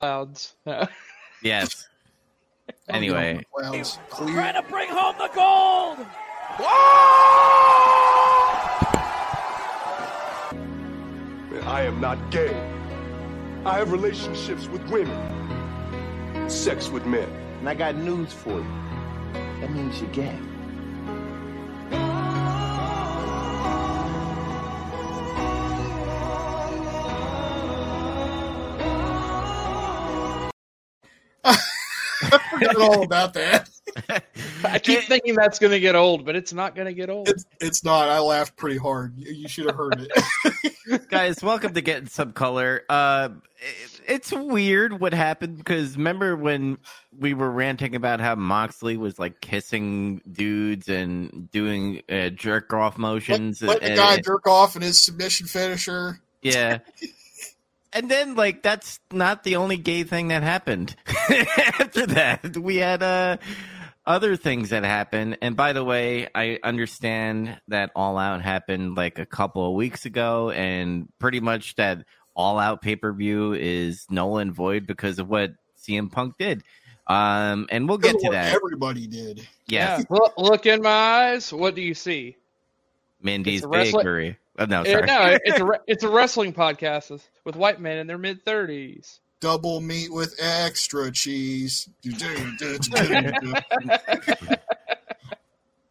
clouds. Yes. Anyway, Clouds clear. Trying to bring home the gold. I am not gay. I have relationships with women, sex with men. And I got news for you. That means you're gay. Forgot all about that. I keep thinking that's going to get old, but it's not going to get old. It's it's not. I laughed pretty hard. You, you should have heard it. guys, welcome to Getting Some Color. Uh, it- it's weird what happened because remember when we were ranting about how Moxley was like kissing dudes and doing uh, jerk off motions? Let the and- guy jerk off in his submission finisher. Yeah. And then, like, that's not the only gay thing that happened. After that, we had uh, other things that happened. And by the way, I understand that All Out happened like a couple of weeks ago, and pretty much that All Out pay per view is null and void because of what CM Punk did. Um, and we'll get to that. Everybody did. Yes, Yeah. Look, look in my eyes. What do you see? Mindy's It's wrestling- Bakery. Oh, no, Uh, sorry. no, it's a re- it's a wrestling podcast with white men in their mid thirties. Double meat with extra cheese.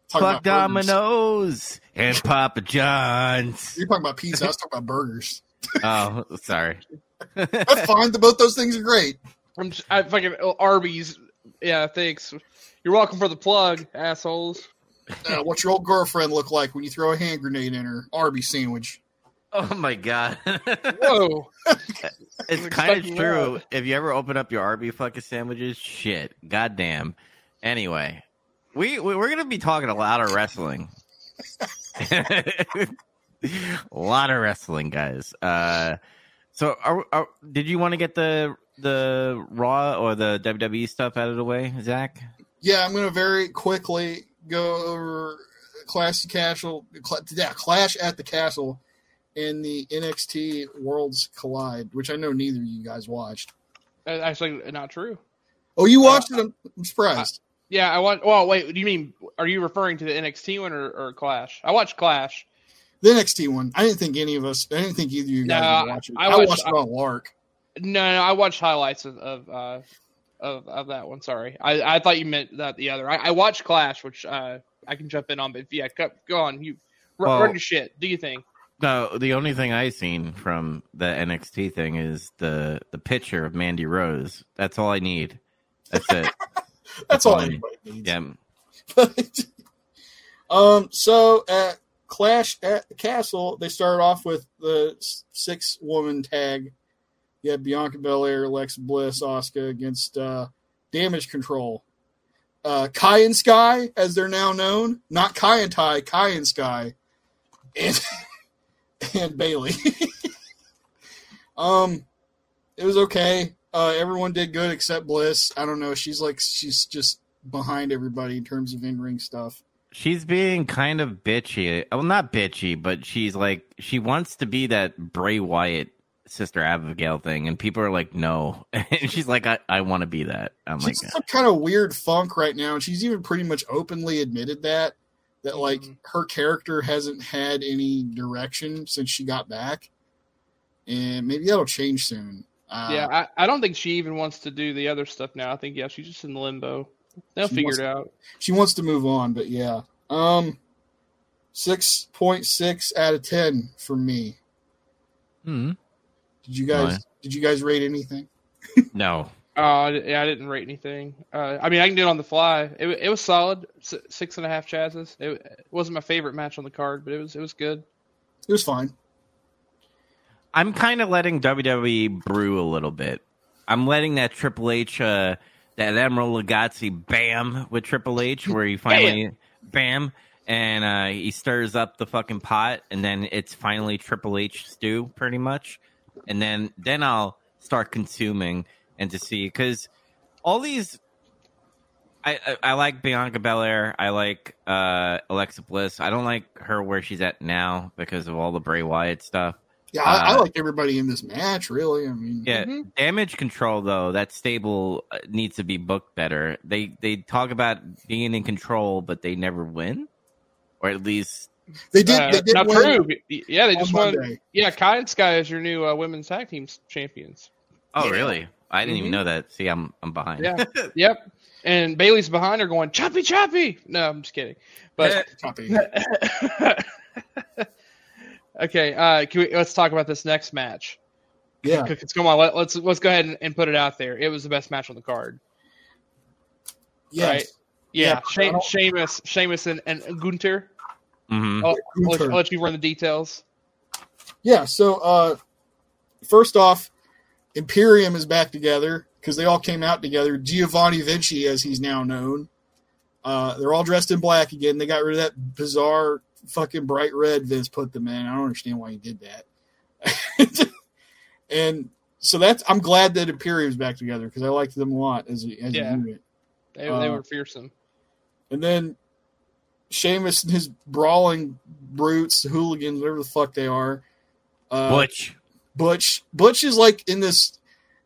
Fuck Domino's and Papa John's. You're talking about pizza. I was talking about burgers. Oh, sorry. That's fine. The, both those things are great. I'm just, I fucking oh, Arby's. Yeah, thanks. You're welcome for the plug, assholes. Uh, what's your old girlfriend look like when you throw a hand grenade in her? Arby sandwich. Oh my god. Whoa. it's kind of true. that. If you ever open up your Arby fucking sandwiches, shit. Goddamn. Anyway, we, we we're gonna be talking a lot of wrestling. a lot of wrestling, guys. Uh, so, are, are, did you want to get the the Raw or the WWE stuff out of the way, Zach? Yeah, I'm going to very quickly go over Clash Castle. Yeah, Clash at the Castle in the NXT Worlds Collide, which I know neither of you guys watched. Uh, Actually, not true. Oh, you watched it? I'm, I'm surprised. Yeah, I want. Well, wait. Do you mean? Are you referring to the NXT one or, or Clash? I watched Clash. The NXT one. I didn't think any of us. I didn't think either of you guys No, would watch it. I I watched- watched, it on Lark. No, no, I watched highlights of of uh, of, of that one. Sorry, I, I thought you meant that the other. I, I watched Clash, which uh, I can jump in on. But yeah, go, go on. You run, Well- run your shit. Do you think? No, the only thing I seen from the NXT thing is the the picture of Mandy Rose. That's all I need. That's it. That's all I anybody needs. Yeah. um. So at Clash at the Castle, they started off with the six woman tag. You had Bianca Belair, Lex Bliss, Asuka against uh, Damage Control. Uh, Kai and Sky, as they're now known, not Kai and Ty, Kai and Sky, and and Bayley. um, it was okay. Uh, everyone did good except Bliss. I don't know. She's like she's just behind everybody in terms of in ring stuff. She's being kind of bitchy. Well, not bitchy, but she's like she wants to be that Bray Wyatt sister Abigail thing, and people are like, no, and she's like, I, I want to be that. I'm like, She's in some kind of weird funk right now, and she's even pretty much openly admitted that that like Mhm. her character hasn't had any direction since she got back, and maybe that'll change soon. Uh, yeah, I, I don't think she even wants to do the other stuff now. I think yeah, she's just in limbo. They'll figure wants- it out. she wants to move on, but yeah, um, six point six out of ten for me. hmm, Did you guys Nice. did you guys rate anything? no, Uh, I yeah, I didn't rate anything. Uh, I mean, I can do it on the fly. It, it was solid. S- six and a half chases. It, it wasn't my favorite match on the card, but it was it was good. It was fine. I'm kind of letting WWE brew a little bit. I'm letting that Triple H, uh, that Emeril Lagasse bam with Triple H, where he finally bam, and uh, he stirs up the fucking pot, and then it's finally Triple H stew, pretty much, and then then I'll start consuming and to see because all these. I, I, I like Bianca Belair. I like uh, Alexa Bliss. I don't like her where she's at now because of all the Bray Wyatt stuff. Yeah, I, I Uh, like everybody in this match. Really, I mean, Yeah, Mhm. damage control though that stable uh, needs to be booked better. They they talk about being in control, but they never win, or at least they did. Uh, they did not win true. Yeah, they on just won. Monday. Yeah, Kai and Sky is your new uh, women's tag team champions. oh Yeah. really? I didn't even Mhm. know that. See, I'm I'm behind. Yeah. yep. And Bayley's behind her going choppy choppy. No, I'm just kidding. But Copy. okay, uh, can we, let's talk about this next match. Yeah, Let's come on. Let, let's let's go ahead and, and put it out there. It was the best match on the card. yes. Right. Yeah, Yeah, She- Sheamus, Sheamus, and, and Gunther. Hmm I'll, I'll let, Gunther. I'll let you run the details. Yeah, so uh first off, Imperium is back together because they all came out together. Giovanni Vinci, as he's now known. Uh, they're all dressed in black again. They got rid of that bizarre fucking bright red Vince put them in. I don't understand why he did that. and so that's I'm glad that Imperium's back together because I liked them a lot as a, as Yeah. a unit. They, they Uh, were fearsome. And then Sheamus and his brawling brutes, hooligans, whatever the fuck they are. Uh, Butch. Butch. Butch is like in this.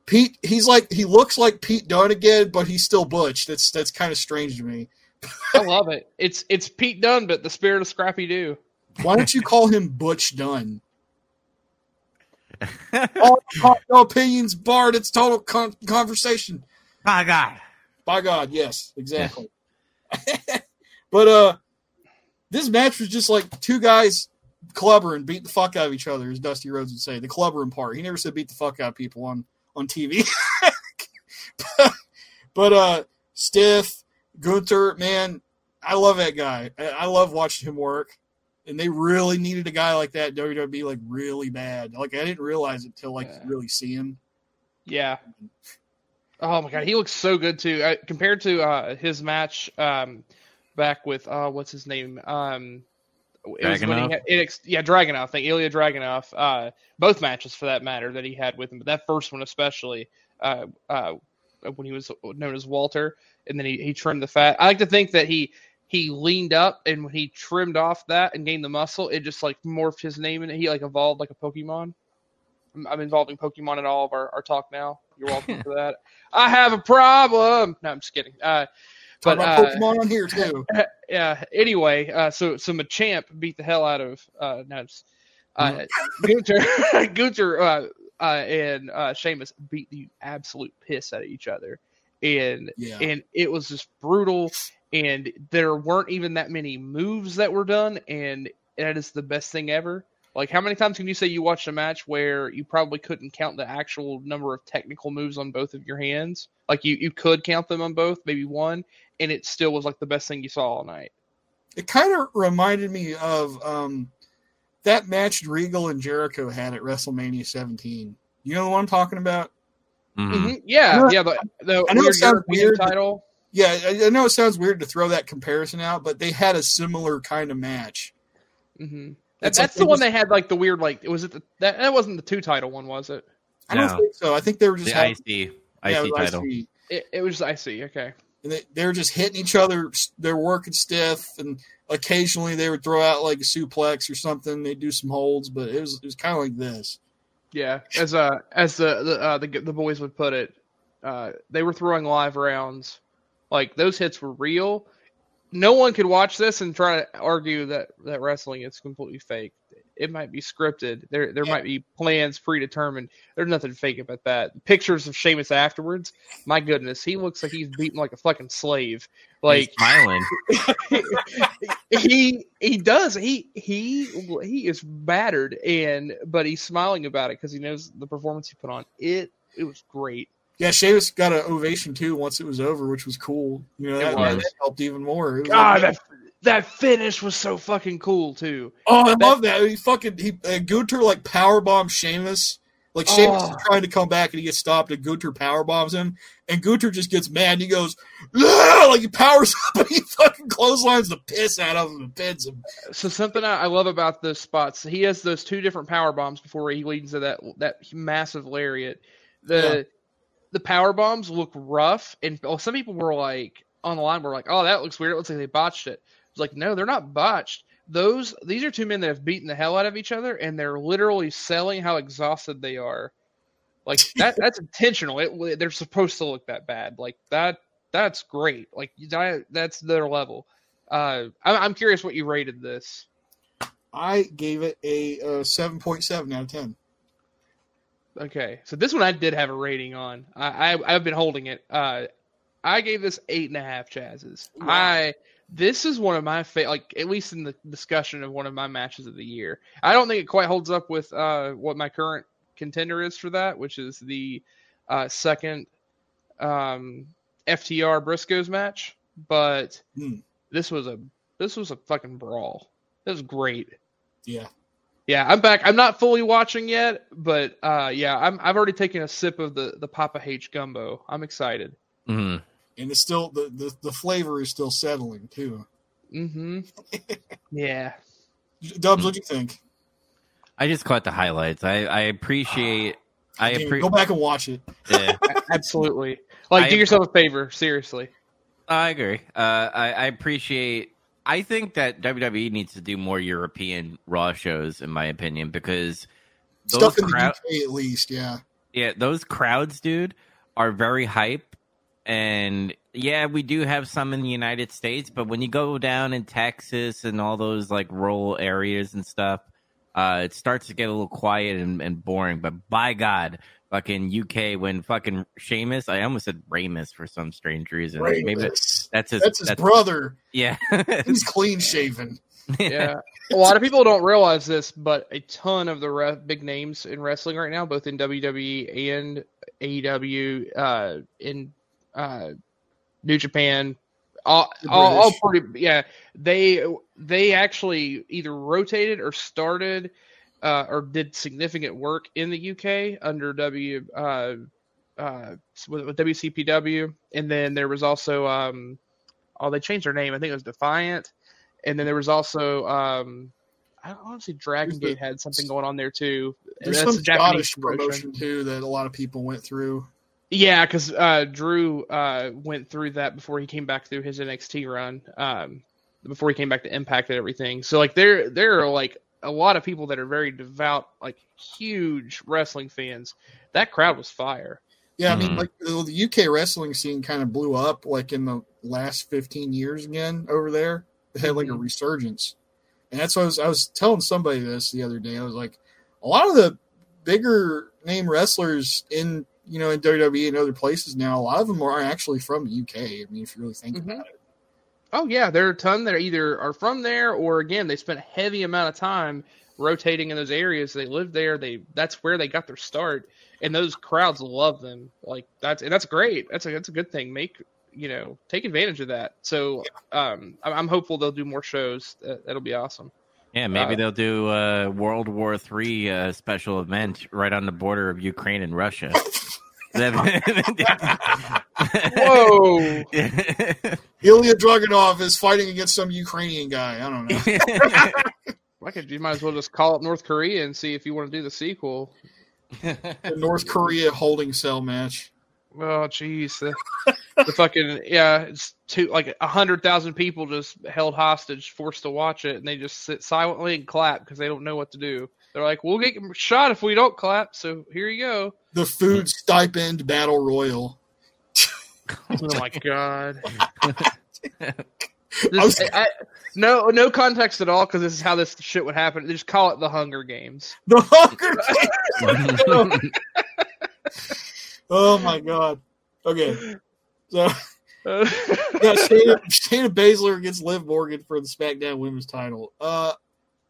Pete. He's like he looks like Pete Dunne again, but he's still Butch. That's that's kind of strange to me. I love it. It's it's Pete Dunne, but the spirit of Scrappy Doo. Why don't you call him Butch Dunn? All opinions barred. It's total con- conversation. My God. By God, yes, exactly. but uh, this match was just like two guys clubbering, beat the fuck out of each other, as Dusty Rhodes would say. The clubbering part. He never said beat the fuck out of people on on TV. but uh, Stiff, Gunther, man, I love that guy. I, I love watching him work. And they really needed a guy like that in WWE like really bad. Like I didn't realize it till like Yeah. really see him. Yeah. Oh my god, he looks so good too. Uh, compared to uh, his match um, back with uh, what's his name? Um, it was when Dragunov? had, it, yeah, Dragunov. I think Ilya Dragunov. Uh, both matches for that matter that he had with him, but that first one especially uh, uh, when he was known as Walter, and then he, he trimmed the fat. I like to think that he he leaned up and when he trimmed off that and gained the muscle, it just like morphed his name and he like evolved like a Pokemon. I'm, I'm involving Pokemon in all of our, our talk now. You're welcome for that. I have a problem. No, I'm just kidding. Uh, Talk but uh, Pokemon on here too. yeah. Anyway, uh, so so Machamp beat the hell out of uh, no, uh, Gunther, Gunther, uh, uh, and uh, Sheamus beat the absolute piss out of each other, and Yeah. and it was just brutal. And there weren't even that many moves that were done, and that is the best thing ever. Like, how many times can you say you watched a match where you probably couldn't count the actual number of technical moves on both of your hands? Like, you, you could count them on both, maybe one, and it still was like the best thing you saw all night. It kind of reminded me of um, that match Regal and Jericho had at WrestleMania 17. You know what I'm talking about? Mhm. hmm Yeah, yeah. The, the I know it sounds European weird, title. Yeah, I, I know it sounds weird to throw that comparison out, but they had a similar kind of match. hmm It's that's like the one just- they had like the weird like it was it the, that that wasn't the two title one was it? I don't No. think so. I think they were just The having- IC, yeah, IC it was title. IC. It, it was I see okay. And they, they were just hitting each other. They're working stiff, and occasionally they would throw out like a suplex or something. They would do some holds, but it was it was kind of like this. Yeah, as uh as the the uh, the, the boys would put it, uh, they were throwing live rounds, like those hits were real. No one could watch this and try to argue that that wrestling is completely fake. It might be scripted. There there Yeah. might be plans predetermined. There's nothing fake about that. Pictures of Sheamus afterwards, my goodness, he looks like he's beaten like a fucking slave. Like He's smiling. he he does he he he is battered and but he's smiling about it because he knows the performance he put on it it was great Yeah, Sheamus got an ovation too once it was over, which was cool. You know, that, that helped even more. It was god like- that that finish was so fucking cool too oh, I love that. He fucking he uh, Gunther like power bombs Sheamus. Like Sheamus Oh. is trying to come back and he gets stopped, and Gunther power bombs him, and Gunther just gets mad. And he goes, "Ah!" like he powers up and he fucking clotheslines the piss out of him and pins him. so something I, I love about those spots he has those two different power bombs before he leads to that that massive lariat the Yeah. The power bombs look rough and oh, some people were like on the line were like oh that looks weird it looks like they botched it it's like no they're not botched those these are two men that have beaten the hell out of each other, and they're literally selling how exhausted they are. Like that that's intentional. It, they're supposed to look that bad. Like that that's great. Like that, that's their level. Uh, I'm, I'm curious what you rated this. I gave it a uh, seven point seven out of ten. Okay, so this one I did have a rating on. I, I I've been holding it. Uh, I gave this eight and a half chazzes. Wow. I this is one of my fa- like at least in the discussion of one of my matches of the year. I don't think it quite holds up with uh what my current contender is for that, which is the uh second um FTR Briscoes match, but Hmm. this was a this was a fucking brawl. It was great. Yeah. Yeah, I'm back. I'm not fully watching yet, but uh, yeah, I'm. I've already taken a sip of the the Papa H gumbo. I'm excited. Mhm. And it's still the, the, the flavor is still settling too. Mm-hmm. yeah. Dubs, what do you think? I just caught the highlights. I, I appreciate. I Damn, appreciate. Go back and watch it. Yeah, Absolutely. Like, I- do yourself a favor. Seriously. I agree. Uh, I, I appreciate. I think that WWE needs to do more European Raw shows, in my opinion, because those Stuff in the UK at least, yeah. yeah, those crowds, dude, are very hype. And yeah, we do have some in the United States, but when you go down in Texas and all those like rural areas and stuff, uh, it starts to get a little quiet and, and boring. But by God, fucking UK when fucking Sheamus, I almost said Ramus for some strange reason. Maybe Ramus. that's his. That's his brother. Yeah. He's clean shaven. Yeah. a lot of people don't realize this, but a ton of the re- big names in wrestling right now, both in WWE and AEW, uh, in uh, New Japan, all, all, all pretty. Yeah, they they actually either rotated or started uh, or did significant work in the UK under W uh, uh, with, WCPW, and then there was also um, oh they changed their name. I think it was Defiant, and then there was also um, I don't want to say Dragon Gate had something going on there too. There's that's some a Japanese Scottish promotion too that a lot of people went through. Yeah, because uh, Drew uh, went through that before he came back through his NXT run. Um, before he came back to Impact and everything. So like there there are like a lot of people that are very devout, like huge wrestling fans. That crowd was fire. Yeah, I mean, Mhm. like the, the UK wrestling scene kind of blew up like in the last 15 years again over there. They had like a Mhm. resurgence, and that's why I was I was telling somebody this the other day. I was like, a lot of the bigger name wrestlers in you know in WWE and other places now, a lot of them are actually from the UK. I mean, if you really think Mhm. about it. Oh yeah, there are a ton that are either are from there or again they spent a heavy amount of time rotating in those areas. They lived there. They that's where they got their start, and those crowds love them. Like that's and that's great. That's a that's a good thing. Make you know take advantage of that. So um, I'm, hopeful they'll do more shows. That, that'll be awesome. Yeah, maybe Uh, they'll do a World War Three uh, special event right on the border of Ukraine and Russia. Whoa! Ilya Dragunov is fighting against some Ukrainian guy. I don't know. I could you might as well just call up North Korea and see if you want to do the sequel. the North Korea holding cell match. Oh jeez, the, the fucking yeah, it's two like a hundred thousand people just held hostage, forced to watch it, and they just sit silently and clap because they don't know what to do. They're like, "We'll get shot if we don't clap." So here you go. The food stipend battle royal. Oh my god. This- was- I- no, no context at all because this is how this shit would happen. They just call it the Hunger Games. The Hunger Games. oh my god. Okay. So Uh, yeah, Shayna, Shayna Baszler against Liv Morgan for the SmackDown Women's Title. Uh,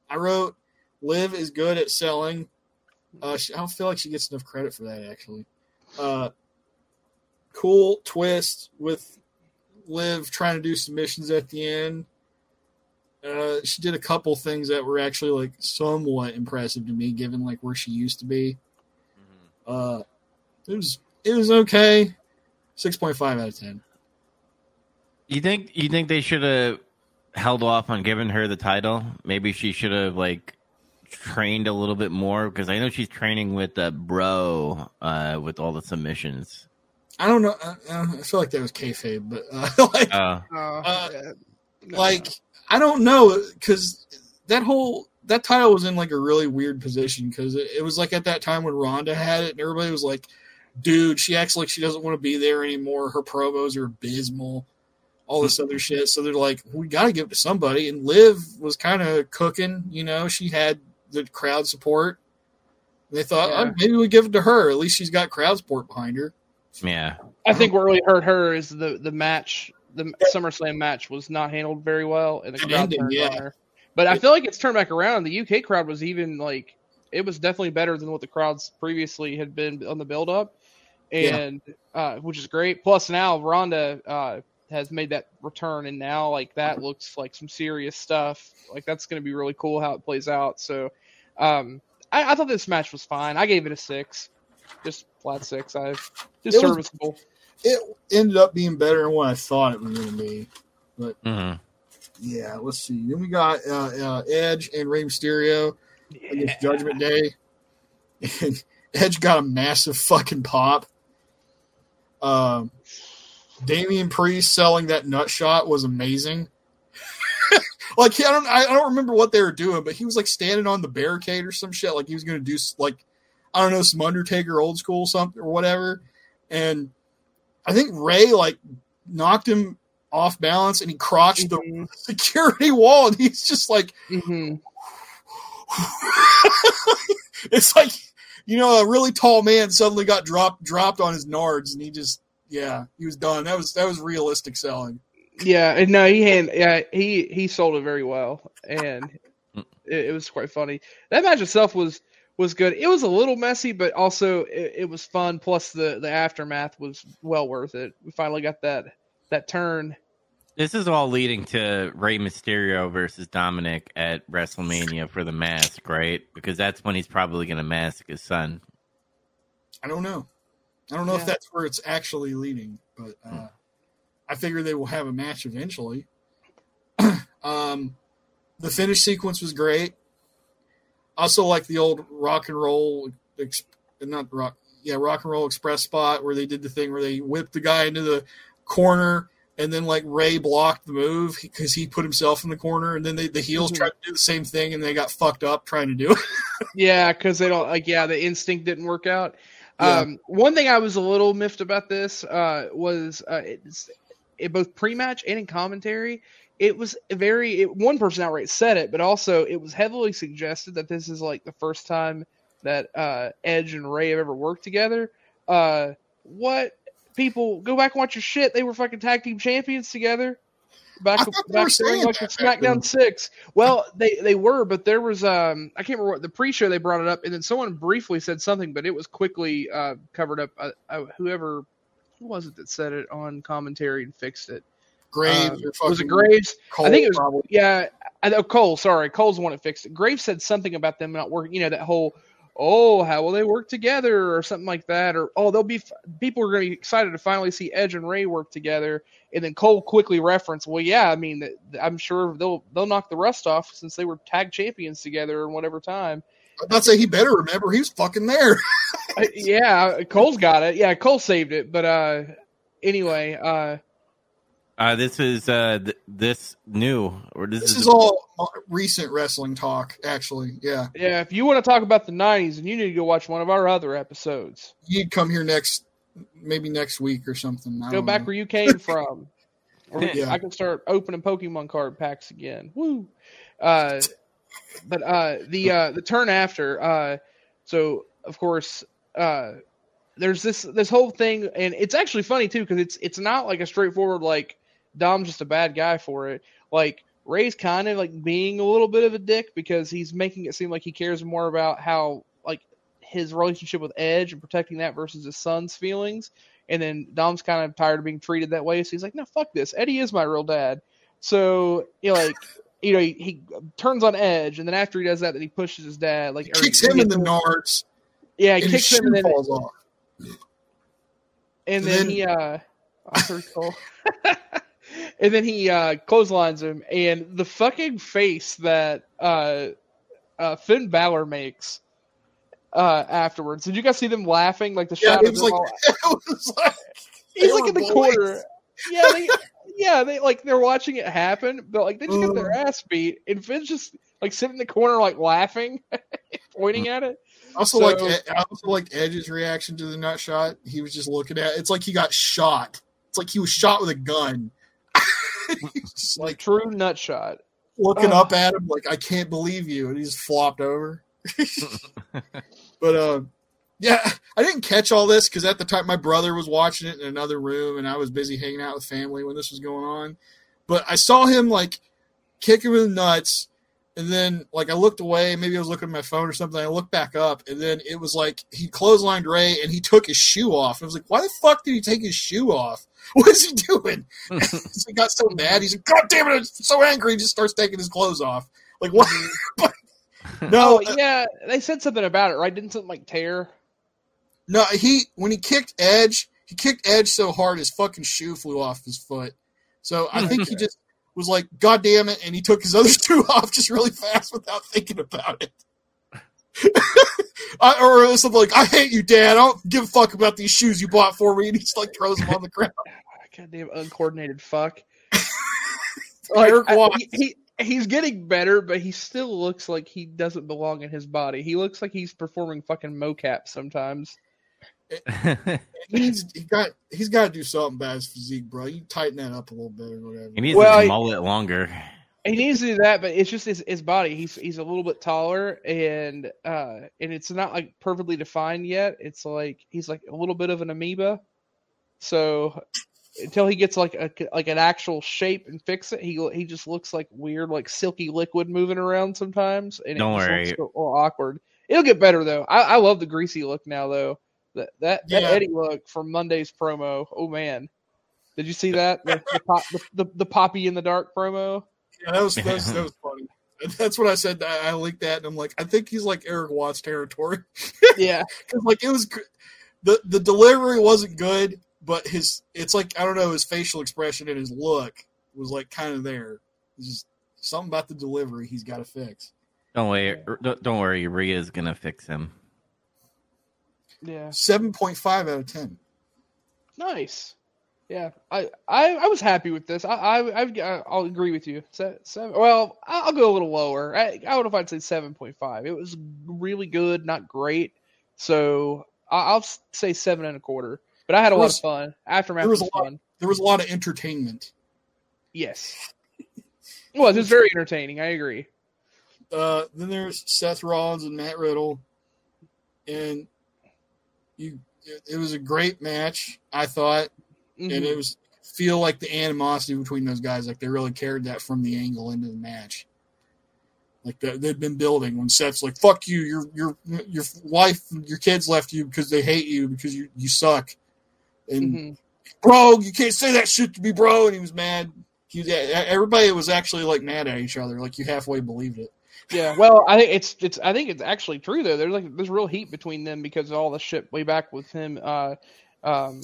I wrote Liv is good at selling. Uh, she, I don't feel like she gets enough credit for that actually. Uh, cool twist with Liv trying to do submissions at the end. Uh, she did a couple things that were actually like somewhat impressive to me, given like where she used to be. Uh, it was it was okay. Six point five out of ten. You think you think they should have held off on giving her the title? Maybe she should have like trained a little bit more because I know she's training with uh, Bro uh, with all the submissions. I don't know. I, I feel like that was kayfabe, but uh, like, Uh, uh, Uh, no. like I don't know because that whole that title was in like a really weird position because it, it was like at that time when Ronda had it, and everybody was like, "Dude, she acts like she doesn't want to be there anymore. Her promos are abysmal." All this other shit. So they're like, we got to give it to somebody. And Liv was kind of cooking. You know, she had the crowd support. They thought Yeah. oh, maybe we give it to her. At least she's got crowd support behind her. Yeah. I think what really hurt her is the the match, the SummerSlam match was not handled very well, and the The crowd ending, turned yeah. on her. But I feel like it's turned back around. The UK crowd was even like it was definitely better than what the crowds previously had been on the build up, Yeah. and uh, which is great. Plus now Ronda uh, has made that return, and now like that looks like some serious stuff. Like that's going to be really cool how it plays out. So um, I, I thought this match was fine. I gave it a six, just flat six. I just It was- serviceable. It ended up being better than what I thought it was going to be. hmm Yeah, let's see. Then we got uh, uh, Edge and Rey Mysterio against Judgment Day. And Edge got a massive fucking pop. Um, Damian Priest selling that nut shot was amazing. like I don't, I don't remember what they were doing, but he was like standing on the barricade or some shit. Like he was going to do like I don't know some Undertaker old school something or whatever. And I think Rey like knocked him off balance and he crotched the Mhm. security wall and he's just like Mhm. it's like you know a really tall man suddenly got dropped dropped on his nards and he just yeah he was done that was that was realistic selling Yeah, and no, he had yeah he he sold it very well, and it, it was quite funny. That match itself was was good. It was a little messy, but also it, it was fun. Plus the the aftermath was well worth it. We finally got that that turn. This is all leading to Rey Mysterio versus Dominik at WrestleMania for the mask, right? Because that's when he's probably going to mask his son. i don't know i don't know if that's where it's actually leading but uh i figure they will have a match eventually um the finish sequence was great also like the old rock and roll ex- not rock yeah rock and roll express spot where they did the thing where they whipped the guy into the corner and then like Rey blocked the move because he put himself in the corner, and then they, the heels Mhm. tried to do the same thing, and they got fucked up trying to do it. Yeah, because they don't like yeah the instinct didn't work out. Yeah. Um, one thing I was a little miffed about this uh, was uh, it both pre-match and in commentary. It was very it, one person outright said it, but also it was heavily suggested that this is like the first time that uh, Edge and Rey have ever worked together. Uh, what people go back and watch your shit? They were fucking tag team champions together. Back I thought they were back during like the that back then. SmackDown six. Well, they they were, but there was um I can't remember what the pre-show they brought it up, and then someone briefly said something, but it was quickly uh, covered up. Uh, uh, whoever who was it that said it on commentary and fixed it? Graves Um, or was it Graves? Cole, I think it was probably. yeah. I know Cole. Sorry, Cole's the one that fixed it. Graves said something about them not working. You know that whole oh how will they work together or something like that or oh they'll be f- people are going to be excited to finally see Edge and Rey work together. And then Cole quickly referenced, well, yeah, I mean, I'm sure they'll they'll knock the rust off since they were tag champions together in whatever time. I'm about to say he better remember he was fucking there. Uh, yeah, Cole's got it. Yeah, Cole saved it. But uh, anyway, uh, Uh, this is uh, th- this new or this, this is, is all recent wrestling talk, actually. Yeah, yeah, if you want to talk about the '90s, and you need to go watch one of our other episodes. you'd come here next, maybe next week or something. I Go back know. where you came from. Or Yeah. I can start opening Pokemon card packs again. Woo! Uh, but uh, the uh, the turn after, uh, so of course, uh, there's this this whole thing, and it's actually funny too because it's it's not like a straightforward like Dom's just a bad guy for it. Like Rey's kind of like being a little bit of a dick because he's making it seem like he cares more about how like his relationship with Edge and protecting that versus his son's feelings. And then Dom's kind of tired of being treated that way, so he's like, "No, fuck this. Eddie is my real dad." So you know, like you know, he, he turns on Edge, and then after he does that, then he pushes his dad, like or kicks he him in the nards, Yeah, he and kicks him, and then falls off. and And then, then- he uh. and then he uh clotheslines him and the fucking face that uh uh Finn Balor makes uh afterwards. Did you guys see them laughing like the Yeah, shot it was like all it was like he's like in the boys. corner. Yeah, they, yeah, they like they're watching it happen, but like they just get their ass beat, and Finn's just like sitting in the corner, like laughing, pointing at it. Also So- like I also liked Edge's reaction to the nut shot. He was just looking at it's like he got shot. It's like he was shot with a gun. He's just Like like true nut shot. looking Oh. up at him like I can't believe you, and he's flopped over. but uh, yeah, I didn't catch all this because at the time my brother was watching it in another room, and I was busy hanging out with family when this was going on. But I saw him like kick him in the nuts, and then like I looked away. Maybe I was looking at my phone or something. I looked back up, and then it was like he clotheslined Rey, and he took his shoe off. I was like, why the fuck did he take his shoe off? What is he doing? so he got so mad. He's like, God damn it! I'm so angry. He just starts taking his clothes off. Like what? Mm-hmm. no, Oh uh, yeah, they said something about it, right? Didn't something like tear? No, he when he kicked Edge, he kicked Edge so hard his fucking shoe flew off his foot. So I think he just was like, "God damn it!" and he took his other two off just really fast without thinking about it. I, or something like, "I hate you, Dad. I don't give a fuck about these shoes you bought for me," and he just like throws them on the ground. Goddamn uncoordinated fuck. Eric I- he, he he's getting better, but he still looks like he doesn't belong in his body. He looks like he's performing fucking mocap sometimes. He's he got he's got to do something about his physique, bro. You tighten that up a little bit or whatever. he needs Well, his I- mullet longer. He needs to do that, but it's just his, his body. He's he's a little bit taller, and uh, and it's not like perfectly defined yet. It's like he's like a little bit of an amoeba. So until he gets like a like an actual shape and fix it, he he just looks like weird, like silky liquid moving around sometimes, and Don't it worry. looks a little awkward. It'll get better though. I, I love the greasy look now though. That that, that Eddie look from Monday's promo. Oh man, did you see that the the, pop, the, the, the poppy in the dark promo? Yeah, that was that was, that was funny. That's what I said. I, I linked that, and I'm like, I think he's like Erik Watts territory. Yeah. Cause like it was the the delivery wasn't good, but his it's like I don't know his facial expression and his look was like kind of there. It's just something about the delivery he's got to fix. Don't worry, don't don't worry. Rhea's gonna fix him. Yeah. Seven point five out of ten. Nice. Yeah. I, I, I was happy with this. I, I, I've, I'll agree with you. Se- Seven, well, I'll go a little lower. I, I don't know if I'd say 7.5. It was really good, not great. So I- I'll say seven and a quarter. But I had a There lot was- of fun. Aftermath there was was, a lot- fun. There was a lot of entertainment. Yes. Well, it was very entertaining. I agree. Uh, then there's Seth Rollins and Matt Riddle, and you. It, it was a great match, I thought. and Mhm. it was feel like the animosity between those guys, like they really carried that from the angle into the match. Like that they'd been building when Seth's like, "Fuck you, your your your wife, your kids left you because they hate you because you you suck," and Mhm. bro, you can't say that shit to me, bro. And he was mad. He was, everybody was actually like mad at each other. Like you halfway believed it. Yeah, well, I think it's it's I think it's actually true though. There's like there's real heat between them because of all the shit way back with him, uh, um,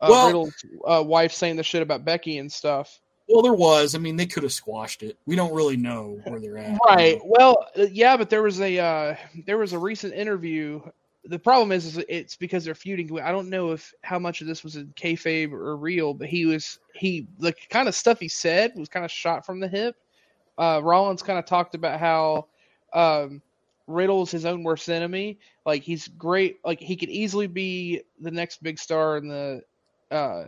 uh, Well- Riddle's uh, wife saying the shit about Becky and stuff. Well, there was. I mean, they could have squashed it. We don't really know where they're at. Right. Well, uh, yeah, but there was a uh, there was a recent interview. The problem is, is it's because they're feuding. I don't know if how much of this was in kayfabe or real, but he was he the kind of stuff he said was kind of shot from the hip. Uh, Rollins kind of talked about how um, Riddle's his own worst enemy. Like he's great. Like he could easily be the next big star in the uh,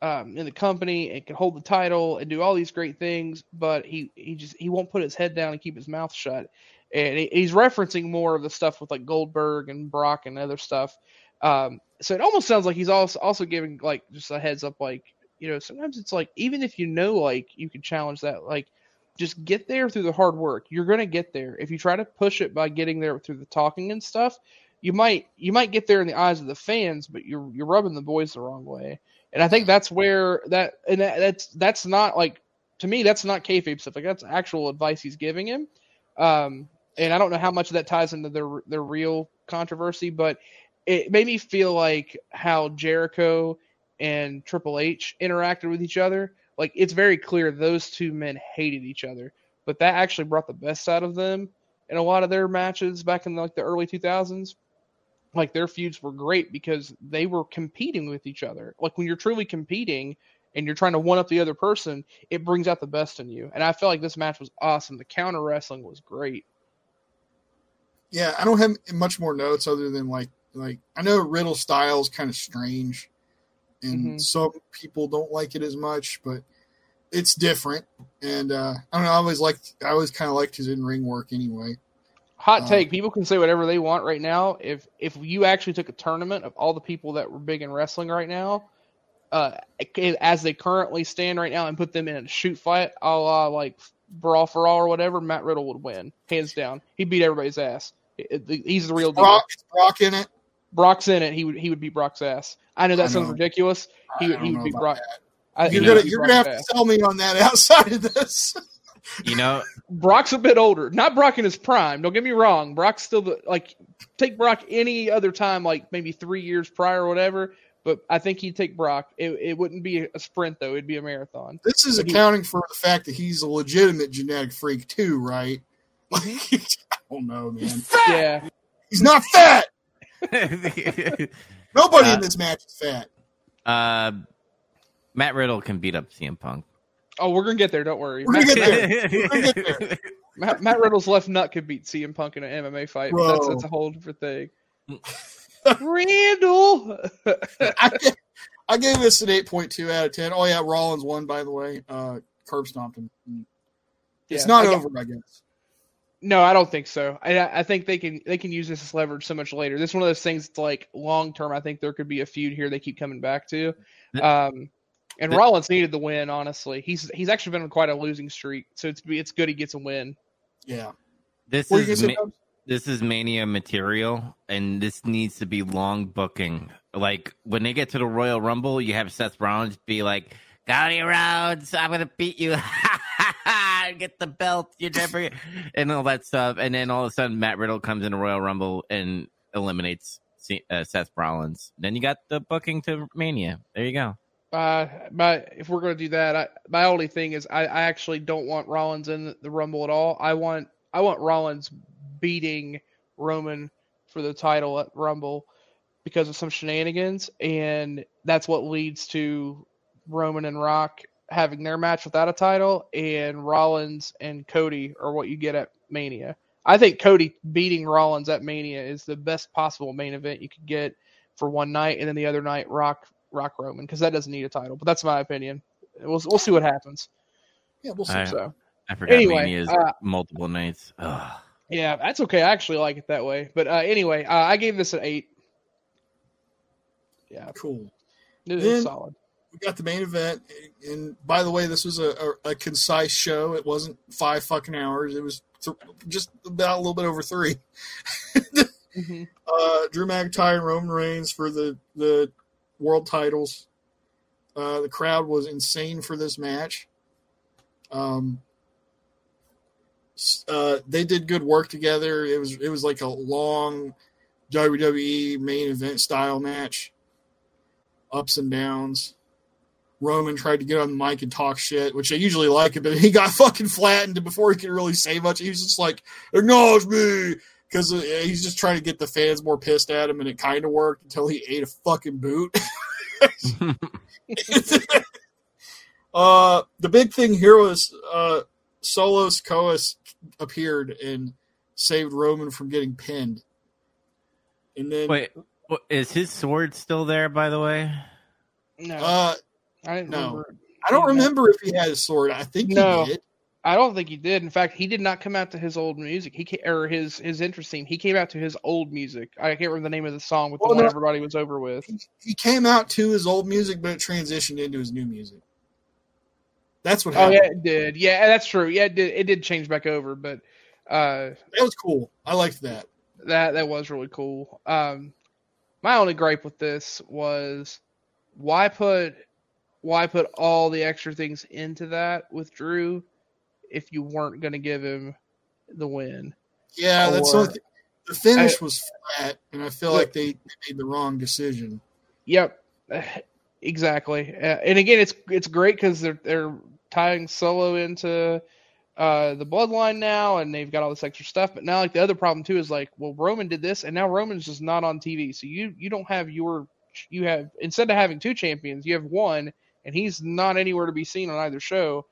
um, in the company and can hold the title and do all these great things, but he he just he won't put his head down and keep his mouth shut. And he, he's referencing more of the stuff with like Goldberg and Brock and other stuff. Um, so it almost sounds like he's also also giving like just a heads up, like you know, sometimes it's like even if you know like you can challenge that, like just get there through the hard work. You're gonna get there. If you try to push it by getting there through the talking and stuff, you might you might get there in the eyes of the fans, but you're you're rubbing the boys the wrong way. And I think that's where that and that, that's that's not like to me that's not kayfabe stuff. Like that's actual advice he's giving him. Um, and I don't know how much of that ties into their their real controversy, but it made me feel like how Jericho and Triple H interacted with each other. Like it's very clear those two men hated each other, but that actually brought the best out of them in a lot of their matches back in like the early 2000s like their feuds were great because they were competing with each other. Like when you're truly competing and you're trying to one up the other person, it brings out the best in you. And I feel like this match was awesome. The counter wrestling was great. Yeah, I don't have much more notes other than like like I know Riddle style is kind of strange, and Mhm. some people don't like it as much, but it's different. And uh, I don't know. I always liked. I always kind of liked his in ring work anyway. Hot Uh, take: People can say whatever they want right now. If if you actually took a tournament of all the people that were big in wrestling right now, uh, as they currently stand right now, and put them in a shoot fight, a la like brawl for all or whatever, Matt Riddle would win hands down. He beat everybody's ass. It- it- He's the real deal. Brock, is Brock in it. Brock's in it. He would he would beat Brock's ass. I know that I sounds know. ridiculous. He would don't he would beat Brock. I, You're gonna you're gonna have Brock's to ass. sell me on that outside of this. You know, Brock's a bit older. Not Brock in his prime. Don't get me wrong. Brock's still the like take Brock any other time, like maybe three years prior or whatever. But I think he'd take Brock. It, it wouldn't be a sprint though. It'd be a marathon. This is But he- accounting for the fact that he's a legitimate genetic freak too, right? Mm-hmm. Like, I don't know, man. Yeah. He's not fat. Nobody Uh, in this match is fat. uh, Matt Riddle can beat up CM Punk. Oh, we're gonna get there. Don't worry. We're Matt, gonna get there. We're gonna get there. Matt, Matt Riddle's left nut could beat CM Punk in an MMA fight. But that's that's a whole different thing. Randall. I, gave- I gave this an eight point two out of ten. Oh yeah, Rollins won by the way. Uh, curb stomped him. It's Yeah, not I- over, I guess. No, I don't think so. I I think they can they can use this as leverage so much later. This is one of those things. That's like long term. I think there could be a feud here they keep coming back to. Um, and The- Rollins needed the win. Honestly, he's he's actually been on quite a losing streak, so it's it's good he gets a win. Yeah. This What were you is ma- this is mania material, and this needs to be long booking. Like when they get to the Royal Rumble, you have Seth Rollins be like, "Cody Rhodes, I'm gonna beat you, get the belt, you never," and all that stuff. And then all of a sudden, Matt Riddle comes in the Royal Rumble and eliminates uh, Seth Rollins. Then you got the booking to Mania. There you go. Uh, but if we're gonna do that, I, my only thing is I, I actually don't want Rollins in the Rumble at all. I want I want Rollins beating Roman for the title at Rumble because of some shenanigans, and that's what leads to Roman and Rock having their match without a title, and Rollins and Cody are what you get at Mania. I think Cody beating Rollins at Mania is the best possible main event you could get for one night, and then the other night Rock Rock Roman because that doesn't need a title. But that's my opinion. We'll we'll see what happens. Yeah, we'll see. I- So I forgot Anyway, Mania is uh, multiple nights. Ugh. yeah, that's okay. I actually like it that way. But uh, anyway, uh, I gave this an eight. Yeah, Cool. it was Then- solid. We got the main event, and by the way, this was a, a, a concise show. It wasn't five fucking hours. It was th- just about a little bit over three. hmm uh, Drew McIntyre and Roman Reigns for the the world titles. Uh, the crowd was insane for this match. Um, uh, they did good work together. It was it was like a long WWE main event style match. Ups and downs. Roman tried to get on the mic and talk shit, which I usually like it, but he got fucking flattened before he could really say much. He was just like, "Acknowledge me," because he's just trying to get the fans more pissed at him, and it kind of worked until he ate a fucking boot. uh, the big thing here was uh, Solo Sikoa appeared and saved Roman from getting pinned. And then, Wait, is his sword still there? By the way, No, uh, I didn't no. remember. I don't remember if he had a sword. I think No. he did. I don't think he did. In fact, he did not come out to his old music. He ca- or his his interest theme. He came out to his old music. I can't remember the name of the song with Well, the one no. everybody was over with. He came out to his old music, but it transitioned into his new music. That's what Oh happened. yeah, it did. Yeah, that's true. Yeah, it did. It did change back over, but uh, That was cool. I liked that. that that was really cool. Um, my only gripe with this was why put why put all the extra things into that with Drew if you weren't going to give him the win. Yeah, that's Or- something. The finish was flat, and I feel like they made the wrong decision. Yep, exactly. Uh, and again, it's it's great because they're they're tying Solo into uh, the bloodline now, and they've got all this extra stuff. But now, like the other problem too is like, well, Roman did this, and now Roman's just not on TV, so you you don't have your you have instead of having two champions, you have one, and he's not anywhere to be seen on either show.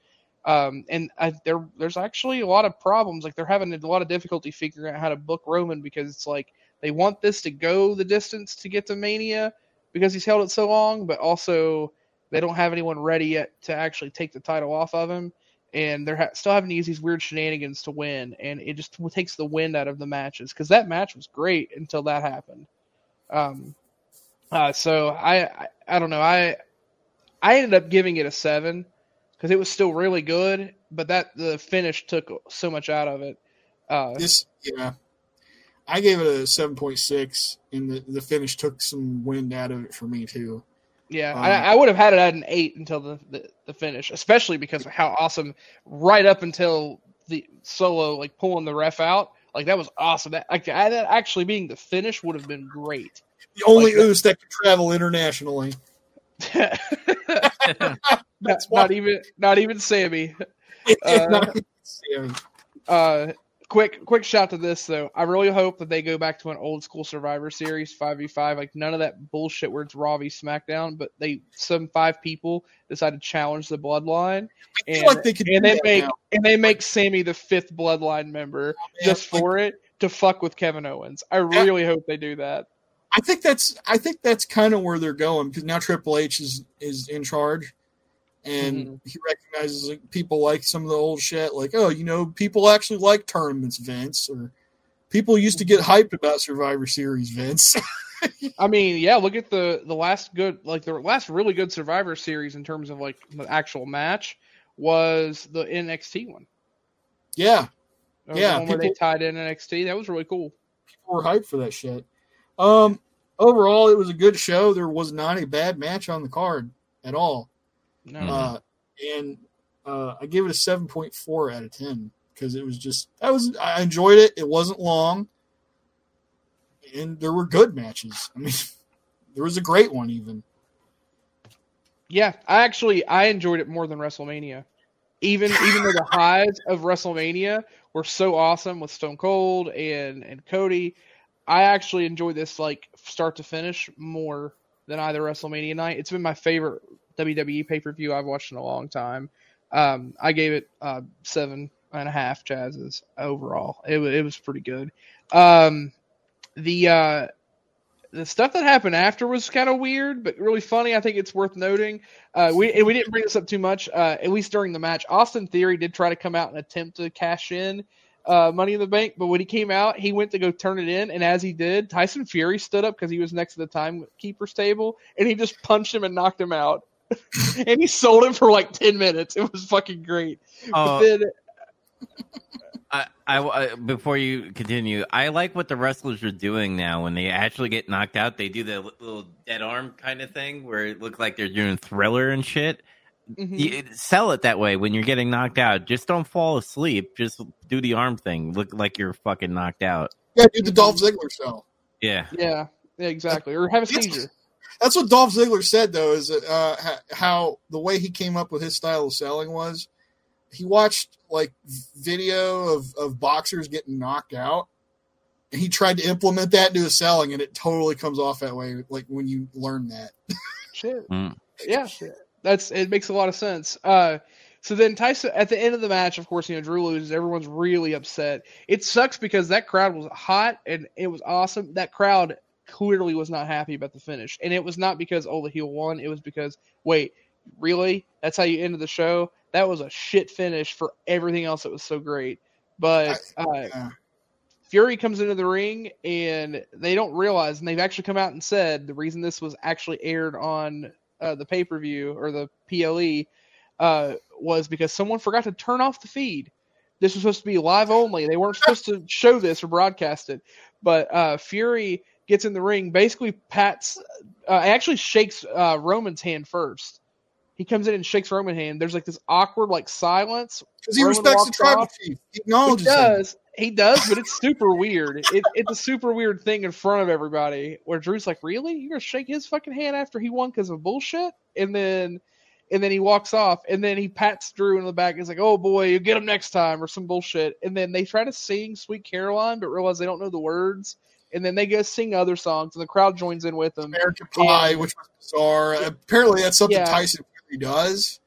Um, and I, there, there's actually a lot of problems. Like they're having a lot of difficulty figuring out how to book Roman because it's like they want this to go the distance to get to Mania because he's held it so long, but also they don't have anyone ready yet to actually take the title off of him. And they're ha- still having to use these weird shenanigans to win, and it just takes the wind out of the matches because that match was great until that happened. Um, uh, so I, I, I don't know. I, I ended up giving it a seven because it was still really good, but that the finish took so much out of it. Uh, This, yeah, I gave it a seven point six, and the the finish took some wind out of it for me too. yeah, um, I, I would have had it at an eight until the, the, the finish, especially because of how awesome right up until the solo, like pulling the ref out, like that was awesome. That, like, that actually being the finish would have been great. The only Like Oos that could travel internationally. not, not even not even Sami. Uh, Not- Sami. Uh, quick quick shout to this though. I really hope that they go back to an old school Survivor Series five v five. Like none of that bullshit where it's Raw v SmackDown. But they some five people decide to challenge the Bloodline, and, like they and they make now. and they make Sami the fifth Bloodline member Man, just for it to fuck with Kevin Owens. I really hope they do that. I think that's I think that's kind of where they're going because now Triple H is is in charge, and Mhm. he recognizes like, people like some of the old shit, like oh, you know, people actually like tournaments, Vince, or people used to get hyped about Survivor Series, Vince. I mean, yeah, look at the the last good like the last really good Survivor Series in terms of like the actual match was the NXT one. yeah, Yeah, the one where they tied in NXT. That was really cool. people were hyped for that shit. Um, overall, it was a good show. There was not a bad match on the card at all. No. Mhm. Uh, and uh, I gave it a seven point four out of ten because it was just I was I enjoyed it. It wasn't long, and there were good matches. I mean, there was a great one even. Yeah, I actually I enjoyed it more than WrestleMania. Even even though the highs of WrestleMania were so awesome with Stone Cold and and Cody, I actually enjoyed this like start to finish more than either WrestleMania night. It's been my favorite WWE pay per view I've watched in a long time. Um, I gave it uh, seven and a half jazzes overall. It it was pretty good. Um, the uh, the stuff that happened after was kind of weird, but really funny. I think it's worth noting. Uh, we we didn't bring this up too much, uh, at least during the match. Austin Theory did try to come out and attempt to cash in uh, Money in the Bank, but when he came out, he went to go turn it in, and as he did, Tyson Fury stood up because he was next to the timekeeper's table, and he just punched him and knocked him out. and he sold him for like ten minutes. It was fucking great. But then, I, I, I- before you continue, I like what the wrestlers are doing now. When they actually get knocked out, they do the little dead arm kind of thing where it looks like they're doing thriller and shit. Mhm. You, sell it that way when you're getting knocked out. Just don't fall asleep. Just do the arm thing. Look like you're fucking knocked out. Yeah, dude, the Dolph Ziggler show. Yeah. yeah, yeah, exactly. Or have a seizure. That's what Dolph Ziggler said though, is that uh, how the way he came up with his style of selling was he watched like video of, of boxers getting knocked out, and he tried to implement that into his selling, and it totally comes off that way. Like when you learn that. Shit. Mm. Yeah, that's it. Makes a lot of sense. Uh, so then Tyson at the end of the match, of course, you know Drew loses. Everyone's really upset. It sucks because that crowd was hot and it was awesome. That crowd clearly was not happy about the finish, and it was not because oh the heel won. It was because wait, really? That's how you ended the show? That was a shit finish for everything else that was so great. But uh, Yeah. Fury comes into the ring and they don't realize, and they've actually come out and said the reason this was actually aired on uh, the pay per view or the PLE uh, was because someone forgot to turn off the feed. This was supposed to be live only. They weren't supposed to show this or broadcast it. But uh, Fury gets in the ring, basically pats, uh, actually shakes uh, Roman's hand first. He comes in and shakes Roman's hand. There's like this awkward like silence Because he Roman respects the tribal chief. He he acknowledges him. He does, but it's super weird. It, it's a super weird thing in front of everybody where Drew's like, "Really? You're gonna shake his fucking hand after he won because of bullshit?" And then, and then he walks off, and then he pats Drew in the back. and is like, "Oh boy, you get him next time," or some bullshit. And then they try to sing "Sweet Caroline," but realize they don't know the words. And then they go sing other songs, and the crowd joins in with them. American Pie, Yeah. which was bizarre. Apparently, that's something Yeah. Tyson he does.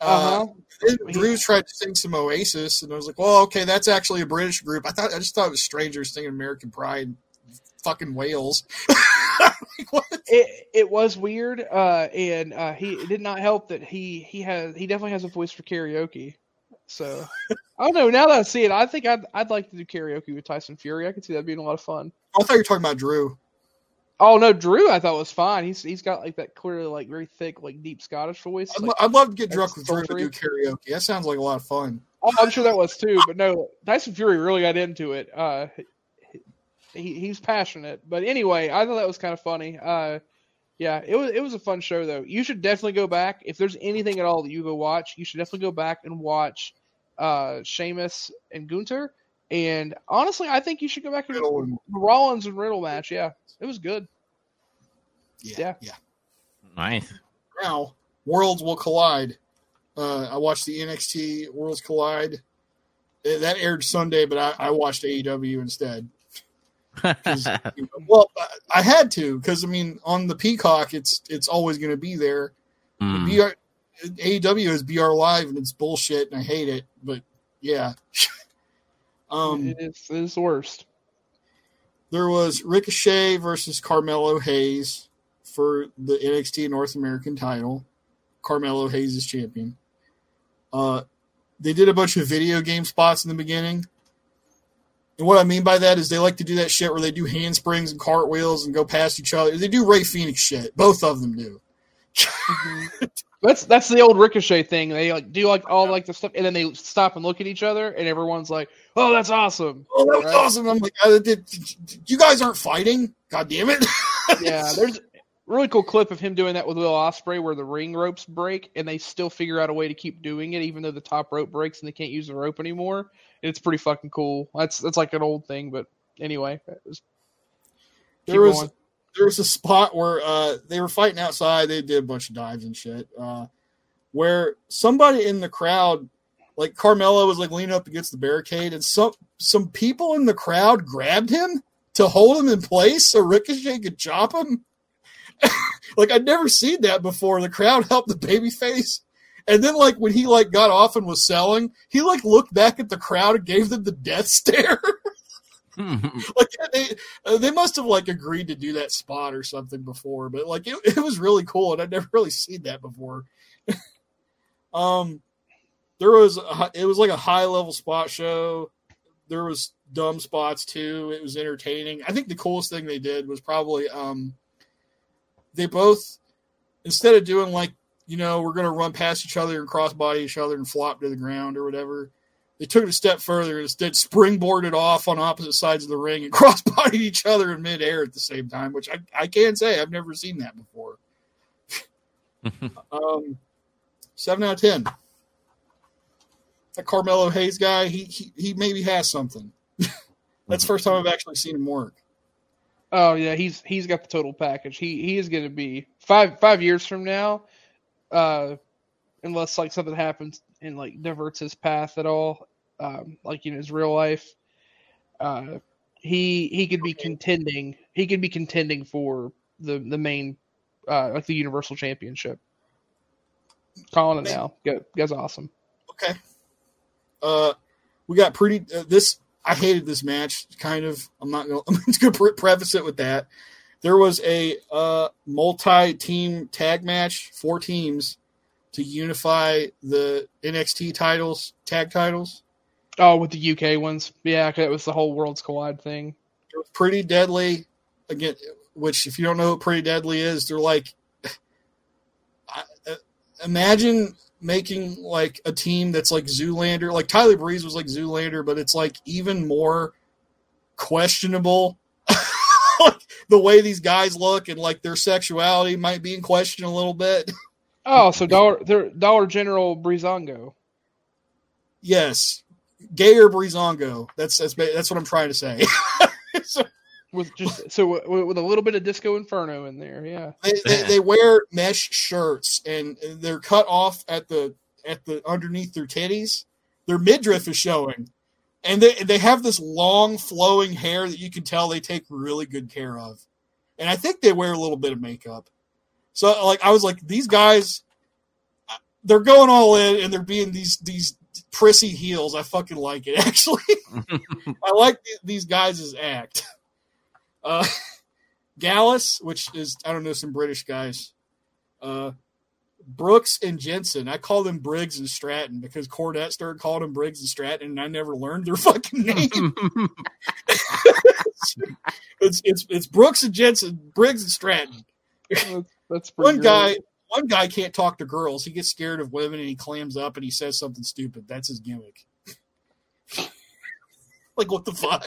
Uh, Uh-huh. then Drew tried to sing some Oasis, and I was like, "Well, okay, that's actually a British group." I thought I just thought it was strangers singing American Pride, fucking Wales. like, what? It it was weird, uh, and uh, he it did not help that he he has he definitely has a voice for karaoke. So I don't know. Now that I see it, I think I'd I'd like to do karaoke with Tyson Fury. I could see that being a lot of fun. I thought you were talking about Drew. Oh no, Drew, I thought was fine. He's he's got like that clearly like very thick like deep Scottish voice. I'd, Like, I'd love to get drunk with Drew and do karaoke. That sounds like a lot of fun. oh, I'm sure that was too, but no, Tyson Fury really got into it. Uh, he he's passionate, but anyway, I thought that was kind of funny. Uh, yeah, it was it was a fun show though. You should definitely go back if there's anything at all that you go watch. You should definitely go back and watch uh Sheamus and Gunther. And honestly, I think you should go back to Riddle and- the Rollins and Riddle match. Yeah, it was good. Yeah, Yeah. yeah. Nice. Now, worlds will collide. Uh, I watched the NXT Worlds Collide. That aired Sunday, but I, I watched AEW instead. you know, well, I- I had to because I mean, on the Peacock, it's it's always going to be there. Mm. BR, AEW is BR Live, and it's bullshit, and I hate it. But yeah, um, it is it is the worst. there was Ricochet versus Carmelo Hayes for the NXT North American title. Carmelo Hayes is champion. Uh, they did a bunch of video game spots in the beginning. And what I mean by that is they like to do that shit where they do handsprings and cartwheels and go past each other. They do Rey Fenix shit. Both of them do. That's that's the old Ricochet thing. They like do like all like the stuff, and then they stop and look at each other, and everyone's like, "Oh, that's awesome!" Oh, that was Right. awesome. I'm like, uh, did, did- you guys aren't fighting? God damn it. Yeah, there's a really cool clip of him doing that with Will Ospreay, where the ring ropes break, and they still figure out a way to keep doing it, even though the top rope breaks and they can't use the rope anymore. It's pretty fucking cool. That's that's like an old thing, but anyway, it was, there was going. there was a spot where uh, they were fighting outside. They did a bunch of dives and shit. Uh, where somebody in the crowd, like Carmelo, was like leaning up against the barricade, and some some people in the crowd grabbed him to hold him in place so Ricochet could chop him. like I'd never seen that before. The crowd helped the babyface. And then, like when he like got off and was selling, he like looked back at the crowd and gave them the death stare. like they uh, they must have like agreed to do that spot or something before, but like it, it was really cool and I'd never really seen that before. um, there was a, it was like a high level spot show. There was dumb spots too. It was entertaining. I think the coolest thing they did was probably um, they both instead of doing like you know we're gonna run past each other and crossbody each other and flop to the ground or whatever they took it a step further and instead springboarded off on opposite sides of the ring and cross crossbodied each other in midair at the same time, which I, I can say I've never seen that before. um, seven out of ten. That Carmelo Hayes guy, he he, he maybe has something. That's the first time I've actually seen him work. Oh yeah, he's he's got the total package. He he is going to be five five years from now, uh, unless like something happens and like diverts his path at all, um, like in his real life. Uh, he he could be contending. He could be contending for the the main, uh, like the Universal Championship. Calling it now. Go, guy's awesome. Okay. Uh, we got pretty. Uh, this I hated this match. Kind of. I'm not gonna. I'm just gonna pre- preface it with that. There was a uh, multi-team tag match, four teams, to unify the NXT titles, tag titles. Oh, with the UK ones, yeah, it was the whole Worlds Collide thing. It was pretty deadly. Again, which if you don't know what pretty deadly is, they're like. I- uh, Imagine making like a team that's like Zoolander, like Tyler Breeze was like Zoolander, but it's like even more questionable. like the way these guys look and like their sexuality might be in question a little bit. Oh, so Dollar they're Dollar General Breezango. yes, gayer Breezango. That's that's that's what I'm trying to say. So with just so with, with a little bit of Disco Inferno in there, yeah. they, they, they wear mesh shirts and they're cut off at the at the underneath their titties. Their midriff is showing, and they they have this long flowing hair that you can tell they take really good care of. And I think they wear a little bit of makeup. So like I was like these guys. Uh, they're going all in and they're being these these prissy heels. I fucking like it actually. I like th- these guys' act. Uh, Gallus, which is I don't know some British guys. Uh, Brooks and Jensen. I call them Briggs and Stratton because Cornette started calling them Briggs and Stratton, and I never learned their fucking name. it's it's it's Brooks and Jensen, Briggs and Stratton. That's, One guy, one guy can't talk to girls. He gets scared of women and he clams up and he says something stupid. That's his gimmick. Like what the fuck?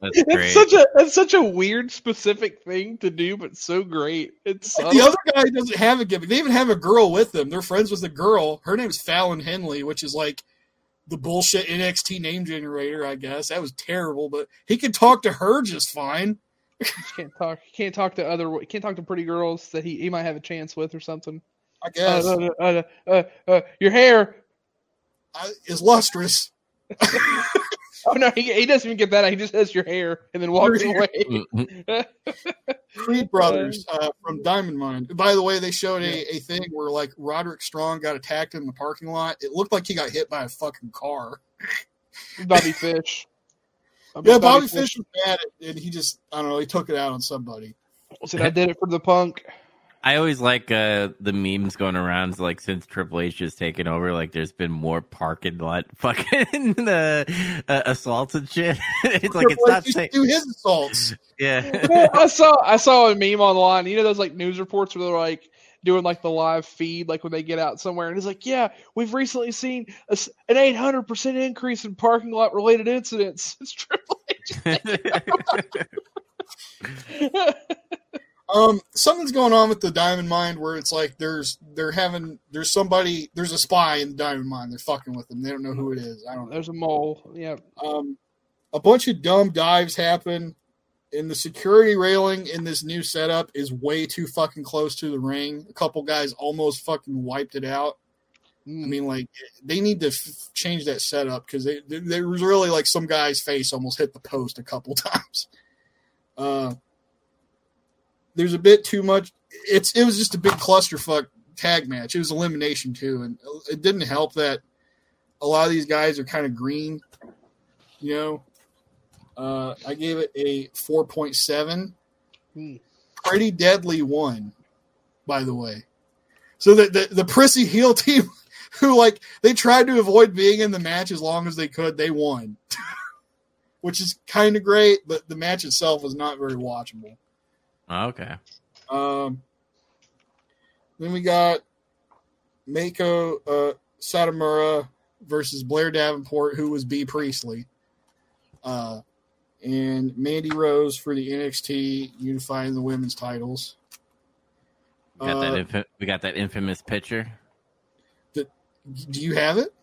That's great. It's such a it's such a weird specific thing to do, but so great. It's Like, the other guy doesn't have a gimmick. They even have a girl with them. They're friends with a girl. Her name's Fallon Henley, which is like the bullshit NXT name generator, I guess. That was terrible, but he could talk to her just fine. can't talk can't talk to other can't talk to pretty girls that he, he might have a chance with or something. I guess Uh, uh, uh, uh, uh, your hair. I- is lustrous. Oh no, he, he doesn't even get that. He just has your hair and then walks Your away. Creed Brothers uh, from Diamond Mine. By the way, they showed a, a thing where like Roderick Strong got attacked in the parking lot. It looked like he got hit by a fucking car. Bobby Fish. Yeah, Bobby Fish was bad, and he just I don't know. He took it out on somebody. said I did it for the punk. I always like uh, the memes going around. Like since Triple H has taken over, like there's been more parking lot fucking uh, uh, assaults and shit. it's like it's H not used to safe. do his assaults. Yeah, I saw I saw a meme online. You know those like news reports where they're like doing like the live feed, like when they get out somewhere, and it's like, yeah, we've recently seen a s an eight hundred percent increase in parking lot related incidents. It's Triple H. Um, something's going on with the Diamond Mine where it's like there's they're having there's somebody there's a spy in the Diamond Mine. They're fucking with them. They don't know who it is. I don't know. There's a mole. Yeah, Um, a bunch of dumb dives happen, and the security railing in this new setup is way too fucking close to the ring. A couple guys almost fucking wiped it out. I Mm. mean, like they need to f- change that setup because they, they, there was really like some guy's face almost hit the post a couple times. Uh, there's a bit too much. It's it was just a big clusterfuck tag match. It was elimination too, and it didn't help that a lot of these guys are kind of green. You know, uh, I gave it a four point seven. Pretty deadly one, by the way. So the, the the prissy heel team, who like they tried to avoid being in the match as long as they could, they won, which is kind of great. But the match itself was not very watchable. Okay. Um, then we got Mako uh, Satomura versus Blair Davenport, who was Bea Priestley, uh, and Mandy Rose for the NXT unifying the women's titles. We got Uh, that. Infa- we got that infamous picture. Do you have it?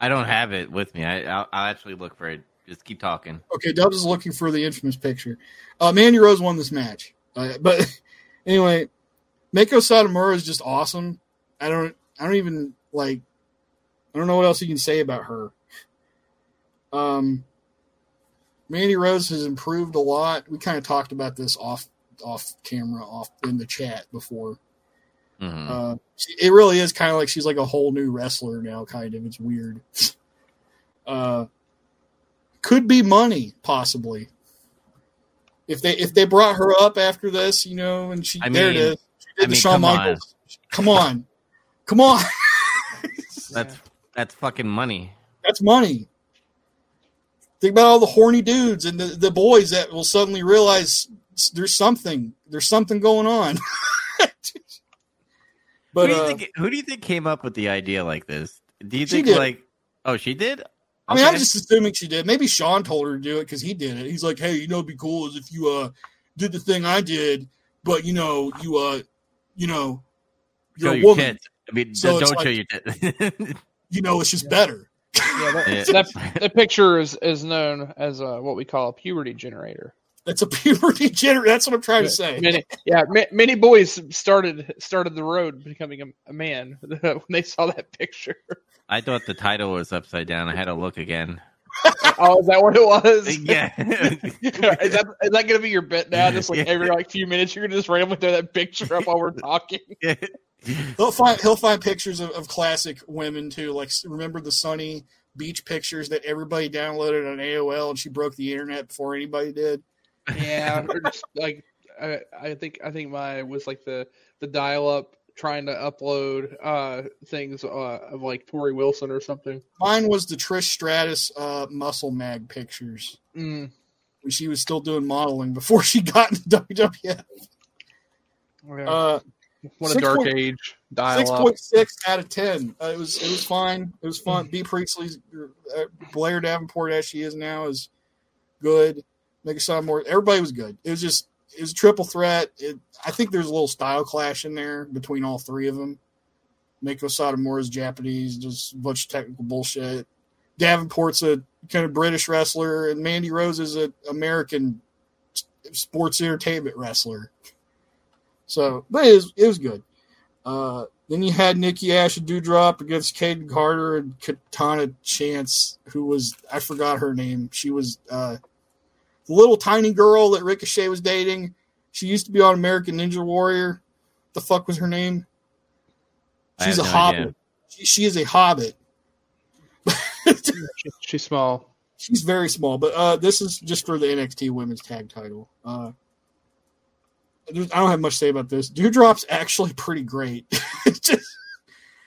I don't have it with me. I, I'll, I'll actually look for it. Just keep talking. Okay, Dubs is looking for the infamous picture. Uh, Mandy Rose won this match, uh, but anyway, Mako Satomura is just awesome. I don't, I don't even like, I don't know what else you can say about her. Um, Mandy Rose has improved a lot. We kind of talked about this off, off camera, off in the chat before. Mhm. Uh, it really is kind of like she's like a whole new wrestler now. Kind of, it's weird. uh, could be money possibly. If they if they brought her up after this, you know, and she I there it mean- is. She did I the mean, Shawn come on. Michaels. Come on, come on. That's that's fucking money. That's money. Think about all the horny dudes and the, the boys that will suddenly realize there's something there's something going on. but who do you uh, think? Who do you think came up with the idea like this? Do you think did. like? Oh, she did. I mean, I'm just assuming she did. Maybe Shawn told her to do it because he did it. He's like, "Hey, you know, it'd be cool is if you uh did the thing I did, but you know, you uh, you know, you're a your woman. tits. I mean, So don't show like- your tits. You know, it's just better." Yeah, that, Yeah. that, that picture is, is known as uh, what we call a puberty generator. That's a puberty generator. That's what I'm trying to say. Many, yeah, ma- many boys started started the road becoming a, a man when they saw that picture. I thought the title was upside down. I had to look again. Oh, is that what it was? yeah. is that is that gonna be your bit now? Just like Yeah. every like few minutes, you're gonna just randomly throw that picture up while we're talking. He'll find he'll find pictures of, of classic women too. Like remember the sunny beach pictures that everybody downloaded on AOL, and she broke the internet before anybody did. Yeah, or just like I, I think I think mine was like the the dial up trying to upload uh things uh, of like Torrie Wilson or something. Mine was the Trish Stratus uh, muscle mag pictures Mm. when she was still doing modeling before she got into WWF. Yeah. Uh, what a dark point- age dial Six up. point six out of ten. Uh, it was it was fine. It was fun. Bea Priestley, uh, Blair Davenport as she is now is good. Make sound more. Everybody was good. It was just it was a triple threat. It, I think there's a little style clash in there between all three of them. Mako is Japanese, just a bunch of technical bullshit. Davenport's a kind of British wrestler, and Mandy Rose is an American sports entertainment wrestler. So, but it was, it was good. Uh, then you had Nikki Ash and Doudrop against Kayden Carter and Katana Chance, who was I forgot her name. She was uh, the little tiny girl that Ricochet was dating. She used to be on American Ninja Warrior. The fuck was her name? She's a no hobbit. idea. She, she is a hobbit. She- she's small. She's very small, but uh, this is just for the NXT Women's Tag Title. Uh, I don't have much to say about this. Doudrop's actually pretty great. Just-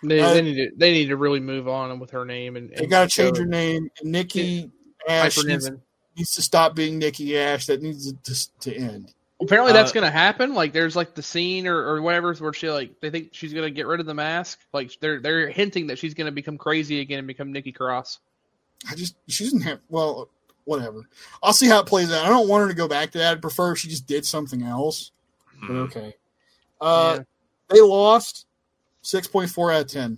They, Uh, they need to they need to really move on with her name and, They got to change go her name. Nikki Ash Piper needs, Niven. Needs to stop being Nikki Ash. That needs to, to end. Apparently that's Uh, gonna happen. Like there's like the scene or, or whatever where she like they think she's gonna get rid of the mask. Like they're they're hinting that she's gonna become crazy again and become Nikki Cross. I just she doesn't have well, whatever. I'll see how it plays out. I don't want her to go back to that. I'd prefer if she just did something else. But Mhm. okay. Uh, Yeah. They lost six point four out of ten.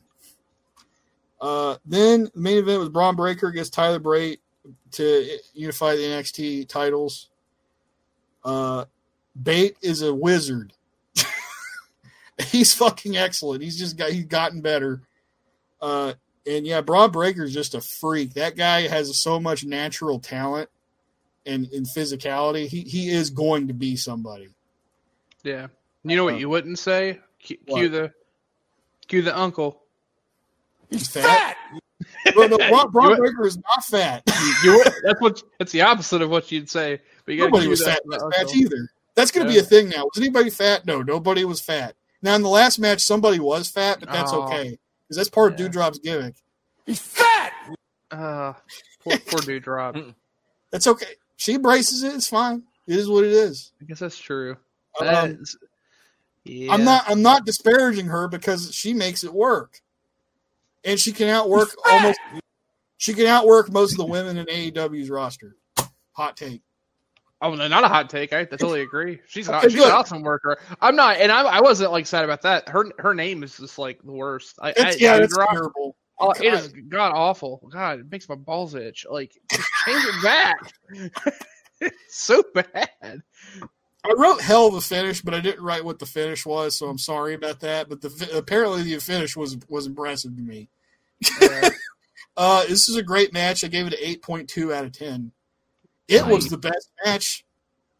Uh, then the main event was Bron Breakker against Tyler Bate to unify the NXT titles. Uh, Bate is a wizard. he's fucking excellent. He's just got he's gotten better. Uh, and yeah, Bron Breakker is just a freak. That guy has so much natural talent and, and physicality. He he is going to be somebody. Yeah. You know what Uh, you wouldn't say? Cue, what? cue the cue the uncle. He's fat. Well, no, Bron, Bron Breakker is not fat. You would, that's what that's the opposite of what you'd say. But you Nobody was fat in the this match either. That's going to be a thing now. Was anybody fat? No, nobody was fat. Now in the last match, somebody was fat, but that's Oh. okay because that's part of Yeah. Doudrop's gimmick. He's fat! Uh, poor, poor Doudrop. That's okay. She embraces it. It's fine. It is what it is. I guess that's true. Um, That's- yeah. I'm not. I'm not disparaging her because she makes it work, and she can outwork almost. She can outwork most of the women in AEW's roster. Hot take. Oh, no, not a hot take. I totally agree. She's an, she's good. an awesome worker. I'm not, and I, I wasn't like sad about that. Her her name is just like the worst. I, I, yeah, it's Doudrop- terrible. Oh, it is god awful. God, it makes my balls itch. Like, change it back. it's so bad. I wrote hell of a finish, but I didn't write what the finish was, so I'm sorry about that. But the apparently the finish was was impressive to me. Uh, this is a great match. I gave it an eight point two out of ten. It was the best match.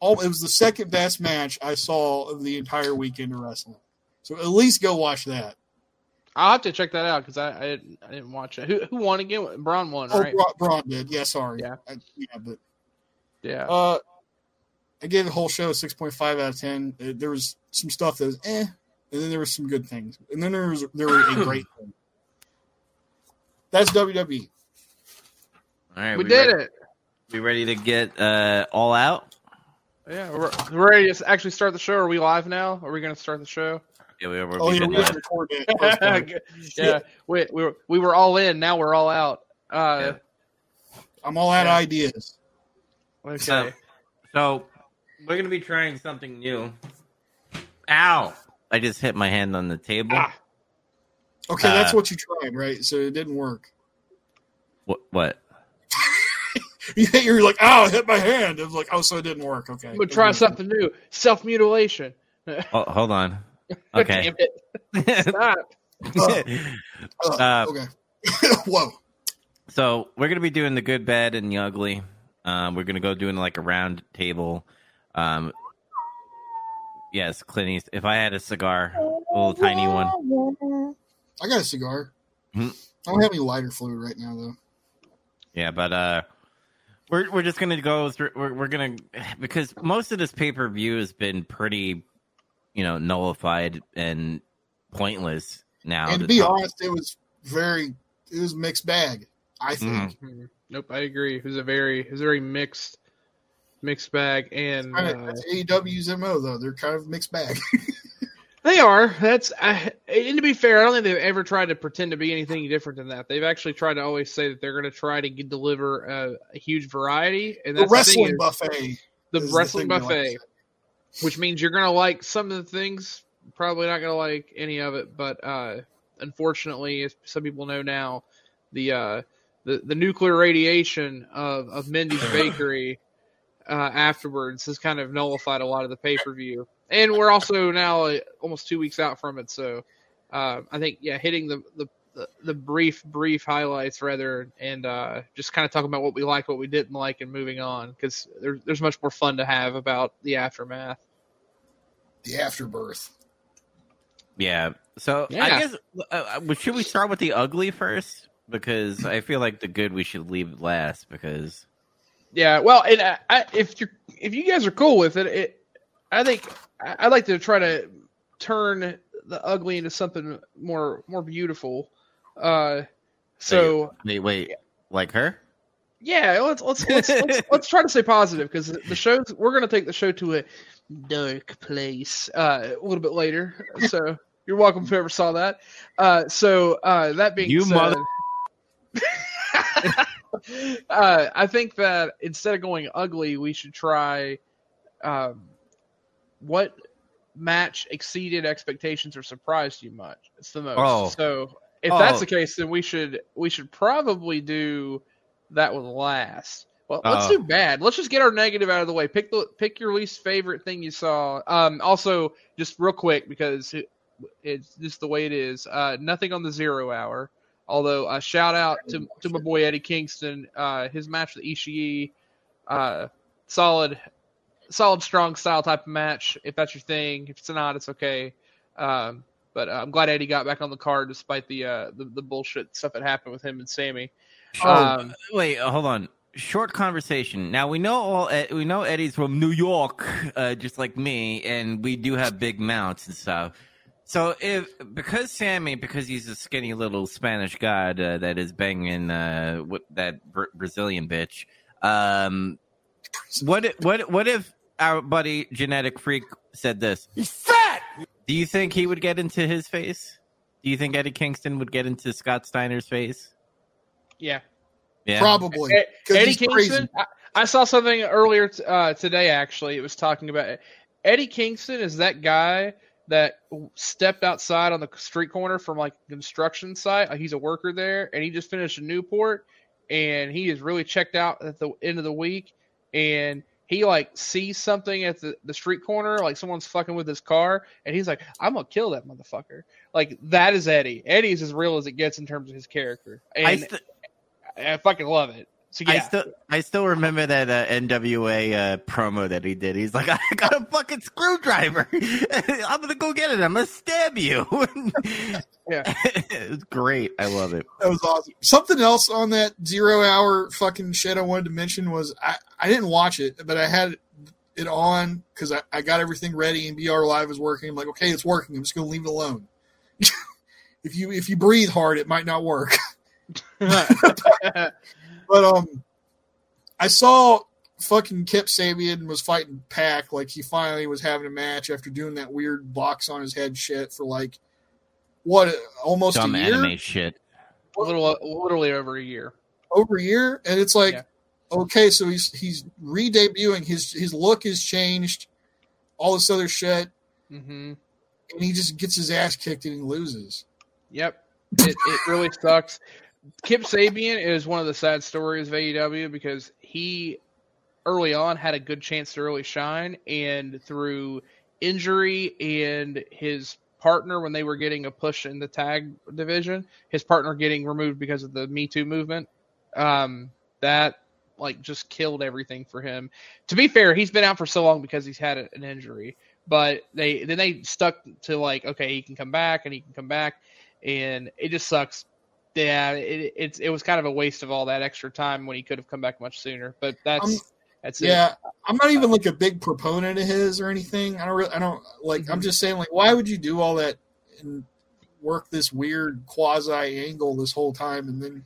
Oh, it was the second best match I saw of the entire weekend of wrestling. So at least go watch that. I'll have to check that out because I, I didn't I didn't watch it. Who who won again? Bron won, Oh, right? Bron, Bron did. Yeah, sorry. Yeah. I, yeah, but Yeah. uh, I gave the whole show six point five out of ten. Uh, There was some stuff that was eh, and then there was some good things, and then there was there was a great thing. That's. WWE. All right, we did ready, it. We ready to get uh, all out? Yeah, we're, we're ready to actually start the show. Are we live now? Are we going to start the show? Yeah, we, we're, Oh we yeah, did we that. didn't record that. first part. yeah, we, we were we were all in. Now we're all out. Uh, I'm all out of Yeah. ideas. Okay. So, so we're gonna be trying something new. Ow! I just hit my hand on the table. Ah. Okay, that's Uh, what you tried, right? So it didn't work. What? What? You You're like, oh, I hit my hand. It was like, oh, so it didn't work. Okay, I'm gonna try something new. Self mutilation. Oh, hold on. Okay. Damn it. Stop. Oh, uh, okay. Whoa. So we're gonna be doing the good, bad, and the ugly. Um, we're gonna go doing like a round table. Um, yes, Clint East. If I had a cigar, a little tiny one. I got a cigar. Mhm. I don't have any lighter fluid right now, though. Yeah, but uh, we're we're just gonna go through. We're we're gonna because most of this pay per view has been pretty, you know, nullified and pointless now. and to to be talk- honest, it was very, it was mixed bag. I think. Mhm. Nope, I agree. It was a very, it was a very mixed, mixed bag, and Kinda- uh, That's AEW's mo though. They're kind of mixed bag. they are. That's, I, and to be fair, I don't think they've ever tried to pretend to be anything different than that. They've actually tried to always say that they're going to try to get, deliver a, a huge variety, and the that's the thing wrestling is- buffet. the wrestling thing they like buffet, which means you're gonna like some of the things, probably not gonna like any of it. But uh, unfortunately, as some people know now, the uh, the the nuclear radiation of of Mindy's Bakery uh, afterwards has kind of nullified a lot of the pay per view, and we're also now uh, almost two weeks out from it. So uh, I think yeah, hitting the the the, the brief brief highlights rather and uh, just kind of talking about what we liked what we didn't like and moving on because there's there's much more fun to have about the aftermath The afterbirth. Yeah. So Yeah. I guess uh, uh, should we start with the ugly first? Because I feel like the good we should leave last. Because yeah well and I, I, if you're if you guys are cool with it it i think I- i'd like to try to turn the ugly into something more more beautiful uh so wait, wait, like her? Yeah, let's let's let's, let's, let's try to stay positive because the show's we're gonna take the show to a dark place uh, a little bit later. So you're welcome if you ever saw that. Uh, so uh, that being You said, mother- uh, I think that instead of going ugly, we should try um, what match exceeded expectations or surprised you much. It's the most. Oh. So if Oh. that's the case, then we should we should probably do that one last. Well, let's Oh. do bad. Let's just get our negative out of the way. Pick the pick your least favorite thing you saw. Um, also, just real quick because it, it's just the way it is. Uh, nothing on the zero hour. Although a shout out to to my boy Eddie Kingston. Uh, his match with Ishii, uh, solid, solid, strong style type of match. If that's your thing, if it's not, it's okay. Um, but uh, I'm glad Eddie got back on the card despite the uh the, the bullshit stuff that happened with him and Sammy. Um, Wait, uh, hold on. Short conversation. Now we know all. We know Eddie's from New York, uh, just like me, and we do have big mounts and stuff. So if because Sammy, because he's a skinny little Spanish god uh, that is banging uh, what, that Br- Brazilian bitch, um, what if, what what if our buddy genetic freak said this? He's fat! Do you think he would get into his face? Do you think Eddie Kingston would get into Scott Steiner's face? yeah. Yeah. Probably. Eddie Kingston. I, I saw something earlier t- uh, today. Actually, it was talking about Eddie Kingston is that guy that stepped outside on the street corner from like a construction site. Like he's a worker there, and he just finished in Newport, and he is really checked out at the end of the week, and he like sees something at the, the street corner, like someone's fucking with his car, and he's like, "I'm gonna kill that motherfucker." Like that is Eddie. Eddie's as real as it gets in terms of his character, and I I, fucking love it. So yeah, I still I still remember that uh, NWA uh, promo that he did. He's like, I got a fucking screwdriver. I'm gonna go get it. I'm gonna stab you. Yeah. it's great. I love it. That was awesome. Something else on that zero hour fucking shit I wanted to mention was I, I didn't watch it, but I had it on because I, I got everything ready and BR Live was working. I'm like, okay, it's working. I'm just gonna leave it alone. if you if you breathe hard, it might not work. But um, I saw fucking Kip Sabian was fighting Pac like he finally was having a match after doing that weird box on his head shit for like what almost Dumb a year, anime shit. a little, literally over a year. over a year, and it's like Yeah. okay, so he's he's re-debuting his his look has changed, all this other shit, hmm and he just gets his ass kicked and he loses. Yep, it, it really sucks. Kip Sabian is one of the sad stories of AEW because he early on had a good chance to really shine, and through injury and his partner when they were getting a push in the tag division, his partner getting removed because of the Me Too movement, Um, that like just killed everything for him. To be fair, he's been out for so long because he's had an injury. But they then they stuck to like, okay, he can come back and he can come back, and it just sucks. Yeah, it, it's it was kind of a waste of all that extra time when he could have come back much sooner. But that's Um, that's it. Yeah, I'm not even like a big proponent of his or anything. I don't really, I don't like. I'm Mhm. just saying, like, why would you do all that and work this weird quasi angle this whole time, and then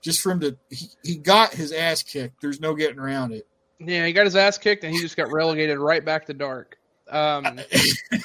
just for him to he, he got his ass kicked. There's no getting around it. Yeah, he got his ass kicked and he just got relegated right back to dark. Um,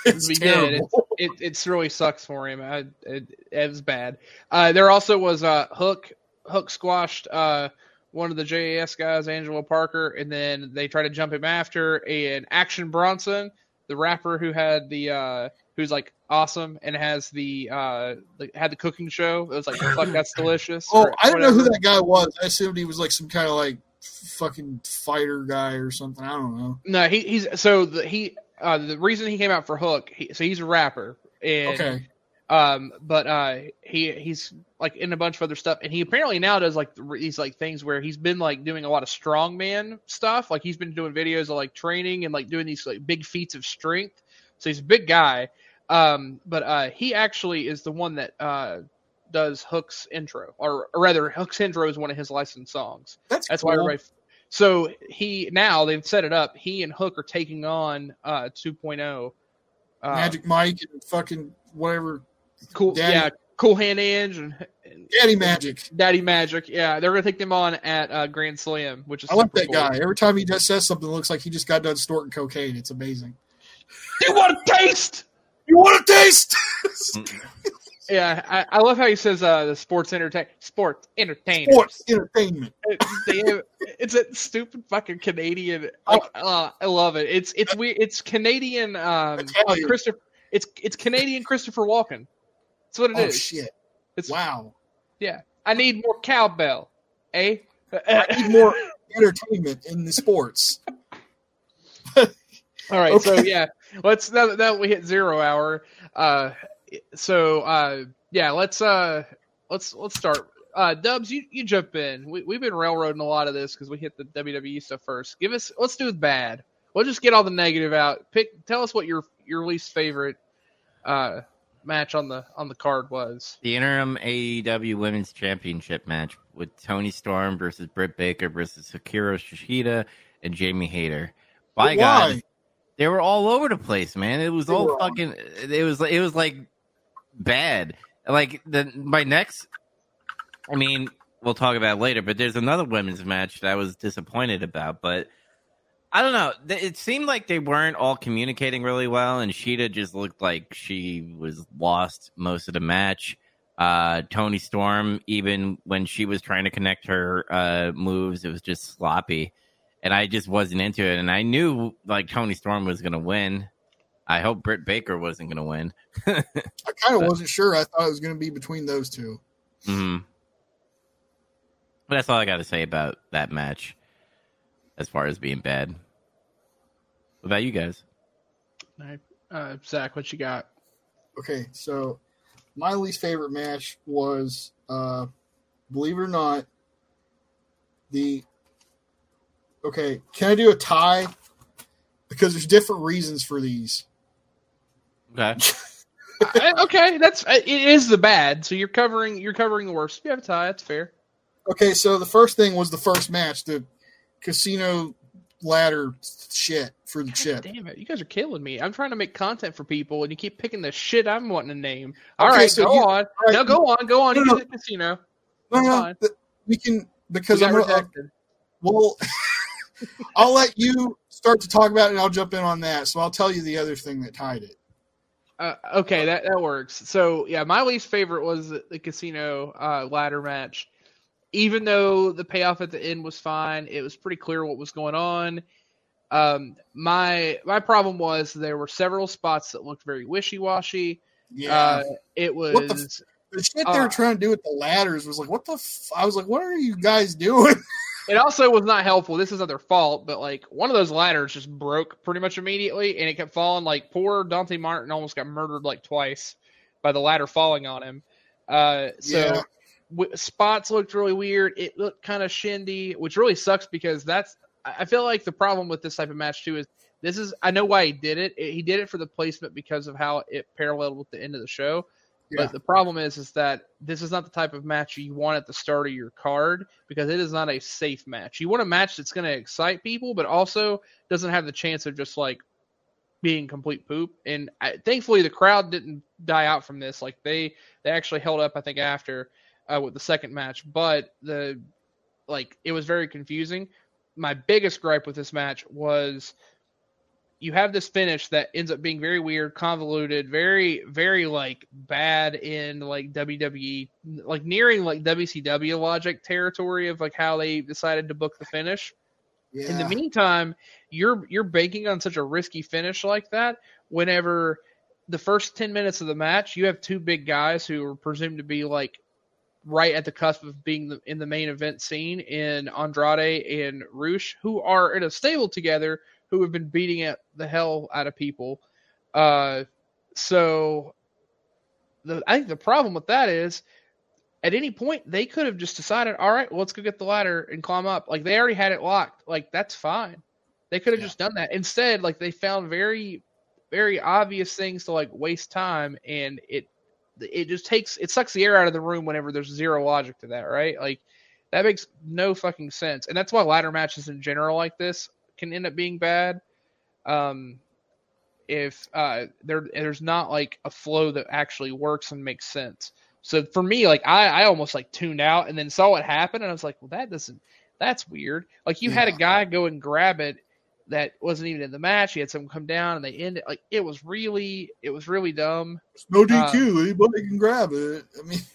it's we did. It it really sucks for him. I, it, it was bad. Uh, there also was uh, Hook. Hook squashed uh, one of the JAS guys, Angelo Parker, and then they tried to jump him after. And Action Bronson, the rapper who had the uh, who's like awesome and has the uh, the, had the cooking show. It was like fuck that's delicious. Oh, I didn't know who that guy was. I assumed he was like some kind of like fucking fighter guy or something. I don't know. No, he, he's so the, he uh, the reason he came out for Hook. He, so he's a rapper and Okay. Um, but uh, he he's like in a bunch of other stuff, and he apparently now does like these like things where he's been like doing a lot of strongman stuff. Like he's been doing videos of like training and like doing these like big feats of strength. So he's a big guy. Um, but uh, he actually is the one that uh does Hook's intro, or, or rather, Hook's intro is one of his licensed songs. That's That's cool. why everybody. So he now they've set it up. He and Hook are taking on uh 2.0. Uh, Magic Mike and fucking whatever. cool, Daddy- yeah, cool hand Ange and, and Daddy Magic. Daddy Magic. Yeah, they're gonna take them on at uh, Grand Slam, which is I like that cool. guy. Every time he just says something, it looks like he just got done snorting cocaine. It's amazing. You want a taste? You want a taste? Yeah, I, I love how he says uh, the sports entertain sports entertainers. Sports entertainment. It- they- it's a stupid fucking Canadian. Like, uh, I love it. It's it's weird. It's Canadian. Um, Italian. Christopher. It's it's Canadian Christopher Walken. That's what it is. Oh shit! It's Wow. yeah. I need more cowbell. Eh? I need more entertainment in the sports. All right, so yeah, let's now now that we hit zero hour. Uh, so uh, yeah, let's uh, let's let's start. Uh, Dubs, you, you jump in. We we've been railroading a lot of this because we hit the WWE stuff first. Give us let's do with bad. We'll just get all the negative out. Pick tell us what your your least favorite uh match on the on the card was. The interim AEW Women's Championship match with Toni Storm versus Britt Baker versus Hikaru Shida and Jamie Hayter. By God, they were all over the place, man. It was They all- fucking. It was it was like bad. Like the my next. I mean, we'll talk about later, but there's another women's match that I was disappointed about, but. I don't know. It seemed like they weren't all communicating really well, and Shida just looked like she was lost most of the match. Uh, Toni Storm, even when she was trying to connect her uh, moves, it was just sloppy, and I just wasn't into it. And I knew like Toni Storm was going to win. I hope Britt Baker wasn't going to win. I kind of wasn't sure. I thought it was going to be between those two. hmm But that's all I got to say about that match, as far as being bad. What about you guys? All right, uh, Zach, what you got? Okay, so my least favorite match was, uh, believe it or not, the. Okay, can I do a tie? Because there's different reasons for these. Okay. Uh, okay, that's it is the bad. So you're covering you're covering the worst. You have a tie. That's fair. Okay, so the first thing was the first match, the casino ladder shit for the chip. Damn it, you guys are killing me. I'm trying to make content for people, and you keep picking the shit I'm wanting to name. All Okay, right, so go you- on. right. No, go on, go on. No, You no. do the casino. No, no, fine. we can because got I'm gonna, uh, well, I'll let you start to talk about it, and I'll jump in on that. So I'll tell you the other thing that tied it. Uh, okay, that that works. So yeah, my least favorite was the, the casino uh, ladder match. Even though the payoff at the end was fine, it was pretty clear what was going on. Um, my my problem was there were several spots that looked very wishy washy. Yeah, Uh, it What the was the shit they uh, were trying to do with the ladders was like, what the? F-? I was like, what are you guys doing? It also was not helpful. This is not their fault, but like one of those ladders just broke pretty much immediately, and it kept falling. Like poor Dante Martin almost got murdered like twice by the ladder falling on him. Uh, so Yeah. w- spots looked really weird. It looked kind of shindy, which really sucks because that's. I feel like the problem with this type of match too is this is. I know why he did it. It- He did it for the placement because of how it paralleled with the end of the show. Yeah. But the problem is, is that this is not the type of match you want at the start of your card because it is not a safe match. You want a match that's going to excite people, but also doesn't have the chance of just like being complete poop. And I, thankfully, the crowd didn't die out from this. Like they they actually held up, I think, after uh, with the second match. But the like it was very confusing. My biggest gripe with this match was you have this finish that ends up being very weird, convoluted, very, very like bad in like WWE, like nearing like WCW logic territory of like how they decided to book the finish. Yeah. In the meantime, you're you're banking on such a risky finish like that. Whenever the first ten minutes of the match, you have two big guys who are presumed to be like right at the cusp of being the, in the main event scene in Andrade and Rush, who are in a stable together, who have been beating it the hell out of people. Uh, so the I think the problem with that is at any point they could have just decided, all right, well, let's go get the ladder and climb up. Like they already had it locked. Like that's fine. They could have Yeah. just done that. Instead, like they found very, very obvious things to like waste time, and it it just takes it sucks the air out of the room whenever there's zero logic to that, right? Like that makes no fucking sense, and that's why ladder matches in general like this can end up being bad. Um, if uh, there there's not like a flow that actually works and makes sense. So for me, like I, I almost like tuned out and then saw what happened and I was like, well, that doesn't, that's weird. Like you had a guy go and grab it that wasn't even in the match. He had someone come down and they ended like it was really, it was really dumb. no DQ. anybody can grab it. I mean,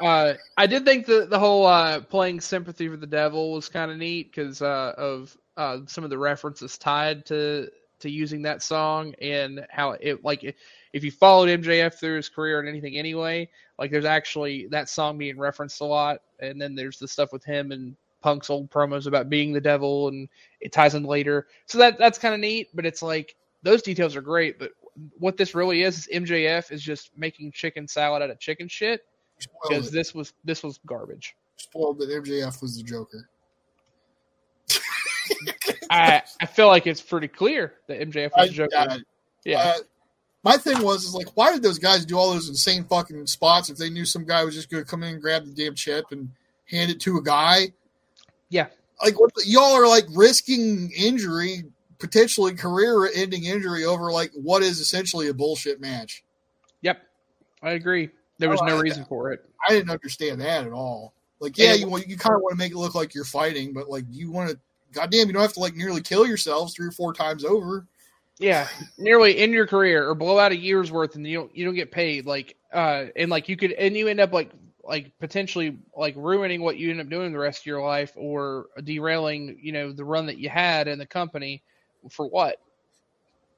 Uh, I did think the the whole uh, playing sympathy for the devil was kind of neat because uh, of uh, some of the references tied to to using that song and how it like if- if you followed MJF through his career and anything anyway, like there's actually that song being referenced a lot, and then there's the stuff with him and Punk's old promos about being the devil, and it ties in later. So that that's kind of neat, but it's like those details are great, but what this really is is MJF is just making chicken salad out of chicken shit because it. this was this was garbage. spoiled that MJF was the Joker. I I feel like it's pretty clear that MJF was I- Joker. I- yeah, uh, my thing was is like, why did those guys do all those insane fucking spots if they knew some guy was just going to come in and grab the damn chip and hand it to a guy? yeah, Like, what y'all are like risking injury, potentially career-ending injury over like what is essentially a bullshit match. yep. I agree. There was Oh, no I- reason for it. I didn't understand that at all. Like, yeah, you you kind of want to make it look like you're fighting, but like you want to, goddamn, you don't have to like nearly kill yourselves three or four times over. Yeah, nearly in your career or blow out a year's worth and you don't you don't get paid like uh and like you could and you end up like like potentially like ruining what you end up doing the rest of your life or derailing you know the run that you had in the company for what?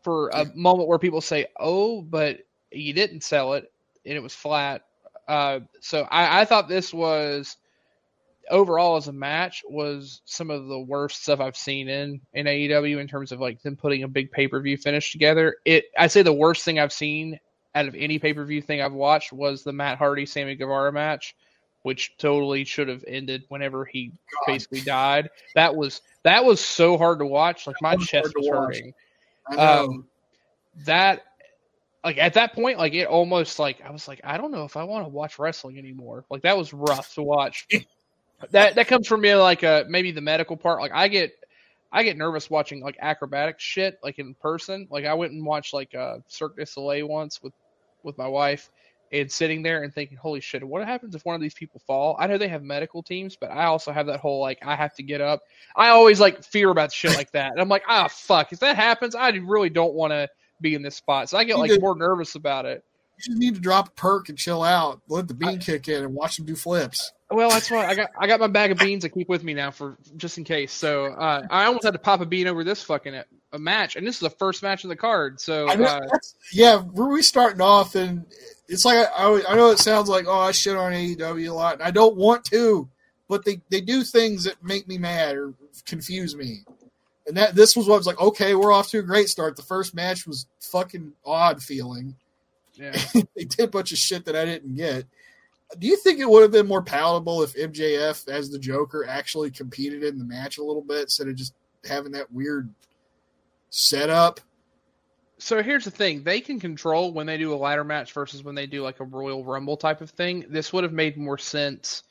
For a moment where people say oh but you didn't sell it and it was flat. Uh so I, I thought this was overall as a match was some of the worst stuff I've seen in in AEW in terms of like them putting a big pay per view finish together. It I'd say the worst thing I've seen out of any pay per view thing I've watched was the Matt Hardy Sammy Guevara match, which totally should have ended whenever he God. basically died. That was that was so hard to watch. Like my was chest was hurting. Um, that like at that point, like it almost like I was like, I don't know if I want to watch wrestling anymore. Like that was rough to watch. that that comes from me like uh maybe the medical part. Like I get I get nervous watching like acrobatic shit like in person. Like I went and watched like uh Cirque du Soleil once with with my wife and sitting there and thinking, holy shit, what happens if one of these people fall? I know they have medical teams, but I also have that whole like I have to get up. I always like fear about shit like that. And I'm like, ah fuck, if that happens, I really don't want to be in this spot. So I get like more nervous about it. you just need to drop a perk and chill out. Let the bean kick in and watch them do flips. Well, that's why I got I got my bag of beans I keep with me now for just in case. So uh, I almost had to pop a bean over this fucking a, a match, and this is the first match in the card. So know, uh, yeah, we're we starting off, and it's like I, I, I know it sounds like oh I shit on AEW a lot, and I don't want to, but they they do things that make me mad or confuse me, and that this was what I was like. Okay, we're off to a great start. The first match was fucking odd feeling. yeah, they did a bunch of shit that I didn't get. Do you think it would have been more palatable if MJF as the Joker actually competed in the match a little bit instead of just having that weird setup? So here's the thing: they can control when they do a ladder match versus when they do like a Royal Rumble type of thing. This would have made more sense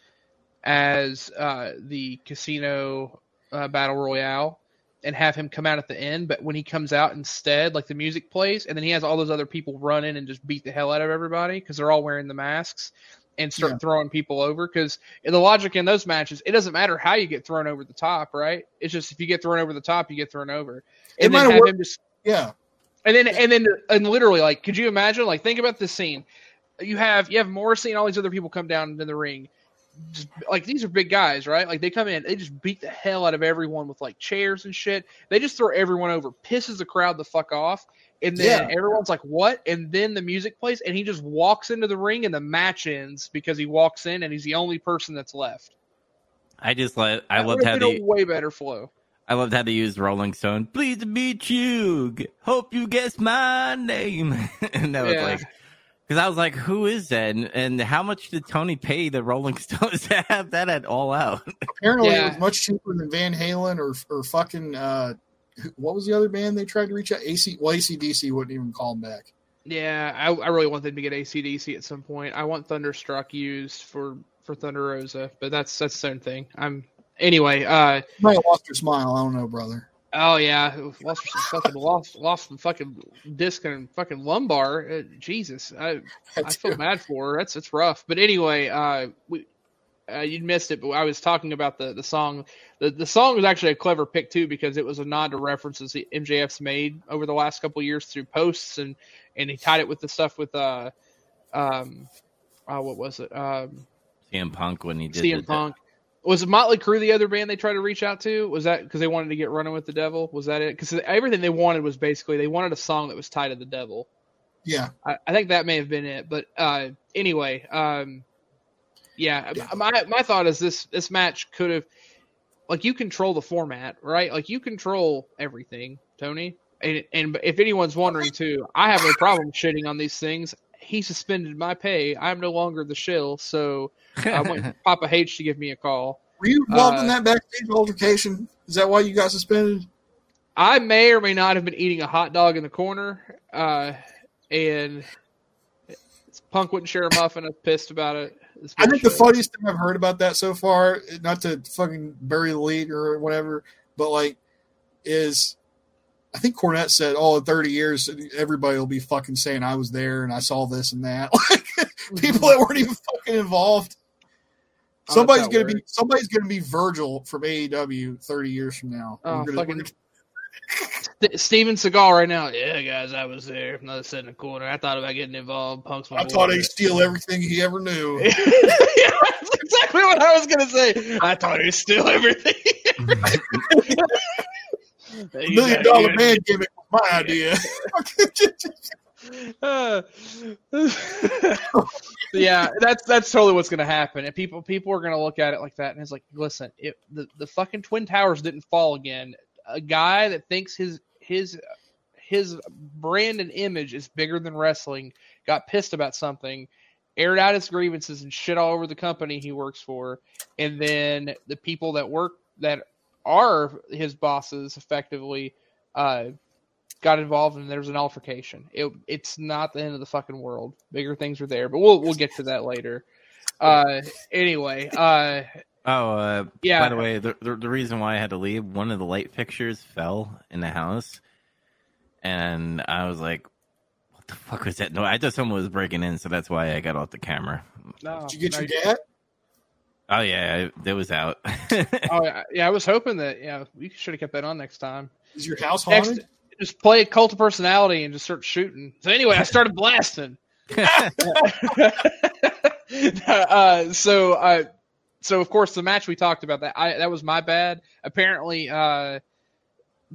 as uh, the Casino uh, Battle Royale and have him come out at the end. But when he comes out instead, like the music plays, and then he has all those other people run in and just beat the hell out of everybody because they're all wearing the masks and start Yeah. throwing people over. Because in the logic in those matches, it doesn't matter how you get thrown over the top, right? It's just if you get thrown over the top, you get thrown over. It And might then have worked- him just Yeah, and then and then and literally like could you imagine like think about this scene you have you have Morrissey and all these other people come down in the ring just, like these are big guys right like they come in they just beat the hell out of everyone with like chairs and shit they just throw everyone over pisses the crowd the fuck off and then Yeah. everyone's like what and then the music plays and he just walks into the ring and the match ends because he walks in and he's the only person that's left I just love. I That loved how been they. way better flow I loved how they used Rolling Stone. Please to meet you. Hope you guess my name. and that was like, because I was like, who is that? And, and how much did Tony pay the Rolling Stones to have that at all out? apparently it was much cheaper than Van Halen or or fucking uh, what was the other band they tried to reach out? AC well ACDC wouldn't even call them back. Yeah, I, I really want them to get ACDC at some point. I want Thunderstruck used for for Thunder Rosa, but that's that's its own thing. I'm anyway. Uh, You might have lost your smile. I don't know, brother. Oh yeah, lost some fucking lost lost some fucking disc and fucking lumbar. Uh, Jesus, I I feel bad for her. That's it's rough. But anyway, uh, we. Uh, you missed it, but I was talking about the, the song. The the song was actually a clever pick too because it was a nod to references that MJF's made over the last couple of years through posts and and he tied it with the stuff with uh um uh, what was it um CM Punk when he did CM the- Punk was it Motley Crue the other band they tried to reach out to was that because they wanted to get running with the devil was that it because everything they wanted was basically they wanted a song that was tied to the devil Yeah, I, I think that may have been it. But uh, anyway, um, yeah, Yeah. my my thought is this this match could have like you control the format, right? Like you control everything, Tony. And and if anyone's wondering too, I have no problem shitting on these things. He suspended my pay. I'm no longer the shill, so I want Papa H to give me a call. were you involved in Uh, that backstage altercation? Is that why you got suspended? I may or may not have been eating a hot dog in the corner, uh, and Punk wouldn't share a muffin. I was pissed about it. I think the funniest thing I've heard about that so far, not to fucking bury the lead or whatever, but like, is I think Cornette said, "Oh, in 30 years, everybody will be fucking saying I was there and I saw this and that." Like people mm-hmm. that weren't even fucking involved. Oh, Somebody's gonna not be somebody's gonna be Virgil from AEW 30 years from now. Oh, gonna- fucking- St- Steven Seagal right now. Yeah, guys, I was there. Another set in the corner. I thought about getting involved. Punk's my I boy. thought he'd steal everything he ever knew. yeah, that's exactly what I was gonna say. I thought he'd steal everything. Million dollar man gimmick was my idea. Uh, yeah, that's that's totally what's gonna happen, and people people are gonna look at it like that, and it's like, listen, if the the fucking twin towers didn't fall again, a guy that thinks his his his brand and image is bigger than wrestling got pissed about something, aired out his grievances and shit all over the company he works for, and then the people that work that are his bosses effectively uh, got involved and there's an altercation. It, it's not the end of the fucking world. Bigger things are there, but we'll we'll get to that later. Uh, anyway, uh, Oh, uh, yeah. by the way, the, the the reason why I had to leave, one of the light fixtures fell in the house, and I was like, "What the fuck was that?" No, I thought someone was breaking in, so that's why I got off the camera. no, Did you get no, your dad? Oh yeah, it was out. Oh yeah, yeah. I was hoping that yeah, we should have kept that on next time. Is your house Next, haunted? just play a cult of personality and just start shooting. So anyway, I started blasting. uh, so, uh, so of course the match we talked about that I, that was my bad. Apparently, uh,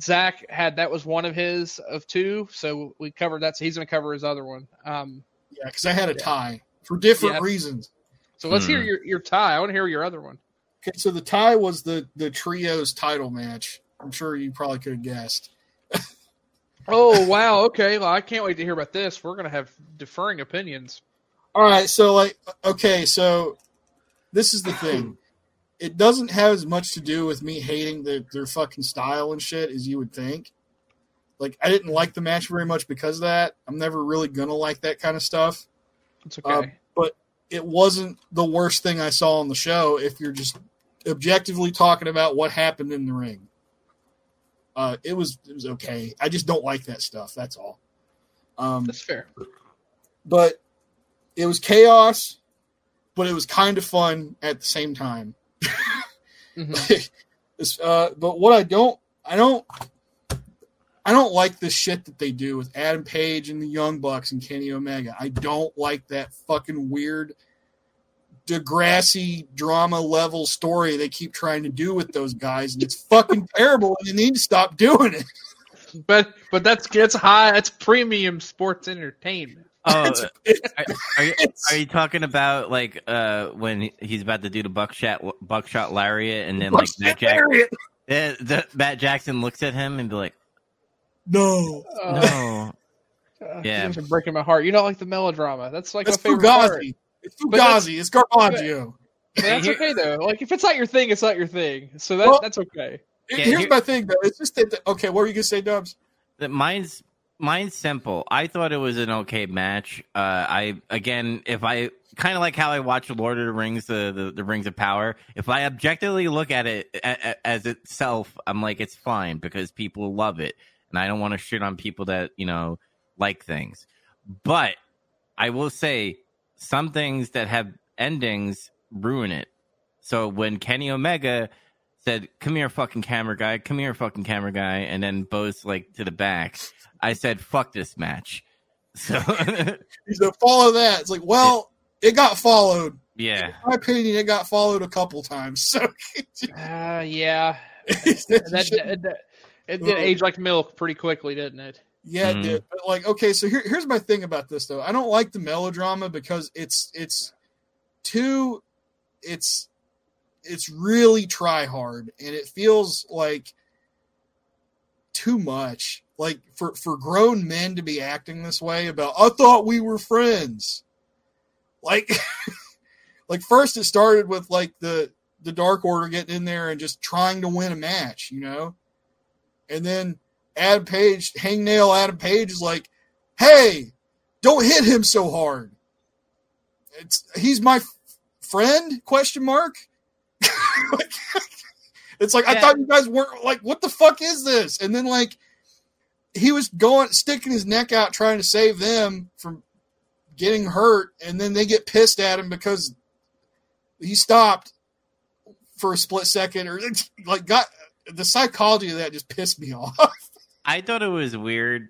Zach had that was one of his of two, so we covered that. So he's going to cover his other one. Um, Yeah, because I had a tie for different Yeah. reasons. So let's Hmm. hear your your tie. I want to hear your other one. Okay, so the tie was the the trios title match. I'm sure you probably could have guessed. Oh wow, okay. Well, I can't wait to hear about this. We're going to have differing opinions. All right, so like, okay, so this is the thing. It doesn't have as much to do with me hating their, their fucking style and shit as you would think. Like, I didn't like the match very much because of that. I'm never really gonna like that kind of stuff. It's okay. Uh, but it wasn't the worst thing I saw on the show if you're just objectively talking about what happened in the ring. Uh, it was it was okay. I just don't like that stuff. That's all. Um, That's fair. but it was chaos, but it was kind of fun at the same time. Mhm. It's, uh, but what I don't, I don't, I don't like the shit that they do with Adam Page and the Young Bucks and Kenny Omega. I don't like that fucking weird Degrassi drama level story they keep trying to do with those guys, and it's fucking terrible. And they need to stop doing it. But but that's that's high. That's premium sports entertainment. Oh, It's- it's- are, are you, it's- are you talking about like uh when he's about to do the buckshot buckshot lariat and then like Matt Jackson, Lariat. yeah, the, Matt Jackson looks at him and be like, No, Uh, no, uh, Yeah. you guys are breaking my heart. You don't like the melodrama. That's like that's my favorite part. Fugazi. It's But that's- Fugazi. It's Garbaggio. That's okay though. Like if it's not your thing, it's not your thing. So that Well- that's okay. Yeah, Here's here- my thing, though. It's just that. Okay, what were you gonna say, Dubs? That mine's mine's simple. I thought it was an okay match. Uh, I again, if I kind of like how I watch Lord of the Rings, the, the the Rings of Power. If I objectively look at it a, a, as itself, I'm like it's fine because people love it, and I don't want to shit on people that you know like things. But I will say some things that have endings ruin it. So when Kenny Omega said, "Come here, fucking camera guy. Come here, fucking camera guy," and then Bo's like to the back. I said, "Fuck this match." So He's gonna follow that. It's like, well, it got followed. yeah, In my opinion, it got followed a couple times. So Uh, yeah, that, that, that, that- it did age like milk pretty quickly, didn't it? Yeah, Mhm. did. But like, okay, so here, here's my thing about this though. I don't like the melodrama because it's it's too it's it's really try hard and it feels like too much. Like for for grown men to be acting this way about I thought we were friends. Like like first it started with like the the Dark Order getting in there and just trying to win a match, you know? And then Adam Page, hangnail Adam Page is like, "Hey, don't hit him so hard. It's he's my f- friend?" Question mark. It's like I thought you guys weren't like, what the fuck is this? And then like he was going sticking his neck out trying to save them from getting hurt, and then they get pissed at him because he stopped for a split second, or like got the psychology of that just pissed me off. I thought it was weird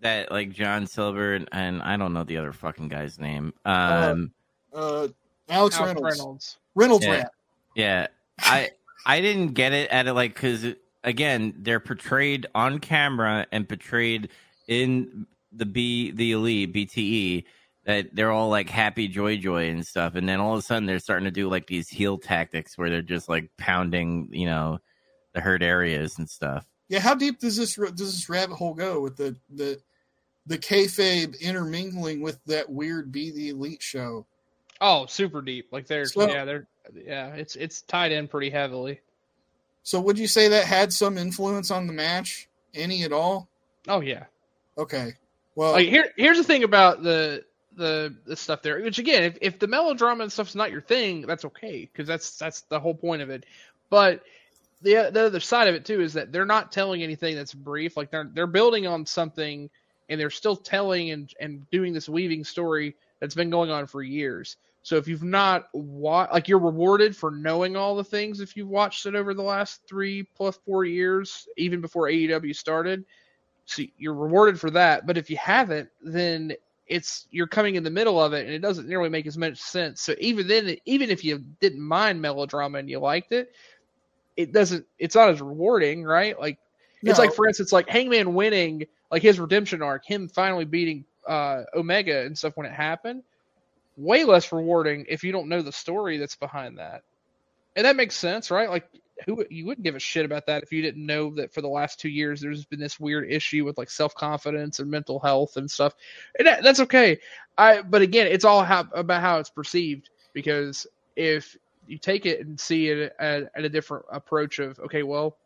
that like John Silver and, and I don't know the other fucking guy's name. Um, uh, Alex Alf Reynolds. Reynolds. Reynolds Yeah. rat. Yeah, I I didn't get it at it like because again they're portrayed on camera and portrayed in the B the elite BTE that they're all like happy joy joy and stuff, and then all of a sudden they're starting to do like these heel tactics where they're just like pounding you know the hurt areas and stuff. Yeah, how deep does this does this rabbit hole go with the the the kayfabe intermingling with that weird Be the Elite show? Oh, super deep. Like they're So- yeah, they're yeah, it's it's tied in pretty heavily. So would you say that had some influence on the match, any at all? Oh yeah. Okay, well, Like here here's the thing about the the the stuff there. Which again, if, if the melodrama and stuff's not your thing, that's okay because that's that's the whole point of it. But the the other side of it too is that they're not telling anything that's brief. Like they're they're building on something and they're still telling and and doing this weaving story that's been going on for years. So if you've not watched, like you're rewarded for knowing all the things if you've watched it over the last three plus four years, even before AEW started. So you're rewarded for that. But if you haven't, then it's you're coming in the middle of it, and it doesn't nearly make as much sense. So even then, even if you didn't mind melodrama and you liked it, it doesn't. It's not as rewarding, right? Like it's like, for instance, like Hangman winning, like his redemption arc, him finally beating uh, Omega and stuff when it happened. Way less rewarding if you don't know the story that's behind that. And that makes sense, right? Like who you wouldn't give a shit about that if you didn't know that for the last two years there's been this weird issue with like self confidence and mental health and stuff, and that, that's okay. I but again, it's all how, about how it's perceived because if you take it and see it at, at a different approach of okay, well,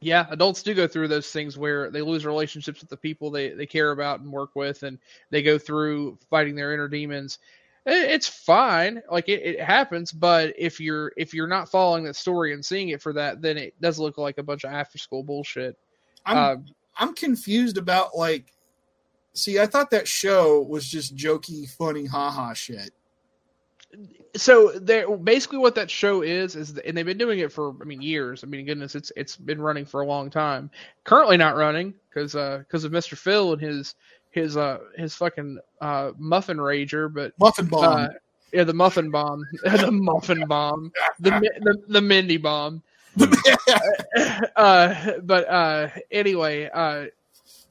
yeah, adults do go through those things where they lose relationships with the people they, they care about and work with, and they go through fighting their inner demons. It's fine, like it, it happens. But if you're if you're not following that story and seeing it for that, then it does look like a bunch of after school bullshit. I'm Um, I'm confused about like. See, I thought that show was just jokey, funny, haha shit. So there basically what that show is is and they've been doing it for i mean years. I mean goodness it's it's been running for a long time. Currently not running because uh because of mr phil and his his uh his fucking uh muffin rager but Muffin bomb. uh yeah the muffin bomb. The muffin bomb. The, the the mindy bomb. Uh but uh anyway uh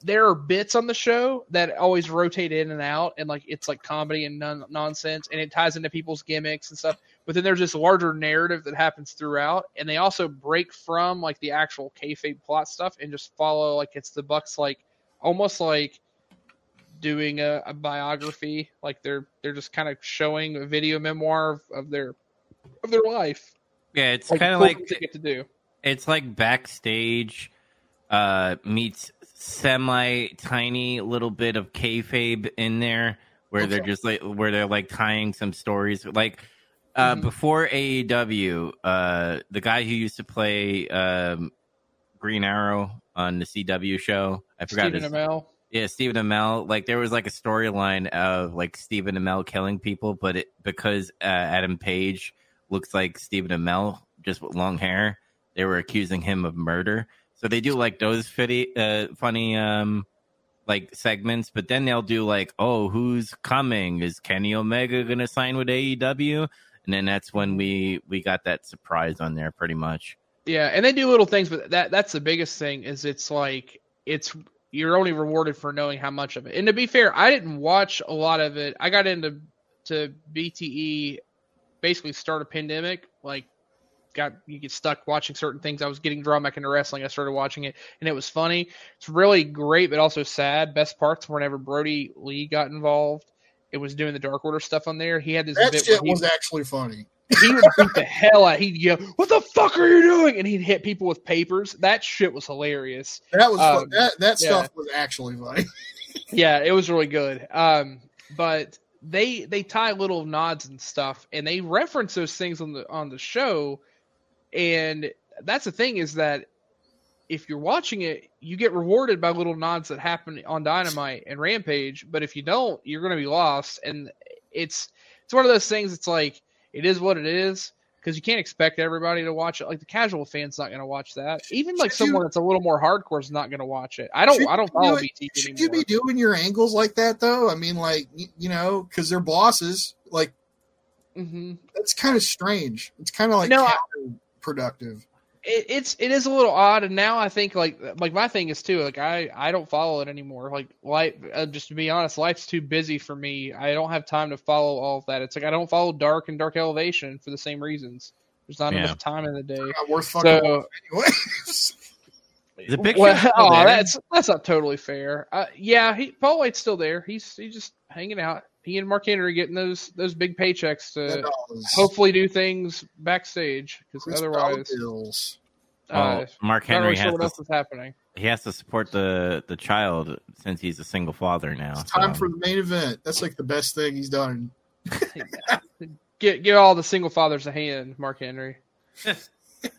there are bits on the show that always rotate in and out, and like it's like comedy and non- nonsense, and it ties into people's gimmicks and stuff. But then there's this larger narrative that happens throughout, and they also break from like the actual kayfabe plot stuff and just follow like it's the Bucks like almost like doing a, a biography, like they're they're just kind of showing a video memoir of, of their of their life. Yeah, it's Like, kind of cool like they get to do. it's like backstage uh meets semi tiny little bit of kayfabe in there where they're just like where they're like tying some stories like uh Mhm. before AEW uh the guy who used to play um Green Arrow on the CW show I forgot Stephen his, Amell. yeah, Stephen Amell. Like there was like a storyline of like Stephen Amell killing people, but it because uh, Adam Page looks like Stephen Amell just with long hair, they were accusing him of murder. So they do like those fitty, uh, funny um like segments, but then they'll do like, oh, who's coming? Is Kenny Omega gonna sign with AEW? And then that's when we we got that surprise on there, pretty much. Yeah, and they do little things, but that that's the biggest thing is it's like it's you're only rewarded for knowing how much of it. And to be fair, I didn't watch a lot of it. I got into to BTE basically start a pandemic, like got you get stuck watching certain things. I was getting drawn back into wrestling. I started watching it and it was funny. It's really great but also sad. Best parts were whenever Brodie Lee got involved. It was doing the Dark Order stuff on there. He had this that bit shit was actually funny. he would beat the hell out. He'd yell, "What the fuck are you doing?" And he'd hit people with papers. That shit was hilarious. That was Um, that that yeah. stuff was actually funny. Yeah, it was really good. Um, but they they tie little nods and stuff, and they reference those things on the on the show. And that's the thing is that if you're watching it, you get rewarded by little nods that happen on Dynamite and Rampage. But if you don't, you're going to be lost. And it's it's one of those things. It's like it is what it is because you can't expect everybody to watch it. Like the casual fan's not going to watch that. Even like Should you- someone that's a little more hardcore is not going to watch it. I don't. I don't you follow do BT Should anymore. you be doing your angles like that though? I mean, like you know, because they're bosses. Like hmm that's kind of strange. It's kind of like No, I- counterproductive. it, it's it is a little odd, and now I think like like my thing is too like I I don't follow it anymore. Like life, uh, just to be honest, life's too busy for me. I don't have time to follow all of that. It's like I don't follow Dark and Dark Elevation for the same reasons. There's not Yeah. enough time in the day. Not worth fucking So anyway. The picture well, oh, there? that's that's not totally fair. Uh, yeah, he Paul White's still there. He's he's just hanging out. He and Mark Henry getting those those big paychecks to hopefully do things backstage because otherwise, bills. uh, Well, Mark Henry really sure has what to, else is happening. he has to support the the child since he's a single father now. It's time so- for the main event. That's like the best thing he's done. Get give all the single fathers a hand, Mark Henry.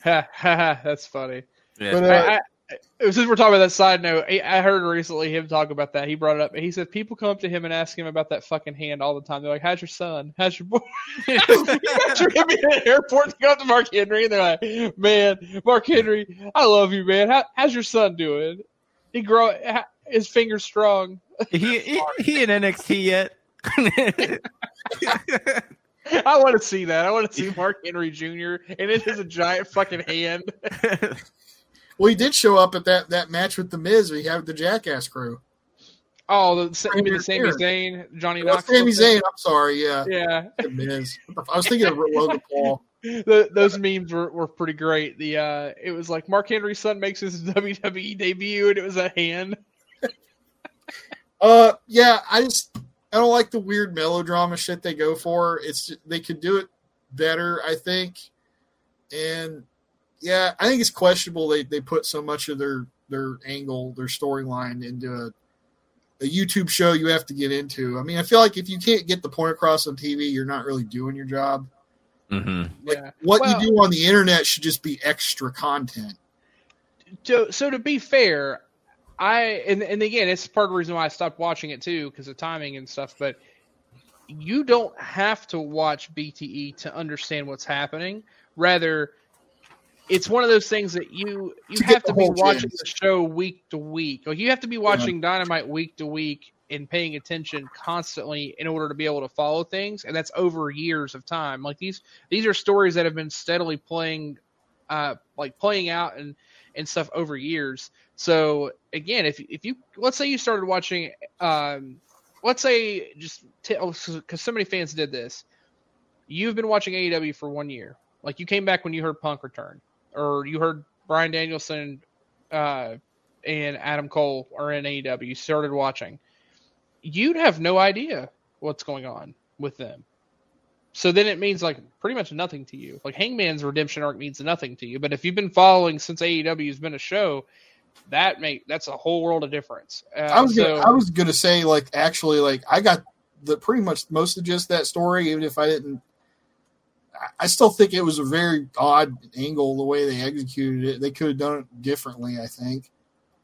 Ha, ha, ha, That's funny. Yeah. But, uh, I, I, Uh, since we're talking about that side note, I heard recently him talk about that. He brought it up. He said people come up to him and ask him about that fucking hand all the time. They're like, "How's your son? How's your boy?" you got imagine him in the airport to go up to Mark Henry and they're like, "Man, Mark Henry, I love you, man. How, how's your son doing? He grow his fingers strong." he, he he in NXT yet? I want to see that. I want to see Mark Henry Jr. and it is a giant fucking hand. Well, he did show up at that, that match with the Miz. We he had the Jackass crew. Oh, the, mean the Sami Zayn, Johnny Well, Knoxville. Sami? Zayn. I'm sorry. Yeah, Yeah. the Miz. I was thinking of Logan Paul. the, those memes were, were pretty great. The uh, it was like Mark Henry's son makes his WWE debut, and it was a hand. Uh, yeah, I just I don't like the weird melodrama shit they go for. It's they could do it better, I think. And yeah, I think it's questionable they they put so much of their their angle, their storyline into a a YouTube show you have to get into. I mean, I feel like if you can't get the point across on TV, you're not really doing your job. hmm Like Yeah. what Well- you do on the internet should just be extra content. So, so to be fair, I and and again, it's part of the reason why I stopped watching it too because of timing and stuff. But you don't have to watch BTE to understand what's happening. Rather, it's one of those things that you you To have to be watching gist. the show week to week. Like you have to be watching Dynamite week to week and paying attention constantly in order to be able to follow things, and that's over years of time. Like these these are stories that have been steadily playing, uh, like playing out and and stuff over years. So again, if if you let's say you started watching, um, let's say just because so many fans did this, you've been watching AEW for one year. Like you came back when you heard Punk return, or you heard Bryan Danielson uh, and Adam Cole are in AEW. You started watching. You'd have no idea what's going on with them. So then it means like pretty much nothing to you. Like Hangman's redemption arc means nothing to you. But if you've been following since AEW has been a show, that make that's a whole world of difference. Uh, I was so, gonna, I was gonna say like actually like I got the pretty much most of just that story even if I didn't I- still think it was a very odd angle the way they executed it. They could have done it differently, I think.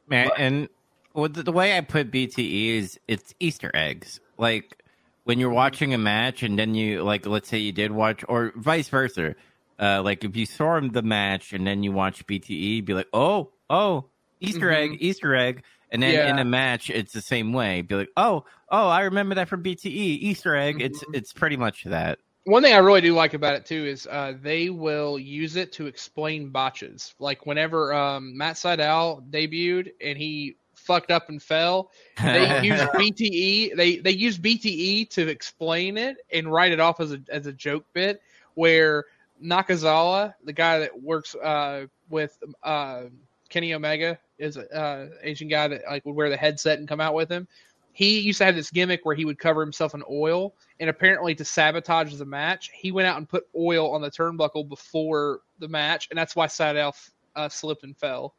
Man, and well, the, the way I put BTE is it's Easter eggs. Like when you're watching a match, and then you like, let's say you did watch, or vice versa. Uh, like if you saw the match and then you watch BTE, be like, oh, oh, Easter egg, Easter egg. And then in a match, it's the same way. Be like, oh, oh, I remember that from BTE, Easter egg. It's it's pretty much that. One thing I really do like about it too is uh, they will use it to explain botches. Like whenever um, Matt Sydal debuted and he fucked up and fell, they use BTE. They they use BTE to explain it and write it off as a as a joke bit. Where Nakazawa, the guy that works uh, with uh, Kenny Omega, is a uh, Asian guy that like would wear the headset and come out with him. He used to have this gimmick where he would cover himself in oil, and apparently to sabotage the match, he went out and put oil on the turnbuckle before the match, and that's why Sydal uh, slipped and fell.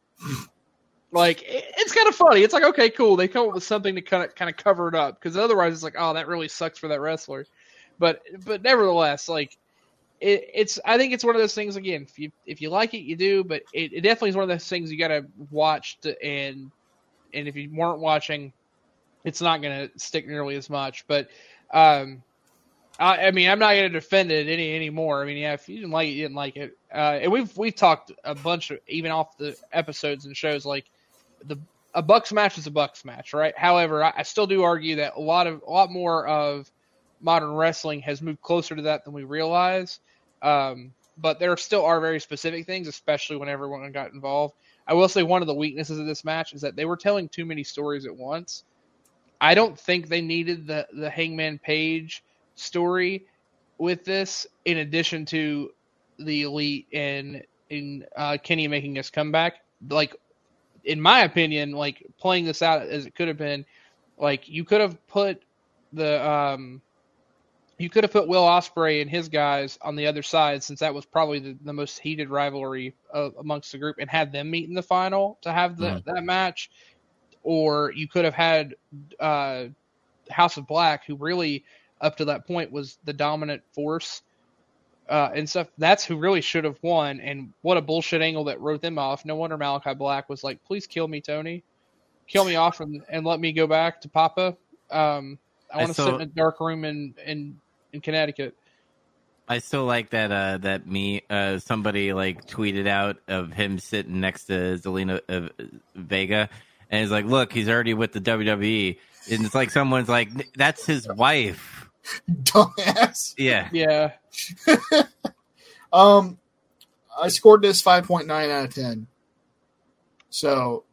like it- it's kind of funny. It's like okay, cool. They come up with something to kind of kind of cover it up because otherwise it's like oh that really sucks for that wrestler. But but nevertheless, like it, it's I think it's one of those things again. If you if you like it, you do. But it, it definitely is one of those things you got to watch to, and and if you weren't watching, it's not going to stick nearly as much. But um, I, I mean, I'm not going to defend it any anymore. I mean, yeah, if you didn't like it, you didn't like it. Uh, and we've we've talked a bunch of even off the episodes and shows like the a Bucks match is a Bucks match, right? However, I, I still do argue that a lot of a lot more of modern wrestling has moved closer to that than we realize. Um, but there still are very specific things, especially when everyone got involved. I will say one of the weaknesses of this match is that they were telling too many stories at once. I don't think they needed the the Hangman Page story with this, in addition to the Elite and in uh, Kenny making his comeback. Like, in my opinion, like playing this out as it could have been, like you could have put the um, you could have put Will Ospreay and his guys on the other side, since that was probably the, the most heated rivalry uh, amongst the group, and had them meet in the final to have the, Mhm. that match. Or you could have had uh, House of Black, who really up to that point was the dominant force uh, and stuff. That's who really should have won. And what a bullshit angle that wrote them off. No wonder Malachi Black was like, "Please kill me, Tony, kill me off, and, and let me go back to Papa. Um, I want to sit in a dark room in in, in Connecticut." I still like that uh that me uh somebody like tweeted out of him sitting next to Zelina uh, Vega and he's like, "Look, he's already with the WWE." And it's like someone's like, "That's his wife." Dumbass. Yeah. Yeah, Um, I scored this 5.9 out of 10. So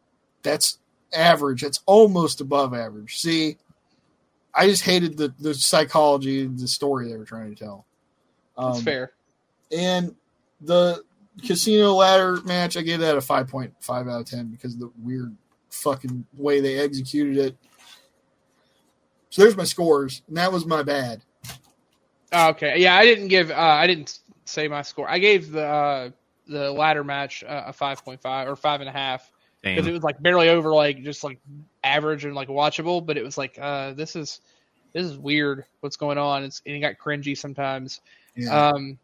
that's average. That's almost above average. See, I just hated the, the psychology, the story they were trying to tell. Um, that's fair. and the casino ladder match, I gave that a five point five out of ten because of the weird fucking way they executed it. So there's my scores, and that was my bad. Oh, Okay, yeah, I didn't give. Uh, I didn't say my score. I gave the uh, the ladder match uh, a five point five or five and a half because it was like barely over like just like average and like watchable, but it was like uh, this is this is weird. What's going on? It's and it got cringy sometimes. Yeah. Um,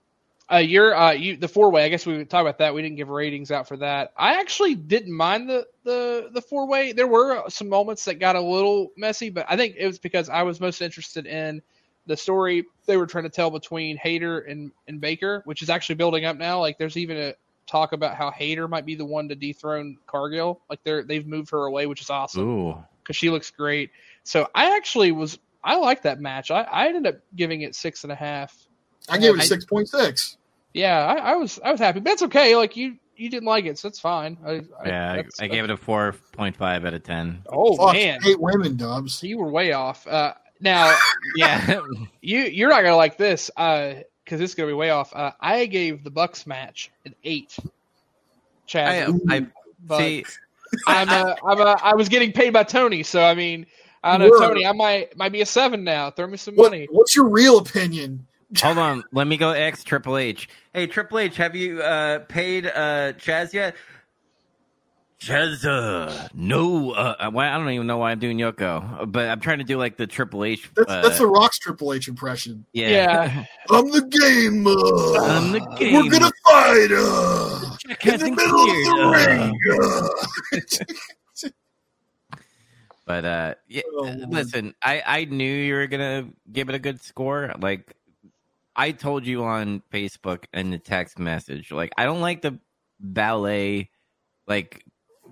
uh, you're uh, you the four way. I guess we would talk about that. We didn't give ratings out for that. I actually didn't mind the the the four way. There were some moments that got a little messy, but I think it was because I was most interested in the story they were trying to tell between Hayter and and Baker, which is actually building up now. Like there's even a talk about how Hayter might be the one to dethrone Cargill. Like they're they've moved her away, which is awesome because she looks great. So I actually was I like that match. I, I ended up giving it six and a half. I gave it I- a six point six. Yeah, I, I was I was happy. But that's okay. Like you you didn't like it, so that's fine. I, I, Yeah, I, that's- I gave it a four point five out of ten. Oh Fuck, man, eight women, Dubs. you were way off. Uh, now Yeah, you you're not gonna like this because this is gonna be way off. Uh, I gave the Bucks match an eight. Chad, I, I but see. I'm a, I'm a, I was getting paid by Tony, so I mean, I don't know, Word. Tony. I might might be a seven now. Throw me some What, money. what's your real opinion? Hold on, let me go X Triple H. Hey, Triple H, have you uh, paid uh, Chaz yet? Chaz, uh, no. Uh, why, I don't even know why I'm doing Yoko, but I'm trying to do like the Triple H. That's, uh, that's the Rock's Triple H impression. yeah. Yeah. I'm the game. Uh, I'm the We're gonna fight. Uh, Check in the hasn't middle cleared, of the uh. ring. Uh. But uh, yeah, Oh, listen, I I knew you were gonna give it a good score. Like I told you on Facebook in the text message, like I don't like the ballet, like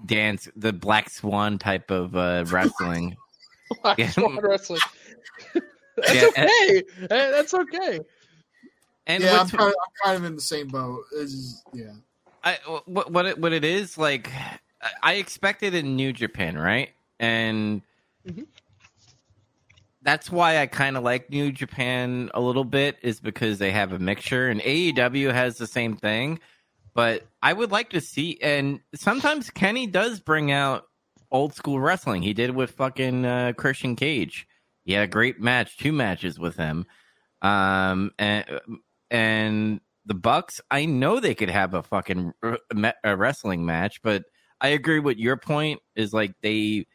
dance, the Black Swan type of uh, wrestling. Black Yeah. Swan wrestling. that's Yeah, okay. Hey, that's okay. And yeah, I'm kind, of, I'm kind of in the same boat. It's just- yeah. I, what what it, what it is like? I expected in New Japan, right? And Mhm. That's why I kind of like New Japan a little bit, is because they have a mixture, and AEW has the same thing. But I would like to see, and sometimes Kenny does bring out old school wrestling. He did with fucking uh, Christian Cage. He had a great match, two matches with him. Um, and and the Bucks, I know they could have a fucking r- a wrestling match, but I agree with your point. Is like they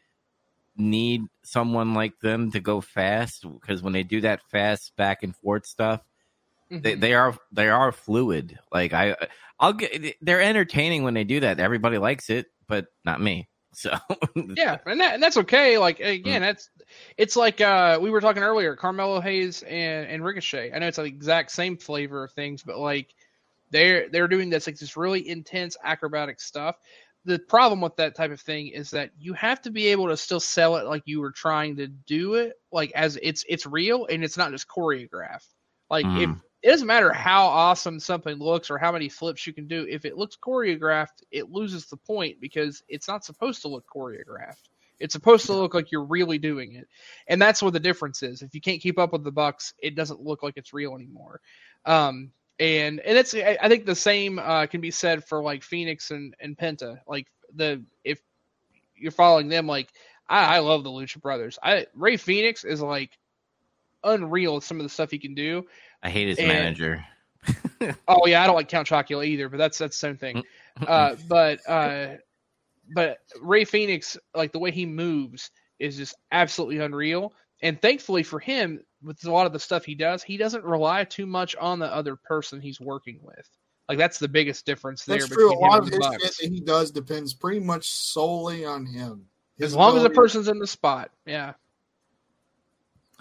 need someone like them to go fast because when they do that fast back and forth stuff, they, Mhm. they are they are fluid. Like I, I'll get they're entertaining when they do that. Everybody likes it, but not me. So yeah, and that and that's okay. Like Mm. again, that's it's like uh we were talking earlier, Carmelo Hayes and, and Ricochet. I know it's the exact same flavor of things, but like they're they're doing this like this really intense acrobatic stuff. The problem with that type of thing is that you have to be able to still sell it like you were trying to do it, like as it's it's real and it's not just choreographed. Like if Mhm. it doesn't matter how awesome something looks or how many flips you can do. If it looks choreographed, it loses the point because it's not supposed to look choreographed. It's supposed to look like you're really doing it, and that's what the difference is. If you can't keep up with the Bucks, it doesn't look like it's real anymore. Um, and and it's I I think the same uh, can be said for like Fenix and and Penta. Like the if you're following them, like I, I love the Lucha Brothers. I Rey Fenix is like unreal some of the stuff he can do. I hate his And- manager. Oh yeah, I don't like Count Chocula either, but that's that's the same thing. Uh, but uh, but Rey Fenix, like the way he moves, is just absolutely unreal. And thankfully for him, with a lot of the stuff he does, he doesn't rely too much on the other person he's working with. Like that's the biggest difference there. That's true. A between him lot and of his Bucks. shit that he does depends pretty much solely on him. His As long as the person's in the spot, yeah.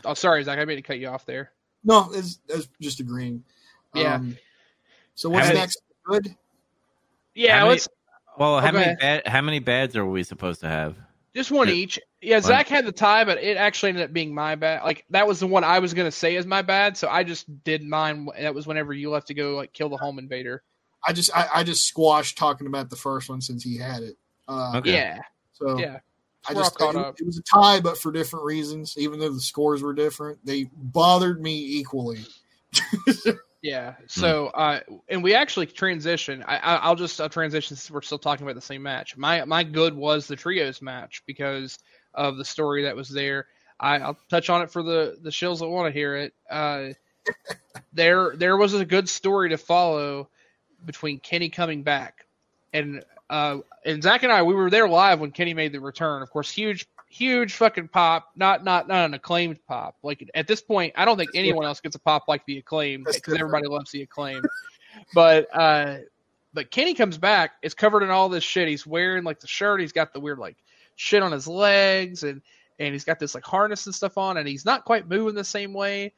Oh, sorry, Zach. I made to cut you off there. No, it's, it's just agreeing. Yeah. Um, so what's How many- next? Good. Yeah, How many- Well, how Okay. many bad, how many bads are we supposed to have? Just one Yeah. each. Yeah, Zach had the tie, but it actually ended up being my bad. Like that was the one I was gonna say is my bad, so I just did mine. That was whenever you left to go like kill the home invader. I just I, I just squashed talking about the first one since he had it. Uh, Okay. Yeah, So yeah. I We're just caught it, up. it was a tie, but for different reasons. Even though the scores were different, they bothered me equally. Yeah. So, uh, and we actually transition. I, I, I'll just I'll transition since we're still talking about the same match. My my good was the trios match because of the story that was there. I, I'll touch on it for the the shills that want to hear it. Uh, there there was a good story to follow between Kenny coming back and uh, and Zach and I we were there live when Kenny made the return. Of course, huge huge fucking pop. Not not not an acclaimed pop. Like at this point, I don't think anyone else gets a pop like the acclaim because everybody loves the acclaim. but uh, but Kenny comes back. It's covered in all this shit. He's wearing like the shirt. He's got the weird like shit on his legs and and he's got this like harness and stuff on, and he's not quite moving the same way.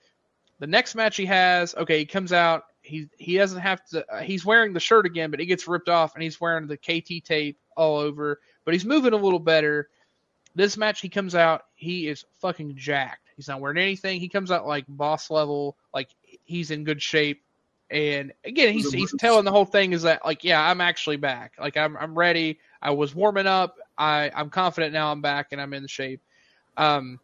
The next match he has, okay, he comes out. He he doesn't have to. Uh, he's wearing the shirt again, but it gets ripped off, and he's wearing the KT tape all over. But he's moving a little better. This match, he comes out. He is fucking jacked. He's not wearing anything. He comes out like boss level, like he's in good shape. And again, he's he's telling the whole thing is that like, yeah, I'm actually back. Like I'm I'm ready. I was warming up. I I'm confident now. I'm back and I'm in shape. Um,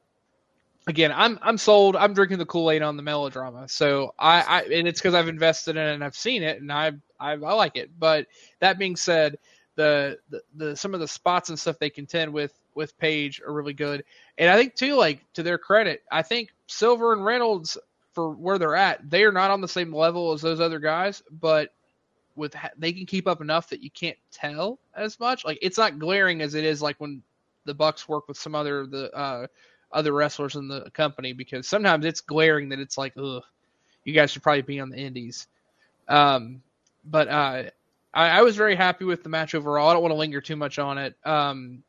again, I'm I'm sold. I'm drinking the Kool Aid on the melodrama. So I, I and it's because I've invested in it and I've seen it and I, I I like it. But that being said, the, the the some of the spots and stuff they contend with with Page are really good. And I think too, like to their credit, I think Silver and Reynolds for where they're at, they are not on the same level as those other guys, but with they can keep up enough that you can't tell as much. Like it's not glaring as it is like when the Bucks work with some other the uh, other wrestlers in the company because sometimes it's glaring that it's like, ugh, you guys should probably be on the Indies. Um, but uh, I, I, was very happy with the match overall. I don't want to linger too much on it. Um,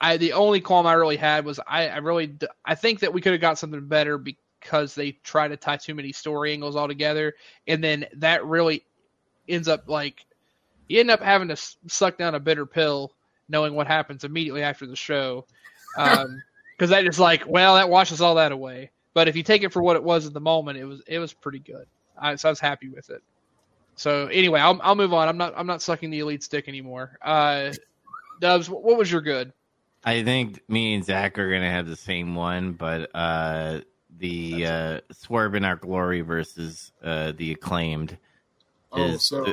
I the only qualm I really had was I, I really I think that we could have got something better because they try to tie too many story angles all together, and then that really ends up like you end up having to suck down a bitter pill knowing what happens immediately after the show. Um, because that is like, well, that washes all that away. But if you take it for what it was at the moment, it was it was pretty good. I, so I was happy with it. So anyway, I'll I'll move on. I'm not I'm not sucking the elite stick anymore. Uh, Dubs, what was your good? I think me and Zach are gonna have the same one, but uh, the uh, Swerve in Our Glory versus uh, the acclaimed. Oh, so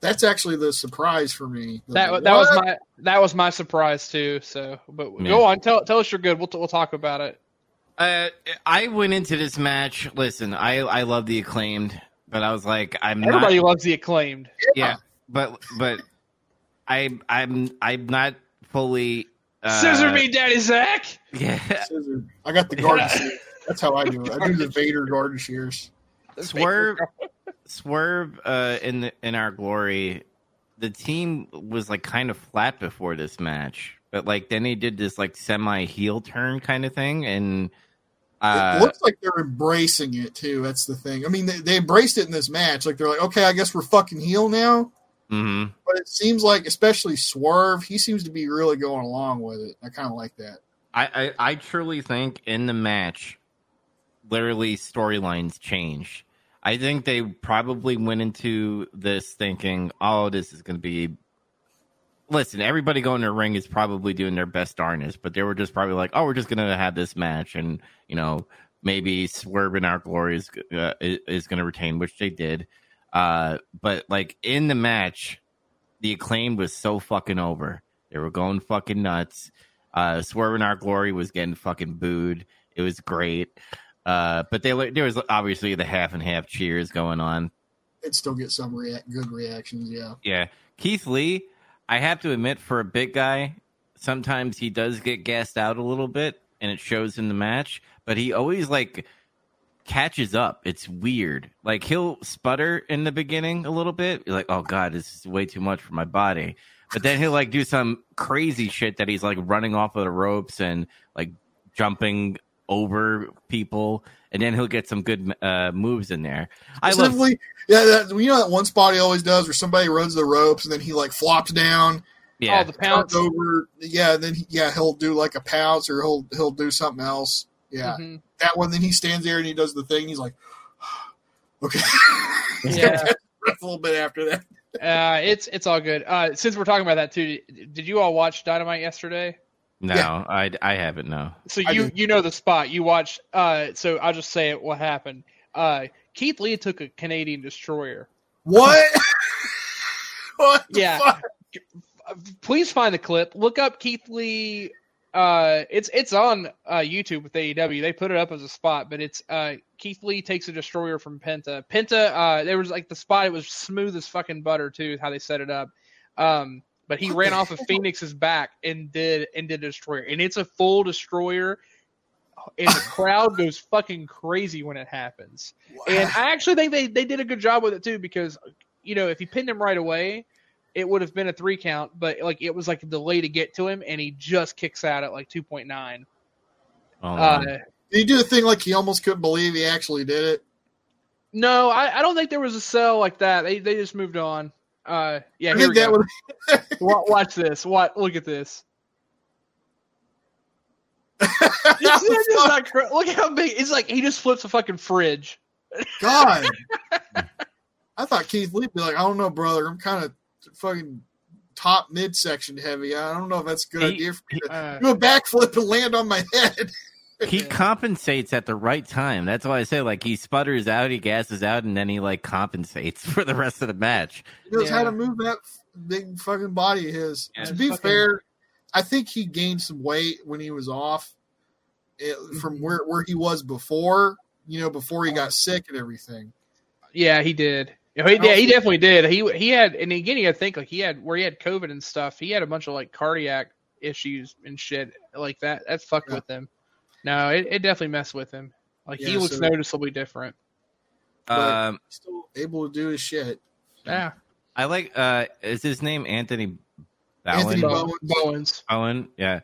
that's actually the surprise for me. That that was my that was my surprise too. So, but yeah. go on, tell tell us you're good. We'll we'll talk about it. Uh, I went into this match. Listen, I I love the acclaimed, but I was like, I'm everybody not, loves the acclaimed. Yeah, but but I I'm I'm not fully. Uh, Scissor me, Daddy Zach. Yeah, Scissor. I got the garden. shears. That's how I do it. I do the Vader garden shears. Swerve. Swerve uh, in the, in our glory, the team was like kind of flat before this match, but like then they did this like semi heel turn kind of thing, and uh, it looks like they're embracing it too. That's the thing. I mean, they, they embraced it in this match. Like they're like, okay, I guess we're fucking heel now. Mm-hmm. But it seems like, especially Swerve, he seems to be really going along with it. I kind of like that. I, I, I truly think in the match, literally storylines change. I think they probably went into this thinking, "Oh, this is going to be." Listen, everybody going to the ring is probably doing their best darnest, but they were just probably like, "Oh, we're just going to have this match," and you know, maybe Swerve in Our Glory is uh, is going to retain, which they did. Uh, but like in the match, the acclaim was so fucking over. They were going fucking nuts. Uh, Swerve in Our Glory was getting fucking booed. It was great. Uh, but they there was obviously the half and half cheers going on. It still get some react good reactions, yeah. Yeah, Keith Lee. I have to admit, for a big guy, sometimes he does get gassed out a little bit, and it shows in the match. But he always like catches up. It's weird. Like he'll sputter in the beginning a little bit. You're like, oh god, this is way too much for my body. But then he'll like do some crazy shit that he's like running off of the ropes and like jumping over people, and then he'll get some good uh, moves in there. I love, yeah, that, you know that one spot he always does where somebody runs the ropes and then he like flops down. Yeah, oh, the pounce over. Yeah, then he, yeah he'll do like a pounce or he'll he'll do something else. Yeah, mm-hmm. that one. Then he stands there and he does the thing. he's like, okay, yeah, a little bit after that. uh, it's it's all good. Uh, since we're talking about that too, did you all watch Dynamite yesterday? No, yeah. I, I haven't. No. So you you know the spot. You watch. Uh, so I'll just say it. What happened? Uh, Keith Lee took a Canadian destroyer. What? what? the Yeah. fuck? Please find the clip. Look up Keith Lee. Uh, it's it's on uh, YouTube with AEW. They put it up as a spot, but it's uh, Keith Lee takes a destroyer from Penta. Penta, uh, there was like the spot. It was smooth as fucking butter too. How they set it up. Um, but he ran off of? Fenix's back and did and did a destroyer, and it's a full destroyer. And the crowd goes fucking crazy when it happens. And I actually think they, they did a good job with it too because you know if he pinned him right away, it would have been a three count. But like it was like a delay to get to him, and he just kicks out at like two point nine. Oh, Uh, man. Did he do a thing like he almost couldn't believe he actually did it? no, I, I don't think there was a sell like that. They they just moved on. Uh, yeah, here we go. would. Watch this. What? Look at this. Not look how big. It's like he just flips a fucking fridge. God. I thought Keith Lee'd be like, I don't know, brother. I'm kind of fucking top midsection heavy. I don't know if that's a good He- idea for me to Uh, do a backflip and land on my head. He compensates at the right time. That's why I say like he sputters out, he gasses out, and then he like compensates for the rest of the match. He knows how to move that big fucking body of his. Yeah, to be fucking- fair, I think he gained some weight when he was off it, from where, where he was before, you know, before he got sick and everything. Yeah, he did. Yeah, he, yeah, he oh. definitely did. He he had, and again, you got to think like he had where he had COVID and stuff. He had a bunch of like cardiac issues and shit like that. That fucked Yeah. with him. No, it, it definitely messed with him. Like he looks so- noticeably different. Um, He's still able to do his shit. Yeah, I like. uh Is his name Anthony Bowen? Anthony Bow- Bowens. Bowens. Bowen, yeah.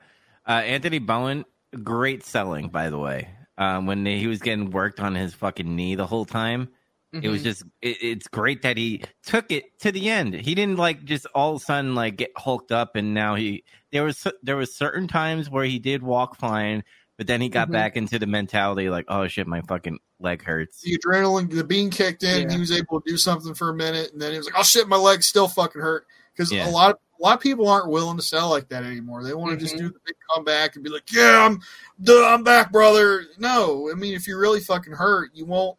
Uh, Anthony Bowen, great selling, by the way. Um, when he was getting worked on his fucking knee the whole time, it was Mhm. just it, it's great that he took it to the end. He didn't like just all of a sudden like get hulked up, and now he there was there was certain times where he did walk fine, but then he got Mhm. back into the mentality like, oh shit, my fucking leg hurts. The adrenaline, the bean kicked in. Yeah. He was able to do something for a minute, and then he was like, "Oh shit, my leg still fucking hurt." Because Yeah. a lot of a lot of people aren't willing to sell like that anymore. They want to just Mhm. do the big comeback and be like, "Yeah, I'm, duh, I'm back, brother." No, I mean, if you're really fucking hurt, you won't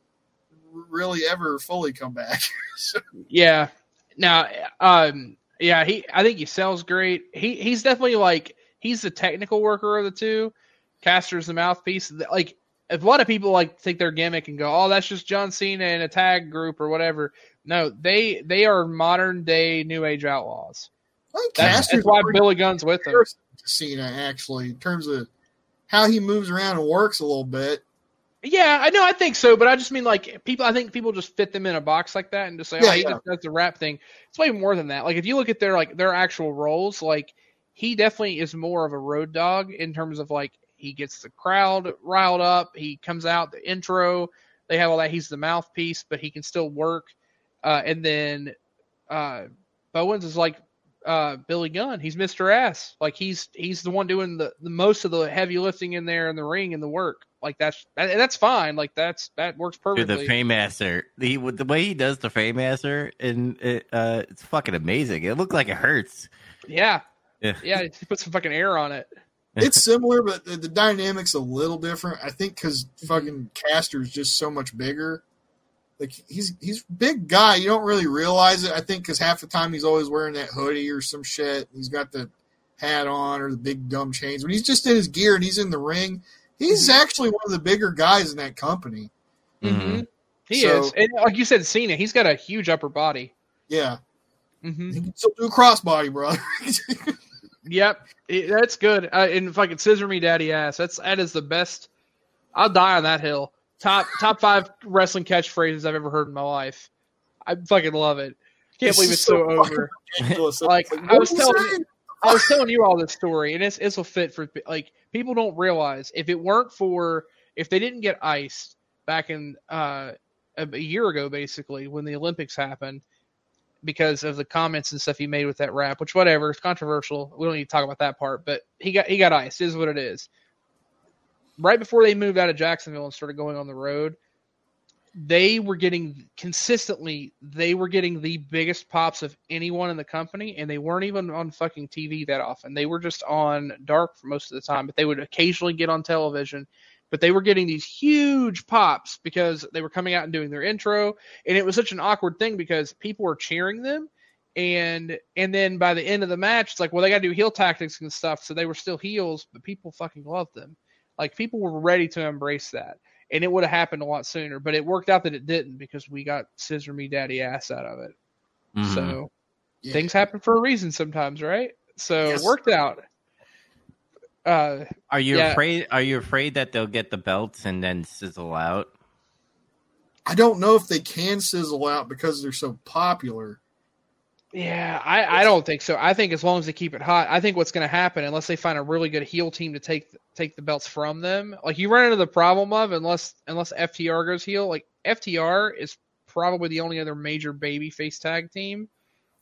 really ever fully come back. so, Yeah. Now, um, yeah, he. I think he sells great. He he's definitely like he's the technical worker of the two. Caster's the mouthpiece. Like if a lot of people like take their gimmick and go, "Oh, that's just John Cena in a tag group or whatever." No, they they are modern day New Age outlaws. I think That's, that's why Billy Gunn's with them. to Cena actually in terms of how he moves around and works a little bit. Yeah, I know. I think so, but I just mean like people. I think people just fit them in a box like that and just say, oh, Yeah, "Oh, he yeah. just does the rap thing." It's way more than that. Like if you look at their like their actual roles, like he definitely is more of a Road Dogg in terms of like he gets the crowd riled up. He comes out the intro. They have all that. He's the mouthpiece, but he can still work. Uh, and then uh, Bowens is like uh, Billy Gunn. He's Mr. Ass. Like he's he's the one doing the, the most of the heavy lifting in there in the ring and the work. Like that's that, that's fine. Like that's that works Dude, perfectly. the Faymaster, the with the way he does the Faymaster, and it, uh, it's fucking amazing. It looked like it hurts. yeah, Yeah. yeah. He put some fucking air on it. It's similar, but the, the dynamics a little different. I think because fucking Caster's just so much bigger. Like he's he's a big guy. You don't really realize it. I think because half the time he's always wearing that hoodie or some shit. He's got the hat on or the big dumb chains. When he's just in his gear and he's in the ring, he's actually one of the bigger guys in that company. Mm-hmm. He So- is, and like you said, Cena. He's got a huge upper body. Yeah, hmm he can still do a crossbody, brother. Yep, it- that's good. Uh, and fucking scissor me, daddy ass. That's that is the best. I'll die on that hill. Top top five wrestling catchphrases I've ever heard in my life. I fucking love it. Can't It's believe it's so, over. Like, I was telling saying? I was telling you all this story, and it's it's a fit for like people don't realize if it weren't for if they didn't get iced back in uh, a, a year ago, basically when the Olympics happened, because of the comments and stuff he made with that rap, which whatever, it's controversial. We don't need to talk about that part, but he got he got iced. Is what it is. Right before they moved out of Jacksonville and started going on the road, they were getting consistently they were getting the biggest pops of anyone in the company and they weren't even on fucking TV that often. They were just on dark for most of the time, but they would occasionally get on television but they were getting these huge pops because they were coming out and doing their intro, and it was such an awkward thing because people were cheering them, and and then by the end of the match, it's like, well, they got to do heel tactics and stuff, so they were still heels, but people fucking loved them. Like people were ready to embrace that, and it would have happened a lot sooner, but it worked out that it didn't because we got scissor me daddy ass out of it. Mhm. So Yeah. things happen for a reason sometimes, right? So Yes. it worked out. Uh, Are you Yeah. afraid? Are you afraid that they'll get the belts and then sizzle out? I don't know if they can sizzle out because they're so popular. yeah, I, I don't think so. I think as long as they keep it hot, I think what's going to happen, unless they find a really good heel team to take take the belts from them, like you run into the problem of unless unless FTR goes heel, like FTR is probably the only other major baby face tag team.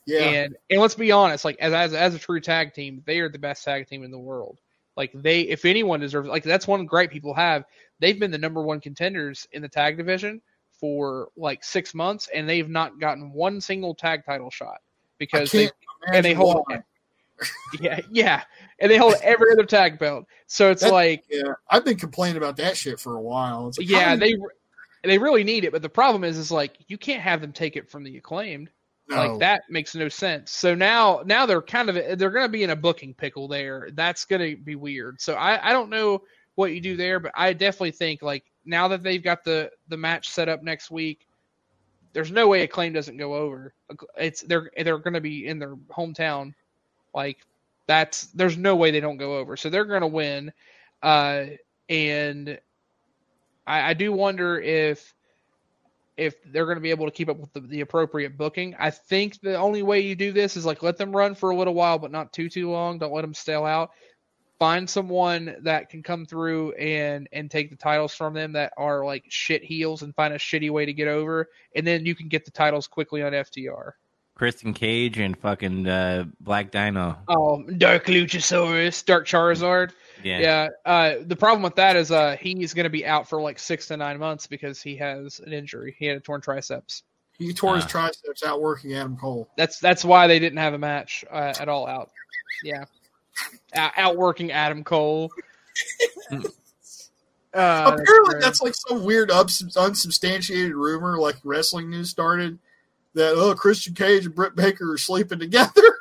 Yeah, And and let's be honest, like as, as as a true tag team, they are the best tag team in the world. Like they, if anyone deserves, like that's one gripe people have. They've been the number one contenders in the tag division for like six months, and they've not gotten one single tag title shot because they and they hold why. yeah yeah, and they hold every other tag belt. So it's That- like Yeah, I've been complaining about that shit for a while. Like, yeah, they they really need it, but the problem is is like you can't have them take it from the acclaimed. No. Like that makes no sense. So now now they're kind of they're going to be in a booking pickle there. That's going to be weird. So I I don't know what you do there, but I definitely think like now that they've got the the match set up next week, there's no way a claim doesn't go over. It's they're they're going to be in their hometown. Like that's there's no way they don't go over. So they're going to win. Uh and I I do wonder if if they're going to be able to keep up with the, the appropriate booking. I think the only way you do this is like let them run for a little while, but not too too long. Don't let them stale out. Find someone that can come through and and take the titles from them that are like shit heels and find a shitty way to get over, and then you can get the titles quickly on FTR. Christian Cage and fucking uh, Black Dino. Oh, Dark Luchasaurus, Dark Charizard. Yeah. Yeah. Uh, the problem with that is uh, he's going to be out for like six to nine months because he has an injury. He had a torn triceps. he tore his Ah. triceps out working Adam Cole. That's that's why they didn't have a match uh, at all out. Yeah, out, outworking Adam Cole. uh, Apparently, great. that's like some weird ups- unsubstantiated rumor, like wrestling news started that oh Christian Cage and Britt Baker are sleeping together.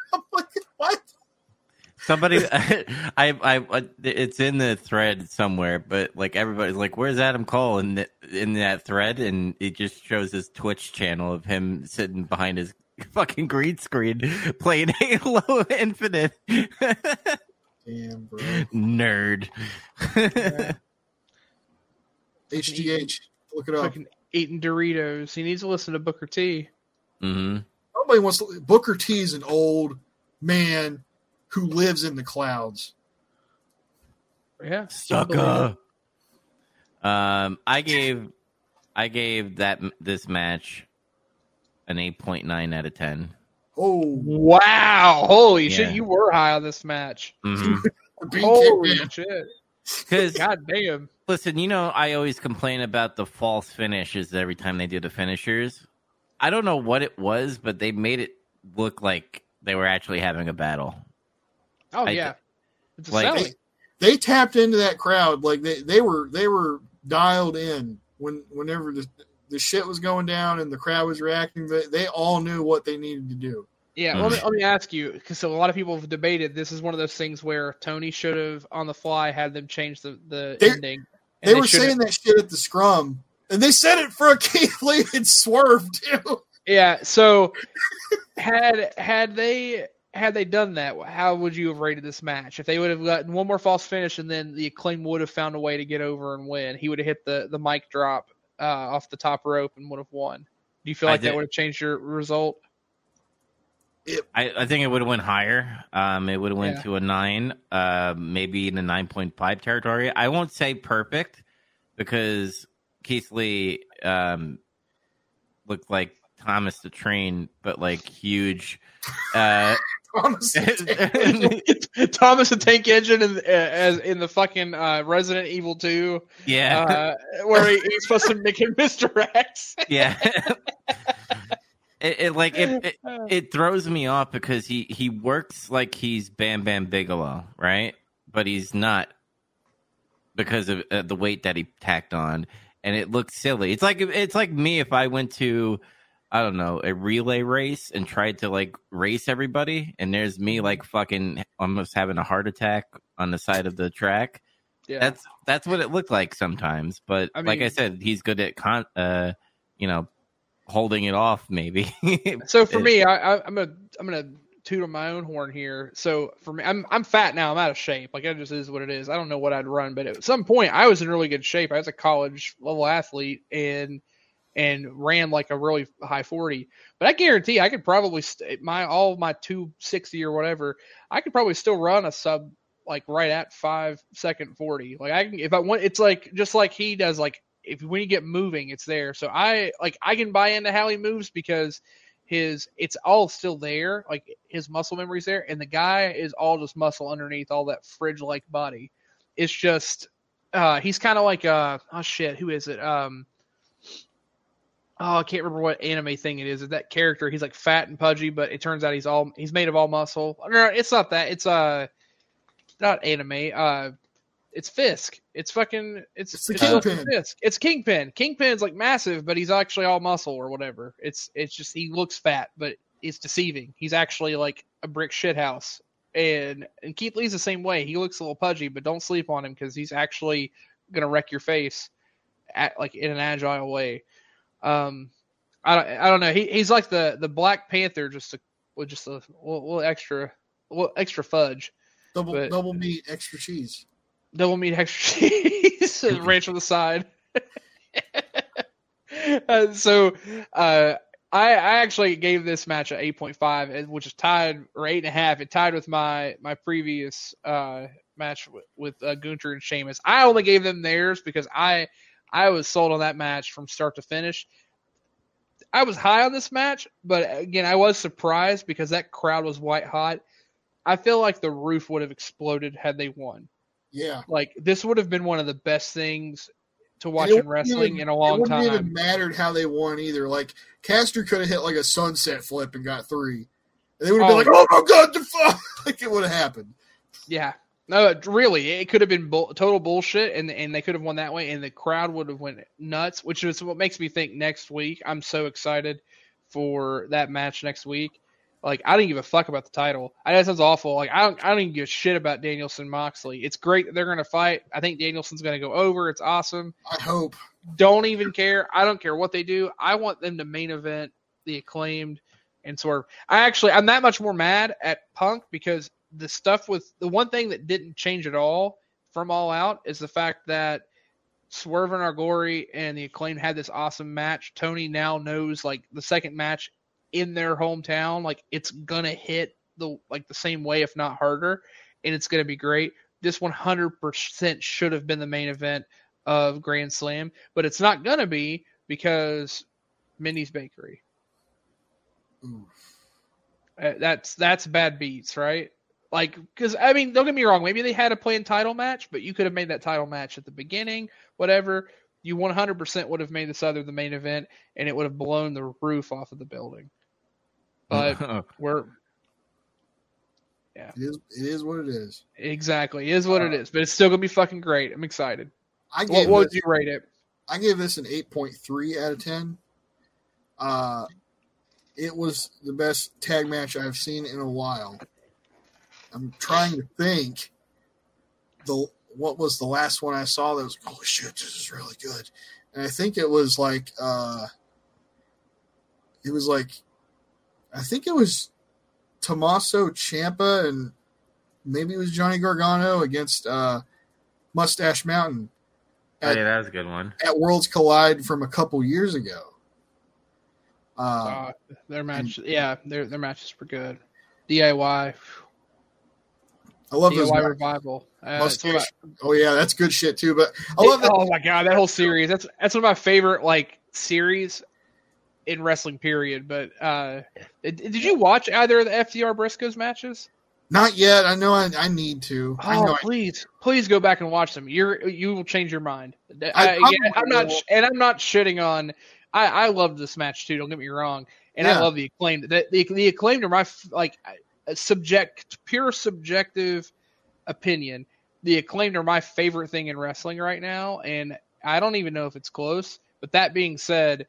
I'm like, what? Somebody, I, I, I, it's in the thread somewhere, but like everybody's like, "Where's Adam Cole?" in the, in that thread, and it just shows his Twitch channel of him sitting behind his fucking green screen playing Halo Infinite. Damn, bro. Nerd. HGH, look it up. fucking eating Doritos. He needs to listen to Booker T. Mm-hmm. Nobody wants to. Booker T is an old man who lives in the clouds. Yeah, Sucker. Um, I gave, I gave that this match an eight point nine out of ten. Oh, Wow! Holy Yeah. shit, you were high on this match. Mm-hmm. Holy shit! Because God damn. Listen, you know, I always complain about the false finishes every time they do the finishers. I don't know what it was, but they made it look like they were actually having a battle. Oh I- yeah, it's a like- selling. They tapped into that crowd like they, they were they were dialed in when whenever the the shit was going down and the crowd was reacting. They, they all knew what they needed to do. Yeah, mm. let me let me ask you because a lot of people have debated. This is one of those things where Tony should have on the fly had them change the the They- ending. and They, were should've- saying that shit at the scrum, and they said it for a Keith Lee and Swerve too. Yeah. So had had they had they done that, how would you have rated this match? If they would have gotten one more false finish and then the acclaim would have found a way to get over and win, he would have hit the the mic drop uh, off the top rope and would have won. Do you feel I like that would have changed your result? I, I think it would have went higher. Um, it would have went Yeah. to a nine, uh, maybe in the nine point five territory. I won't say perfect because Keith Lee um, looked like Thomas the Train, but like huge. Uh, Thomas Thomas the Tank Engine in, uh, as in the fucking uh, Resident Evil 2, yeah, uh, where he, he's supposed to make him Mr. X. yeah. it, it like it, it it throws me off because he he works like he's Bam Bam Bigelow, right? But he's not. because of uh, the weight that he tacked on, and it looks silly. It's like it's like me if I went to I don't know a relay race and tried to like race everybody, and there's me Mm-hmm. like fucking almost having a heart attack on the side of the track. Yeah. That's that's what it looked like sometimes. But I like I said, he's good at con, uh, you know, holding it off. Maybe. So for me, I, I, I'm gonna I'm gonna toot on my own horn here. So for me, I'm I'm fat now. I'm out of shape. Like it just is what it is. I don't know what I'd run, but at some point, I was in really good shape. I was a college level athlete and and ran like a really high 40. But I guarantee I could probably st- my all my 260 or whatever. I could probably still run a sub like right at five second 40. Like I can if I want. It's like just like he does. Like if when you get moving, it's there. So I like I can buy into how he moves because his it's all still there like his muscle memory's there and the guy is all just muscle underneath all that fridge like body it's just uh he's kind of like uh oh shit who is it um oh i can't remember what anime thing it is it's that character he's like fat and pudgy but it turns out he's all he's made of all muscle no it's not that it's uh not anime uh it's Fisk. It's fucking. It's It's still Kingpin. Fisk. It's Kingpin. Kingpin's like massive, but he's actually all muscle or whatever. It's it's just he looks fat, but it's deceiving. He's actually like a brick shithouse. And and Keith Lee's the same way. He looks a little pudgy, but don't sleep on him because he's actually gonna wreck your face, at like in an agile way. Um, I don't I don't know. He he's like the the Black Panther, just a with just a little, little extra, little extra fudge Double But- double meat, extra cheese. double meat extra cheese, ranch on the side. uh, so uh, I, I actually gave this match an eight point five, which is tied or eight and a half. It tied with my my previous uh, match with, with uh, Gunther and Sheamus. I only gave them theirs because I I was sold on that match from start to finish. I was high on this match, but again, I was surprised because that crowd was white hot. I feel like the roof would have exploded had they won. Yeah. Like this would have been one of the best things to watch in wrestling even- in a long time. it wouldn't even time. mattered how they won either. Like Caster could have hit like a sunset flip and got three. And they would have Oh. been like, "Oh my god, the fuck!" like it would have happened. Yeah. No, it- really, it could have been bull, total bullshit, and and they could have won that way, and the crowd would have went nuts, which is what makes me think next week. I'm so excited for that match next week. Like I didn't give a fuck about the title. I know it sounds awful. Like I don't, I don't even give a shit about Danielson Moxley. It's great that they're gonna fight. I think Danielson's gonna go over. It's awesome. I hope. don't even care. I don't care what they do. I want them to main event the acclaimed and sort of. I actually I'm that much more mad at Punk because the stuff with the one thing that didn't change at all from All Out is the fact that Swerve and our glory and the acclaimed had this awesome match. Tony now knows like the second match in their hometown, like it's gonna hit the like the same way, if not harder, and it's gonna be great. This 100% should have been the main event of Grand Slam, but it's not gonna be because Minnie's Bakery. Ooh. Uh, that's that's bad beats, right? Like, because I mean, don't get me wrong. Maybe they had a planned title match, but you could have made that title match at the beginning, whatever. You 100% would have made this other the main event, and it would have blown the roof off of the building. But we're It is. It is what it is. exactly it is what it is, but it's still gonna be fucking great. I'm excited. I What, gave what would this, you rate it? I gave this an eight point three out of ten. Uh, it was the best tag match I've seen in a while. I'm trying to think. The what was the last one I saw that was holy shit, this is really good, and I think it was like uh, it was like, I think it was Tommaso Ciampa and maybe it was Johnny Gargano against uh, Mustache Mountain Oh, yeah, that was a good one. at Worlds Collide from a couple years ago. Uh, Uh, their match, yeah, their their matches were good. DIY, I love those. DIY matches. revival. Uh, Mustache. Oh yeah, that's good shit too. But I love that. Oh my god, that whole series. That's that's one of my favorite like series in wrestling. Period. But uh, did, you watch either of the FTR Briscoes matches? Not yet. I know. I, I need to. I Oh, know. I, please, please go back and watch them. You're you will change your mind. I, again, probably I'm not, and I'm not shitting on. I I loved this match too. Don't get me wrong, and I love the acclaimed. The, the the acclaimed are my like uh, subject pure subjective opinion. the acclaimed are my favorite thing in wrestling right now, and I don't even know if it's close. But that being said,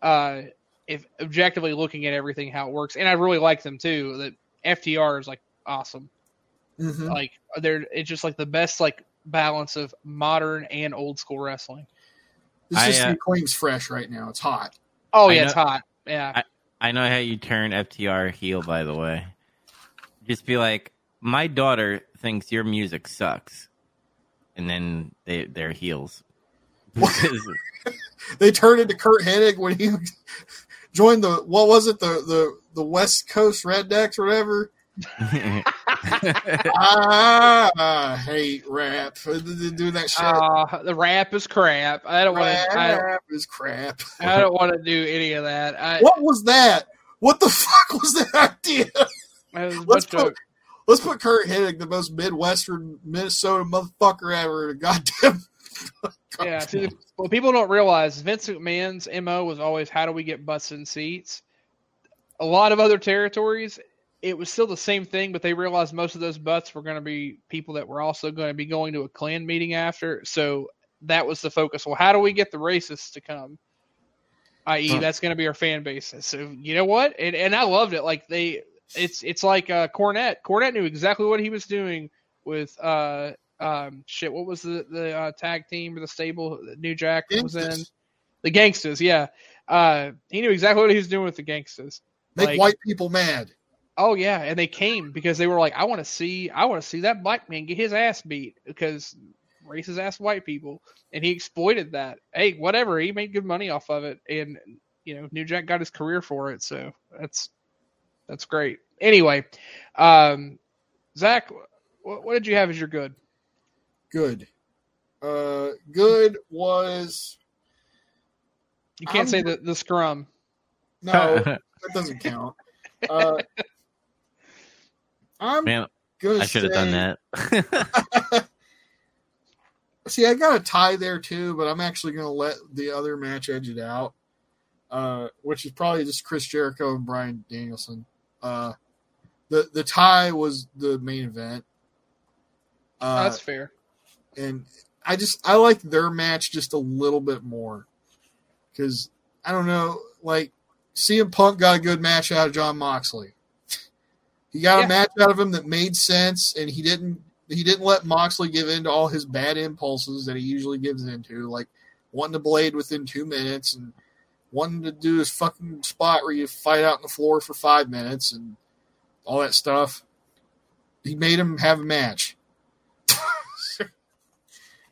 uh, if objectively looking at everything how it works, and I really like them too. That FTR is like awesome. Mhm. Like they're it's just like the best like balance of modern and old school wrestling. This I, just uh, McLean's fresh right now. It's hot. Oh yeah, know- it's hot. Yeah. I know how you turn FTR heel, by the way. Just be like, my daughter thinks your music sucks, and then they they're heels. They turned into Curt Hennig when he joined the what was it the the the West Coast Rednecks or whatever. ah, I hate rap. Doing that shit. Uh, the rap is crap. I don't want to. Rap is crap. I don't want to do any of that. I, What was that? What the fuck was that idea? It was a Let's bunch of- put let's put Curt Hennig, the most Midwestern Minnesota motherfucker ever, in a goddamn. Yeah, see, the- what people don't realize, Vince McMahon's mo was always how do we get butts in seats. A lot of other territories, it was still the same thing, but they realized most of those butts were going to be people that were also going to be going to a Klan meeting after. So that was the focus. Well, how do we get the racists to come? I.e., Huh. that's going to be our fan base. So you know what? And and I loved it. Like they, it's it's like uh, Cornette. Cornette knew exactly what he was doing with uh um shit. What was the the uh, tag team or the stable that New Jack was in? The Gangstas. Yeah. Uh, he knew exactly what he was doing with the Gangstas. Make Like- white people mad. Oh yeah, and they came because they were like, I want to see, I want to see that black man get his ass beat because racist ass white people, and he exploited that. Hey, whatever, he made good money off of it, and you know, New Jack got his career for it, so that's that's great. Anyway, um, Zach, what, what did you have as your good? Good. Uh, good was You can't I'm- say the the scrum. no, that doesn't count. Uh, I'm Man, gonna I should have done that. See, I got a tie there too, but I'm actually going to let the other match edge it out, uh, which is probably just Chris Jericho and Bryan Danielson. Uh, the the tie was the main event, uh, that's fair. and I just I like their match just a little bit more because I don't know, like CM Punk got a good match out of Jon Moxley. He got Yeah. a match out of him that made sense, and he didn't he didn't let Moxley give in to all his bad impulses that he usually gives into, like wanting to blade within two minutes and wanting to do his fucking spot where you fight out on the floor for five minutes and all that stuff. He made him have a match.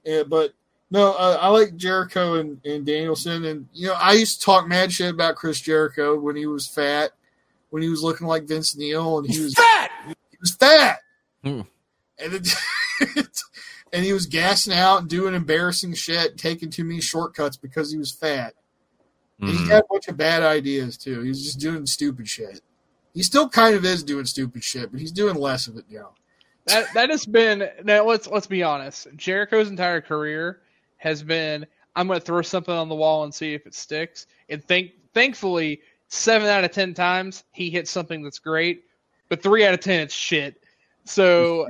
yeah, but no, uh, I like Jericho and, and Danielson, and you know I used to talk mad shit about Chris Jericho when he was fat, when he was looking like Vince Neil, and he was Fat! he was fat, Hmm. and it, and he was gassing out and doing embarrassing shit, taking too many shortcuts because he was fat. And he Mhm. had a bunch of bad ideas too. He was just doing stupid shit. He still kind of is doing stupid shit, but he's doing less of it now. that that has been now let's let's be honest jericho's entire career has been i'm going to throw something on the wall and see if it sticks and thank thankfully seven out of ten times he hits something that's great but three out of ten it's shit so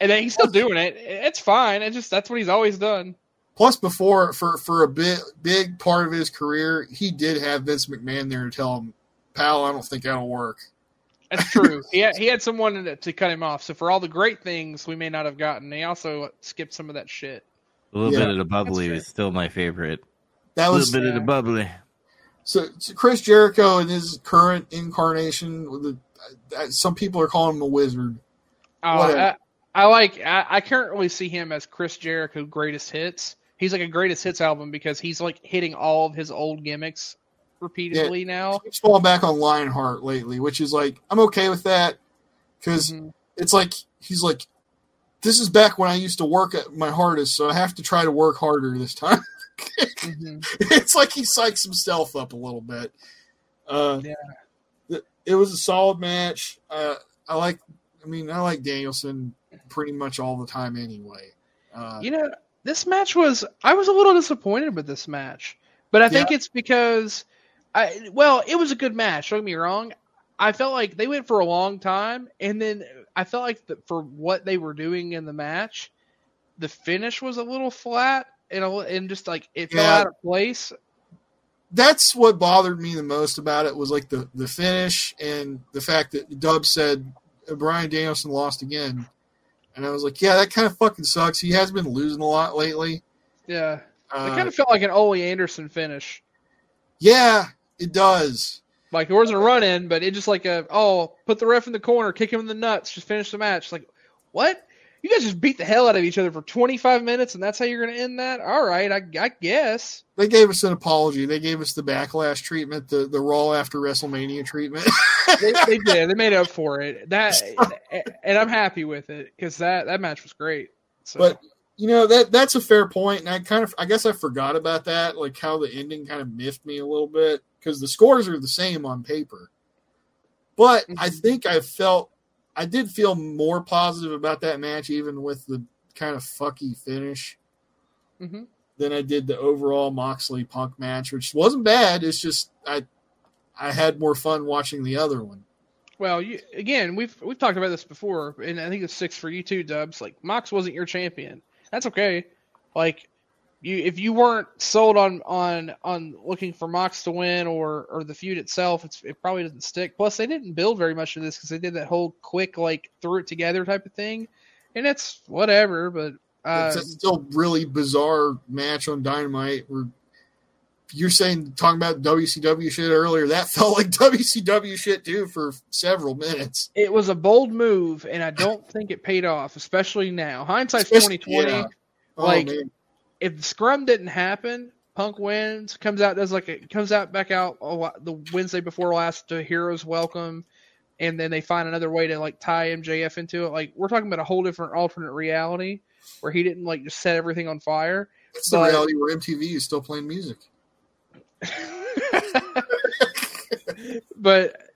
and then he's still doing it it's fine it's just that's what he's always done Plus, before for for a bit big part of his career, he did have Vince McMahon there to tell him, "Pal, I don't think that'll work." that's true he had, he had someone to, to cut him off so for all the great things we may not have gotten he also skipped some of that shit A little Yeah, bit of the bubbly is still my favorite. That was A little bit of the bubbly. so, so Chris Jericho in his current incarnation. The, uh, some people are calling him a wizard. Oh, I, I like. I, I can't see him as Chris Jericho greatest hits. He's like a greatest hits album because he's like hitting all of his old gimmicks repeatedly now. He's fallen back on Lionheart lately, which is like I'm okay with that because Mhm. it's like he's like, this is back when I used to work at my hardest, so I have to try to work harder this time. Mhm. it's like he psychs himself up a little bit. Uh, Yeah. th- It was a solid match. Uh, I like. I mean, I like Danielson pretty much all the time anyway. Uh, You know, this match was. I was a little disappointed with this match, but I think it's because, I well, it was a good match. Don't get me wrong. I felt like they went for a long time, and then I felt like the, for what they were doing in the match, the finish was a little flat and a, and just like it fell Yeah. out of place. That's what bothered me the most about it was like the the finish and the fact that Dub said Bryan Danielson lost again, and I was like, yeah, that kind of fucking sucks. He has been losing a lot lately. Yeah, it Uh, kind of felt like an Ole Anderson finish. yeah, it does. Like there wasn't a run in, but it just like a oh, put the ref in the corner, kick him in the nuts, just finish the match. Like what? You guys just beat the hell out of each other for 25 minutes, and that's how you're going to end that? All right, I, I guess. They gave us an apology. They gave us the backlash treatment, the the Raw after WrestleMania treatment. They, they did. They made up for it. That, and I'm happy with it because that that match was great. So, But you know that that's a fair point, and I kind of I guess I forgot about that, like how the ending kind of miffed me a little bit because the scores are the same on paper. But I Mhm. think I felt I did feel more positive about that match, even with the kind of fucky finish, Mhm. than I did the overall Moxley Punk match, which wasn't bad. It's just I I had more fun watching the other one. Well, you, again, we've we've talked about this before, and I think it's six for you too, Dubs. Like Mox wasn't your champion. That's okay. Like you, if you weren't sold on on on looking for Mox to win or or the feud itself, it's it probably doesn't stick. Plus, they didn't build very much of this because they did that whole quick like threw it together type of thing, and it's whatever. But uh, it's still really bizarre match on Dynamite. Where you're saying talking about WCW shit earlier, that felt like WCW shit too for several minutes. it was a bold move, and I don't think it paid off, especially now. Hindsight's twenty twenty. yeah. Oh, Like- man. If Scrum didn't happen, Punk wins, comes out does like a comes out back out lot, the Wednesday before last to Heroes Welcome, and then they find another way to like tie MJF into it. Like we're talking about a whole different alternate reality where he didn't like just set everything on fire. It's the but- reality where MTV is still playing music. but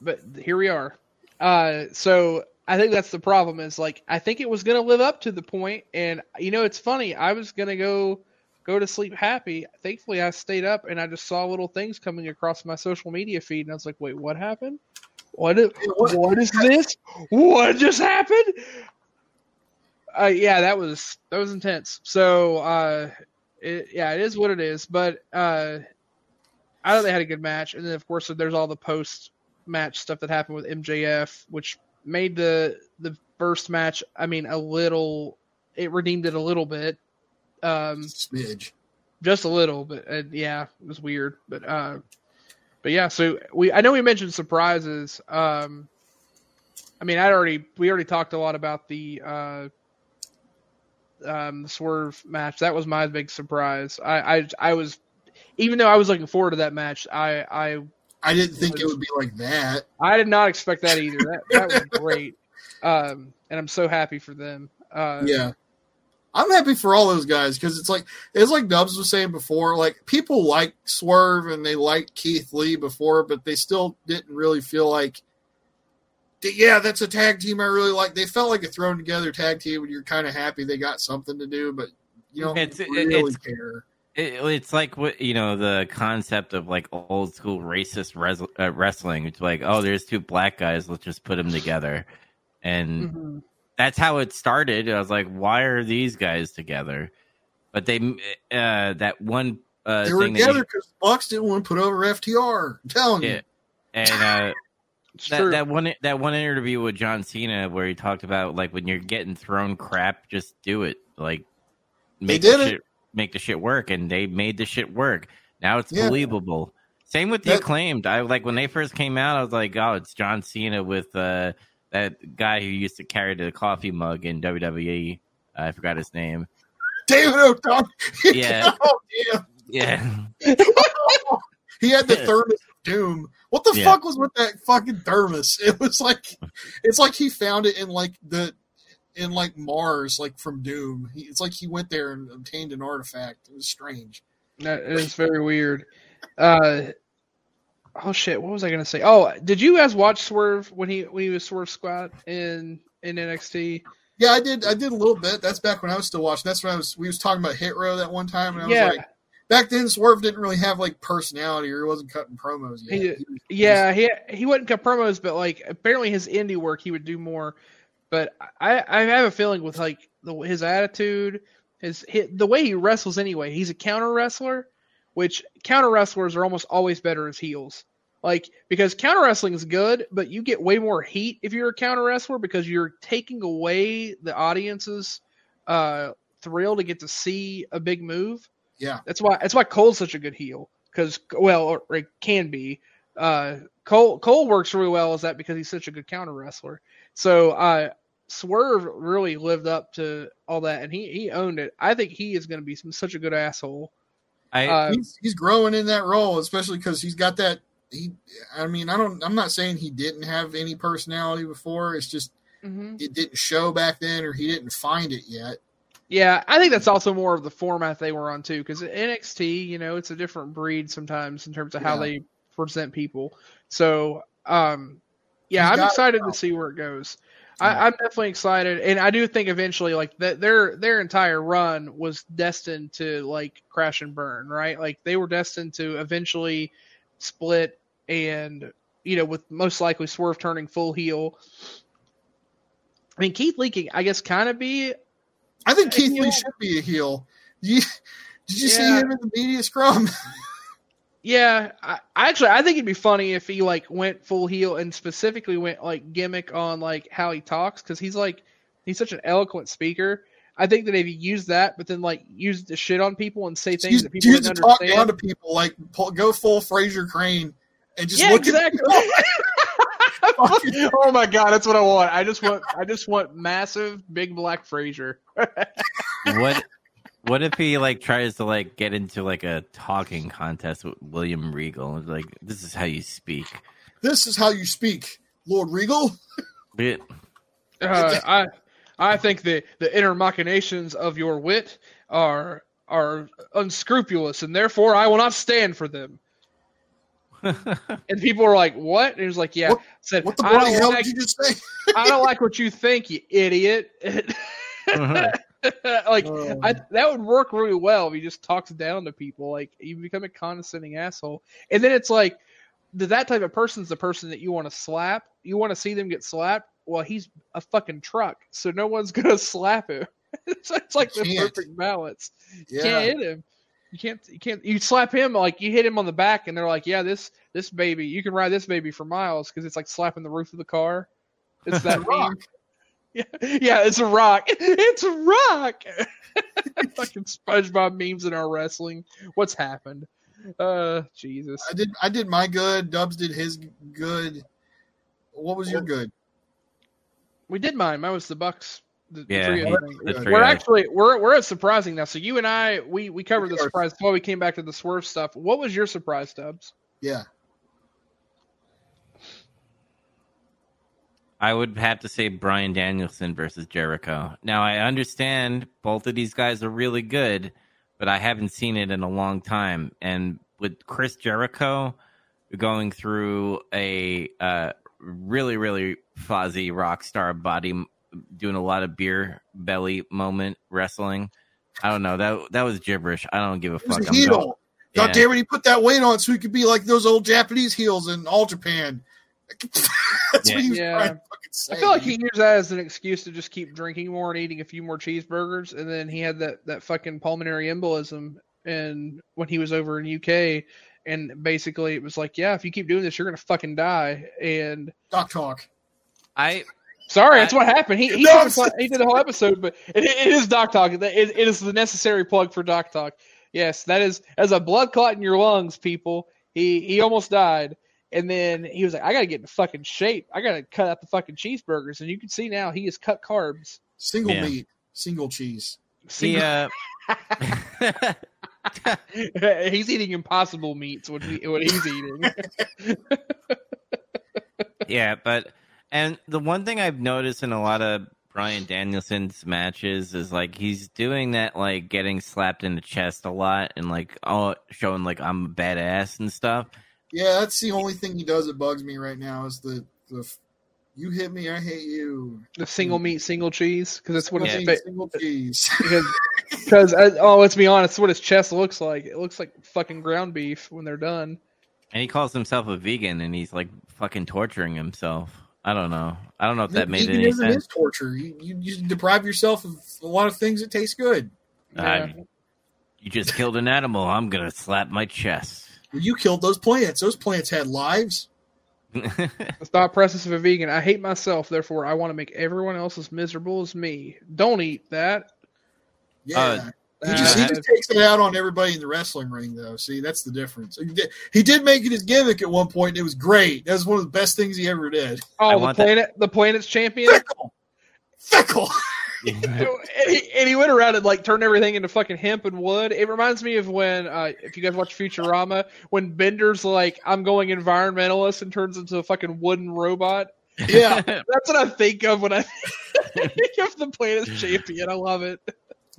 but here we are. Uh, so I think that's the problem. Is like I think it was gonna live up to the point, and you know it's funny. I was gonna go go to sleep happy. Thankfully, I stayed up and I just saw little things coming across my social media feed, and I was like, wait, what happened? What is, what- is this? What just happened? Uh, yeah, that was that was intense. So uh, it, yeah, it is what it is. But uh, I thought they had a good match, and then of course there's all the post match stuff that happened with MJF, which made the the first match. I mean, a little. It redeemed it a little bit, um, Smidge. just a little, but uh, yeah, it was weird. But uh, but yeah, so we I know we mentioned surprises. Um, I mean, I already we already talked a lot about the uh, um, the swerve match. That was my big surprise. I I I was even though I was looking forward to that match, I I I didn't think it would be like that. I did not expect that either. That that was great, um, and I'm so happy for them. Uh, Yeah. I'm happy for all those guys because it's like it's like Dubs was saying before. Like people like Swerve and they like Keith Lee before, but they still didn't really feel like, yeah, that's a tag team I really like. They felt like a thrown together tag team, and you're kind of happy they got something to do, but you don't It's- really it's- care. It, it's like what you know the concept of like old school racist res- uh, wrestling. It's like, oh, there's two black guys. Let's just put them together, and mhm. that's how it started. I was like, why are these guys together? But they uh, that one uh, They were thing that together because Bucks didn't want to put over FTR. I'm telling you. and uh, that, that one that one interview with John Cena where he talked about like when you're getting thrown crap, just do it. Like make did the it. Make the shit work, and they made the shit work. Now it's Yeah. believable. Same with the That- acclaimed. I like when they first came out. I was like, oh, it's John Cena with uh, that guy who used to carry the coffee mug in WWE. I forgot his name. David O'Donnell. Yeah. oh, yeah. Yeah, He had the thermos doom. What the Yeah. fuck was with that fucking thermos? It was like, it's like he found it in like the, in like Mars, like from Doom. He, it's like he went there and obtained an artifact. It was strange. That is very weird. Uh, oh shit! What was I gonna say? Oh, did you guys watch Swerve when he when he was Swerve Squad in in NXT? Yeah, I did. I did a little bit. That's back when I was still watching. That's when I was. We was talking about Hit Row that one time, and I was Yeah, like, back then Swerve didn't really have like personality, or he wasn't cutting promos yet. He- He was- yeah. He he wouldn't cut promos, but like apparently his indie work he would do more. But I I have a feeling with like the, his attitude, his, his the way he wrestles anyway. He's a counter wrestler, which counter wrestlers are almost always better as heels. Like because counter wrestling is good, but you get way more heat if you're a counter wrestler because you're taking away the audience's uh, thrill to get to see a big move. Yeah. That's why that's why Cole's such a good heel because well, or it can be. Uh, Cole Cole works really well as that because he's such a good counter wrestler. So uh, Swerve really lived up to all that, and he he owned it. I think he is going to be some, such a good asshole. I Uh, he's, he's growing in that role, especially because he's got that. He, I mean, I don't. I'm not saying he didn't have any personality before. It's just Mm-hmm. it didn't show back then, or he didn't find it yet. Yeah, I think that's also more of the format they were on too, because NXT, you know, it's a different breed sometimes in terms of how Yeah. they present people. So, um, yeah, I'm excited to see where it goes. Yeah. I, I'm definitely excited, and I do think eventually, like that, their their entire run was destined to like crash and burn, right? Like they were destined to eventually split, and you know, with most likely Swerve turning full heel. I mean, Keith Lee can, I guess, kind of be I think Keith? Lee should be a heel. You, did you see him in the media scrum? Yeah, I, I actually I think it'd be funny if he like went full heel and specifically went like gimmick on like how he talks because he's like he's such an eloquent speaker. I think that if he used that, but then like used the shit on people and say things Use, that people use to didn't talk down to people, like pull, go full Frasier Crane, and just yeah, look exactly. at Fucking- oh my god, that's what I want. I just want I just want massive big black Frasier. what what if he like tries to like get into like a talking contest with William Regal? Like this is how you speak. This is how you speak, Lord Regal. It- Uh, I I think the the inner machinations of your wit are are unscrupulous, and therefore I will not stand for them. And people were like, "What?" And he was like, "Yeah." What- I said, What the I don't hell like, did you just say? I don't like what you think, you idiot. like Oh. I, that would work really well if he just talks down to people. Like you become a condescending asshole, and then it's like th- that type of person's the person that you want to slap. You want to see them get slapped. Well, he's a fucking truck, so no one's gonna slap him. it's, it's like the perfect balance. You Yeah. can't hit him. You can't. You can't. You slap him like you hit him on the back, and they're like, "Yeah, this this baby, you can ride this baby for miles because it's like slapping the roof of the car." It's that. Rock. Yeah, yeah, it's a rock. It's a rock. Fucking SpongeBob memes in our wrestling. What's happened? Uh, Jesus. I did. I did my good. Dubs did his good. What was your good? We did mine. Mine was the Bucks. The, the Yeah, three of he- them. the We're three We're of- actually we're we're at surprising now. So you and I we we covered the We are. surprise while we came back to the swerve stuff. What was your surprise, Dubs? Yeah. I would have to say Bryan Danielson versus Jericho. Now I understand both of these guys are really good, but I haven't seen it in a long time. And with Chris Jericho going through a uh, really, really fuzzy rock star body, doing a lot of beer belly moment wrestling. I don't know that that was gibberish. I don't give a fuck. a heel. God Yeah. damn it, he put that weight on so he could be like those old Japanese heels in All Japan. That's what he was Yeah. trying to fucking say. I feel like he used that as an excuse to just keep drinking more and eating a few more cheeseburgers, and then he had that that fucking pulmonary embolism, and when he was over in UK, and basically it was like, yeah, if you keep doing this, you're gonna fucking die. And Doc talk. I sorry, that's what happened. He he, No, did, the, he did the whole episode, but it, it is Doc Talk. It, it is the necessary plug for Doc Talk. Yes, that is as a blood clot in your lungs, people. He he almost died. And then he was like, I gotta get in fucking shape. I gotta cut out the fucking cheeseburgers. And you can see now he has cut carbs. Single Yeah. meat, single cheese. he uh, he's eating impossible meats when he when he's eating. yeah, but and the one thing I've noticed in a lot of Bryan Danielson's matches is like he's doing that like getting slapped in the chest a lot and like oh showing like I'm a badass and stuff. Yeah, that's the only thing he does that bugs me right now is the the you hit me, I hate you. the single meat, single cheese, because that's what Single his cheese, single cheese. because because uh, oh, let's be honest, what his chest looks like. It looks like fucking ground beef when they're done. And he calls himself a vegan and he's like fucking torturing himself. I don't know. I don't know if that made any sense. is torture. You, you, you deprive yourself of a lot of things that taste good. Uh, you just killed an animal. I'm gonna slap my chest. Well, you killed those plants. Those plants had lives. The thought process of a vegan. I hate myself, therefore I want to make everyone else as miserable as me. Don't eat that. Yeah. Uh, he just he Uh, just takes it out on everybody in the wrestling ring, though. See, that's the difference. He did, he did make it his gimmick at one point. And it was great. That was one of the best things he ever did. Oh, I the want that- planet, the planet's champion. Fickle, fickle. and, he, and he went around and like turned everything into fucking hemp and wood. It reminds me of when, uh, if you guys watch Futurama, when Bender's like, "I'm going environmentalist" and turns into a fucking wooden robot. Yeah. That's what I think of when I think of the planet's champion. I love it.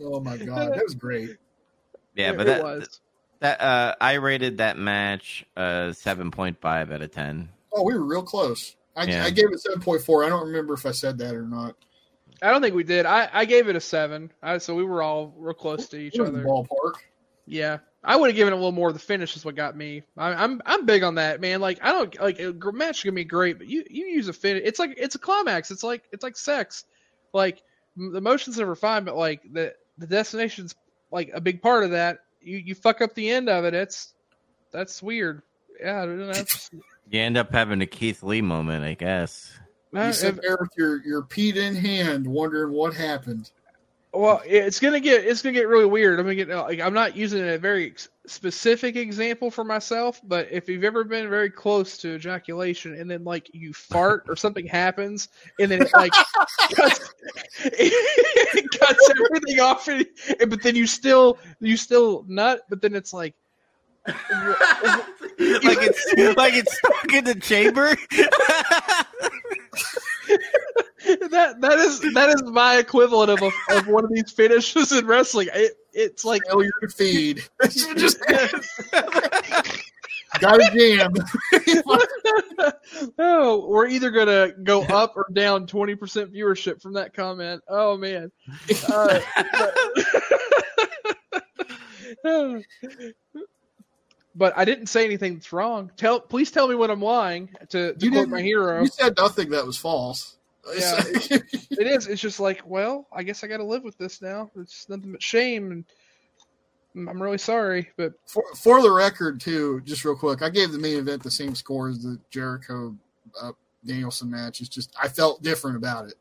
Oh my god, that was great. yeah, It- but that, was. that uh, I rated that match uh seven point five out of ten. Oh, we were real close. I, Yeah. I gave it seven point four. I don't remember if I said that or not. I don't think we did. I, I gave it a seven. I, so we were all real close to each It was the other. ballpark. Yeah, I would have given it a little more. The finish is what got me. I, I'm I'm big on that, man. Like I don't like a gr- match can be great, but you you use a finish. It's like it's a climax. It's like it's like sex. Like m- the motions are fine, but like the the destination's like a big part of that. You you fuck up the end of it. It's that's weird. Yeah, I don't know, that's, You end up having a Keith Lee moment, I guess. You sit there with your your peat in hand, wondering what happened. Well, it's gonna get it's gonna get really weird. I'm gonna get like I'm not using a very specific example for myself, but if you've ever been very close to ejaculation and then like you fart or something happens and then it like cuts, it cuts everything off, and- but then you still you still nut, but then it's like like it's like it's stuck in the chamber. that that is that is my equivalent of a, of one of these finishes in wrestling. It, it's like Failure to feed. just got a jam. oh, we're either gonna go up or down twenty percent viewership from that comment. Oh man. Uh, but, but I didn't say anything that's wrong. Tell, please tell me when I'm lying. To, to quote my hero, You said nothing that was false. Yeah. it is. It's just like, well, I guess I got to live with this now. It's nothing but shame, and I'm really sorry. But for, for the record, too, just real quick, I gave the main event the same score as the Jericho uh, Danielson match. It's just I felt different about it.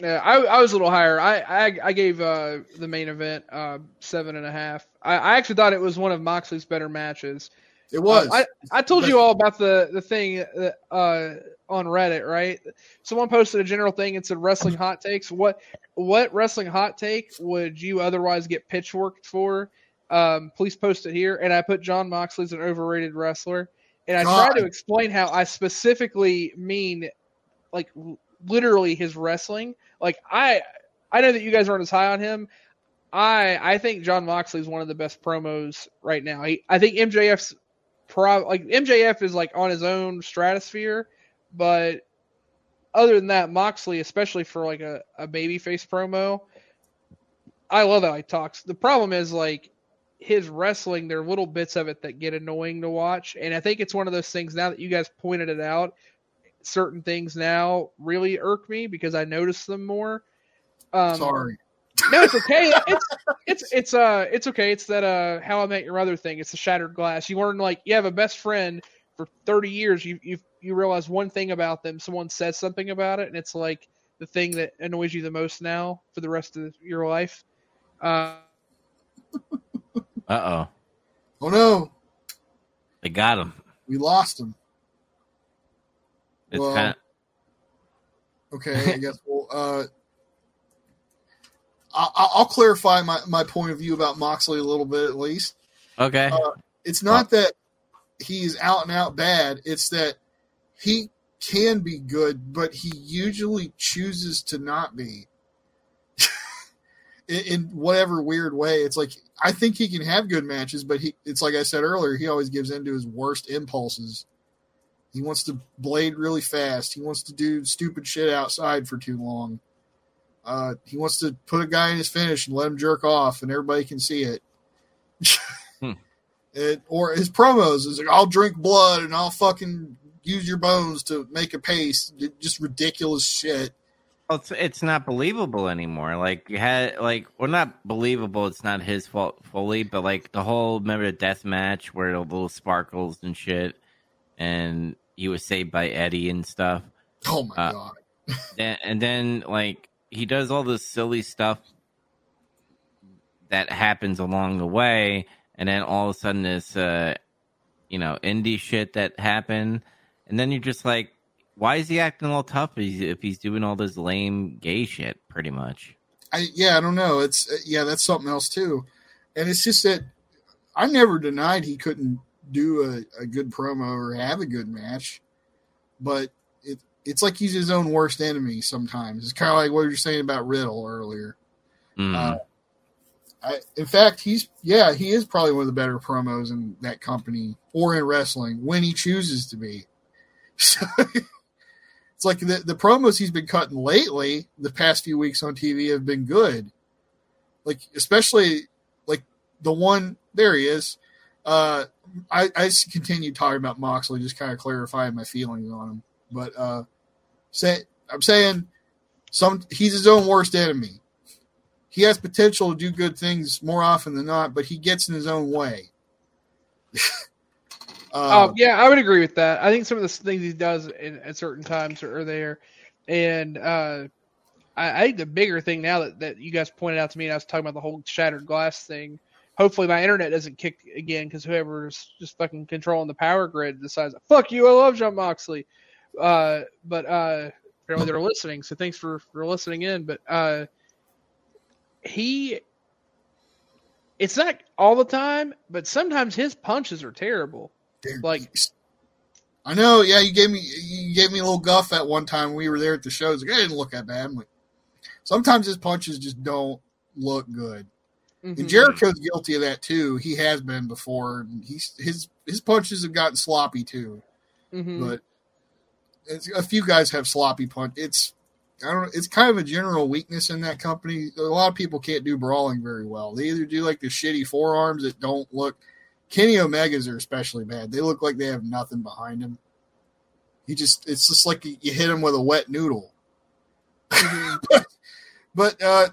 Yeah, I, I was a little higher. I I, I gave uh, the main event uh, seven and a half. I, I actually thought it was one of Moxley's better matches. It was. Uh, I, I told you all about the the thing that, uh, on Reddit, right? Someone posted a general thing and said wrestling hot takes. What what wrestling hot take would you otherwise get pitchforked for? Um, please post it here. And I put Jon Moxley's an overrated wrestler, and I God. try to explain how I specifically mean like literally his wrestling. Like I I know that you guys aren't as high on him. I I think Jon Moxley is one of the best promos right now. He, I think MJF's pro like MJF is like on his own stratosphere, but other than that, Moxley, especially for like a, a babyface promo, I love how he talks. The problem is like his wrestling, there are little bits of it that get annoying to watch. And I think it's one of those things now that you guys pointed it out, certain things now really irk me because I notice them more. Um, Sorry. No, it's okay. It's it's it's uh it's okay. It's that uh how I met your mother thing. It's the shattered glass. You learn like you have a best friend for thirty years. You you you realize one thing about them. Someone says something about it, and it's like the thing that annoys you the most now for the rest of your life. Uh, Uh oh, Oh no, they got him. we lost him. It's Well, kind Okay, I guess we'll. Uh, I- I'll clarify my, my point of view about Moxley a little bit at least. okay. uh, It's not that he's out and out bad. It's that he can be good, but he usually chooses to not be. in, in whatever weird way, it's like I think he can have good matches, but he it's like I said earlier, he always gives in to his worst impulses. He wants to blade really fast. He wants to do stupid shit outside for too long. Uh, he wants to put a guy in his finish and let him jerk off, and everybody can see it. Hmm. It, or his promos is like, I'll drink blood and I'll fucking use your bones to make a pace. Just ridiculous shit. Well, it's it's not believable anymore. Like you had like well not believable. It's not his fault fully, but like the whole remember the death match where the little sparkles and shit, and he was saved by Eddie and stuff. Oh my Uh, god. And then like he does all this silly stuff that happens along the way, and then all of a sudden this uh you know indie shit that happened, and then you're just like, why is he acting all tough if he's, doing all this lame gay shit? Pretty much. I yeah, I don't know. It's uh, yeah, that's something else too. And it's just that I never denied he couldn't do a, a good promo or have a good match, but it's like he's his own worst enemy sometimes. It's kind of like what you were saying about Riddle earlier. Mm. Uh, I, in fact, he's yeah, he is probably one of the better promos in that company or in wrestling when he chooses to be. So, it's like the the promos he's been cutting lately, the past few weeks on TV have been good. Like especially like the one there he is. Uh, I I just continue talking about Moxley, just kind of clarifying my feelings on him. But uh, say I'm saying some he's his own worst enemy he has potential to do good things more often than not, but he gets in his own way. uh, Oh yeah, I would agree with that. I think some of the things he does in, at certain times are, are there, and uh, I, I think the bigger thing now that, that you guys pointed out to me, and I was talking about the whole shattered glass thing. Hopefully, my internet doesn't kick again because whoever's just fucking controlling the power grid decides, "Fuck you, I love Jon Moxley." Uh, but uh, apparently they're listening, so thanks for for listening in. But uh, he, it's not all the time, but sometimes his punches are terrible. dude, like- I know, yeah, you gave me you gave me a little guff at one time when we were there at the show. It's like, I didn't look that bad. I'm like, sometimes his punches just don't look good. Mhm. And Jericho's guilty of that too. He has been before. He's his his punches have gotten sloppy too. Mhm. but a few guys have sloppy punch. It's I don't. It's kind of a general weakness in that company. A lot of people can't do brawling very well. They either do like the shitty forearms that don't look. Kenny Omega's are especially bad. They look like they have nothing behind him. He just. It's just like you you hit him with a wet noodle. but but uh,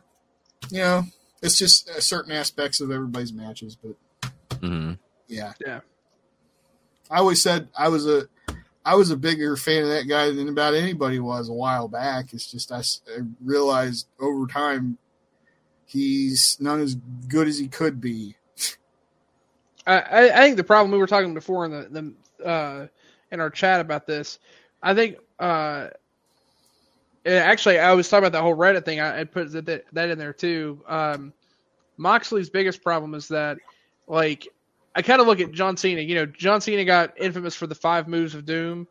you know, it's just uh, certain aspects of everybody's matches. But hmm yeah. Yeah. I always said I was a I was a bigger fan of that guy than about anybody was a while back. It's just I realized over time he's not as good as he could be. I, I I think the problem we were talking before in the, the uh, in our chat about this, I think uh, actually I was talking about the whole Reddit thing. I, I put that that in there too. Um, Moxley's biggest problem is that like I kind of look at John Cena. You know, John Cena got infamous for the five moves of doom.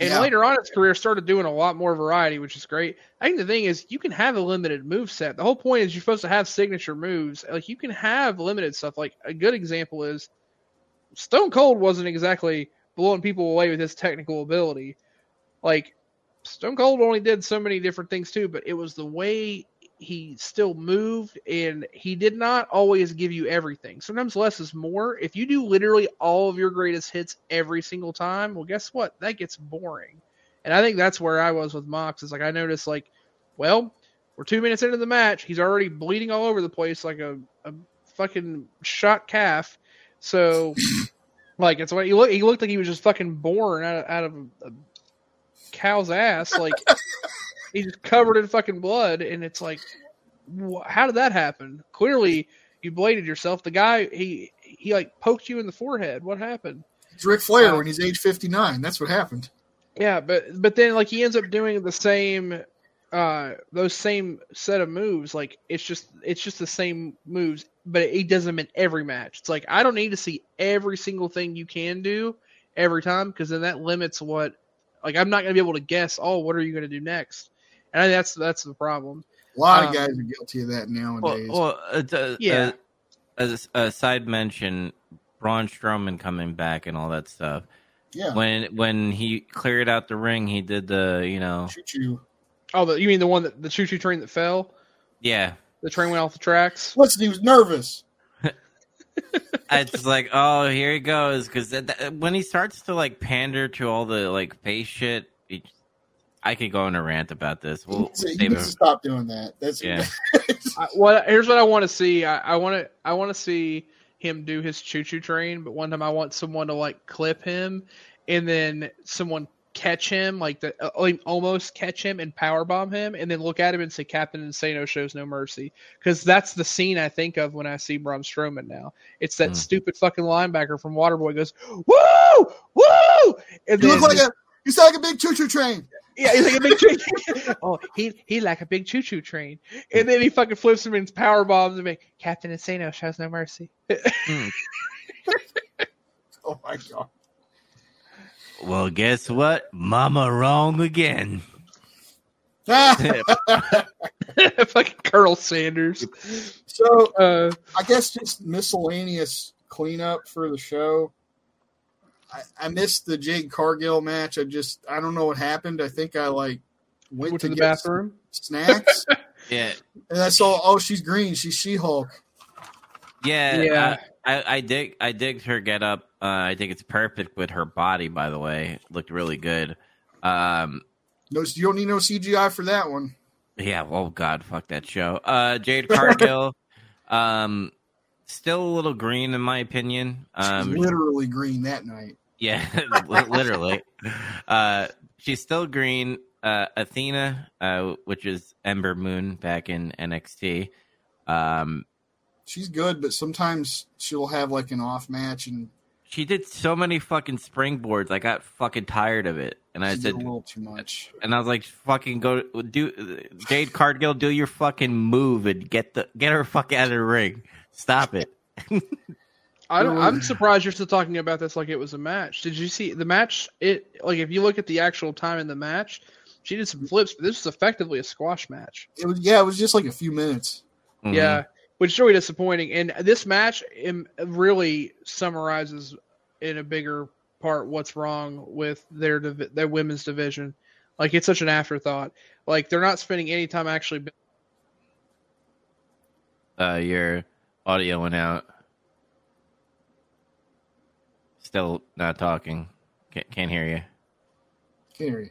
And Yeah. later on in his career, started doing a lot more variety, which is great. I think the thing is, you can have a limited move set. The whole point is you're supposed to have signature moves. Like you can have limited stuff. Like a good example is Stone Cold wasn't exactly blowing people away with his technical ability. Like Stone Cold only did so many different things too, but it was the way he still moved and he did not always give you everything. Sometimes less is more. If you do literally all of your greatest hits every single time, well guess what? That gets boring. And I think that's where I was with Mox. Is like I noticed like, well, we're two minutes into the match, he's already bleeding all over the place like a, a fucking shot calf. So like it's what he looked he looked like he was just fucking born out of, out of a, a cow's ass. Like he's just covered in fucking blood, and it's like, wh- how did that happen? Clearly, you bladed yourself. The guy he he like poked you in the forehead. What happened? It's Ric Flair Uh, when he's age fifty nine. That's what happened. Yeah, but but then like he ends up doing the same uh those same set of moves like it's just it's just the same moves but he does them in every match it's like i don't need to see every single thing you can do every time because then that limits what like i'm not going to be able to guess oh what are you going to do next and I that's that's the problem A lot um, of guys are guilty of that nowadays. well uh, uh, Yeah. uh, as a, a side mention, Braun Strowman coming back and all that stuff. yeah, When when he cleared out the ring, he did the you know shoot you. oh the, you mean the one that the choo choo train that fell yeah the train went off the tracks Listen, he was nervous. it's like, oh, here he goes. Because when he starts to like pander to all the like face shit, he, I could go on a rant about this. We'll So you need to stop doing that. That's Yeah. I, what here's what I want to see. I, I want to I want to see him do his choo choo train, but one time I want someone to like clip him, and then someone catch him, like the uh, like, almost catch him and power bomb him, and then look at him and say Captain Insano shows no mercy, because that's the scene I think of when I see Braun Strowman now. It's that Hmm. stupid fucking linebacker from Waterboy goes woo woo, and you then look like a you sound like a big choo choo train. Yeah, he's like a big train. oh, he he like a big choo choo train, and then he fucking flips him and power bombs him. and Captain Insano shows no mercy. Oh my god. Well, guess what? Mama wrong again. Ah, fucking Colonel Sanders. so Uh, I guess just miscellaneous cleanup for the show. I, I missed the Jade Cargill match. I just I don't know what happened. I think I like went, went to, to the get bathroom. snacks Yeah, and I saw oh she's green. She's She Hulk. yeah. Yeah. I, I dig. I dig her get up. Uh, I think it's perfect with her body. By the way, looked really good. Um, No, you don't need no CGI for that one. Yeah, oh god, fuck that show. Uh Jade Cargill, um still a little green in my opinion. She's Um literally green that night. Yeah, literally. Uh she's still green. Uh Athena, uh which is Ember Moon back in NXT. Um She's good, but sometimes she'll have like an off match and she did so many fucking springboards. I got fucking tired of it. And I said a little too much. and I was like, "Fucking go do Jade Cargill, do your fucking move and get the get her fuck out of the ring. Stop it." I don't, I'm surprised you're still talking about this like it was a match. Did you see the match? It like if you look at the actual time in the match, she did some flips, but this was effectively a squash match. It was yeah, it was just like a few minutes. Mhm. Yeah, which is really disappointing. And this match um, really summarizes in a bigger part what's wrong with their their women's division. Like it's such an afterthought. Like they're not spending any time actually. Uh, your audio went out. Still not talking. Can't, can't hear you. Can't hear you.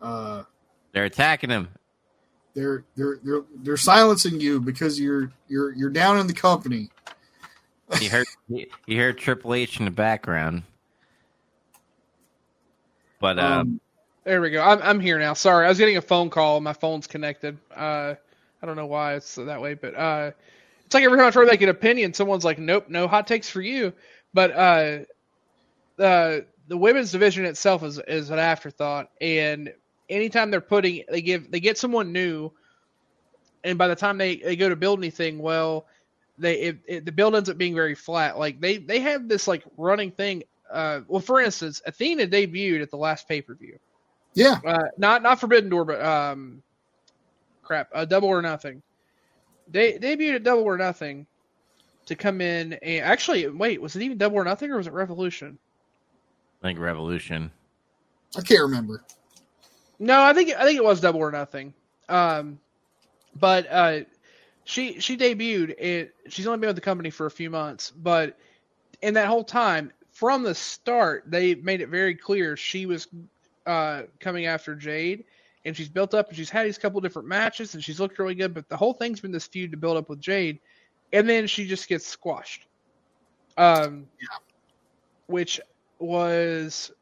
Uh, They're attacking him. they're they're they're they're silencing you because you're you're you're down in the company. You heard you you heard Triple H in the background. But um, Um, There we go. I'm I'm here now. Sorry, I was getting a phone call. My phone's connected. Uh, I don't know why it's that way, but uh, it's like every time I try to make an opinion, someone's like, "Nope, no hot takes for you." But uh, the the women's division itself is is an afterthought, and anytime they're putting, they give they get someone new, and by the time they they go to build anything, well, they it, it, the build ends up being very flat. Like they they have this like running thing. Uh, well, for instance, Athena debuted at the last pay per view. yeah, Uh, not not Forbidden Door, but um, crap, uh, Double or Nothing. They debuted at Double or Nothing to come in and actually wait, was it even Double or Nothing or was it Revolution? I think Revolution. I can't remember. No, I think I think it was Double or Nothing. Um, but uh, she she debuted. It she's only been with the company for a few months, but in that whole time, from the start, they made it very clear she was uh, coming after Jade, and she's built up and she's had these couple different matches and she's looked really good. But the whole thing's been this feud to build up with Jade, and then she just gets squashed. Um, which was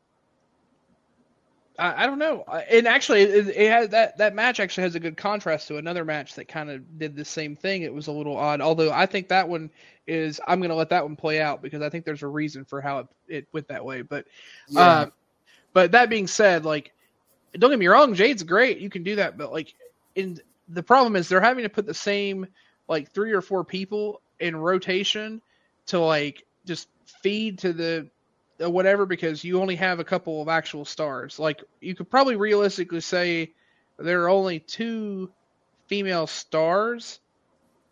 I, I don't know. And actually, it, it has that that match actually has a good contrast to another match that kind of did the same thing. It was a little odd, although I think that one is. I'm going to let that one play out because I think there's a reason for how it, it went that way. But, Yeah. uh, but that being said, like, don't get me wrong, Jade's great. You can do that, but like, in the problem is they're having to put the same like three or four people in rotation to like just feed to the whatever because you only have a couple of actual stars. Like you could probably realistically say there are only two female stars,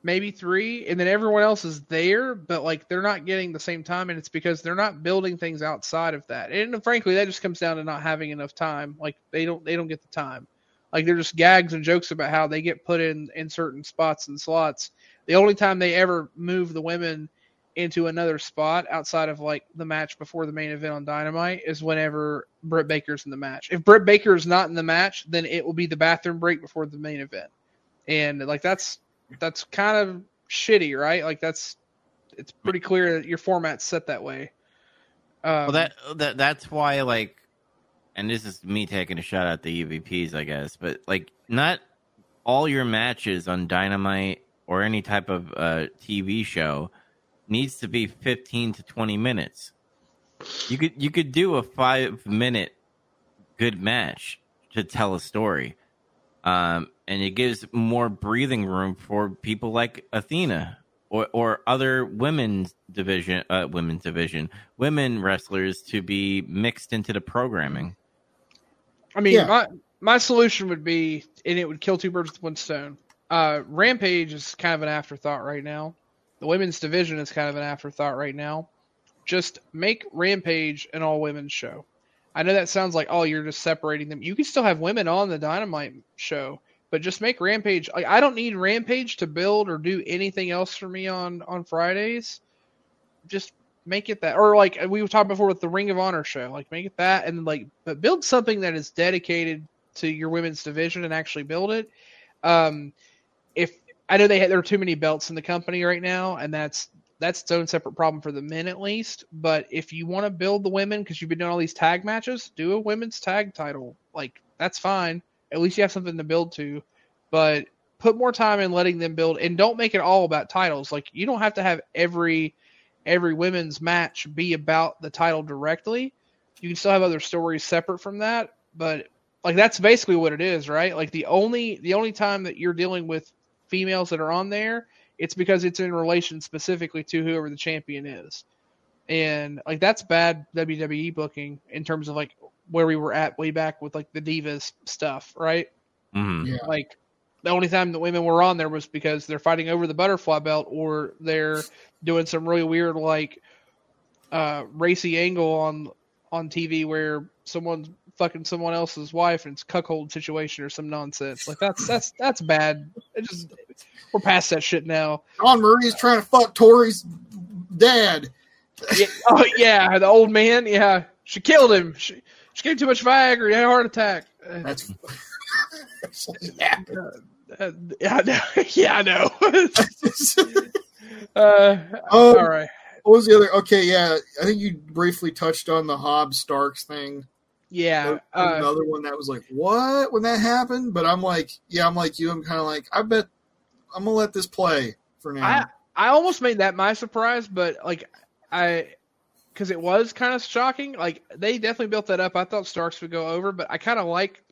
maybe three, and then everyone else is there, but like they're not getting the same time, and it's because they're not building things outside of that. And frankly, that just comes down to not having enough time. Like they don't they don't get the time. Like they're just gags and jokes about how they get put in in certain spots and slots. The only time they ever move the women into another spot outside of like the match before the main event on Dynamite is whenever Britt Baker's in the match. If Britt Baker is not in the match, then it will be the bathroom break before the main event. And like that's that's kind of shitty, right? Like that's it's pretty clear that your format's set that way. Um, Well, that that that's why like, and this is me taking a shot at the EVPs, I guess, but like not all your matches on Dynamite or any type of uh, TV show needs to be fifteen to twenty minutes. You could you could do a five minute good match to tell a story, um, and it gives more breathing room for people like Athena or or other women's division, uh, women's division, women wrestlers to be mixed into the programming. I mean, Yeah. my my solution would be, and it would kill two birds with one stone. Uh, Rampage is kind of an afterthought right now. The women's division is kind of an afterthought right now. Just make Rampage an all women's show. I know that sounds like oh you're just separating them. You can still have women on the Dynamite show, but just make Rampage. Like I don't need Rampage to build or do anything else for me on on Fridays. Just make it that, or like we were talking before with the Ring of Honor show. Like make it that, and like but build something that is dedicated to your women's division and actually build it. Um, if I know they had, there are too many belts in the company right now, and that's that's its own separate problem for the men at least. But if you want to build the women because you've been doing all these tag matches, do a women's tag title. Like that's fine. At least you have something to build to. But put more time in letting them build, and don't make it all about titles. Like you don't have to have every every women's match be about the title directly. You can still have other stories separate from that, but like that's basically what it is, right? Like the only the only time that you're dealing with females that are on there, it's because it's in relation specifically to whoever the champion is. And like that's bad WWE booking in terms of like where we were at way back with like the divas stuff, right? Mhm. Yeah. Like the only time the women were on there was because they're fighting over the butterfly belt or they're doing some really weird like uh racy angle on on TV where someone's fucking someone else's wife and it's cuckold situation or some nonsense. Like that's that's that's bad. It just we're past that shit now. Dawn Marie's trying to fuck Torrie's dad. Yeah, oh yeah, the old man. Yeah, she killed him. She she gave too much Viagra. He had a heart attack. Uh, That's uh, yeah, I know. yeah, I know. uh, Um, all right. what was the other? Okay, yeah, I think you briefly touched on the Hobbs Starks thing. Yeah. Uh, another one that was like, what when that happened? But I'm like, yeah, I'm like you. I'm kind of like, I bet I'm gonna let this play for now. I I almost made that my surprise, but like I because it was kind of shocking. Like they definitely built that up. I thought Starks would go over, but I kind of like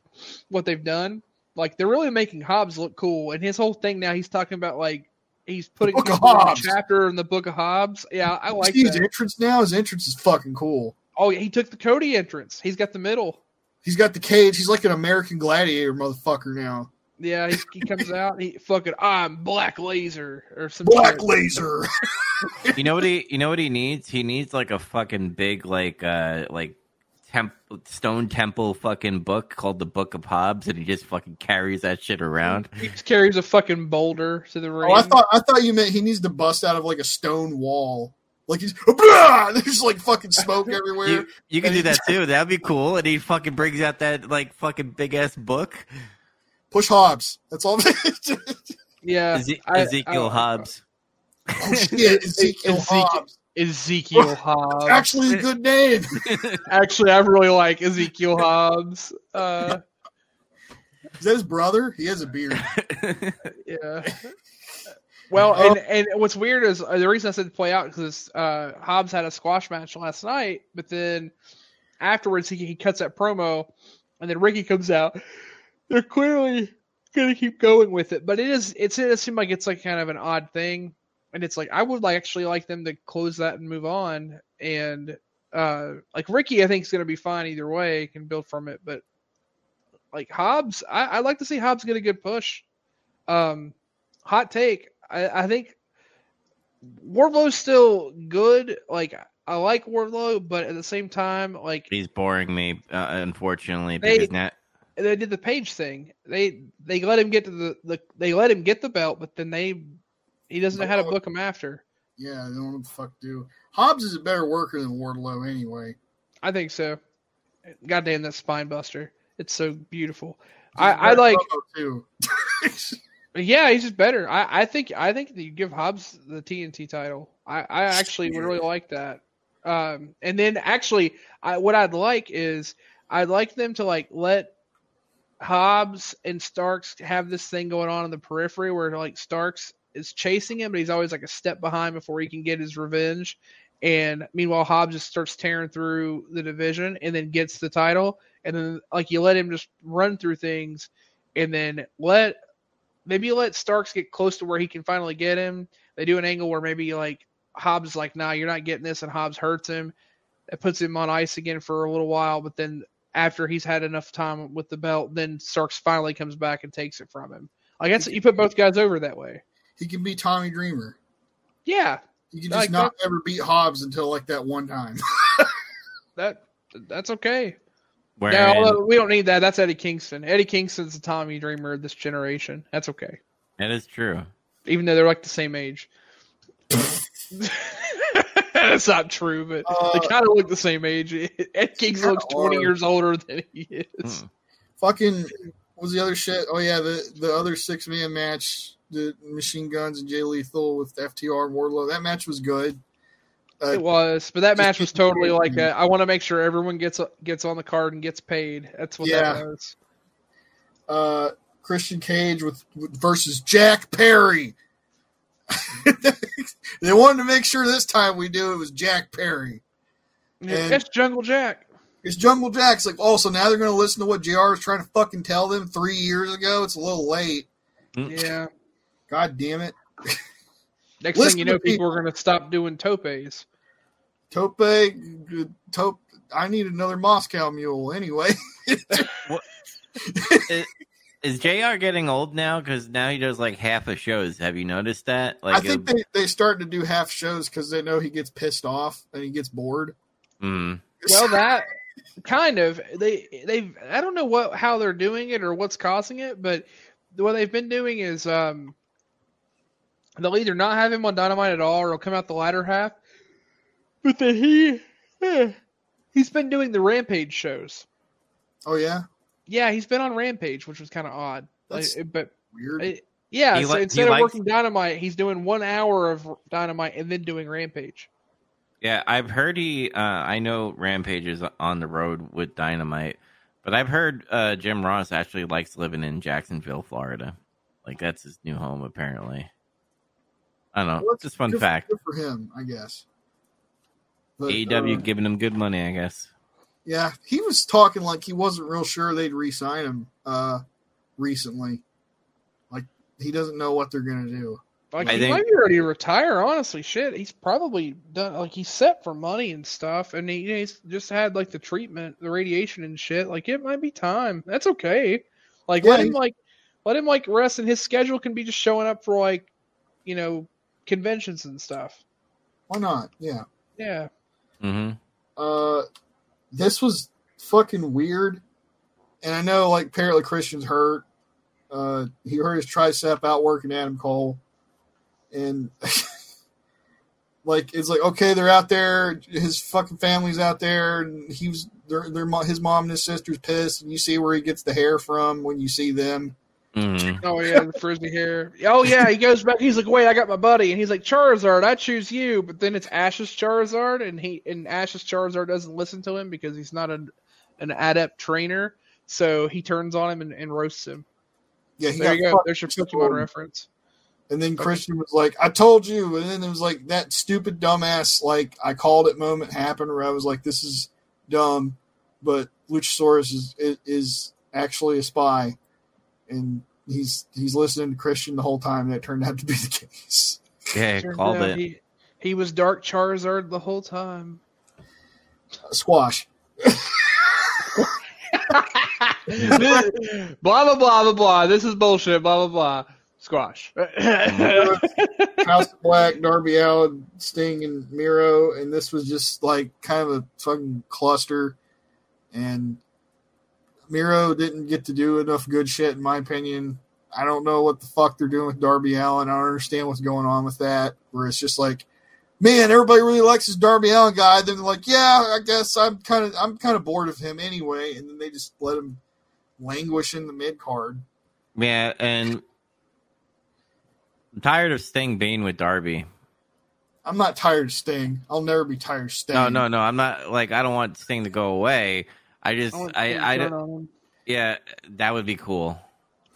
what they've done. Like they're really making Hobbs look cool, and his whole thing now he's talking about like he's putting a chapter in the Book of Hobbs. Yeah, I like See his entrance now. His entrance is fucking cool. Oh, yeah, he took the Cody entrance. He's got the middle. He's got the cage. He's like an American gladiator motherfucker now. Yeah, he, he comes out. He fucking I'm Black Laser or some Black shit. laser. You know what he? You know what he needs? He needs like a fucking big like uh like temp stone temple fucking book called the Book of Hobbs, and he just fucking carries that shit around. He just carries a fucking boulder to the ring. Oh, I thought I thought you meant he needs to bust out of like a stone wall. Like he's "Blah!" there's like fucking smoke everywhere. You, you can do that too. That'd be cool. And he fucking brings out that like fucking big ass book. Push Hobbs. That's all. yeah, Eze- I- Ezekiel I- Hobbs. oh shit, Ezekiel Ezekiel- Hobbs. Ezekiel Hobbs. Actually, a good name. Actually, I really like Ezekiel Hobbs. Uh, Is that his brother? He has a beard. yeah. Well, and, and what's weird is uh, the reason I said play out because uh, Hobbs had a squash match last night, but then afterwards he, he cuts that promo, and then Ricky comes out. They're clearly gonna keep going with it, but it is it's it seems like it's like kind of an odd thing, and it's like I would like actually like them to close that and move on, and uh, like Ricky I think is gonna be fine either way, can build from it, but like Hobbs, I, I'd like to see Hobbs get a good push. Um, hot take. I, I think Wardlow's still good. Like I like Wardlow, but at the same time, like He's boring me, uh, unfortunately, They- because now they did the Page thing. They they let him get to the, the they let him get the belt, but then they he doesn't know how to book him after. Yeah, they don't know what the fuck do. Hobbs is a better worker than Wardlow anyway. I think so. Goddamn that spine buster. It's so beautiful. I, I like too. yeah, he's just better. I, I think I think that you give Hobbs the TNT title. I, I actually would really like that. Um, and then actually, I, what I'd like is I'd like them to like let Hobbs and Starks have this thing going on in the periphery where like Starks is chasing him, but he's always like a step behind before he can get his revenge. And meanwhile, Hobbs just starts tearing through the division and then gets the title. And then like you let him just run through things, and then let maybe you let Starks get close to where he can finally get him. They do an angle where maybe like Hobbs is like, nah, you're not getting this, and Hobbs hurts him. It puts him on ice again for a little while, but then after he's had enough time with the belt, then Starks finally comes back and takes it from him. Like that's you put both guys over that way. he can be Tommy Dreamer. Yeah, He can just Like not ever beat Hobbs until like that one time. that that's okay. Where Now, although we don't need that. That's Eddie Kingston. Eddie Kingston's the Tommy Dreamer of this generation. That's okay. that is true. Even though they're like the same age. That's not true, but Uh, they kind of look the same age. Ed Kingston looks 20 are. years older than he is. Hmm. Fucking what was the other shit? Oh yeah, the the other six man match, the Machine Guns and Jay Lethal with FTR and Wardlow. That match was good. Uh, It was, but that match was keep it totally like moving. a, I want to make sure everyone gets gets on the card and gets paid. That's what Yeah. that was. uh, Christian Cage with, with versus Jack Perry. they wanted to make sure this time we do it was Jack Perry. Yeah, And- That's Jungle Jack. It's Jungle Jack's like, oh, so now they're going to listen to what JR is trying to fucking tell them three years ago. It's a little late. Mm. Yeah. God damn it. Next Listen thing you know, people people. are going to stop doing topes. Tope, good- Tope, I need another Moscow mule anyway. is, is Jr. getting old now? Because now he does like half of shows. Have you noticed that? Like, I think they, they start to do half shows because they know he gets pissed off and he gets bored. mm, Well, that kind of they they I don't know what how they're doing it or what's causing it, but what they've been doing is um they'll either not have him on Dynamite at all or he'll come out the latter half. But then he eh, he's been doing the Rampage shows. Oh, yeah? Yeah, he's been on Rampage, which was kind of odd. That's Like, but Weird. it, yeah, He so li- instead of likes- working Dynamite, he's doing one hour of Dynamite and then doing Rampage. yeah, I've heard he. Uh, I know Rampage is on the road with Dynamite, but I've heard uh, Jim Ross actually likes living in Jacksonville, Florida. Like that's his new home, apparently. I don't know. Well, that's just fun good, fact. Good for him, I guess. But, AEW uh, giving him good money, I guess. Yeah, he was talking like he wasn't real sure they'd re-sign him uh, recently. Like he doesn't know what they're gonna do. Like I he think- might be ready to retire. Honestly, shit, he's probably done. Like he's set for money and stuff, and he, you know, he's just had like the treatment, the radiation and shit. Like it might be time. That's okay. Like let him he- like let him like rest, and his schedule can be just showing up for like you know conventions and stuff. Why not? Yeah. Yeah, hmm Uh, this was fucking weird, and I know like apparently Christian's hurt. Uh, he hurt his tricep out working Adam Cole, and like it's like okay, they're out there. His fucking family's out there, and he was their their his mom and his sister's pissed, and you see where he gets the hair from when you see them. Hmm Oh yeah, the frizzy hair. Oh yeah, he goes back. He's like, "Wait, I got my buddy," and he's like, "Charizard, I choose you." But then it's Ash's Charizard, and he and Ash's Charizard doesn't listen to him because he's not an an adept trainer. So he turns on him and, and roasts him. Yeah, he There got you go. There's your Pokemon destroyed. reference. And then Christian was like, "I told you," and then it was like that stupid dumbass like I called it moment happened where I was like, "This is dumb," but Luchasaurus is is, is actually a spy, and he's he's listening to Christian the whole time. That turned out to be the case. Yeah, Turns called it. He, he was Dark Charizard the whole time. Uh, squash. blah blah blah blah blah. This is bullshit. Blah blah blah. Squash. House of Black, Darby Allin, Sting, and Miro, and this was just like kind of a fucking cluster. And Miro didn't get to do enough good shit, in my opinion. I don't know what the fuck they're doing with Darby Allin. I don't understand what's going on with that. Where it's just like, man, everybody really likes this Darby Allin guy. Then they're like, yeah, I guess I'm kind of I'm kind of bored of him anyway. And then they just let him languish in the mid card. Yeah, and I'm tired of Sting being with Darby. I'm not tired of Sting. I'll never be tired of Sting. No, no, no. I'm not like I don't want Sting to go away. I just I I I, don't- yeah, that would be cool.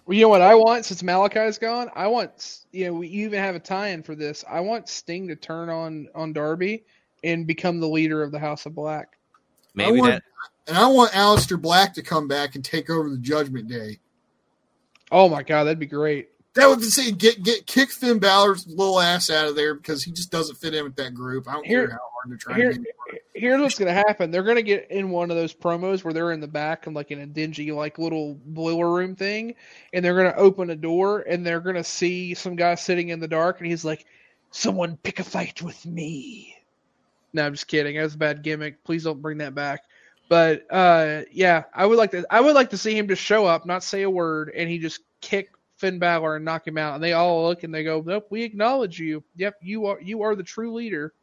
Well, you know what I want since Malakai's gone? I want you know we even have a tie-in for this. I want Sting to turn on on Darby and become the leader of the House of Black. Maybe want- that And I want Aleister Black to come back and take over the Judgment Day. Oh my god, that'd be great. That would say get get kick Finn Balor's little ass out of there because he just doesn't fit in with that group. I don't Here- care how hard they're trying Here, to here's what's gonna happen. They're gonna get in one of those promos where they're in the back and like in a dingy like little boiler room thing, and they're gonna open a door and they're gonna see some guy sitting in the dark, and he's like, "Someone pick a fight with me." No, I'm just kidding. That was a bad gimmick. Please don't bring that back. But uh, yeah, I would like to. I would like to see him just show up, not say a word, and he just kick Finn Balor and knock him out. And they all look and they go, "Nope, we acknowledge you. Yep, you are you are the true leader."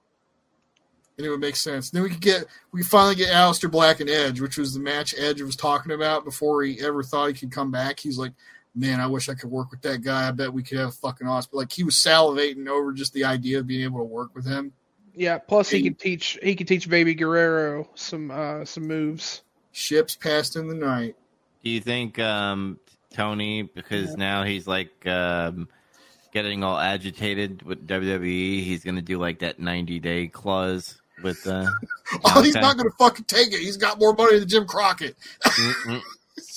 and it would make sense. Then we could get we could finally get Aleister Black and Edge, which was the match Edge was talking about before he ever thought he could come back. He's like, Man, I wish I could work with that guy. I bet we could have fucking awesome. Like he was salivating over just the idea of being able to work with him. Yeah. Plus, he could teach. He could teach Baby Guerrero some uh, some moves. Ships passed in the night. Do you think um, Tony, because now he's like um, getting all agitated with WWE, he's going to do like that 90 day clause with. Uh, Oh, he's not going to fucking take it. He's got more money than Jim Crockett.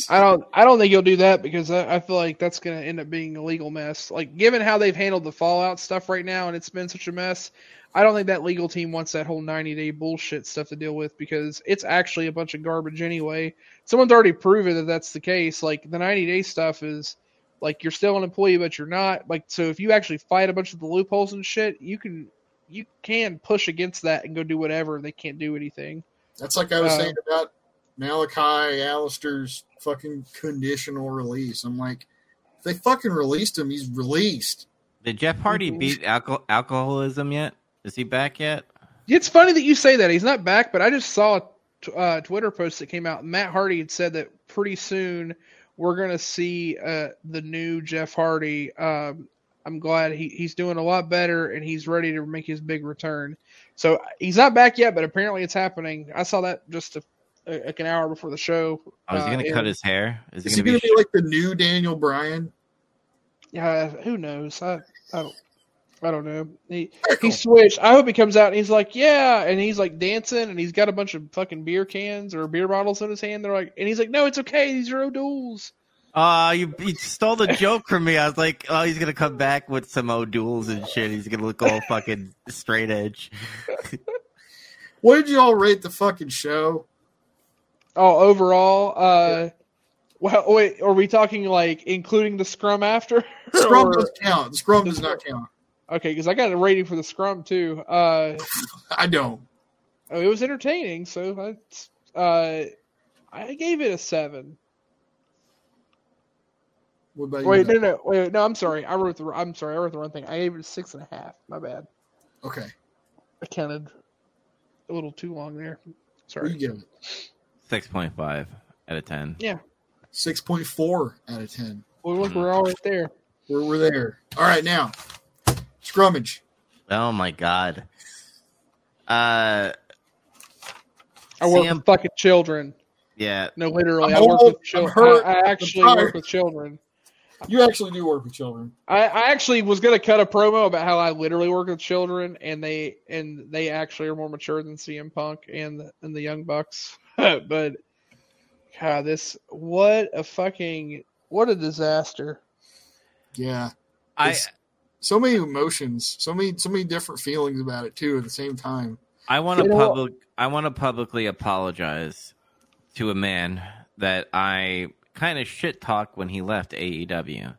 I don't. I don't think he'll do that because I, I feel like that's going to end up being a legal mess. Like given how they've handled the Fallout stuff right now, and it's been such a mess. I don't think that legal team wants that whole 90 day bullshit stuff to deal with because it's actually a bunch of garbage anyway. Someone's already proven that that's the case. Like the 90 day stuff is like you're still an employee, but you're not. Like so, if you actually fight a bunch of the loopholes and shit, you can you can push against that and go do whatever. They can't do anything. That's like I was Uh, saying about Malakai Aleister's fucking conditional release. I'm like, if they fucking released him, he's released. Did Jeff Hardy beat alco- alcoholism yet? Is he back yet? It's funny that you say that. He's not back, but I just saw a t- uh, Twitter post that came out. Matt Hardy had said that pretty soon we're going to see uh, the new Jeff Hardy. Um, I'm glad he, he's doing a lot better and he's ready to make his big return. So he's not back yet, but apparently it's happening. I saw that just a, a, like an hour before the show. Oh, is he uh, going to cut his hair? Is he Is he going going to to be? be like the new Daniel Bryan? Yeah, who knows? I, I don't. I don't know. He he switched. I hope he comes out and he's like, yeah, and he's like dancing and he's got a bunch of fucking beer cans or beer bottles in his hand. They're like, and he's like, no, it's okay. These are O'Douls. Oh, you, you stole the joke from me. I was like, oh, he's going to come back with some O'Douls and shit. He's going to look all fucking straight edge. What did you all rate the fucking show? Oh, overall, uh, well, wait, are we talking like including the scrum after? Scrum does count. The scrum The does not count. okay, because I got a rating for the scrum too. Uh, I don't. oh, it was entertaining, so that's uh, I gave it a seven. Wait, you? no, no, wait, no. I'm sorry. I wrote the. I'm sorry. I wrote the wrong thing. I gave it a six and a half. My bad. Okay. I counted a little too long there. Sorry. do you give it? 6.5 out of 10. Yeah. 6.4 out of 10. Well, look, we're all right there. We're, we're there. All right, now. Scrummage. Oh, my God. Uh, I work CM with fucking children. yeah. No, literally, I'm I work old, with children. I'm I, I actually work with children. You actually do work with children. I, I actually was gonna cut a promo about how I literally work with children, and they and they actually are more mature than CM Punk and the, and the Young Bucks. but God, this what a fucking what a disaster. Yeah. I, It's- So many emotions, so many so many different feelings about it too at the same time. I want to You know- public. I want to publicly apologize to a man that I kind of shit talked when he left AEW.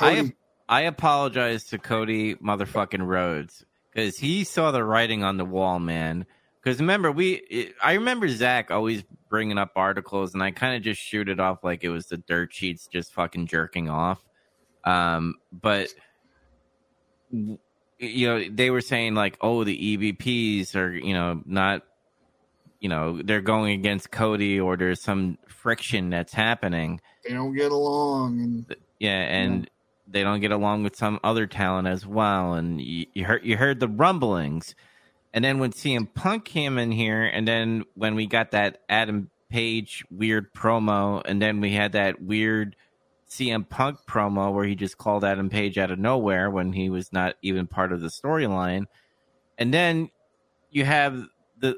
I I apologize to Cody motherfucking Rhodes because he saw the writing on the wall, man. Because remember, we I remember Zach always bringing up articles, and I kind of just shoot it off like it was the dirt sheets just fucking jerking off. Um, but you know, they were saying like, oh, the EVPs are you know not, you know, they're going against Cody or there's some friction that's happening. They don't get along, and Yeah, and they don't get along with some other talent as well. And you, you heard you heard the rumblings, and then when CM Punk came in here, and then when we got that Adam Page weird promo, and then we had that weird CM Punk promo where he just called Adam Page out of nowhere when he was not even part of the storyline, and then you have the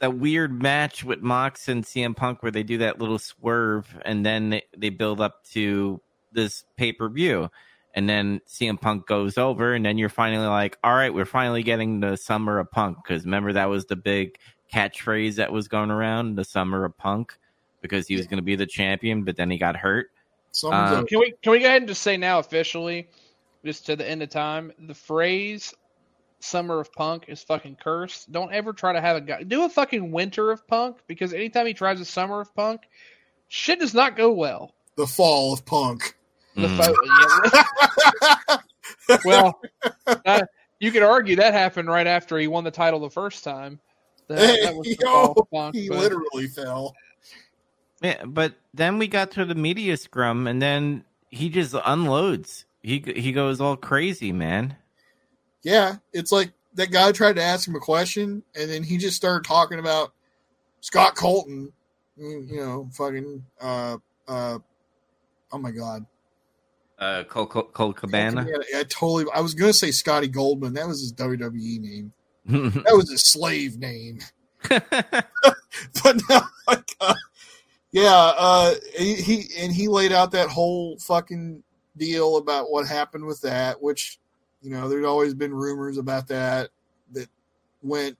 that weird match with Mox and CM Punk where they do that little swerve and then they, they build up to this pay per view. And then CM Punk goes over, and then you're finally like, all right, we're finally getting the summer of Punk. Because remember, that was the big catchphrase that was going around the summer of Punk because he was going to be the champion, but then he got hurt. someone's Um, Can we can we go ahead and just say now officially, just to the end of time, the phrase "Summer of Punk" is fucking cursed. Don't ever try to have a guy do a fucking Winter of Punk because anytime he tries a Summer of Punk, shit does not go well. the fall of Punk. The Mm. fo- yeah. well, uh, you could argue that happened right after he won the title the first time. That, that was Yo, of Punk, he but- literally fell. Yeah, but then we got to the media scrum, and then he just unloads. He he goes all crazy, man. Yeah, it's like that guy tried to ask him a question, and then he just started talking about Scott Colton. You you know, fucking. Uh, uh, oh my god, Uh, Cole, Colt Cabana. Yeah, I totally. I was gonna say Scotty Goldman. That was his WWE name. That was his slave name. but no, like, uh, yeah, uh, he, he and he laid out that whole fucking deal about what happened with that, which you know there'd always been rumors about that that went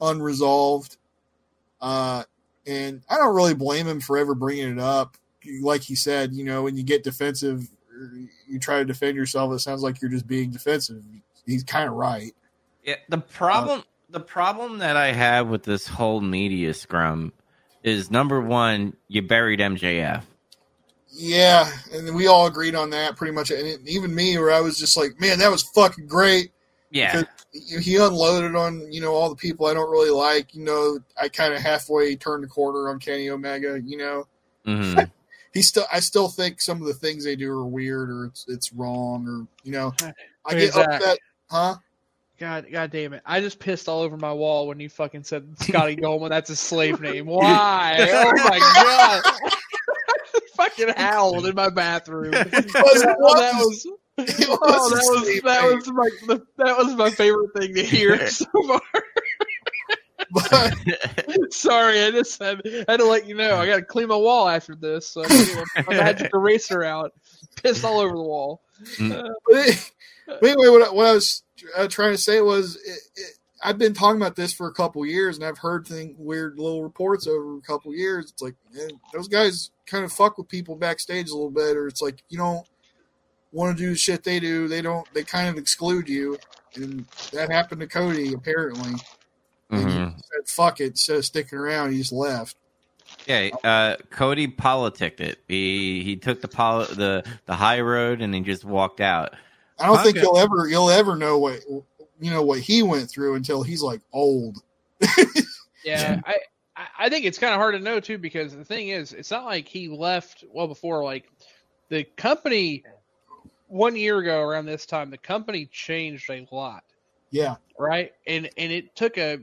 unresolved. Uh, and I don't really blame him for ever bringing it up. Like he said, you know, when you get defensive, you try to defend yourself. It sounds like you're just being defensive. He's kind of right. Yeah, the problem the problem that I have with this whole media scrum is number one, you buried MJF. Yeah, and we all agreed on that pretty much. And it, even me, where I was just like, man, that was fucking great. Yeah, he unloaded on you know all the people I don't really like. You know, I kind of halfway turned the corner on Kenny Omega. You know, hmm he still I still think some of the things they do are weird or it's it's wrong or you know I get Zach. upset. Huh? God, God damn it! I just pissed all over my wall when you fucking said Scotty Goldman. That's his slave name. Why? Oh my god! fucking howled in my bathroom. was- oh, that was. It Oh, that was oh, that name. was my the, that was my favorite thing to hear so far. But Sorry, I just had, had to let you know. I got to clean my wall after this. So I had my magic eraser out. Pissed all over the wall. but, it- but anyway, what I, what I was uh, trying to say was, it, it, I've been talking about this for a couple years, and I've heard thing, weird little reports over a couple years. It's like man, those guys kind of fuck with people backstage a little bit, or it's like you don't want to do the shit they do. They don't. They kind of exclude you, and that happened to Cody apparently. And he Mhm. said, "Fuck it," instead of sticking around, he just left. Yeah, uh, Cody politicked it. He he took the poli- the the high road and he just walked out. I don't think Okay. you'll ever you'll ever know what you know what he went through until he's like old. Yeah, I I- I think it's kind of hard to know too because the thing is, it's not like he left well before. Like the company, one year ago around this time, the company changed a lot, Yeah, right? And and it took a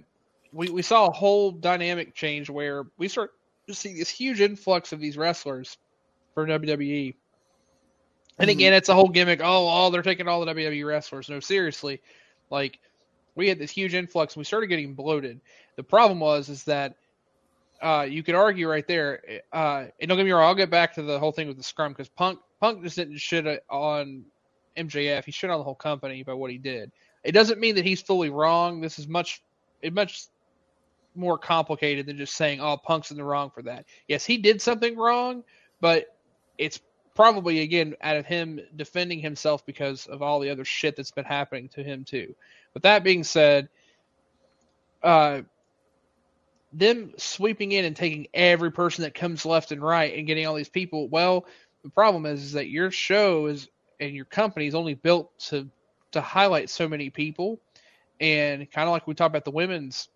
we we saw a whole dynamic change where we start to see this huge influx of these wrestlers for WWE. And Mhm. again, it's a whole gimmick. Oh, oh, they're taking all the WWE wrestlers. No, seriously, like we had this huge influx. and We started getting bloated. The problem was is that uh, you could argue right there. Uh, and don't get me wrong, I'll get back to the whole thing with the scrum because Punk Punk just didn't shit on MJF. He shit on the whole company by what he did. It doesn't mean that he's fully wrong. This is much it much more complicated than just saying, "Oh, Punk's in the wrong for that." Yes, he did something wrong, but it's probably again out of him defending himself because of all the other shit that's been happening to him too. But that being said, uh, them sweeping in and taking every person that comes left and right and getting all these people. Well, the problem is, is that your show is and your company is only built to to highlight so many people, and kind of like we talked about the women's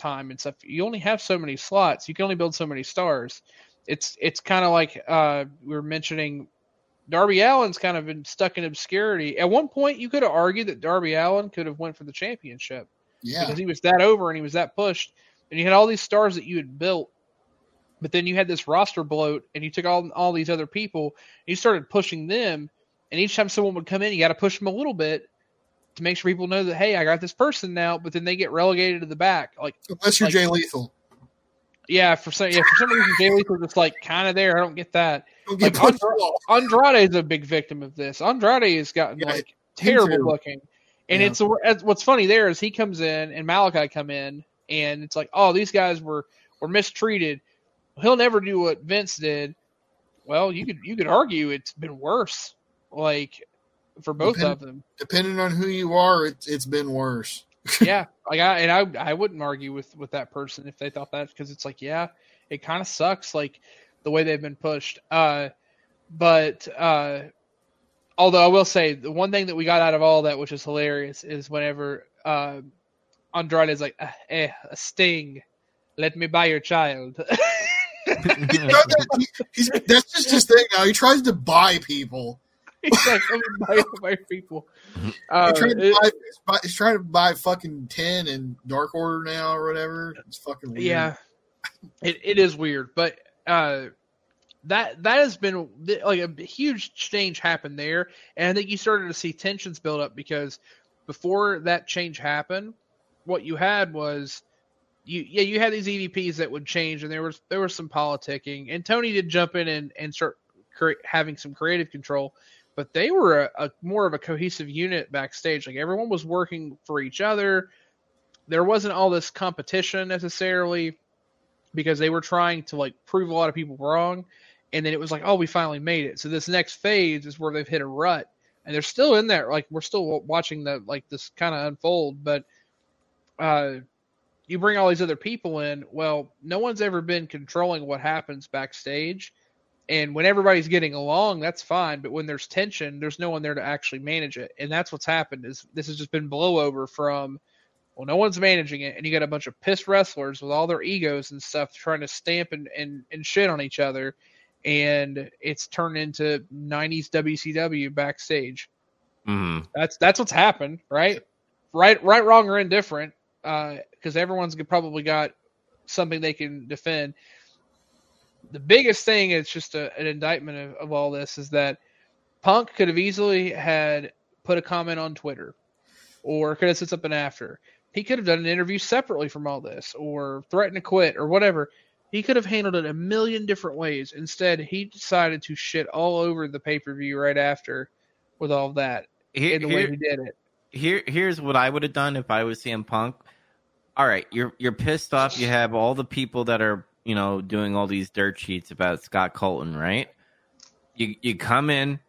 time and stuff. You only have so many slots. You can only build so many stars. It's it's kind of like uh, we were mentioning. Darby Allin's kind of been stuck in obscurity. At one point, you could have argued that Darby Allin could have went for the championship Yeah. because he was that over and he was that pushed, and you had all these stars that you had built, but then you had this roster bloat, and you took all all these other people, and you started pushing them, and each time someone would come in, you got to push them a little bit to make sure people know that hey, I got this person now, but then they get relegated to the back, like Unless you're like- Jay Lethal. yeah, for some yeah for some reason Jay Lethal just like kind of there. I don't get that. Don't Like, Andrade is a big victim of this. Andrade has gotten Yeah, like terrible too. looking, and Yeah. it's it's- what's funny there is he comes in and Malakai come in, and it's like, oh, these guys were were mistreated. He'll never do what Vince did. Well, you could you could argue it's been worse, like for both Depend- of them. Depending on who you are, it's it's been worse. yeah, like I and I I wouldn't argue with with that person if they thought that because it's like yeah, it kind of sucks like the way they've been pushed. Uh, but uh, although I will say the one thing that we got out of all that, which is hilarious, is whenever uh, Andrade is like, "Ah, eh, a sting, let me buy your child. He that- he- he's, that's just his thing now. He tries to buy people. He's like, let me buy, buy people. Uh, He's trying, to it- buy, he's trying to buy fucking ten and Dark Order now or whatever. It's fucking weird. Yeah, it, it is weird, but uh, that that has been like a huge change happened there, and I think you started to see tensions build up because before that change happened, what you had was you yeah you had these EVPs that would change, and there was there was some politicking, and Tony did jump in and and start cre- having some creative control. But they were a, a more of a cohesive unit backstage. Like everyone was working for each other. There wasn't all this competition necessarily because they were trying to like prove a lot of people wrong. And then it was like oh we finally made it. So this next phase is where they've hit a rut. And they're still in there. Like we're still watching the like this kind of unfold. But uh you bring all these other people in. Well no one's ever been controlling what happens backstage and when everybody's getting along that's fine but when there's tension there's no one there to actually manage it and that's what's happened is this has just been blowover from well, no one's managing it, and you got a bunch of pissed wrestlers with all their egos and stuff trying to stamp and, and, and shit on each other, and it's turned into '90s WCW backstage. Mhm. That's that's what's happened, right? Right, right, wrong, or indifferent, because everyone's probably got something they can defend. The biggest thing is just a, an indictment of, of all this is that Punk could have easily had put a comment on Twitter, or could have said something after. He could have done an interview separately from all this, or threatened to quit, or whatever. He could have handled it a million different ways. Instead, he decided to shit all over the pay per view right after with all that Here, in the way he did it. here, here's what I would have done if I was CM Punk. All right, you're you're pissed off. You have all the people that are you know doing all these dirt sheets about Scott Colton, right? You you come in,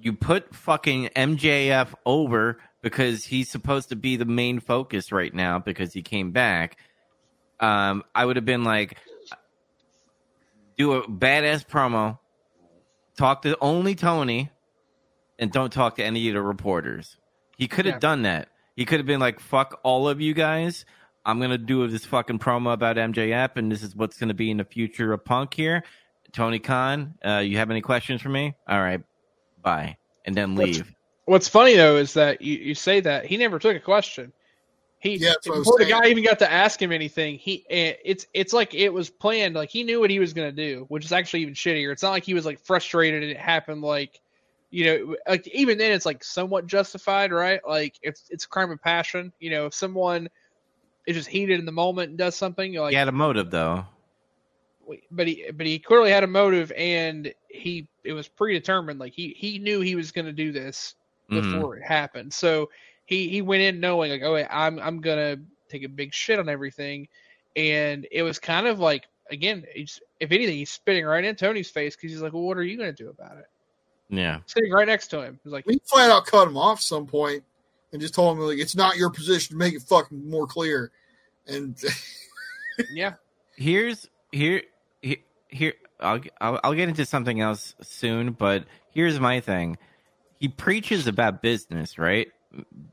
you put fucking MJF over because he's supposed to be the main focus right now because he came back. Um, I would have been like, do a badass promo, talk to only Tony, and don't talk to any of the reporters. He could have Yeah. done that. He could have been like, "Fuck all of you guys. I'm gonna do this fucking promo about MJF, and this is what's gonna be in the future of Punk here." Tony Khan, uh, you have any questions for me? All right, bye, and then leave. What's funny though is that you, you say that he never took a question. He Yeah, that's what I was before the guy even got to ask him anything, he it's it's like it was planned. Like he knew what he was gonna do, which is actually even shittier. It's not like he was like frustrated and it happened like you know like even then it's like somewhat justified, right? Like it's it's a crime of passion. You know, if someone is just heated in the moment and does something, you're like he had a motive though. but he but he clearly had a motive and he it was predetermined. Like he he knew he was going to do this Mhm. before it happened. So he he went in knowing like oh i'm i'm going to take a big shit on everything. And it was kind of like again he's, if anything he's spitting right in tony's face because he's like well what are you going to do about it? Yeah, sitting right next to him. He's like We flat out cut him off some point and just told him like it's not your position to make it fucking more clear. And Yeah. here's here here, here I'll, I'll I'll get into something else soon, but here's my thing. He preaches about business, right?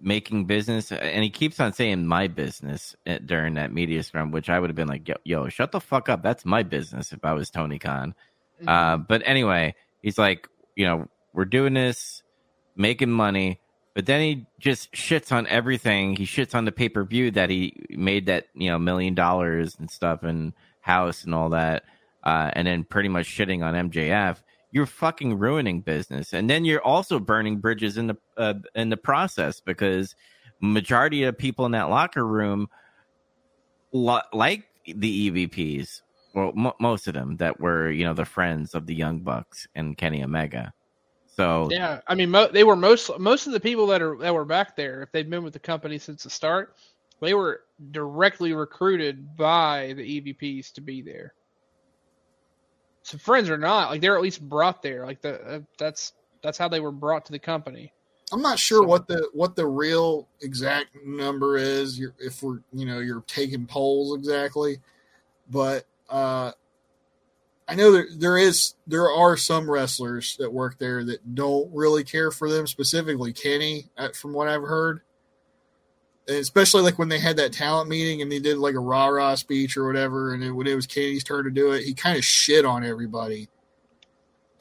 Making business, and he keeps on saying "my business" at- during that media scrum, which I would have been like, "Yo, yo shut the fuck up! That's my business." If I was Tony Khan, uh, but anyway, he's like, you know, we're doing this, making money, but then he just shits on everything. He shits on the pay per view that he made that you know million dollars and stuff and house and all that, uh, and then pretty much shitting on MJF. You're fucking ruining business, and then you're also burning bridges in the uh, in the process because majority of people in that locker room lo- like the EVPs. Well, mo most of them that were you know the friends of the Young Bucks and Kenny Omega. So Yeah, I mean, mo- they were most most of the people that are that were back there. If they've been with the company since the start, they were directly recruited by the EVPs to be there. So friends or not, like they're at least brought there. Like the uh, that's that's how they were brought to the company. I'm not sure So- what the what the real exact number is. You're, if we're you know you're taking polls exactly, but uh, I know there there is there are some wrestlers that work there that don't really care for them specifically. Kenny, uh, from what I've heard, and especially like when they had that talent meeting and they did like a rah rah speech or whatever, and then when it was Kenny's turn to do it, he kind of shit on everybody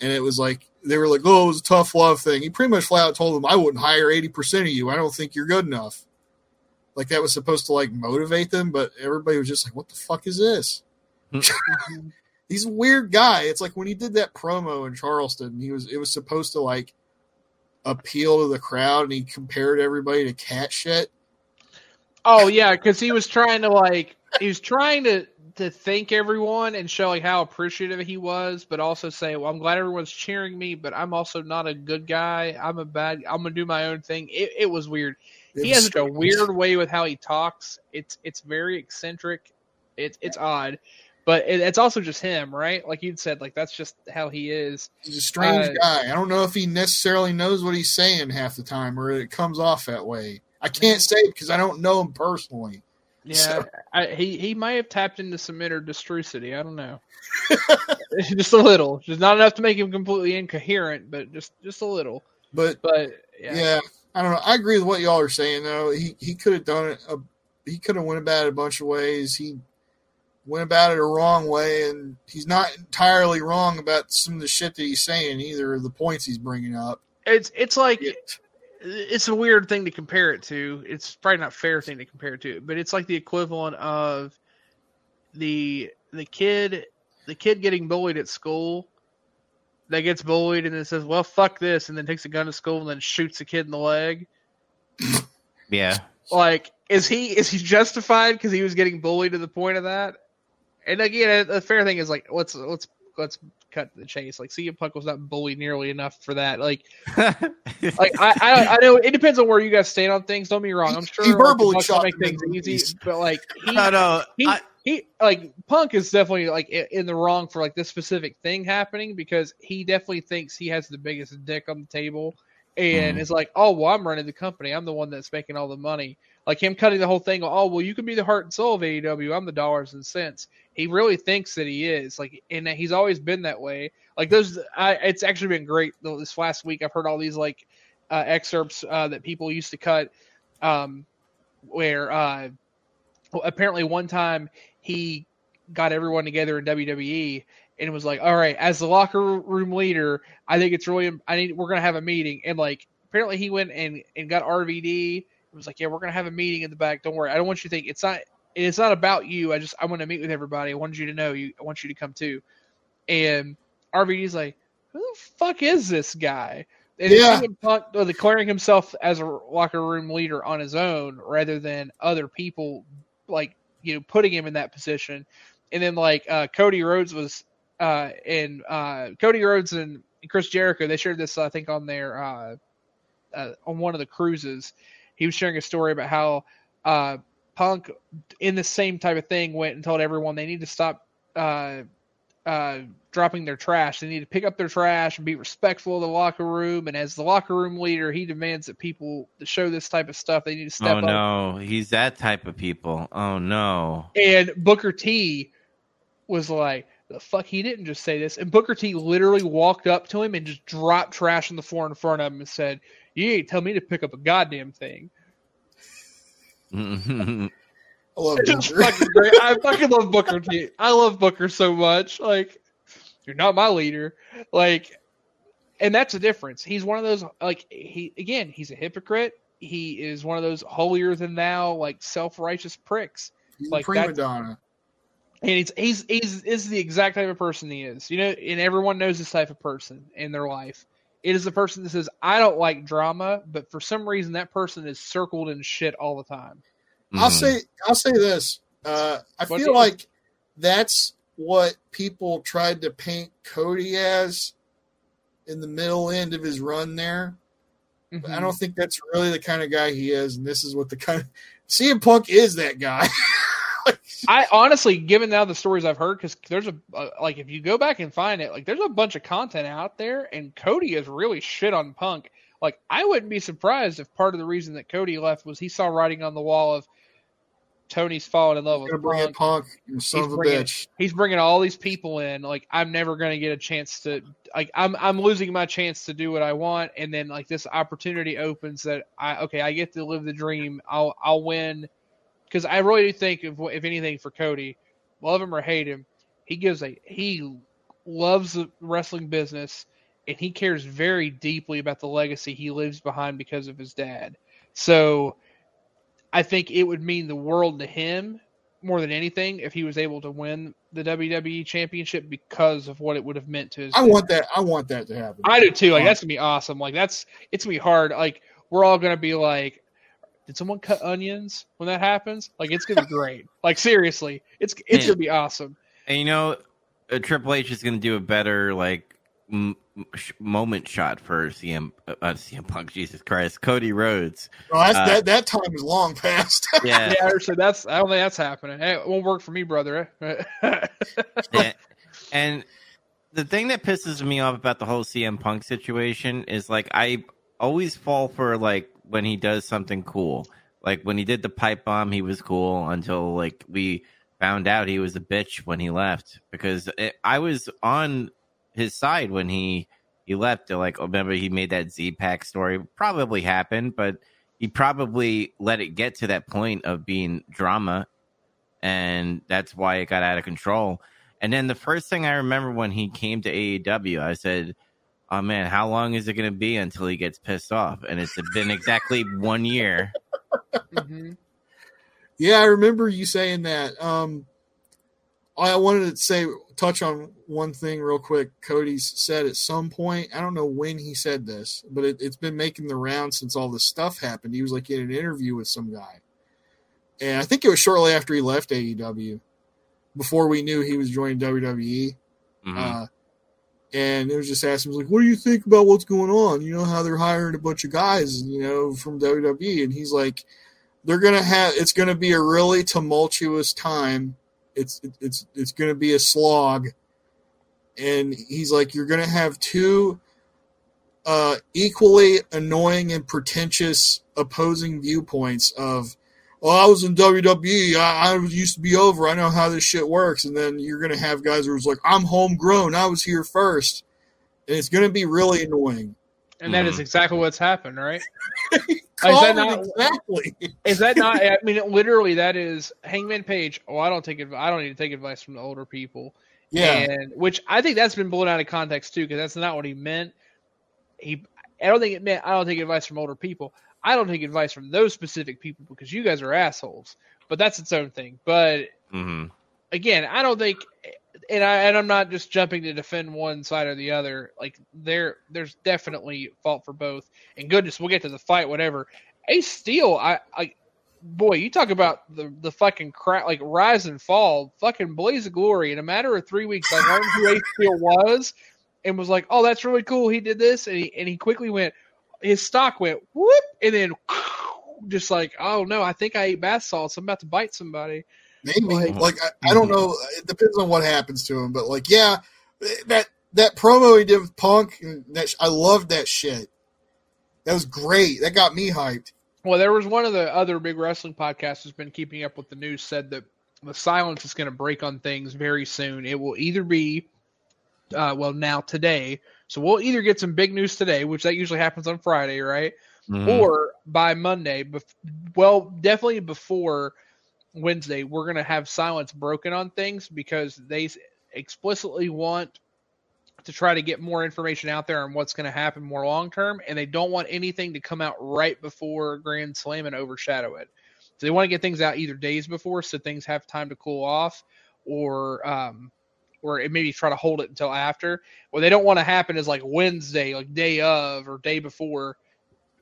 and it was like they were like, "Oh, it was a tough love thing." He pretty much flat out told them, "I wouldn't hire eighty percent of you. I don't think you're good enough." Like that was supposed to like motivate them, but everybody was just like, "What the fuck is this?" He's a weird guy. It's like when he did that promo in Charleston, he was it was supposed to like appeal to the crowd, and he compared everybody to cat shit. Oh yeah, because he was trying to like he was trying to to thank everyone and show like how appreciative he was, but also say, "Well, I'm glad everyone's cheering me, but I'm also not a good guy. I'm a bad. I'm gonna do my own thing." It, it was weird. It he was has such a weird way with how he talks. It's it's very eccentric. It's it's odd, but it, it's also just him, right? Like you said, like that's just how he is. He's a strange Uh, guy. I don't know if he necessarily knows what he's saying half the time, or it comes off that way. I can't say because I don't know him personally. Yeah, So- I, he he might have tapped into some inner distrucity. I don't know, just a little, just not enough to make him completely incoherent, but just just a little. But But yeah. yeah, I don't know. I agree with what y'all are saying though. He he could have done it. A, he could have went about it a bunch of ways. He went about it a wrong way, and he's not entirely wrong about some of the shit that he's saying either. or The points he's bringing up. it's it's like It- it's a weird thing to compare it to. It's probably not a fair thing to compare it to, but it's like the equivalent of the the kid the kid getting bullied at school that gets bullied and then says, "Well, fuck this," and then takes a gun to school and then shoots a kid in the leg. yeah, Like, is he is he justified because he was getting bullied to the point of that? And again, the fair thing is like, let's let's let's cut the chase. Like, CM Punk was not bullied nearly enough for that. Like, like I, I I know it depends on where you guys stand on things. Don't be wrong. I'm sure he like, verbally Bucks shot make things easy, knees. but like he no, no, he I- he like Punk is definitely like in the wrong for like this specific thing happening because he definitely thinks he has the biggest dick on the table and Mhm. is like, oh well, I'm running the company. I'm the one that's making all the money. Like him cutting the whole thing. Oh well, you can be the heart and soul of AEW. I'm the dollars and cents. He really thinks that he is like, and he's always been that way. Like those, I, it's actually been great this last week. I've heard all these like uh, excerpts uh, that people used to cut, um, where uh, apparently one time he got everyone together in WWE and was like, "All right, as the locker room leader, I think it's really I need we're gonna have a meeting." And like apparently he went and and got RVD. It was like, "Yeah, we're gonna have a meeting in the back. Don't worry. I don't want you to think it's not it's not about you. I just I want to meet with everybody. I wanted you to know you. I want you to come too." And RVD's like, "Who the fuck is this guy?" And Yeah. Punk declaring himself as a locker room leader on his own rather than other people like you know putting him in that position and then like uh, Cody Rhodes was uh, and uh, Cody Rhodes and Chris Jericho they shared this I think on their uh, uh, on one of the cruises he was sharing a story about how uh, Punk in the same type of thing went and told everyone they need to stop uh, uh, dropping their trash. They need to pick up their trash and be respectful of the locker room. And as the locker room leader, he demands that people show this type of stuff. They need to step Oh up. Oh no, he's that type of people. Oh no. And Booker T was like, "The fuck, he didn't just say this." And Booker T literally walked up to him and just dropped trash on the floor in front of him and said, "You ain't tell me to pick up a goddamn thing." I love Booker. fucking great. I fucking love Booker T. I love Booker so much. Like, you're not my leader. Like, and that's the difference. He's one of those like he again. He's a hypocrite. He is one of those holier than thou, like self righteous pricks. He's like prima donna. And he's he's he's is the exact type of person he is. You know, and everyone knows this type of person in their life. It is the person that says, "I don't like drama," but for some reason that person is circled in shit all the time. I'll Mhm. say I'll say this. Uh, I What feel do like that's what people tried to paint Cody as in the middle end of his run there. Mm-hmm. I don't think that's really the kind of guy he is, and this is what the kind of CM Punk is that guy. I honestly, given now the stories I've heard, because there's a uh, like if you go back and find it, like there's a bunch of content out there, and Cody is really shit on Punk. Like I wouldn't be surprised if part of the reason that Cody left was he saw writing on the wall of Tony's falling in love with Punk. Punk, son He's of a bringing- bitch. He's bringing all these people in. Like I'm never gonna get a chance to. Like I'm I'm losing my chance to do what I want, and then like this opportunity opens that I okay I get to live the dream. I'll I'll win because I really do think if if anything for Cody, love him or hate him, he gives a he loves the wrestling business and he cares very deeply about the legacy he leaves behind because of his dad. So I think it would mean the world to him more than anything if he was able to win the WWE championship because of what it would have meant to his I dad. want that. I want that to happen. I do too. Like that's gonna be awesome. Like that's it's gonna be hard. Like we're all gonna be like, did someone cut onions when that happens? Like it's gonna be great. Like seriously, it's it's Yeah. gonna be awesome. And you know, uh, Triple H is going to do a better like m- m- sh- moment shot for CM uh, uh, CM Punk. Jesus Christ, Cody Rhodes. Well, that's, uh, that that time is long past. Yeah, Yeah, so that's I don't think that's happening. Hey, it won't work for me, brother. Yeah. And the thing that pisses me off about the whole CM Punk situation is like I always fall for like when he does something cool. Like when he did the pipe bomb, he was cool until like we found out he was a bitch when he left because it, I was on his side when he he left. Like oh, remember he made that Z-Pak story probably happened, but he probably let it get to that point of being drama and that's why it got out of control. And then the first thing I remember when he came to AEW, I said, "Oh man, how long is it going to be until he gets pissed off?" And it's been exactly one year. Mhm. Yeah, I remember you saying that. Um, I wanted to say touch on one thing real quick. Cody's said at some point, I don't know when he said this, but it, it's been making the round since all this stuff happened. He was like in an interview with some guy, and I think it was shortly after he left AEW, before we knew he was joining WWE. Mhm. Uh, and it was just asking, like, what do you think about what's going on? You know how they're hiring a bunch of guys, you know, from WWE, and he's like, they're gonna have, it's gonna be a really tumultuous time. It's it's it's gonna be a slog, and he's like, you're gonna have two uh, equally annoying and pretentious opposing viewpoints of. Well, I was in WWE. I, I used to be over. I know how this shit works. And then you're going to have guys who's like, I'm homegrown. I was here first. And it's going to be really annoying. And that is Mhm. exactly what's happened, right? Call that not- exactly. Is that not? I mean, it, literally, that is Hangman Page. Oh, I don't take adv- I don't need to take advice from the older people. Yeah. and which I think that's been blown out of context too, because that's not what he meant. He, I don't think it meant I don't take advice from older people. I don't take advice from those specific people because you guys are assholes. But that's its own thing. But Mhm. again, I don't think, and I and I'm not just jumping to defend one side or the other. Like there, there's definitely fault for both. And goodness, we'll get to the fight, whatever. Ace Steel, I, I, boy, you talk about the the fucking crap, like rise and fall, fucking blaze of glory. In a matter of three weeks, I learned who Ace Steel was, and was like, oh, that's really cool. He did this, and he and he quickly went, his stock went whoop, and then just like, oh no, I think I ate bath salts. I'm about to bite somebody. Maybe Like- like, I, I don't know. It depends on what happens to him, but like yeah, that that promo he did with Punk, that I loved that shit. That was great. That got me hyped. Well, there was one of the other big wrestling podcasts who's been keeping up with the news said that the silence is going to break on things very soon. It will either be, uh, well, now today. So we'll either get some big news today, which that usually happens on Friday, right? Mhm. Or by Monday. Bef- well, definitely before Wednesday, we're going to have silence broken on things because they explicitly want to try to get more information out there on what's going to happen more long term, and they don't want anything to come out right before Grand Slam and overshadow it. So they want to get things out either days before, so things have time to cool off, or um, or it maybe try to hold it until after. What they don't want to happen is like Wednesday, like day of or day before,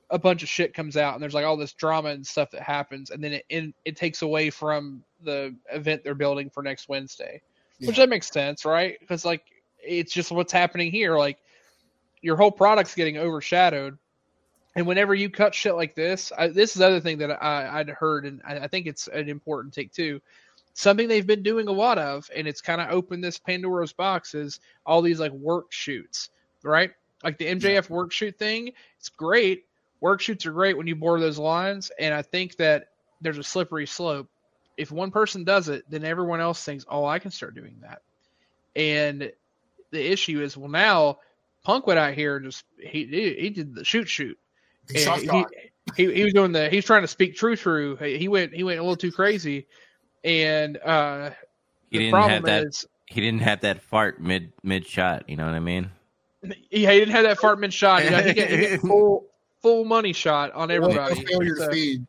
a bunch of shit comes out and there's like all this drama and stuff that happens, and then it it, it takes away from the event they're building for next Wednesday, which that makes sense, right? Because like it's just what's happening here. Like your whole product's getting overshadowed. And whenever you cut shit like this, I, this is the other thing that I, I'd heard, and I, I think it's an important take too. Something they've been doing a lot of, and it's kind of opened this Pandora's box, is all these like work shoots, right? Like the MJF work shoot thing, it's great. Work shoots are great when you bore those lines, and I think that there's a slippery slope. If one person does it, then everyone else thinks, "Oh, I can start doing that." And the issue is, well, now Punk went out here and just he he, he did the shoot shoot. He, he, he was doing the he's trying to speak true true. He went he went a little too crazy, and uh, he the didn't problem have that. is He didn't have that fart mid mid shot. You know what I mean? he, he didn't have that fart mid shot. He got, he got, he got full full money shot on everybody. no failure to So- feed.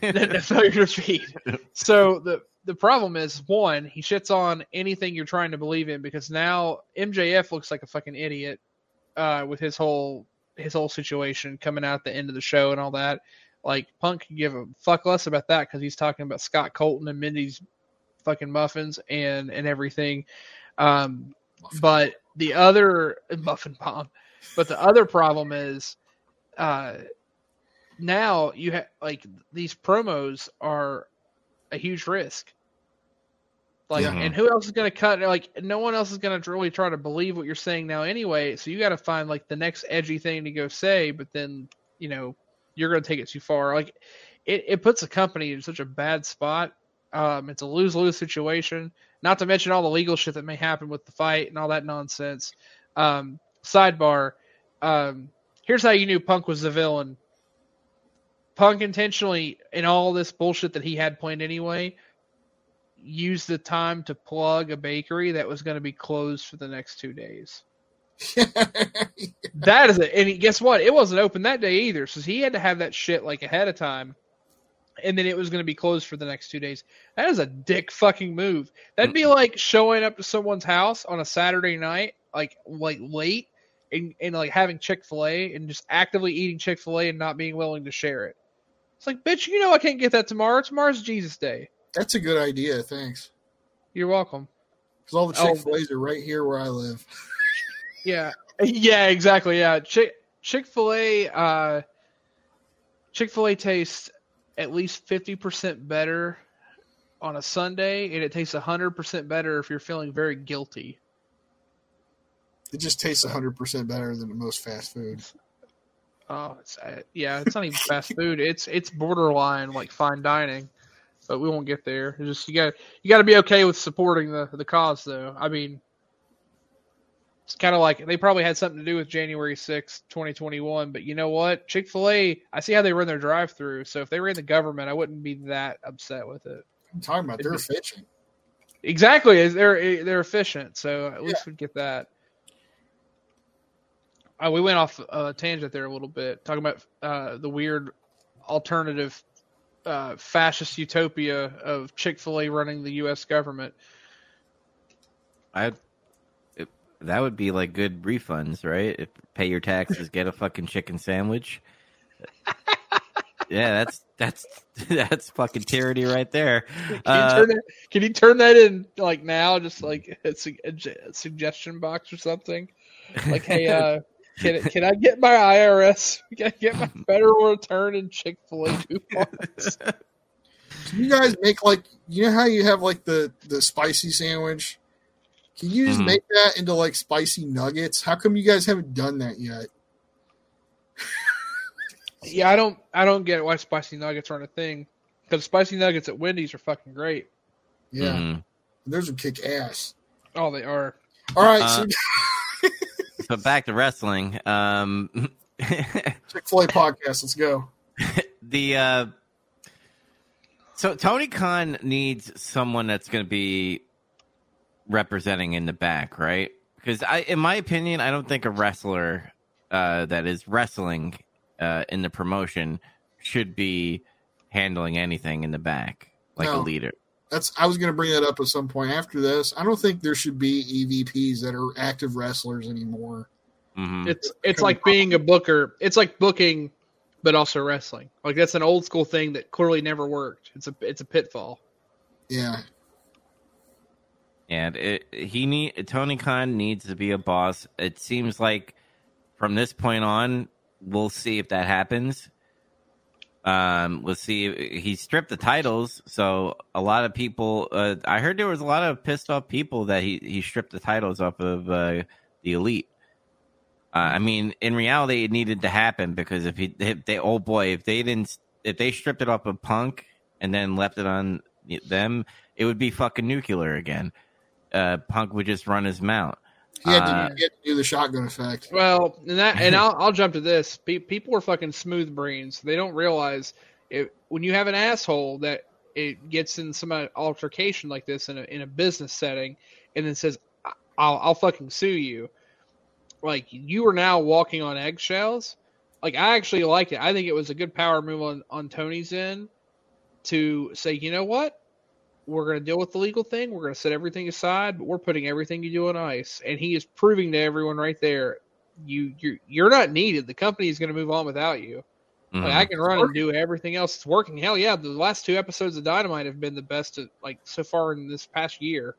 the failure to feed. So the the problem is one, he shits on anything you're trying to believe in because now MJF looks like a fucking idiot uh, with his whole his whole situation coming out at the end of the show and all that. Like Punk can give a fuck less about that because he's talking about Scott Colton and Mindy's fucking muffins and and everything. Um, but the other muffin bomb. But the other problem is, uh, now you have like these promos are a huge risk. Like, Yeah. and who else is going to cut? Like, no one else is going to really try to believe what you're saying now, anyway. So you got to find like the next edgy thing to go say, but then you know you're going to take it too far. Like, it it puts a company in such a bad spot. Um, it's a lose lose situation. Not to mention all the legal shit that may happen with the fight and all that nonsense. Um, sidebar. Um, here's how you knew Punk was the villain. Punk intentionally, in all this bullshit that he had planned anyway, used the time to plug a bakery that was going to be closed for the next two days. That is it. And he- guess what? It wasn't open that day either. So he had to have that shit like ahead of time. And then it was going to be closed for the next two days. That is a dick fucking move. That'd be like showing up to someone's house on a Saturday night, like like late, and, and like having Chick Fil A and just actively eating Chick Fil A and not being willing to share it. It's like, bitch, you know I can't get that tomorrow. Tomorrow's Jesus Day. That's a good idea. Thanks. You're welcome. Because all the Oh. Chick Fil A's are right here where I live. Yeah, yeah, exactly. Yeah, Chick Chick Fil A, uh, Chick Fil A tastes at least fifty percent better on a Sunday, and it tastes hundred percent better if you're feeling very guilty. It just tastes hundred percent better than most fast food. Oh, it's, uh, yeah, it's not even fast food. It's it's borderline like fine dining, but we won't get there. It's just you got you got to be okay with supporting the the cause, though. I mean, it's kind of like they probably had something to do with January sixth, 2021. But you know what? Chick fil A, I see how they run their drive through. So if they were in the government, I wouldn't be that upset with it. I'm talking about they're efficient. Exactly. They're they're efficient, so at least we'd get that. Uh, we went off a tangent there a little bit, talking about uh, the weird alternative uh, fascist utopia of Chick Fil A running the U.S. government. I it, that would be like good refunds, right? If pay your taxes, get a fucking chicken sandwich. yeah, that's that's that's fucking tyranny right there. Can you, Uh, turn that, can you turn that in like now, just like a, su- a j- a suggestion box or something? Like, hey, uh, can can I get my IRS? Can I get my federal return in Chick Fil A coupons? Can you guys make like you know how you have like the the spicy sandwich? Can you just Mhm. make that into like spicy nuggets? How come you guys haven't done that yet? Yeah, I don't I don't get why spicy nuggets aren't a thing. Because spicy nuggets at Wendy's are fucking great. Yeah, Mhm. those would kick ass. Oh, they are. All right, Uh, so But back to wrestling. Um, Chick Fil A podcast. Let's go. the uh, so Tony Khan needs someone that's going to be representing in the back, right? Because I, in my opinion, I don't think a wrestler uh, that is wrestling uh, in the promotion should be handling anything in the back like a leader. That's I was going to bring that up at some point after this. I don't think there should be EVPs that are active wrestlers anymore. hmm It's it's like being a booker. It's like booking, but also wrestling. Like that's an old school thing that clearly never worked. It's a it's a pitfall. Yeah, And it, he need Tony Khan needs to be a boss. It seems like from this point on, we'll see if that happens. Um, we'll see. He stripped the titles, so a lot of people. Uh, I heard there was a lot of pissed off people that he he stripped the titles off of uh, the elite. Uh, I mean, in reality, it needed to happen because if he, if they, oh boy, if they didn't, if they stripped it off of Punk and then left it on them, it would be fucking nuclear again. Uh, Punk would just run his mount. he had, Uh, to, he had to do the shotgun effect. Well, and that and I'll I'll jump to this. Pe- People are fucking smooth brains. They don't realize it when you have an asshole that it gets in some altercation like this in a in a business setting, and then says, "I'll I'll fucking sue you." Like you are now walking on eggshells. Like I actually like it. I think it was a good power move on on Tony's end to say, you know what, we're going to deal with the legal thing. We're going to set everything aside, but we're putting everything you do on ice. And he is proving to everyone right there, you you're you're not needed. The company is going to move on without you. Mhm. Like I can run and do everything else. It's working. Hell yeah, the last two episodes of Dynamite have been the best of, like so far in this past year.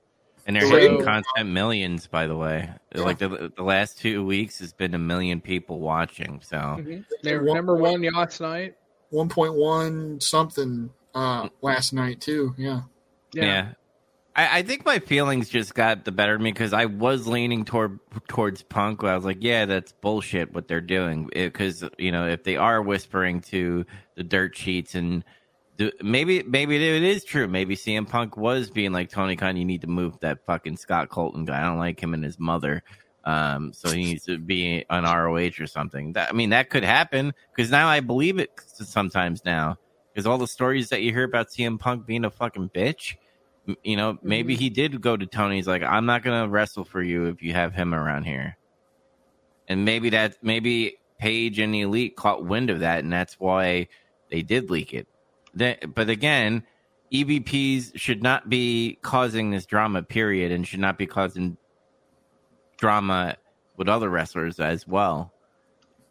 and they're so- hitting content millions, by the way. Like the the last two weeks has been a million people watching. So They were number one last night. One point one something uh, last night too. Yeah, yeah. I, I think my feelings just got the better of me because I was leaning toward towards punk. I was like, "Yeah, that's bullshit what they're doing." Because you know, if they are whispering to the dirt sheets and do, maybe maybe it is true. Maybe CM Punk was being like Tony Khan, you need to move that fucking Scott Colton guy. I don't like him and his mother. Um, so he needs to be on ROH or something. That I mean, that could happen because now I believe it sometimes now because all the stories that you hear about CM Punk being a fucking bitch. You know, maybe he did go to Tony's like, I'm not gonna wrestle for you if you have him around here. And maybe that maybe Page and the Elite caught wind of that, and that's why they did leak it. Then, but again, EVPs should not be causing this drama, period, and should not be causing drama with other wrestlers as well.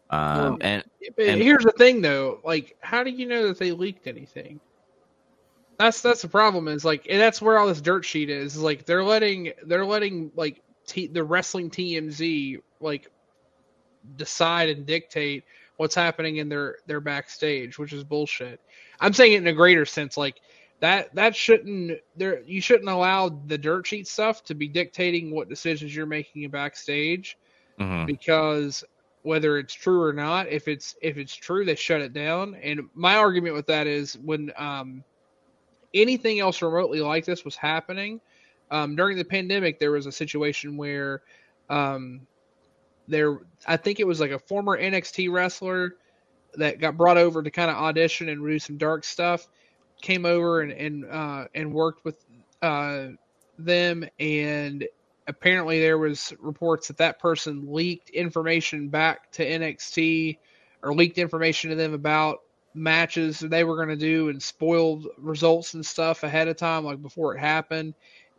Um, Well, and And- here's the thing, though. Like, how do you know that they leaked anything? That's that's the problem. Is like, and that's where all this dirt sheet is. is like they're letting they're letting like t- the wrestling TMZ like decide and dictate what's happening in their their backstage, which is bullshit. I'm saying it in a greater sense, like that that shouldn't there you shouldn't allow the dirt sheet stuff to be dictating what decisions you're making in backstage mhm. because whether it's true or not, if it's if it's true, they shut it down. And my argument with that is when um, anything else remotely like this was happening um, during the pandemic, there was a situation where um, there, I think it was like a former NXT wrestler that got brought over to kind of audition and do some dark stuff, came over and and uh, and worked with uh, them and apparently there was reports that that person leaked information back to NXT or leaked information to them about matches they were going to do and spoiled results and stuff ahead of time like before it happened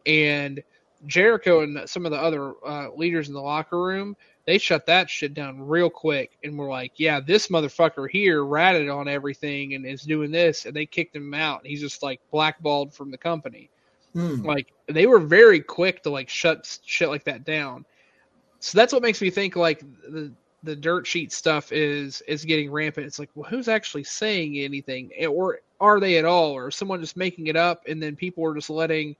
and Jericho and some of the other uh, leaders in the locker room they shut that shit down real quick and were like yeah this motherfucker here ratted on everything and is doing this and they kicked him out and he's just like blackballed from the company Hmm. like they were very quick to like shut shit like that down. So that's what makes me think like the the dirt sheet stuff is is getting rampant. It's like, well, who's actually saying anything, or are they at all, or someone just making it up, and then people are just letting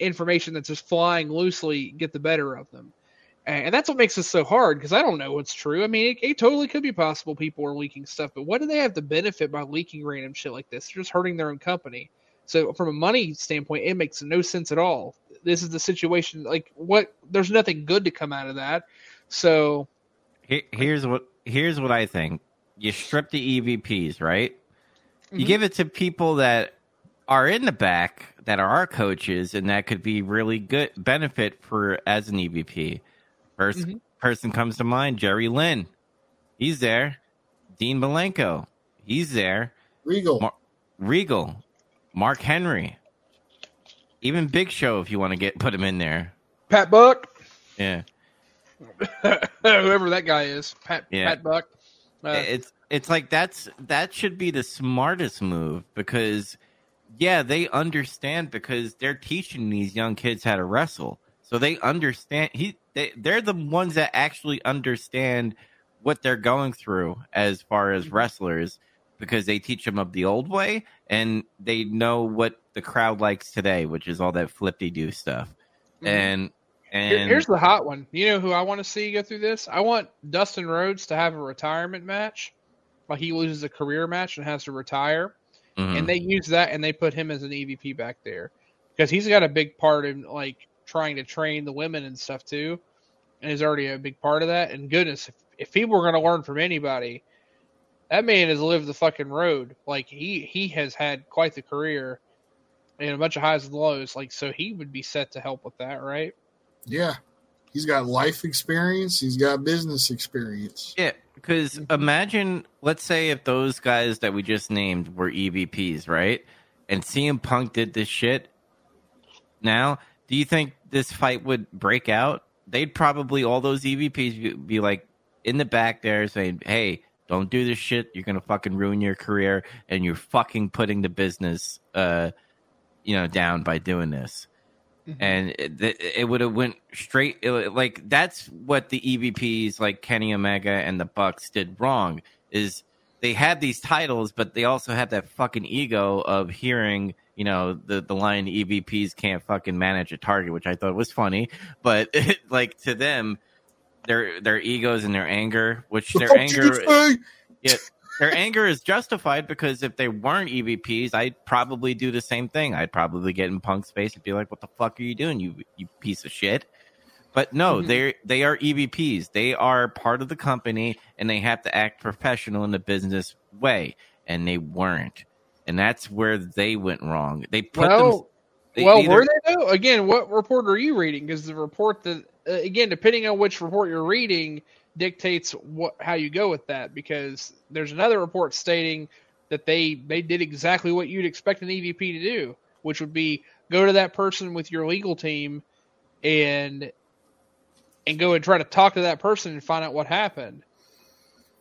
information that's just flying loosely get the better of them, and that's what makes this so hard because I don't know what's true. I mean, it, it totally could be possible people are leaking stuff, but what do they have to benefit by leaking random shit like this? They're just hurting their own company. So from a money standpoint, it makes no sense at all. This is the situation. Like, what? There's nothing good to come out of that. So Here, here's what here's what I think. You strip the EVPs, right? You Mhm. give it to people that are in the back that are our coaches, and that could be really good benefit for as an EVP. 1st Mhm. person comes to mind, Jerry Lynn. He's there. Dean Malenko. He's there. Regal. Mar- Regal. Mark Henry. Even Big Show, if you want to get put him in there. Pat Buck, Yeah. whoever that guy is, Pat Yeah. Pat Buck. Uh, it's it's like that's that should be the smartest move because yeah they understand because they're teaching these young kids how to wrestle so they understand he they, they're the ones that actually understand what they're going through as far as wrestlers because they teach them of the old way and they know what the crowd likes today which is all that flippy do stuff Mhm. and and Here's the hot one. You know who I want to see go through this? I want Dustin Rhodes to have a retirement match, like he loses a career match and has to retire, Mhm. and they use that and they put him as an EVP back there because he's got a big part in like trying to train the women and stuff too, and is already a big part of that. And goodness, if, if people are going to learn from anybody, that man has lived the fucking road. Like he he has had quite the career and a bunch of highs and lows. Like so, he would be set to help with that, right? Yeah. He's got life experience. He's got business experience. Yeah, because imagine, let's say, if those guys that we just named were EVPs, right? And CM Punk did this shit. Now, do you think this fight would break out? They'd probably all those EVPs be- be like in the back there saying, "Hey, don't do this shit. You're gonna fucking ruin your career, and you're fucking putting the business, uh, you know, down by doing this." And it, it would have went straight it, like that's what the EVPs like Kenny Omega and the Bucks did wrong is they had these titles but they also had that fucking ego of hearing you know the the line EVPs can't fucking manage a target which I thought was funny. But like to them their their egos and their anger which their anger yeah, their anger is justified because if they weren't EVPs, I'd probably do the same thing. I'd probably get in Punk's face and be like, "What the fuck are you doing, you you piece of shit?" But no, Mhm. they they are EVPs. They are part of the company, and they have to act professional in the business way, and they weren't, and that's where they went wrong. They put them. Well, they well, either- were they though? Again, what report are you reading? Because the report that, uh, again, depending on which report you're reading, dictates what how you go with that. Because there's another report stating that they they did exactly what you'd expect an EVP to do, which would be go to that person with your legal team and and go and try to talk to that person and find out what happened.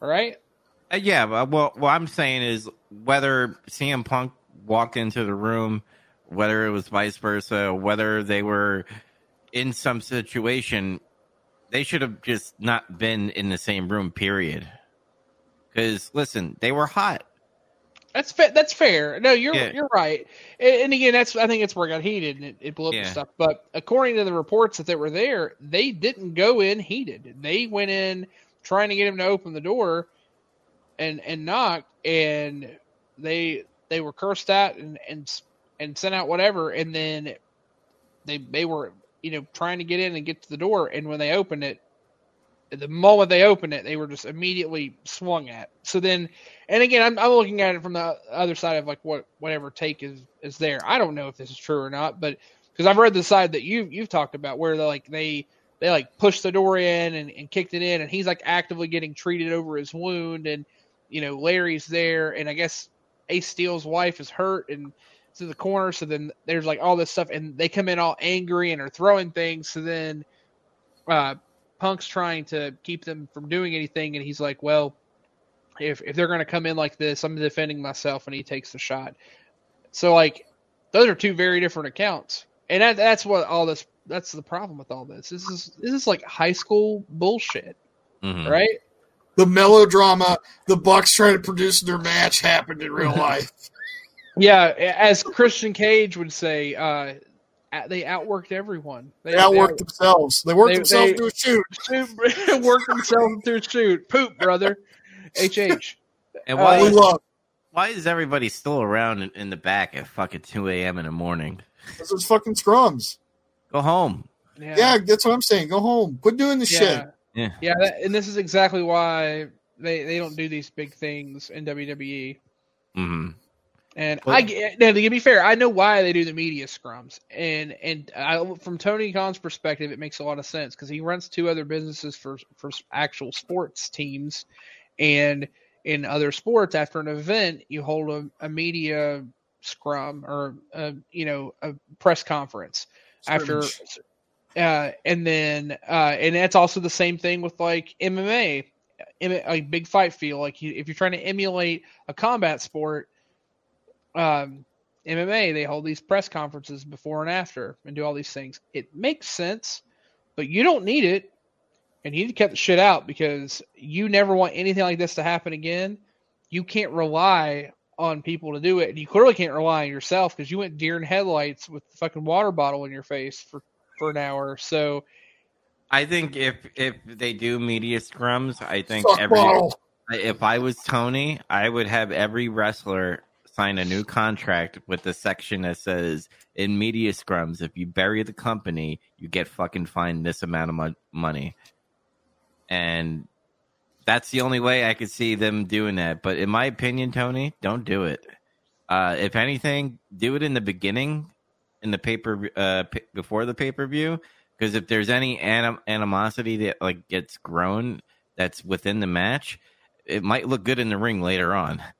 All right. Uh, yeah, well what what I'm saying is whether CM Punk walked into the room, whether it was vice versa, whether they were in some situation, they should have just not been in the same room. Period. Because listen, they were hot. That's fa- that's fair. No, you're Yeah. you're right. And, and again, that's I think it's where it got heated and it, it blew up and stuff. But according to the reports that they were there, they didn't go in heated. They went in trying to get him to open the door and and knock, and they they were cursed at and and and sent out whatever, and then they they were you know trying to get in and get to the door, and when they opened it, the moment they opened it, they were just immediately swung at. So then, and again, I'm, I'm looking at it from the other side of like what whatever take is is there. I don't know if this is true or not, but because I've read the side that you you've talked about where they like they they like pushed the door in and, and kicked it in, and he's like actively getting treated over his wound, and you know Larry's there, and I guess Ace Steel's wife is hurt and it's in the corner. So then there's like all this stuff, and they come in all angry and are throwing things. So then uh, Punk's trying to keep them from doing anything, and he's like, "Well, if if they're going to come in like this, I'm defending myself," and he takes the shot. So like, those are two very different accounts, and that, that's what all this. That's the problem with all this. This is this is like high school bullshit, Mhm. right? the melodrama the Bucks trying to produce their match happened in real life. Yeah, as Christian Cage would say, uh, they outworked everyone. They, they outworked they, themselves. They worked they, themselves they, to a shoot. shoot worked themselves through a shoot. Poop, brother. HH. And why, uh, is, why is everybody still around in, in the back at fucking 2 a.m. in the morning? Because it's fucking scrums. Go home. Yeah. yeah. that's what I'm saying. Go home. Quit doing the yeah. shit. Yeah. Yeah, that, and this is exactly why they, they don't do these big things in WWE. Mm-hmm. And well, I now to be fair, I know why they do the media scrums, and and I, from Tony Khan's perspective, it makes a lot of sense because he runs two other businesses for for actual sports teams, and in other sports, after an event, you hold a, a media scrum or a, you know a press conference after, uh, and then uh, and that's also the same thing with like MMA, a. Big fight feel. Like you, if you're trying to emulate a combat sport um, MMA, they hold these press conferences before and after and do all these things. It makes sense, but you don't need it. And you need to cut the shit out because you never want anything like this to happen again. You can't rely on people to do it. And you clearly can't rely on yourself because you went deer in headlights with the fucking water bottle in your face for, for an hour. So I think if if they do media scrums, I think every if I was Tony, I would have every wrestler sign a new contract with the section that says in media scrums, if you bury the company, you get fucking fined this amount of mo- money. And that's the only way I could see them doing that. But in my opinion, Tony, don't do it. Uh, if anything, do it in the beginning, in the paper uh, p- before the pay per view, because if there's any anim- animosity that like gets grown that's within the match, it might look good in the ring later on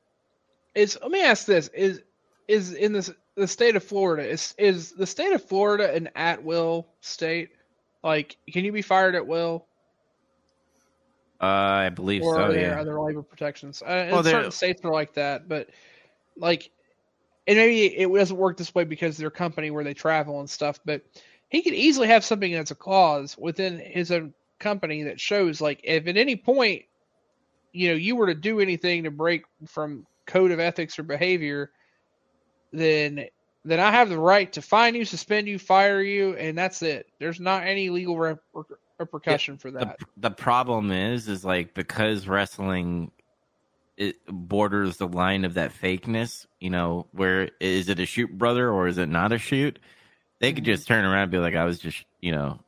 is let me ask this is is in this the state of Florida is is the state of Florida an at will state? Like, can you be fired at will? Uh, I believe or so. Are there yeah. other labor protections? Uh, well, certain states are like that, but like, and maybe it doesn't work this way because their company where they travel and stuff. But he could easily have something that's a clause within his own company that shows like if at any point, you know, you were to do anything to break from code of ethics or behavior, then then I have the right to fine you, suspend you, fire you, and that's it. There's not any legal rep- repercussion for that. The, the, problem is, is like because wrestling it borders the line of that fakeness. You know, where is it a shoot, brother, or is it not a shoot? They could mm-hmm. just turn around and be like, "I was just, you know,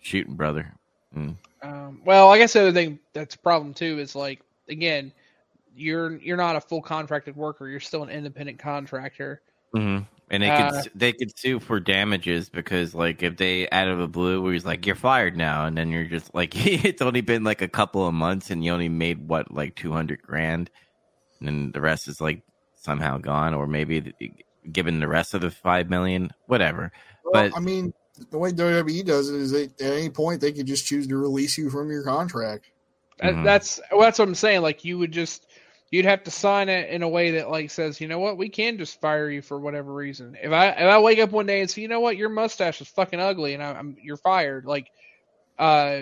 shooting, brother." Mm. Um, well, I guess the other thing that's a problem too is like again, you're you're not a full contracted worker. You're still an independent contractor. Mm-hmm. And they uh, could they could sue for damages because like if they out of the blue where he's like you're fired now and then you're just like it's only been like a couple of months and you only made what like two hundred grand and then the rest is like somehow gone or maybe given the rest of the five million whatever. Well, but I mean the way WWE does it is they, at any point they could just choose to release you from your contract. Mm-hmm. That's well, that's what I'm saying. Like you would just you'd have to sign it in a way that like says, you know what, we can just fire you for whatever reason. If I if I wake up one day and say, you know what, your mustache is fucking ugly and I, am you're fired, like, uh,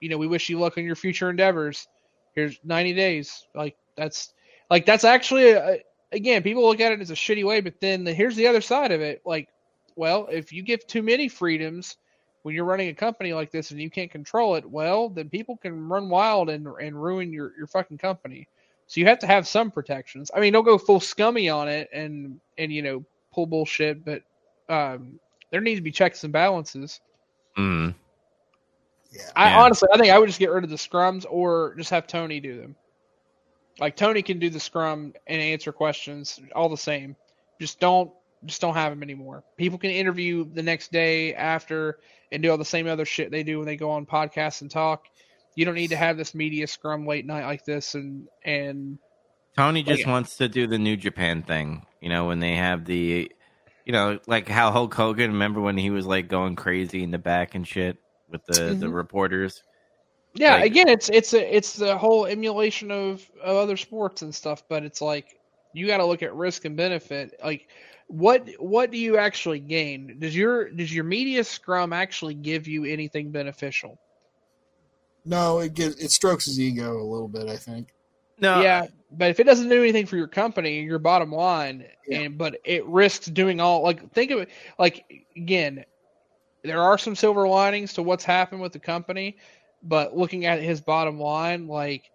you know, we wish you luck on your future endeavors. Here's 90 days. Like that's like that's actually a, again, people look at it as a shitty way, but then the, here's the other side of it. Like, well, if you give too many freedoms when you're running a company like this and you can't control it, well, then people can run wild and and ruin your your fucking company. So you have to have some protections. I mean, don't go full scummy on it and and you know pull bullshit, but um, there needs to be checks and balances. Mm. Yeah. I yeah. honestly, I think I would just get rid of the scrums or just have Tony do them. Like Tony can do the scrum and answer questions all the same. Just don't just don't have them anymore. People can interview the next day after and do all the same other shit they do when they go on podcasts and talk you don't need to have this media scrum late night like this and and Tony just wants to do the New Japan thing, you know, when they have the you know, like how Hulk Hogan, remember when he was like going crazy in the back and shit with the mm-hmm. the reporters? Yeah, like, again, it's it's a it's the whole emulation of, of other sports and stuff, but it's like you got to look at risk and benefit. Like, what what do you actually gain? Does your does your media scrum actually give you anything beneficial? No, it gives it strokes his ego a little bit. I think. No, yeah, but if it doesn't do anything for your company, your bottom line, Yeah. and but it risks doing all like think of it like again, there are some silver linings to what's happened with the company, but looking at his bottom line, like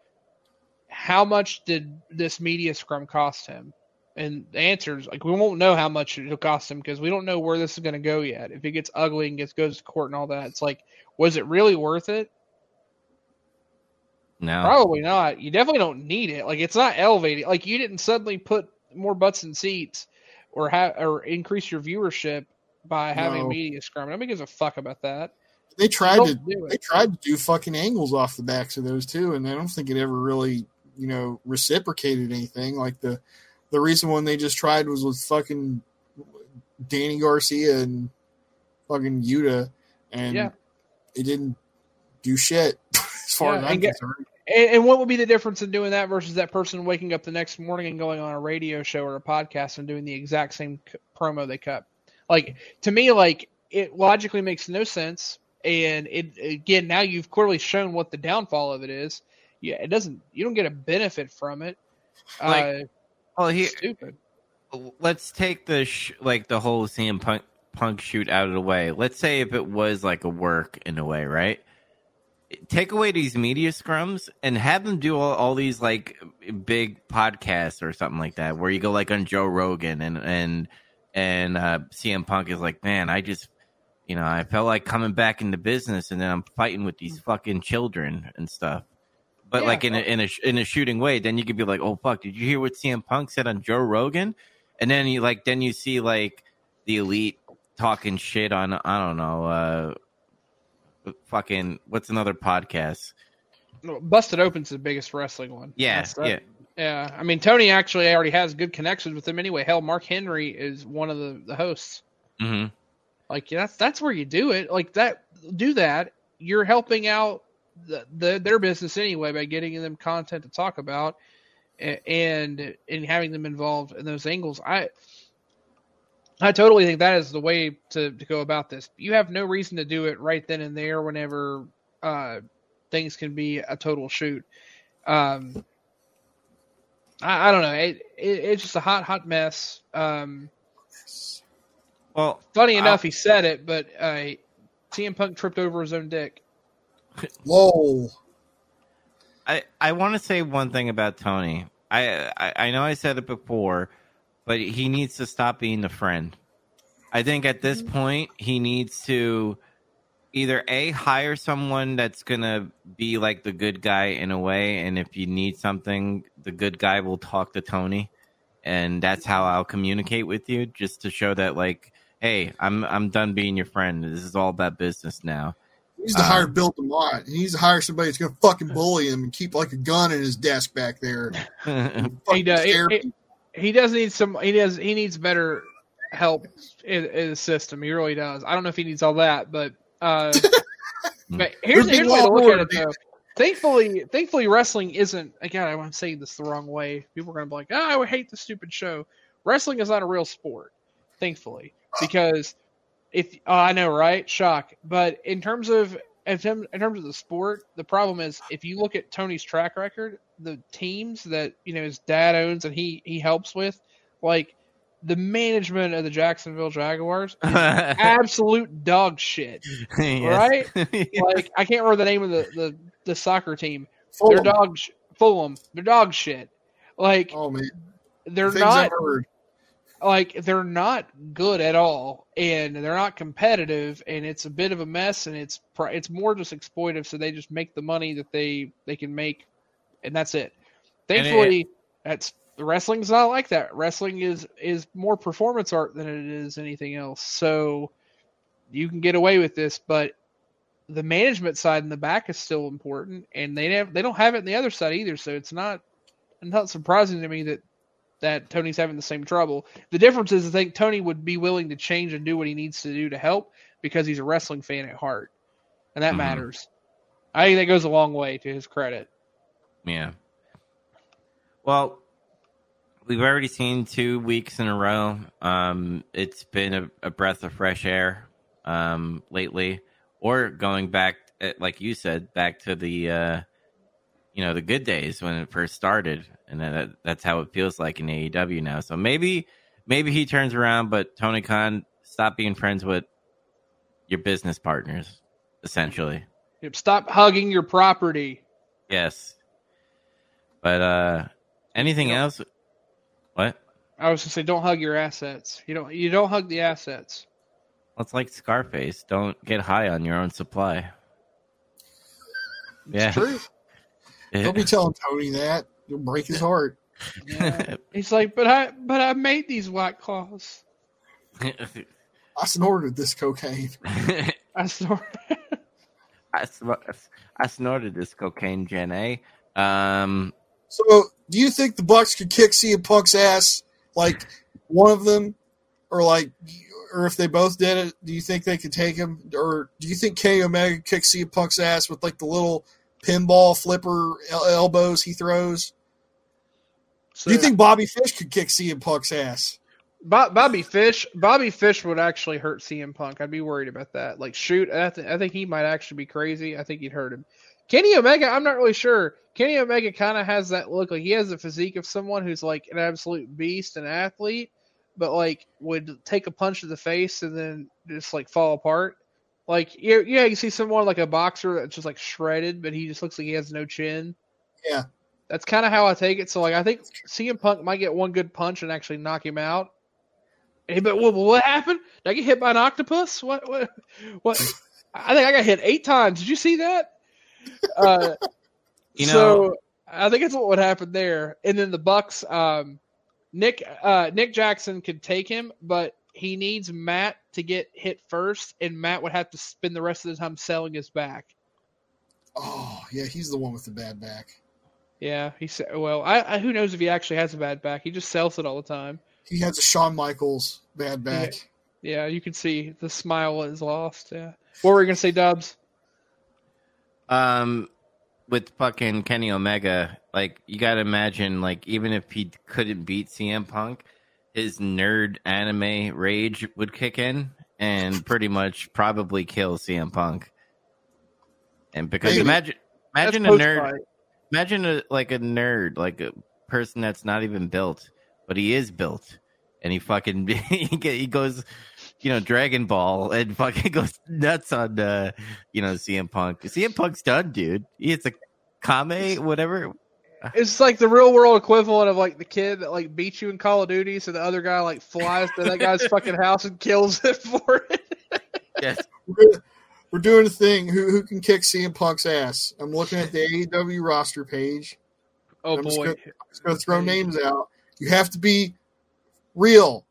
how much did this media scrum cost him? And the answer is like we won't know how much it'll cost him because we don't know where this is going to go yet. If it gets ugly and gets goes to court and all that, it's like was it really worth it? No. Probably not. You definitely don't need it. Like it's not elevating. Like you didn't suddenly put more butts in seats or have or increase your viewership by having No. a media scrum. Nobody gives a fuck about that. They tried to do they tried to do fucking angles off the backs of those too, and I don't think it ever really you know reciprocated anything. Like the the recent one they just tried was with fucking Danny Garcia and fucking Yuta, and Yeah. it didn't do shit as far Yeah, as I'm and get- concerned. And, and what would be the difference in doing that versus that person waking up the next morning and going on a radio show or a podcast and doing the exact same c- promo they cut? Like to me, like it logically makes no sense. And it again, now you've clearly shown what the downfall of it is. Yeah, it doesn't. You don't get a benefit from it. Like, uh, Well, here, stupid. let's take the sh- like the whole CM Punk Punk shoot out of the way. Let's say if it was like a work in a way, right? Take away these media scrums and have them do all, all these like big podcasts or something like that, where you go like on Joe Rogan and and and uh, CM Punk is like, man, I just you know I felt like coming back into business, and then I'm fighting with these fucking children and stuff. But Yeah. like in a in a in a shooting way, then you could be like, oh fuck, did you hear what CM Punk said on Joe Rogan? And then you like then you see like the elite talking shit on I don't know, uh fucking what's another podcast? Busted Open's the biggest wrestling one. Yeah, that- yeah. yeah. I mean, Tony actually already has good connections with him anyway. Hell, Mark Henry is one of the, the hosts. hmm Like that's that's where you do it. Like that, do that. You're helping out the, the their business anyway by getting them content to talk about, and and having them involved in those angles. I I totally think that is the way to, to go about this. You have no reason to do it right then and there whenever uh, things can be a total shoot. Um, I, I don't know. It, it, it's just a hot, hot mess. Um, Well, funny I'll- enough, he said it, but uh, CM Punk tripped over his own dick. Whoa, I I want to say one thing about Tony. I, I I know I said it before, but he needs to stop being the friend. I think at this mm-hmm. point he needs to either a hire someone that's gonna be like the good guy in a way, and if you need something, the good guy will talk to Tony, and that's how mm-hmm. I'll communicate with you, just to show that like, hey, I'm I'm done being your friend. This is all about business now. he needs to Uh, hire um, Bill DeMott. He needs to hire somebody that's gonna fucking bully him and keep like a gun in his desk back there. Fucking He does. It- it- people. He does need some. He does. He needs better help in, in the system. He really does. I don't know if he needs all that, but uh, but here's, here's the way to look at it though. Thankfully, thankfully, wrestling isn't. Again, I'm saying this the wrong way. People are gonna be like, "Oh, I would hate the stupid show." Wrestling is not a real sport, thankfully, because if oh, I know, right? Shock. But in terms of in term- in terms of the sport, the problem is if you look at Tony's track record, the teams that you know his dad owns and he he helps with, like the management of the Jacksonville Jaguars, is absolute dog shit. Yes. Like I can't remember the name of the the, the soccer team. Fulham. They're dog sh- Fulham. They're dog shit. Like Oh man, they're things not I've heard. like they're not good at all and they're not competitive and it's a bit of a mess and it's pr- it's more just exploitive so they just make the money that they they can make and that's it And it- thankfully that's wrestling's not like that wrestling is is more performance art than it is anything else so you can get away with this but the management side in the back is still important and they have they don't have it in the other side either so it's not not surprising to me that that Tony's having the same trouble. The difference is I think Tony would be willing to change and do what he needs to do to help because he's a wrestling fan at heart. And that Mhm. matters. I think that goes a long way to his credit. Yeah. Well, we've already seen two weeks in a row. Um, it's been a, a breath of fresh air um, lately, or going back uh, like you said, back to the uh, you know the good days when it first started, and that, that's how it feels like in AEW now. So maybe maybe he turns around, but Tony Khan stop being friends with your business partners, essentially. Yep, Stop hugging your property. Yes, but uh, anything Yep. else? What? I was gonna say, don't hug your assets. You don't. You don't hug the assets. Well, it's like Scarface. Don't get high on your own supply. Yeah. true. Don't be telling Tony that. You'll break his heart. Yeah. He's like, but I, but I made these white claws. I snorted this cocaine. I snort. I, sm- I snorted this cocaine, Jen A. Um, So, do you think the Bucks could kick CM Punk's ass, like one of them, or like, or if they both did it, do you think they could take him, or do you think Kenny Omega could kick CM Punk's ass with like the little pinball flipper el- elbows he throws? So, Do you think Bobby Fish could kick CM Punk's ass? Bobby Fish? Bobby Fish would actually hurt CM Punk. I'd be worried about that. Like, shoot, I, th- I think he might actually be crazy. I think he'd hurt him. Kenny Omega, I'm not really sure. Kenny Omega kind of has that look. Like he has the physique of someone who's like an absolute beast, an athlete, but like would take a punch to the face and then just like fall apart. Like yeah, yeah, you see someone like a boxer that's just like shredded, but he just looks like he has no chin. Yeah. That's kind of how I take it. So like I think CM Punk might get one good punch and actually knock him out. Hey, but what, what happened? Did I get hit by an octopus? What? What? What? I think I got hit eight times. Did you see that? Uh, You know- so I think that's what would happen there. And then the Bucks, um, Nick, uh, Nick Jackson could take him, but he needs Matt to get hit first, and Matt would have to spend the rest of the time selling his back. Oh, yeah, he's the one with the bad back. Yeah, he said. Well, I, I who knows if he actually has a bad back? He just sells it all the time. He has a Shawn Michaels bad back. Yeah, you can see the smile is lost. Yeah. What were you gonna say, Dubs? um, with fucking Kenny Omega, like you got to imagine, like even if he couldn't beat CM Punk, his nerd anime rage would kick in and pretty much probably kill CM Punk. And because Maybe. imagine, imagine a nerd, post-fight. imagine a like a nerd, like a person that's not even built, but he is built, and he fucking he goes, you know, Dragon Ball, and fucking goes nuts on, uh, you know, CM Punk. CM Punk's done, dude. It's a Kame, whatever. It's like the real world equivalent of like the kid that like beats you in Call of Duty, so the other guy like flies to that guy's fucking house and kills him for it. Yes, We're, doing a thing. Who who can kick CM Punk's ass? I'm looking at the AEW roster page. Oh I'm just boy. gonna- Just gonna throw names out. You have to be real.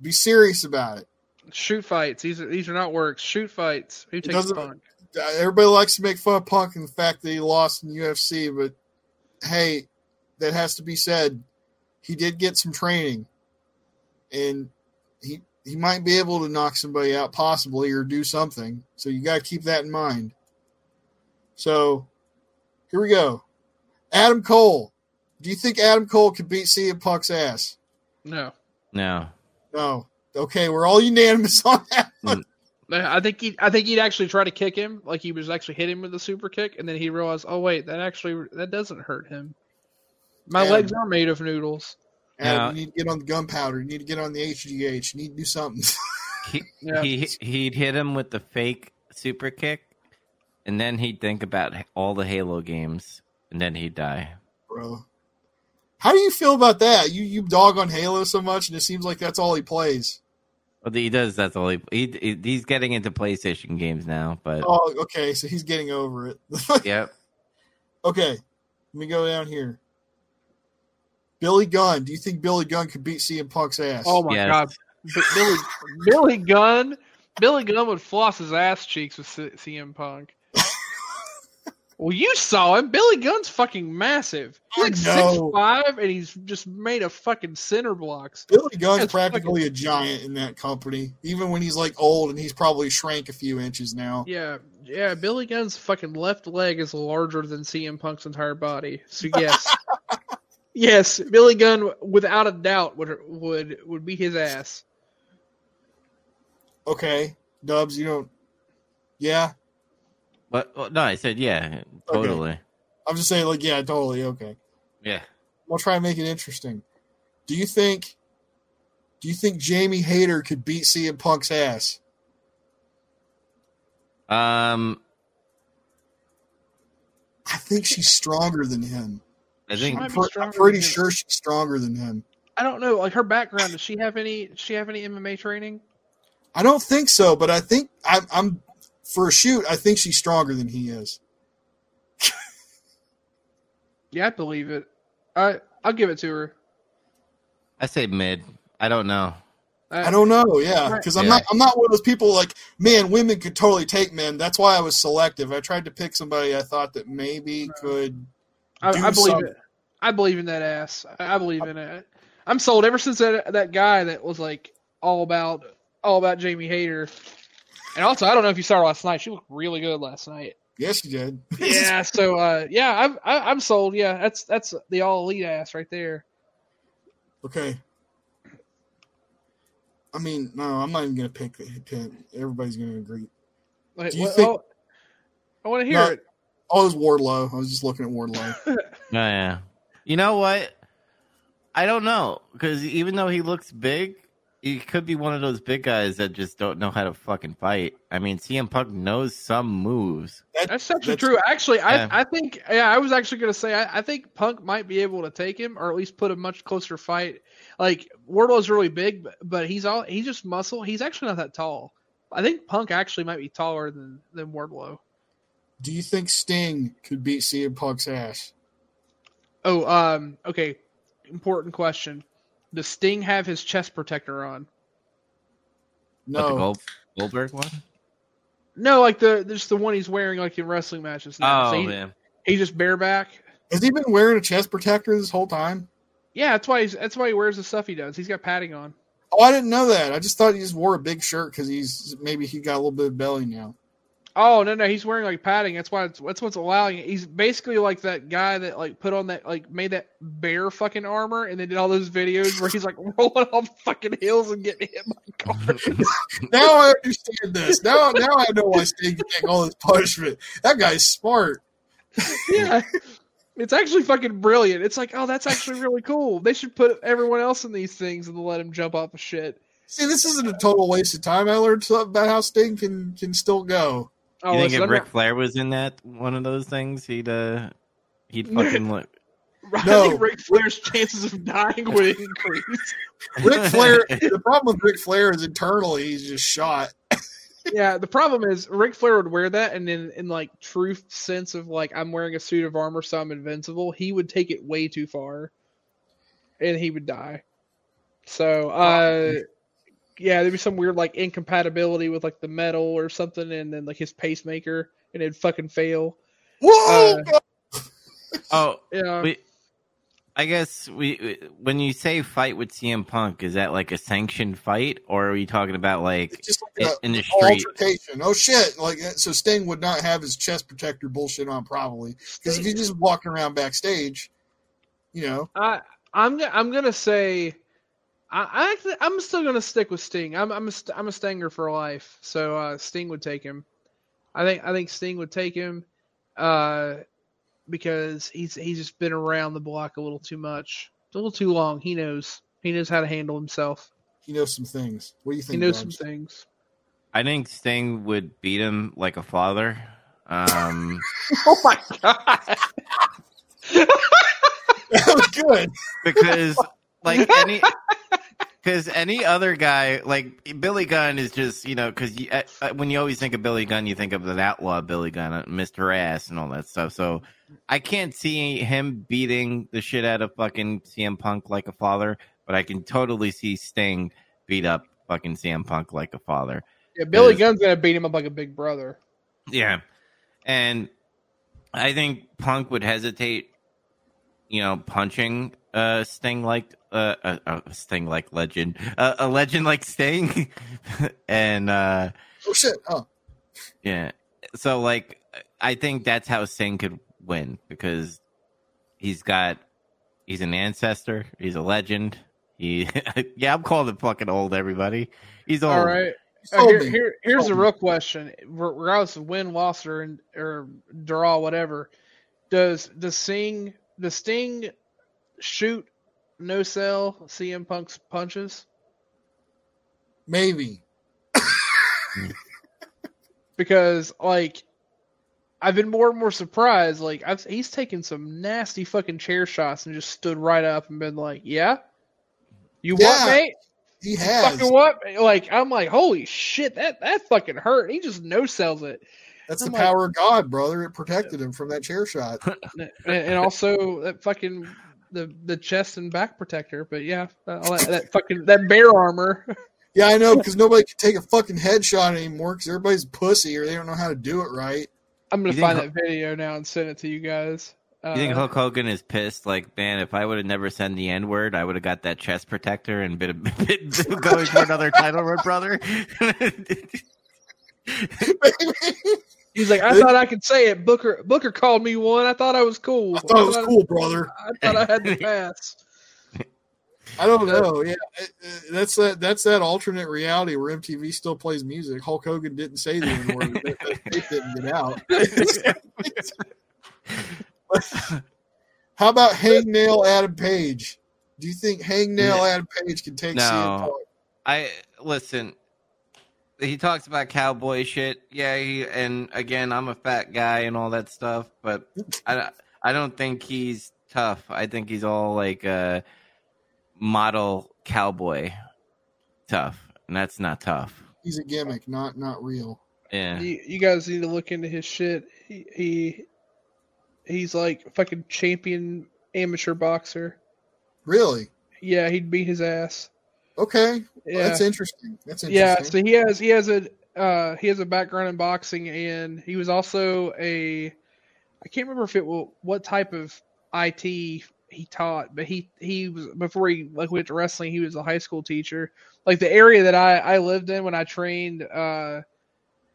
Be serious about it. Shoot fights. These are these are not works. Shoot fights. Who takes Punk? Everybody likes to make fun of Punk and the fact that he lost in UFC, but hey, that has to be said. He did get some training, and he he might be able to knock somebody out possibly or do something. So you got to keep that in mind. So here we go. Adam Cole. Do you think Adam Cole could beat CM Punk's ass? No. no. No. Okay, we're all unanimous on that. Hmm. one. I think he I think he'd actually try to kick him, like he was actually hitting him with a super kick, and then he realized, oh wait, that actually that doesn't hurt him. My Yeah. legs are made of noodles. Adam, Yeah. you need to get on the gunpowder. You need to get on the HGH. You need to do something. He, Yeah. he he'd hit him with the fake super kick, and then he'd think about all the Halo games, and then he'd die. bro. How do you feel about that? You you dog on Halo so much, and it seems like that's all he plays. Well, he does. That's all he, he he's getting into PlayStation games now. But Oh, okay, so he's getting over it. yep, okay, let me go down here. Billy Gunn. Do you think Billy Gunn could beat CM Punk's ass? Oh my Yes. god, Billy Billy Gunn, Billy Gunn would floss his ass cheeks with C- CM Punk. Well, you saw him. Billy Gunn's fucking massive. He's like six five, and he's just made of fucking center blocks. Billy Gunn's That's practically a giant in that company, even when he's like old and he's probably shrank a few inches now. Yeah, yeah. Billy Gunn's fucking left leg is larger than CM Punk's entire body. So yes, yes, Billy Gunn without a doubt would would would beat his ass. Okay, Dubs, you don't. Yeah, But well, no, I said yeah, totally. I'm just saying, like, yeah, totally, okay. Yeah. we'll try and make it interesting. Do you think? Do you think Jamie Hayter could beat CM Punk's ass? Um, I think she's stronger than him. I think might I'm, be I'm pretty than him. sure she's stronger than him. I don't know, like her background. Does she have any? Does she have any MMA training? I don't think so, but I think I'm, I'm for a shoot. I think she's stronger than he is. Yeah, I believe it. I I'll give it to her. I say mid. I don't know. I don't know, yeah, because I'm Yeah. not. I'm not one of those people like, man, women could totally take men. That's why I was selective. I tried to pick somebody I thought that maybe could. I, do I believe something. it. I believe in that ass. I I believe in it. I'm sold ever since that that guy that was like all about all about Jamie Hayter. And also, I don't know if you saw her last night. She looked really good last night. Yes, she did. Yeah. So, uh, yeah, I'm I, I'm sold. Yeah, that's that's the all elite ass right there. okay. I mean, no, I'm not even gonna pick the pick. Everybody's gonna agree. Like, Do you what- think- oh, I want to hear No. it. Oh, it was Wardlow. I was just looking at Wardlow. Oh, yeah. You know what? I don't know because even though he looks big, he could be one of those big guys that just don't know how to fucking fight. I mean, CM Punk knows some moves. That- That's actually that's- true. Actually, I I think yeah, I was actually gonna say I, I think Punk might be able to take him or at least put a much closer fight. Like Wardlow's really big, but, but he's all he's just muscle. He's actually not that tall. I think Punk actually might be taller than than Wardlow. Do you think Sting could beat CM Punk's ass? Oh, um, okay. Important question. Does Sting have his chest protector on? But the No. Gold, Goldberg one? No, like the just the one he's wearing like in wrestling matches now. Oh So he- man, he's just bareback. Has he been wearing a chest protector this whole time? Yeah, that's why he's that's why he wears the stuff he does. He's got padding on. Oh, I didn't know that. I just thought he just wore a big shirt because he's maybe he got a little bit of belly now. Oh no no, he's wearing like padding. That's why it's, that's what's allowing it. He's basically like that guy that like put on that like made that bear fucking armor and then did all those videos where he's like rolling off fucking hills and getting hit by cars. Now I understand this. Now, now I know why Sting can take all this punishment. That guy's smart. yeah. It's actually fucking brilliant. It's like, oh, that's actually really cool. They should put everyone else in these things and let him jump off of shit. See, this isn't a total waste of time. I learned something about how Sting can can still go. Oh, you think if I'm Ric Flair was in that one of those things, he'd uh, he'd fucking look. I No. think Ric Flair's chances of dying would increase. Ric Flair. the problem with Ric Flair is internally he's just shot. yeah, the problem is Ric Flair would wear that, and in in like true sense of like I'm wearing a suit of armor, so I'm invincible. He would take it way too far, and he would die. So, uh, yeah, there'd be some weird like incompatibility with like the metal or something, and then like his pacemaker, and it'd fucking fail. Whoa! Uh, Oh, Yeah, we, I guess we when you say fight with CM Punk, is that like a sanctioned fight, or are you talking about like It's just in, like in the an street? altercation. Oh shit! Like so, Sting would not have his chest protector bullshit on probably because if he's just walking around backstage, you know, I I'm I'm gonna say. I, I actually, I'm still gonna stick with Sting. I'm I'm a, st- I'm a Stinger for life. So uh, Sting would take him. I think I think Sting would take him, uh, because he's he's just been around the block a little too much, It's a little too long. He knows he knows how to handle himself. he knows some things. What do you think? He knows Dubs? some things. I think Sting would beat him like a father. Um, Oh my god! that was good. because like any because any other guy like Billy Gunn is just you know because uh, uh, when you always think of Billy Gunn you think of the outlaw Billy Gunn uh, Mr. Ass and all that stuff so I can't see him beating the shit out of fucking CM Punk like a father but I can totally see Sting beat up fucking CM Punk like a father Yeah, Billy Gunn's gonna beat him up like a big brother. yeah. And I think Punk would hesitate, you know, punching uh Sting like uh, uh, uh Sting like legend. Uh, a legend like Sting. and uh Oh shit! Oh, yeah. So like I think that's how Sting could win because he's got he's an ancestor, he's a legend. He yeah, I'm calling him fucking old everybody. He's old. All right. Uh, here, here, here's the Sold me. real question: regardless of win, loss, or or draw, whatever, does does Sting does Sting shoot no sell CM Punk's punches? Maybe. Because like I've been more and more surprised. Like I've, he's taken some nasty fucking chair shots and just stood right up and been like, "Yeah, you Yeah, what, mate? He has. Fucking what?" Like I'm like, "Holy shit, that that fucking hurt." He just no sells it. That's I'm the like- power of God, brother. It protected him from that chair shot. and, and also that fucking the the chest and back protector. But yeah, all that, that fucking that bear armor. Yeah, I know because nobody can take a fucking headshot anymore because everybody's pussy or they don't know how to do it right. I'm gonna You think find Hulk- that video now and send it to you guys. Uh, You think Hulk Hogan is pissed? Like, man, if I would have never said the N word, I would have got that chest protector and been, been going for another title run, brother. he's like, I thought I could say it. Booker Booker called me one. I thought I was cool. I thought it was cool, brother. I thought I had the pass. I don't know. Yeah, it- it- that's that. That's that alternate reality where MTV still plays music. Hulk Hogan didn't say the N word. that, that tape didn't get out. How about Hangnail Adam Page? Do you think Hangnail Adam Page can take No. CM Punk? I listen. He talks about cowboy shit. Yeah, he, and again, I'm a fat guy and all that stuff, but I, I don't think he's tough. I think he's all like a model cowboy tough, and that's not tough. He's a gimmick, not not real. Yeah, You, you guys need to look into his shit. He, he he's like a fucking champion amateur boxer. Really? Yeah, he'd beat his ass. Okay. Yeah. That's interesting. That's interesting. Yeah, so he has he has a uh, he has a background in boxing, and he was also a I can't remember if it was what type of IT he taught, but he he was before he like went to wrestling, he was a high school teacher. Like the area that I I lived in when I trained uh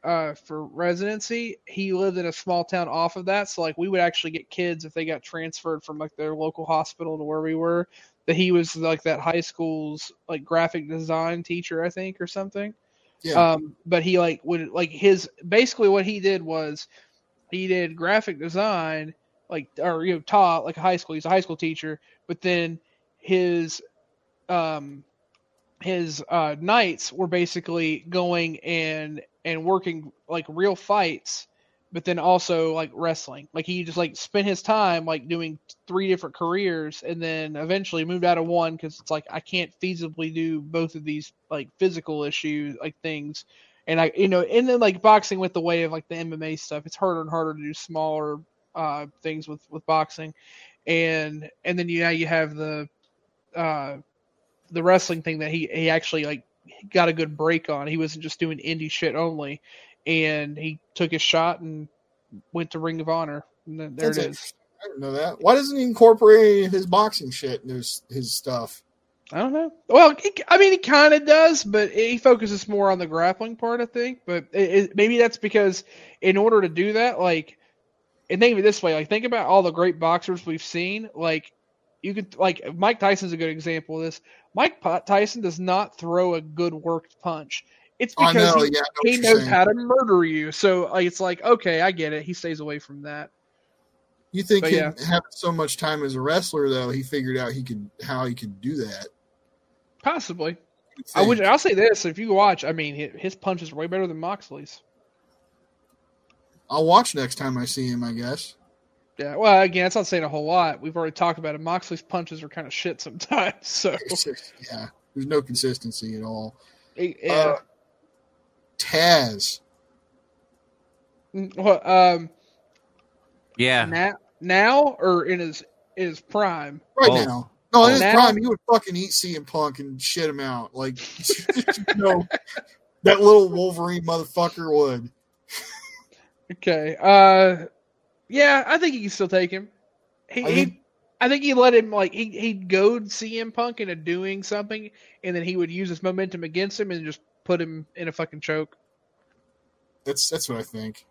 uh for residency, he lived in a small town off of that, so like we would actually get kids if they got transferred from like their local hospital to where we were that he was like that high school's like graphic design teacher, I think, or something. Yeah. Um, but he like would like his basically what he did was he did graphic design, like or you know taught like a high school. He's a high school teacher, but then his um his uh nights were basically going and and working like real fights but then also like wrestling. Like he just like spent his time like doing three different careers, and then eventually moved out of one because it's like I can't feasibly do both of these like physical issues like things, and I you know and then like boxing with the way of like the MMA stuff, it's harder and harder to do smaller uh things with with boxing, and and then you now you have the uh the wrestling thing that he he actually like got a good break on. He wasn't just doing indie shit only and he took his shot and went to Ring of Honor. And then there That's it is. I didn't know that. Why doesn't he incorporate his boxing shit into his, his stuff? I don't know. Well, he, I mean, he kind of does, but he focuses more on the grappling part, I think. But it, it, maybe that's because in order to do that, like, and think of it this way, like, think about all the great boxers we've seen. Like, you could, like, Mike Tyson's a good example of this. Mike Tyson does not throw a good worked punch. It's because know. he, yeah, know he knows saying. how to murder you. So like, it's like, okay, I get it. He stays away from that. You think yeah. having so much time as a wrestler, though, he figured out he could how he could do that. Possibly. I would. I'll say this: if you watch, I mean, his punches are way better than Moxley's. I'll watch next time I see him. I guess. Yeah. Well, again, it's not saying a whole lot. We've already talked about it. Moxley's punches are kind of shit sometimes. So just- yeah, there's no consistency at all. yeah. Uh, Taz. Mm, well, um, yeah. now, now or in his in his prime. right Oh. now. No, in his Now- prime, he would fucking eat CM Punk and shit him out. Like, you know, that little Wolverine motherfucker would. Okay. Uh, yeah, I think he can still take him. He, I he think- I think he let him like he he'd goad CM Punk into doing something, and then he would use his momentum against him and just put him in a fucking choke. That's that's what I think.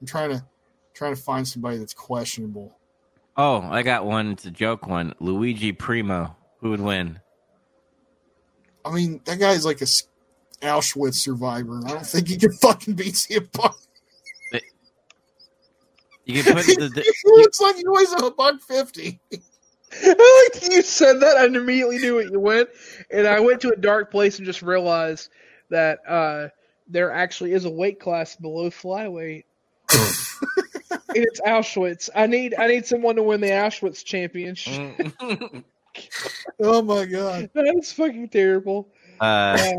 I'm trying to trying to find somebody that's questionable. Oh, I got one. It's a joke one. Luigi Primo. Who would win? I mean, that guy's like a Auschwitz survivor. I don't think he can fucking beat CM Punk. You can put he the, the looks like he weighs a buck fifty. I like you said that. I immediately knew what you went, and I went to a dark place and just realized that uh, there actually is a weight class below flyweight, and it's Auschwitz. I need I need someone to win the Auschwitz championship. Mm. Oh my god. That's fucking terrible. uh, Uh,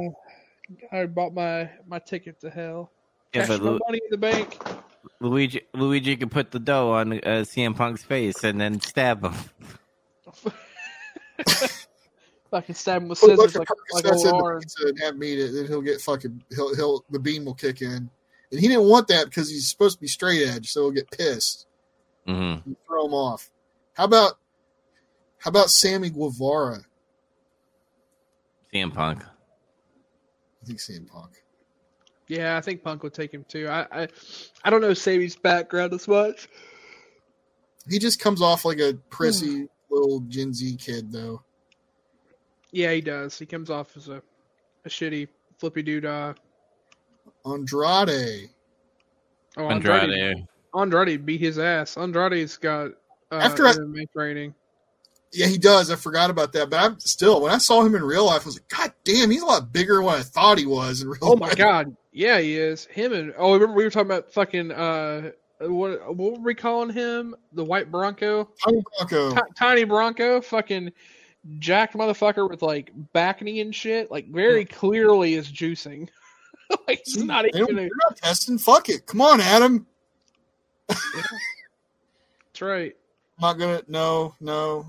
I bought my my ticket to hell. yeah, Cash but my Lu- money in the bank. Luigi Luigi could put the dough on uh, CM Punk's face and then stab him. Fucking stab him with Put a bunch scissors of like, like Percocets old in the Arn. pizza and have meat it, then he'll get fucking he'll he'll the beam will kick in. And he didn't want that because he's supposed to be straight edge, so he'll get pissed hmm and throw him off. How about how about Sammy Guevara? CM Punk. I think CM Punk. Yeah, I think Punk would take him too. I I, I don't know Sammy's background as much. He just comes off like a Hmm. prissy little Gen Z kid though. Yeah, he does. He comes off as a, a shitty flippy doodah. Andrade. Oh, Andrade. Andrade. Andrade beat his ass. Andrade's got uh, After I- MMA training. Yeah, he does. I forgot about that. But I'm still when I saw him in real life, I was like, God damn, he's a lot bigger than what I thought he was in real Oh my life. god, yeah, he is. Him and oh, remember we were talking about fucking uh, what what were we calling him? The white Bronco, Tiny Bronco. Ti- tiny Bronco, fucking jacked motherfucker with like back knee and shit. Like very clearly is juicing. like it's not even. A, not testing. Fuck it. Come on, Adam. that's right. I'm not gonna. No, no.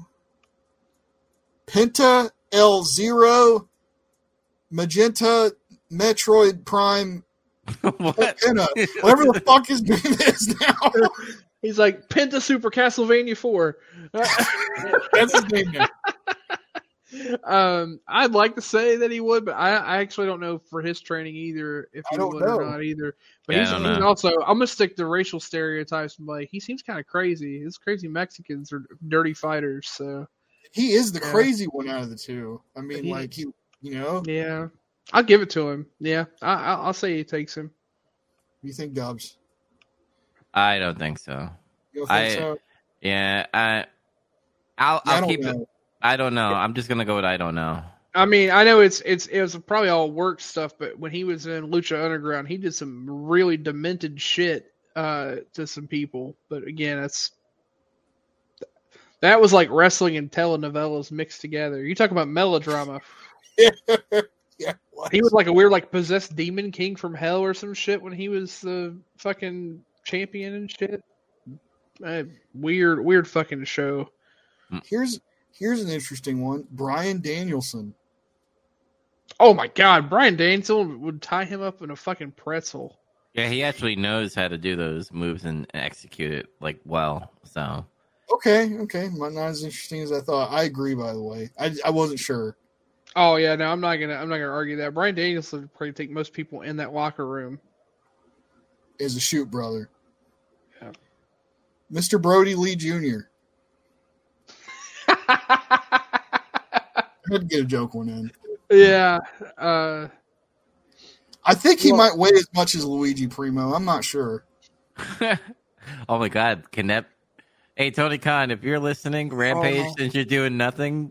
Penta El Zero, Magenta, Metroid Prime, what? Penta, whatever the fuck his name is now. He's like Penta Super Castlevania Four. That's his name now. um, I'd like to say that he would, but I, I actually don't know for his training either if I he don't would or not either. But Yeah, he's, he's also I'm gonna stick to racial stereotypes and like he seems kind of crazy. His crazy Mexicans are dirty fighters, so He is the Yeah. crazy one out of the two. I mean, He- like he, you know, yeah, I'll give it to him. Yeah, I, I, I'll say he takes him. you think Dubs? I don't think so. You don't I- so? Yeah, I, I'll, Yeah, I I'll don't keep it. know. I don't know. I'm just gonna go with I don't know. I mean, I know it's it's it was probably all work stuff, but when he was in Lucha Underground, he did some really demented shit uh, to some people. But again, that's that was like wrestling and telenovelas mixed together. You talk about melodrama. yeah. what? He was like a weird, like possessed demon king from hell or some shit when he was the fucking champion and shit. Uh, weird, weird fucking show. Here's here's an interesting one. Bryan Danielson. Oh my god, Bryan Danielson would tie him up in a fucking pretzel. Yeah, he actually knows how to do those moves and execute it like well. So Okay, okay, not not as interesting as I thought. I agree. By the way, I I wasn't sure. Oh yeah, no, I'm not gonna I'm not gonna argue that. Bryan Danielson would probably take most people in that locker room. Is a shoot brother, Yeah. Mr. Brodie Lee Jr. I had to get a joke one in. yeah. Uh I think he Well- might weigh as much as Luigi Primo. I'm not sure. oh my god, can that Hey Tony Khan, if you're listening, Rampage Oh. since you're doing nothing,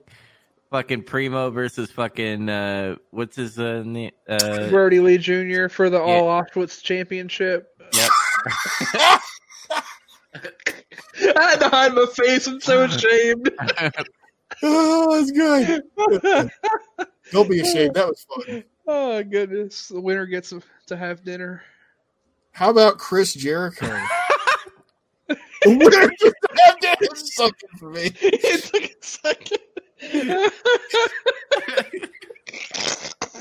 fucking Primo versus fucking uh what's his uh, name? Uh Brodie Lee Jr. for the All Auschwitz Championship. yep. I had to hide my face. I'm so ashamed. Oh, that's good. Don't be ashamed. That was fun. oh goodness, the winner gets to have dinner. How about Chris Jericho? the winner gets to have dinner. It's something for me. it took a second.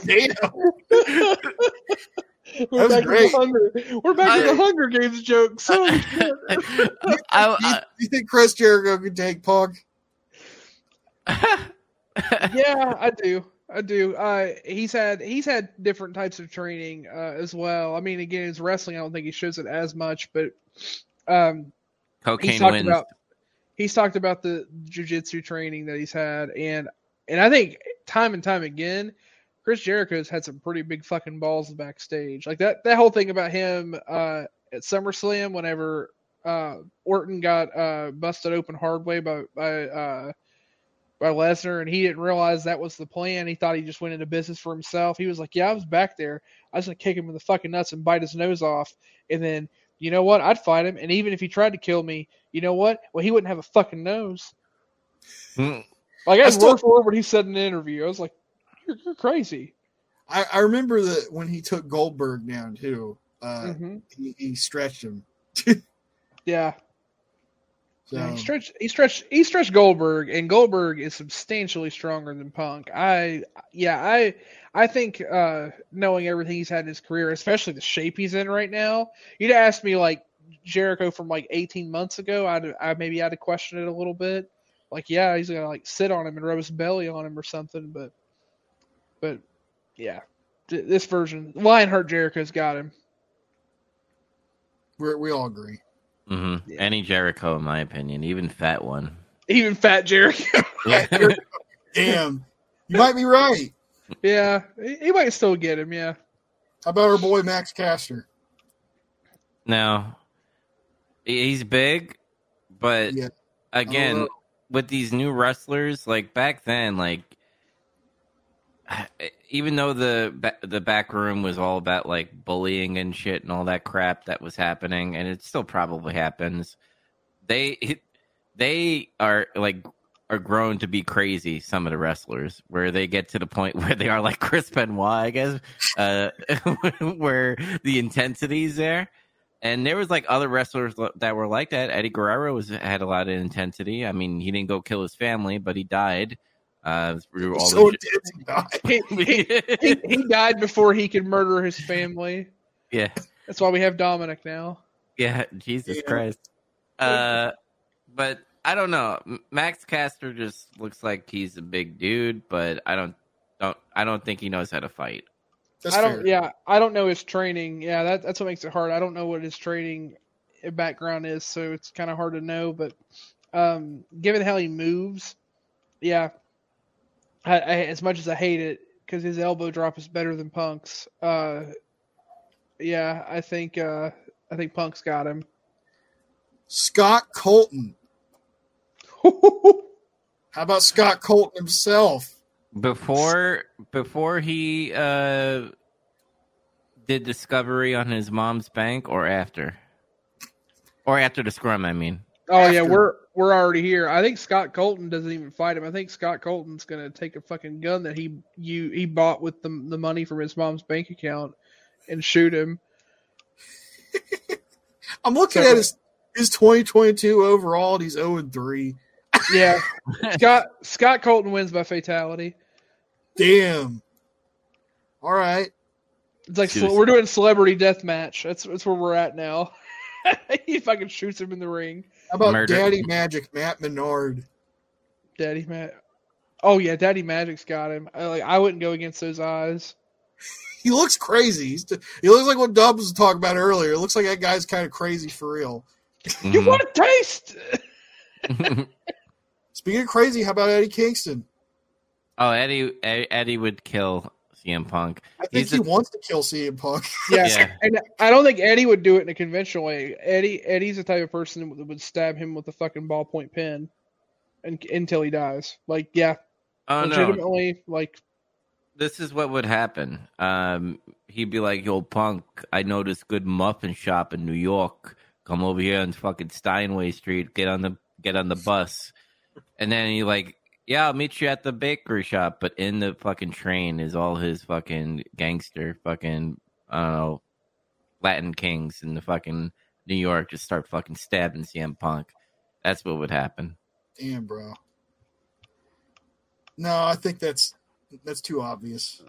Damn. We're was back great. to the Hunger. We're back to the Hunger Games jokes. Holy shit. Do you, I, do you think Chris Jericho could take Punk? Yeah, I do. I do. Uh, he's had he's had different types of training uh, as well. I mean, again, his wrestling. I don't think he shows it as much, but um, cocaine wins. about he's talked about the jujitsu training that he's had, and and I think time and time again, Chris Jericho's had some pretty big fucking balls backstage. Like that that whole thing about him uh, at SummerSlam whenever uh, Orton got uh, busted open hard way by by uh, by Lesnar, and he didn't realize that was the plan. He thought he just went into business for himself. He was like, "Yeah, I was back there. I was gonna kick him in the fucking nuts and bite his nose off, and then you know what? I'd fight him. And even if he tried to kill me, you know what? Well, he wouldn't have a fucking nose." Mm. Like I that's still- word for word what he said in the interview. I was like, "You're, you're crazy." I, I remember that when he took Goldberg down too. Uh, hmm he, he stretched him. Yeah, So Yeah, he stretched he stretched he stretched Goldberg, and Goldberg is substantially stronger than Punk. I yeah, I I think uh knowing everything he's had in his career, especially the shape he's in right now, you'd ask me like Jericho from like 18 months ago, I'd I maybe I'd have questioned it a little bit. Like, yeah, he's gonna like sit on him and rub his belly on him or something, but but yeah, th- this version, Lionheart Jericho's got him. we we all agree. Hmm Yeah. Any Jericho, in my opinion, even fat one. Even Fat Jericho. Yeah. Damn, you might be right. yeah, he, he might still get him. Yeah. How about our boy Max Caster? no, he's big, but Yeah. again, with these new wrestlers, like back then, like even though the the back room was all about like bullying and shit and all that crap that was happening, and it still probably happens. They they are like are grown to be crazy. Some of the wrestlers, where they get to the point where they are like Chris Benoit, I guess, uh, where the intensity's there. And there was like other wrestlers that were like that. Eddie Guerrero was had a lot of intensity. I mean, he didn't go kill his family, but he died. Uh, through all So the intense he died. He, he, he, he died before he could murder his family. yeah, That's why we have Dominik now. yeah, Jesus Yeah. Christ. Uh, but I don't know. Max Caster just looks like he's a big dude, but I don't don't I don't think he knows how to fight. That's I don't. fair. Yeah, I don't know his training. Yeah, that, that's what makes it hard. I don't know what his training background is, so it's kind of hard to know. But um, given how he moves, yeah, I, I, as much as I hate it, because his elbow drop is better than Punk's. Uh, yeah, I think uh, I think Punk's got him. Scott Colton. How about Scott Colton himself? Before before he uh did discovery on his mom's bank or after? Or after the scrum, I mean. Oh yeah, we're we're already here. I think Scott Colton doesn't even fight him. I think Scott Colton's gonna take a fucking gun that he you he bought with the the money from his mom's bank account and shoot him. I'm looking So- at his his 2022 overall, and he's 0 and 3. Yeah, Scott Scott Colton wins by fatality. Damn. All right. It's like Dude. we're doing celebrity death match. That's that's where we're at now. he fucking shoots him in the ring, How about Murder. Daddy Magic, Matt Menard? Daddy Matt. Oh yeah, Daddy Magic's got him. I, like I wouldn't go against those eyes. He looks crazy. He's he looks like what Dubs was talking about earlier. It looks like that guy's kind of crazy for real. You Mhm. want a taste? Speaking of crazy, how about Eddie Kingston? oh, Eddie Eddie would kill CM Punk. I think He's he a- wants to kill CM Punk. Yes, Yeah. and I don't think Eddie would do it in a conventional way. Eddie Eddie's the type of person that would stab him with a fucking ballpoint pen, and until he dies. Like, yeah, Oh no. legitimately, like, this is what would happen. Um, he'd be like, "Yo, punk, I know this good muffin shop in New York. Come over here on fucking Steinway Street. Get on the get on the bus." And then he like, "Yeah, I'll meet you at the bakery shop." But in the fucking train is all his fucking gangster, fucking I don't know, Latin kings in the fucking New York just start fucking stabbing CM Punk. That's what would happen. Damn, bro. No, I think that's that's too obvious.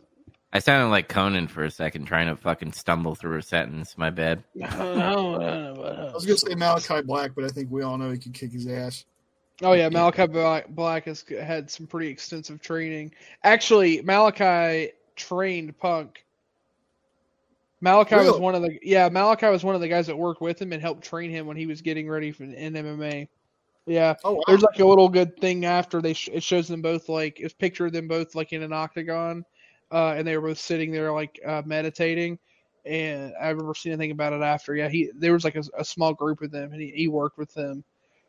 I sounded like Conan for a second, trying to fucking stumble through a sentence. My bad. I was gonna say Malakai Black, but I think we all know he can kick his ass. Oh yeah, Malakai Black, has had some pretty extensive training. Actually, Malakai trained Punk. Malakai was one of the yeah Malakai was one of the guys that worked with him and helped train him when he was getting ready for in MMA. Yeah, Oh wow. There's like a little good thing after they sh- it shows them both like it's picture of them both like in an octagon, uh, and they were both sitting there like uh, meditating. And I remember seeing anything about it after. Yeah, he there was like a, a small group of them, and he, he worked with them.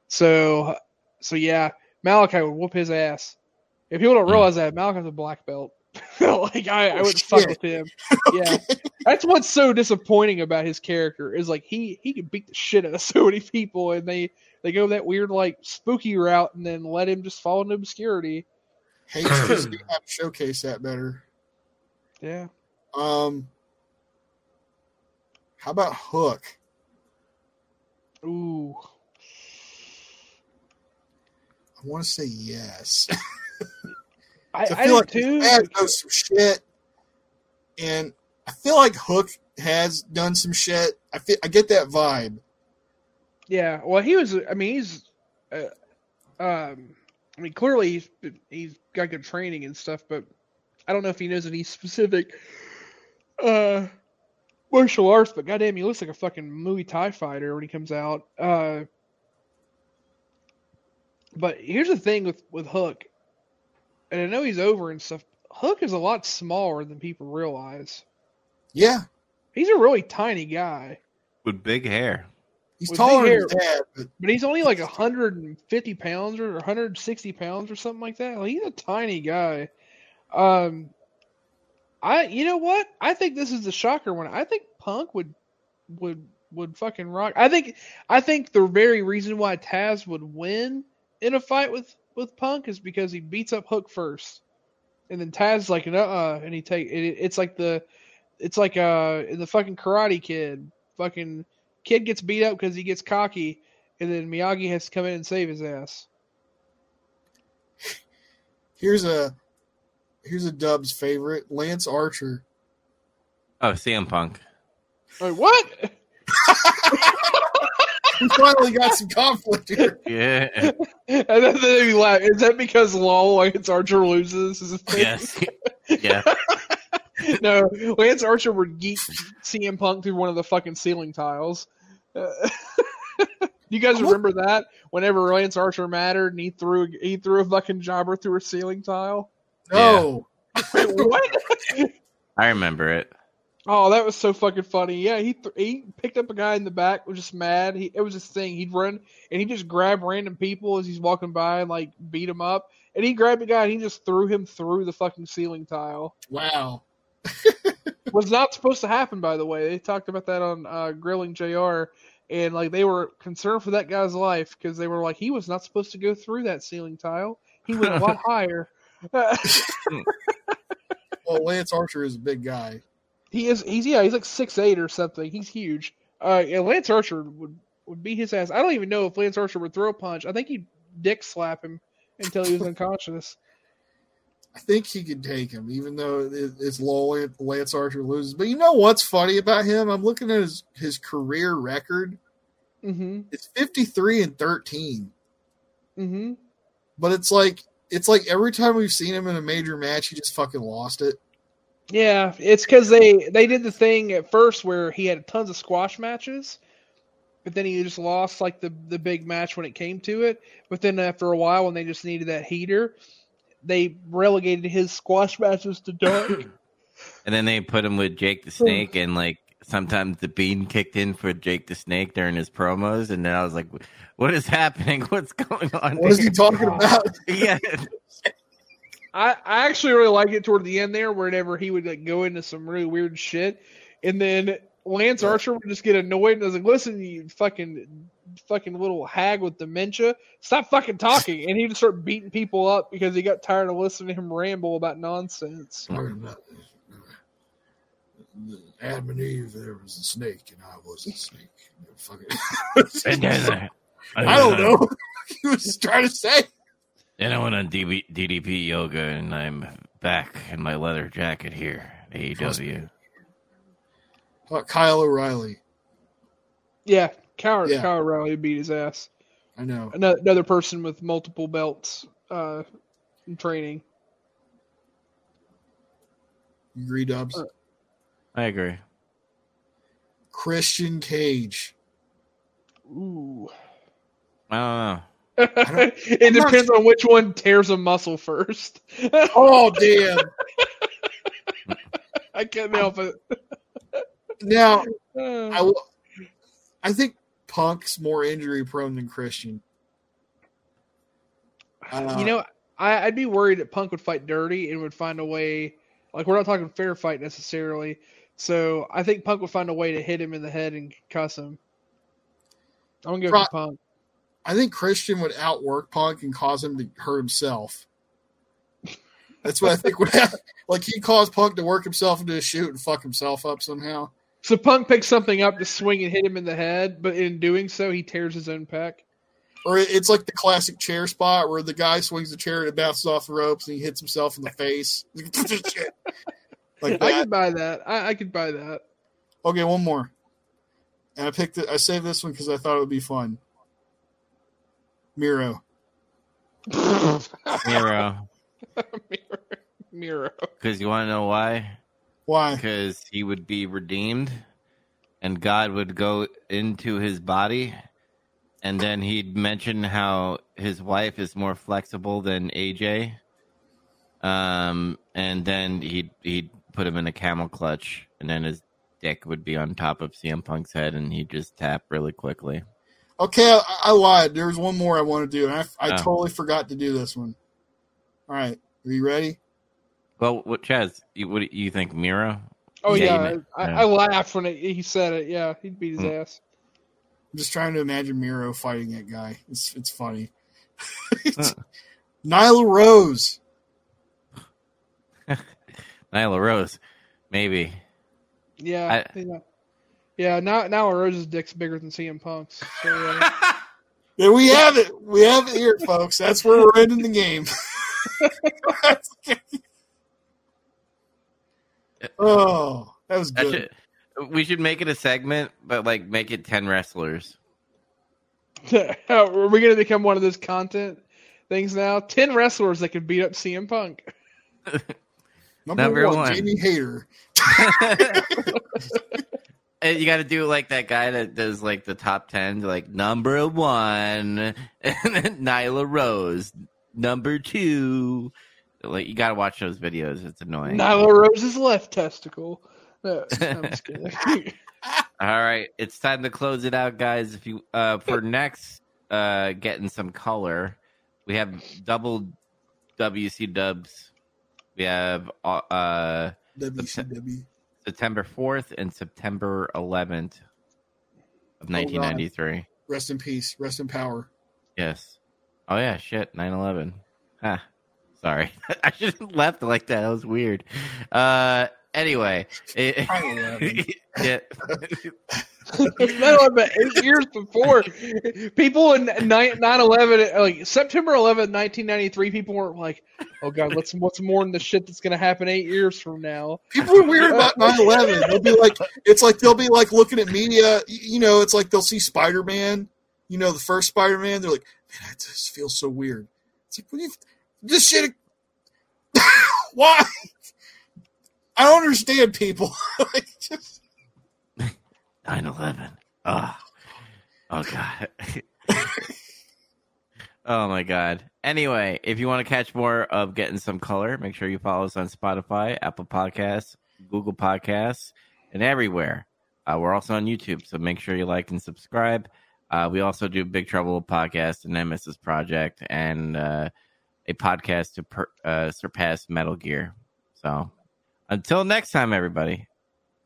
So, so yeah, Malakai would whoop his ass. If people don't Hmm. realize that, Malakai's a black belt. like I, I would fuck with him. Yeah, that's what's so disappointing about his character is like he he can beat the shit out of so many people, and they they go that weird like spooky route, and then let him just fall into obscurity. Hates to see to showcase that better. Yeah. Um, how about Hook? Ooh. I want to say yes. I, I I, feel do like too. dad knows some shit, and I feel like Hook has done some shit. I feel, I get that vibe. Yeah, well, he was. I mean, he's. Uh, um, I mean, clearly he's he's got good training and stuff, but I don't know if he knows any specific uh martial arts. But goddamn, he looks like a fucking Muay Thai fighter when he comes out. Uh, but here's the thing with with Hook, and I know he's over and stuff. Hook is a lot smaller than people realize. Yeah, He's a really tiny guy. with big hair. he's With taller big than his dad, but But he's only like 150 pounds or 160 pounds or something like that. Like he's a tiny guy. Um, I you know what? I think this is the shocker one. I think Punk would would would fucking rock. I think I think the very reason why Taz would win in a fight with with Punk is because he beats up Hook first, and then Taz like uh uh and he take it, it's like the it's like uh in the fucking Karate Kid fucking kid gets beat up because he gets cocky, and then Miyagi has to come in and save his ass. here's a here's a Dub's favorite, Lance Archer. Oh, CM Punk. Wait, what? We finally got some conflict here. Yeah. and then they laugh. Is that because LOL Lance Archer loses? Is it yes. Yeah. no, Lance Archer would geek CM Punk through one of the fucking ceiling tiles. Uh, you guys remember that? Whenever Lance Archer mattered, and he threw he threw a fucking jobber through a ceiling tile. No, Wait, what? I remember it. Oh, that was so fucking funny. Yeah, he th- he picked up a guy in the back, was just mad. He it was his thing. He'd run and he just grab random people as he's walking by and like beat him up. And he grabbed a guy and he just threw him through the fucking ceiling tile. wow. was not supposed to happen, by the way. They talked about that on uh, Grilling Jr. And like they were concerned for that guy's life because they were like he was not supposed to go through that ceiling tile. He went a lot higher. Well, Lance Archer is a big guy. He is. He's yeah. He's like six eight or something. He's huge. Uh, yeah, Lance Archer would would beat his ass. I don't even know if Lance Archer would throw a punch. I think he'd dick slap him until he was unconscious. I think he could take him, even though it's low. Lance Archer loses. But you know what's funny about him? I'm looking at his his career record. Mm-hmm. It's 53 and 13. Mm-hmm. But it's like it's like every time we've seen him in a major match, he just fucking lost it. Yeah, it's because they they did the thing at first where he had tons of squash matches, but then he just lost like the the big match when it came to it. But then uh, after a while, when they just needed that heater, they relegated his squash matches to dark. And then they put him with Jake the Snake, and like sometimes the bean kicked in for Jake the Snake during his promos, and then I was like, "What is happening? What's going on?" What is he talking about? yeah, I, I actually really like it toward the end there, whenever he would like go into some really weird shit, and then Lance Archer would just get annoyed and was like, "Listen, you fucking fucking little hag with dementia, stop fucking talking," and he'd start beating people up because he got tired of listening to him ramble about nonsense. Adam and Eve, there was a snake, and I was a snake. Fucking- I don't know. he was trying to say. Then I went on DB, DDP yoga, and I'm back in my leather jacket here, at AEW. About Kyle O'Reilly. Yeah, Kyle, Yeah. Kyle O'Reilly beat his ass. I know. Another, another person with multiple belts uh, in training. You agree, Dubs? Uh, I agree. Christian Cage. Ooh. I don't know. it not depends on which one tears a muscle first. Oh damn! I couldn't help it. Now, Uh, I, I think Punk's more injury prone than Christian. Uh, you know, I, I'd be worried that Punk would fight dirty and would find a way. Like we're not talking fair fight necessarily, so I think Punk would find a way to hit him in the head and cuss him. I'm gonna go Pro- Punk. I think Christian would outwork Punk and cause him to hurt himself. That's what I think would happen. Like he caused Punk to work himself into a shoot and fuck himself up somehow. So Punk picks something up to swing and hit him in the head, but in doing so, he tears his own pec. Or it's like the classic chair spot where the guy swings the chair and it bounces off the ropes and he hits himself in the face. like I could buy that. I, I could buy that. Okay, one more. And I picked it. I saved this one because I thought it would be fun. Miro. Miro. Miro. Miro. Because you want to know why? Why? Because he would be redeemed, and God would go into his body, and then he'd mention how his wife is more flexible than AJ. Um, and then he'd he'd put him in a camel clutch, and then his dick would be on top of CM Punk's head, and he'd just tap really quickly. Okay, I, I lied. There's one more I want to do, and I, I Oh. totally forgot to do this one. All right, are you ready? Well, what Chaz? You, what do you think, Miro? Oh Yeah, yeah, I. I laughed when it, he said it. Yeah, he'd beat his Mm. ass. I'm just trying to imagine Miro fighting that guy. It's it's funny. Huh. Nyla Rose. Nyla Rose, maybe. Yeah, I- yeah, yeah. Now, now Rose's dick's bigger than CM Punk's. So, uh, There we have it. We have it here, folks. That's where we're ending the game. oh, that was That good. should, we should make it a segment, but like make it ten wrestlers. are we gonna become one of those content things now? Ten wrestlers that could beat up CM Punk. Number, Number one, one. Jamie Hayter. And you got to do like that guy that does like the top ten, like number one, and then Nyla Rose, number two. Like you got to watch those videos. It's annoying. Nyla Rose's left testicle. No, I'm just kidding. All right, it's time to close it out, guys. If you uh for next uh getting some color, we have double WC dubs. We have uh, uh WCW. September 4th and September 11th of 1993. Rest in peace. Rest in power. yes. Oh yeah, shit, 9/11. Ha. Sorry. I should have left like that. That was weird. Uh anyway, it- it's eight years before. People in 9 11, like September 11, 1993, people weren't like, oh God, what's what's more than the shit that's going to happen eight years from now. People are weird about 9 11. They'll be like, it's like they'll be like looking at media. You know, it's like they'll see Spider Man, you know, the first Spider Man. They're like, man, I just feel so weird. It's like, what you, this shit, why? I don't understand people. just, 9 11. Oh, oh God. oh, my God. Anyway, if you want to catch more of Getting Some Color, make sure you follow us on Spotify, Apple Podcasts, Google Podcasts, and everywhere. Uh, we're also on YouTube, so make sure you like and subscribe. Uh, we also do Big Trouble podcast and Nemesis Project and uh, a podcast to per- uh, surpass Metal Gear. So until next time, everybody,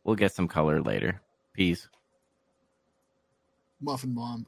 we'll get some color later. Peace. Muffin bomb.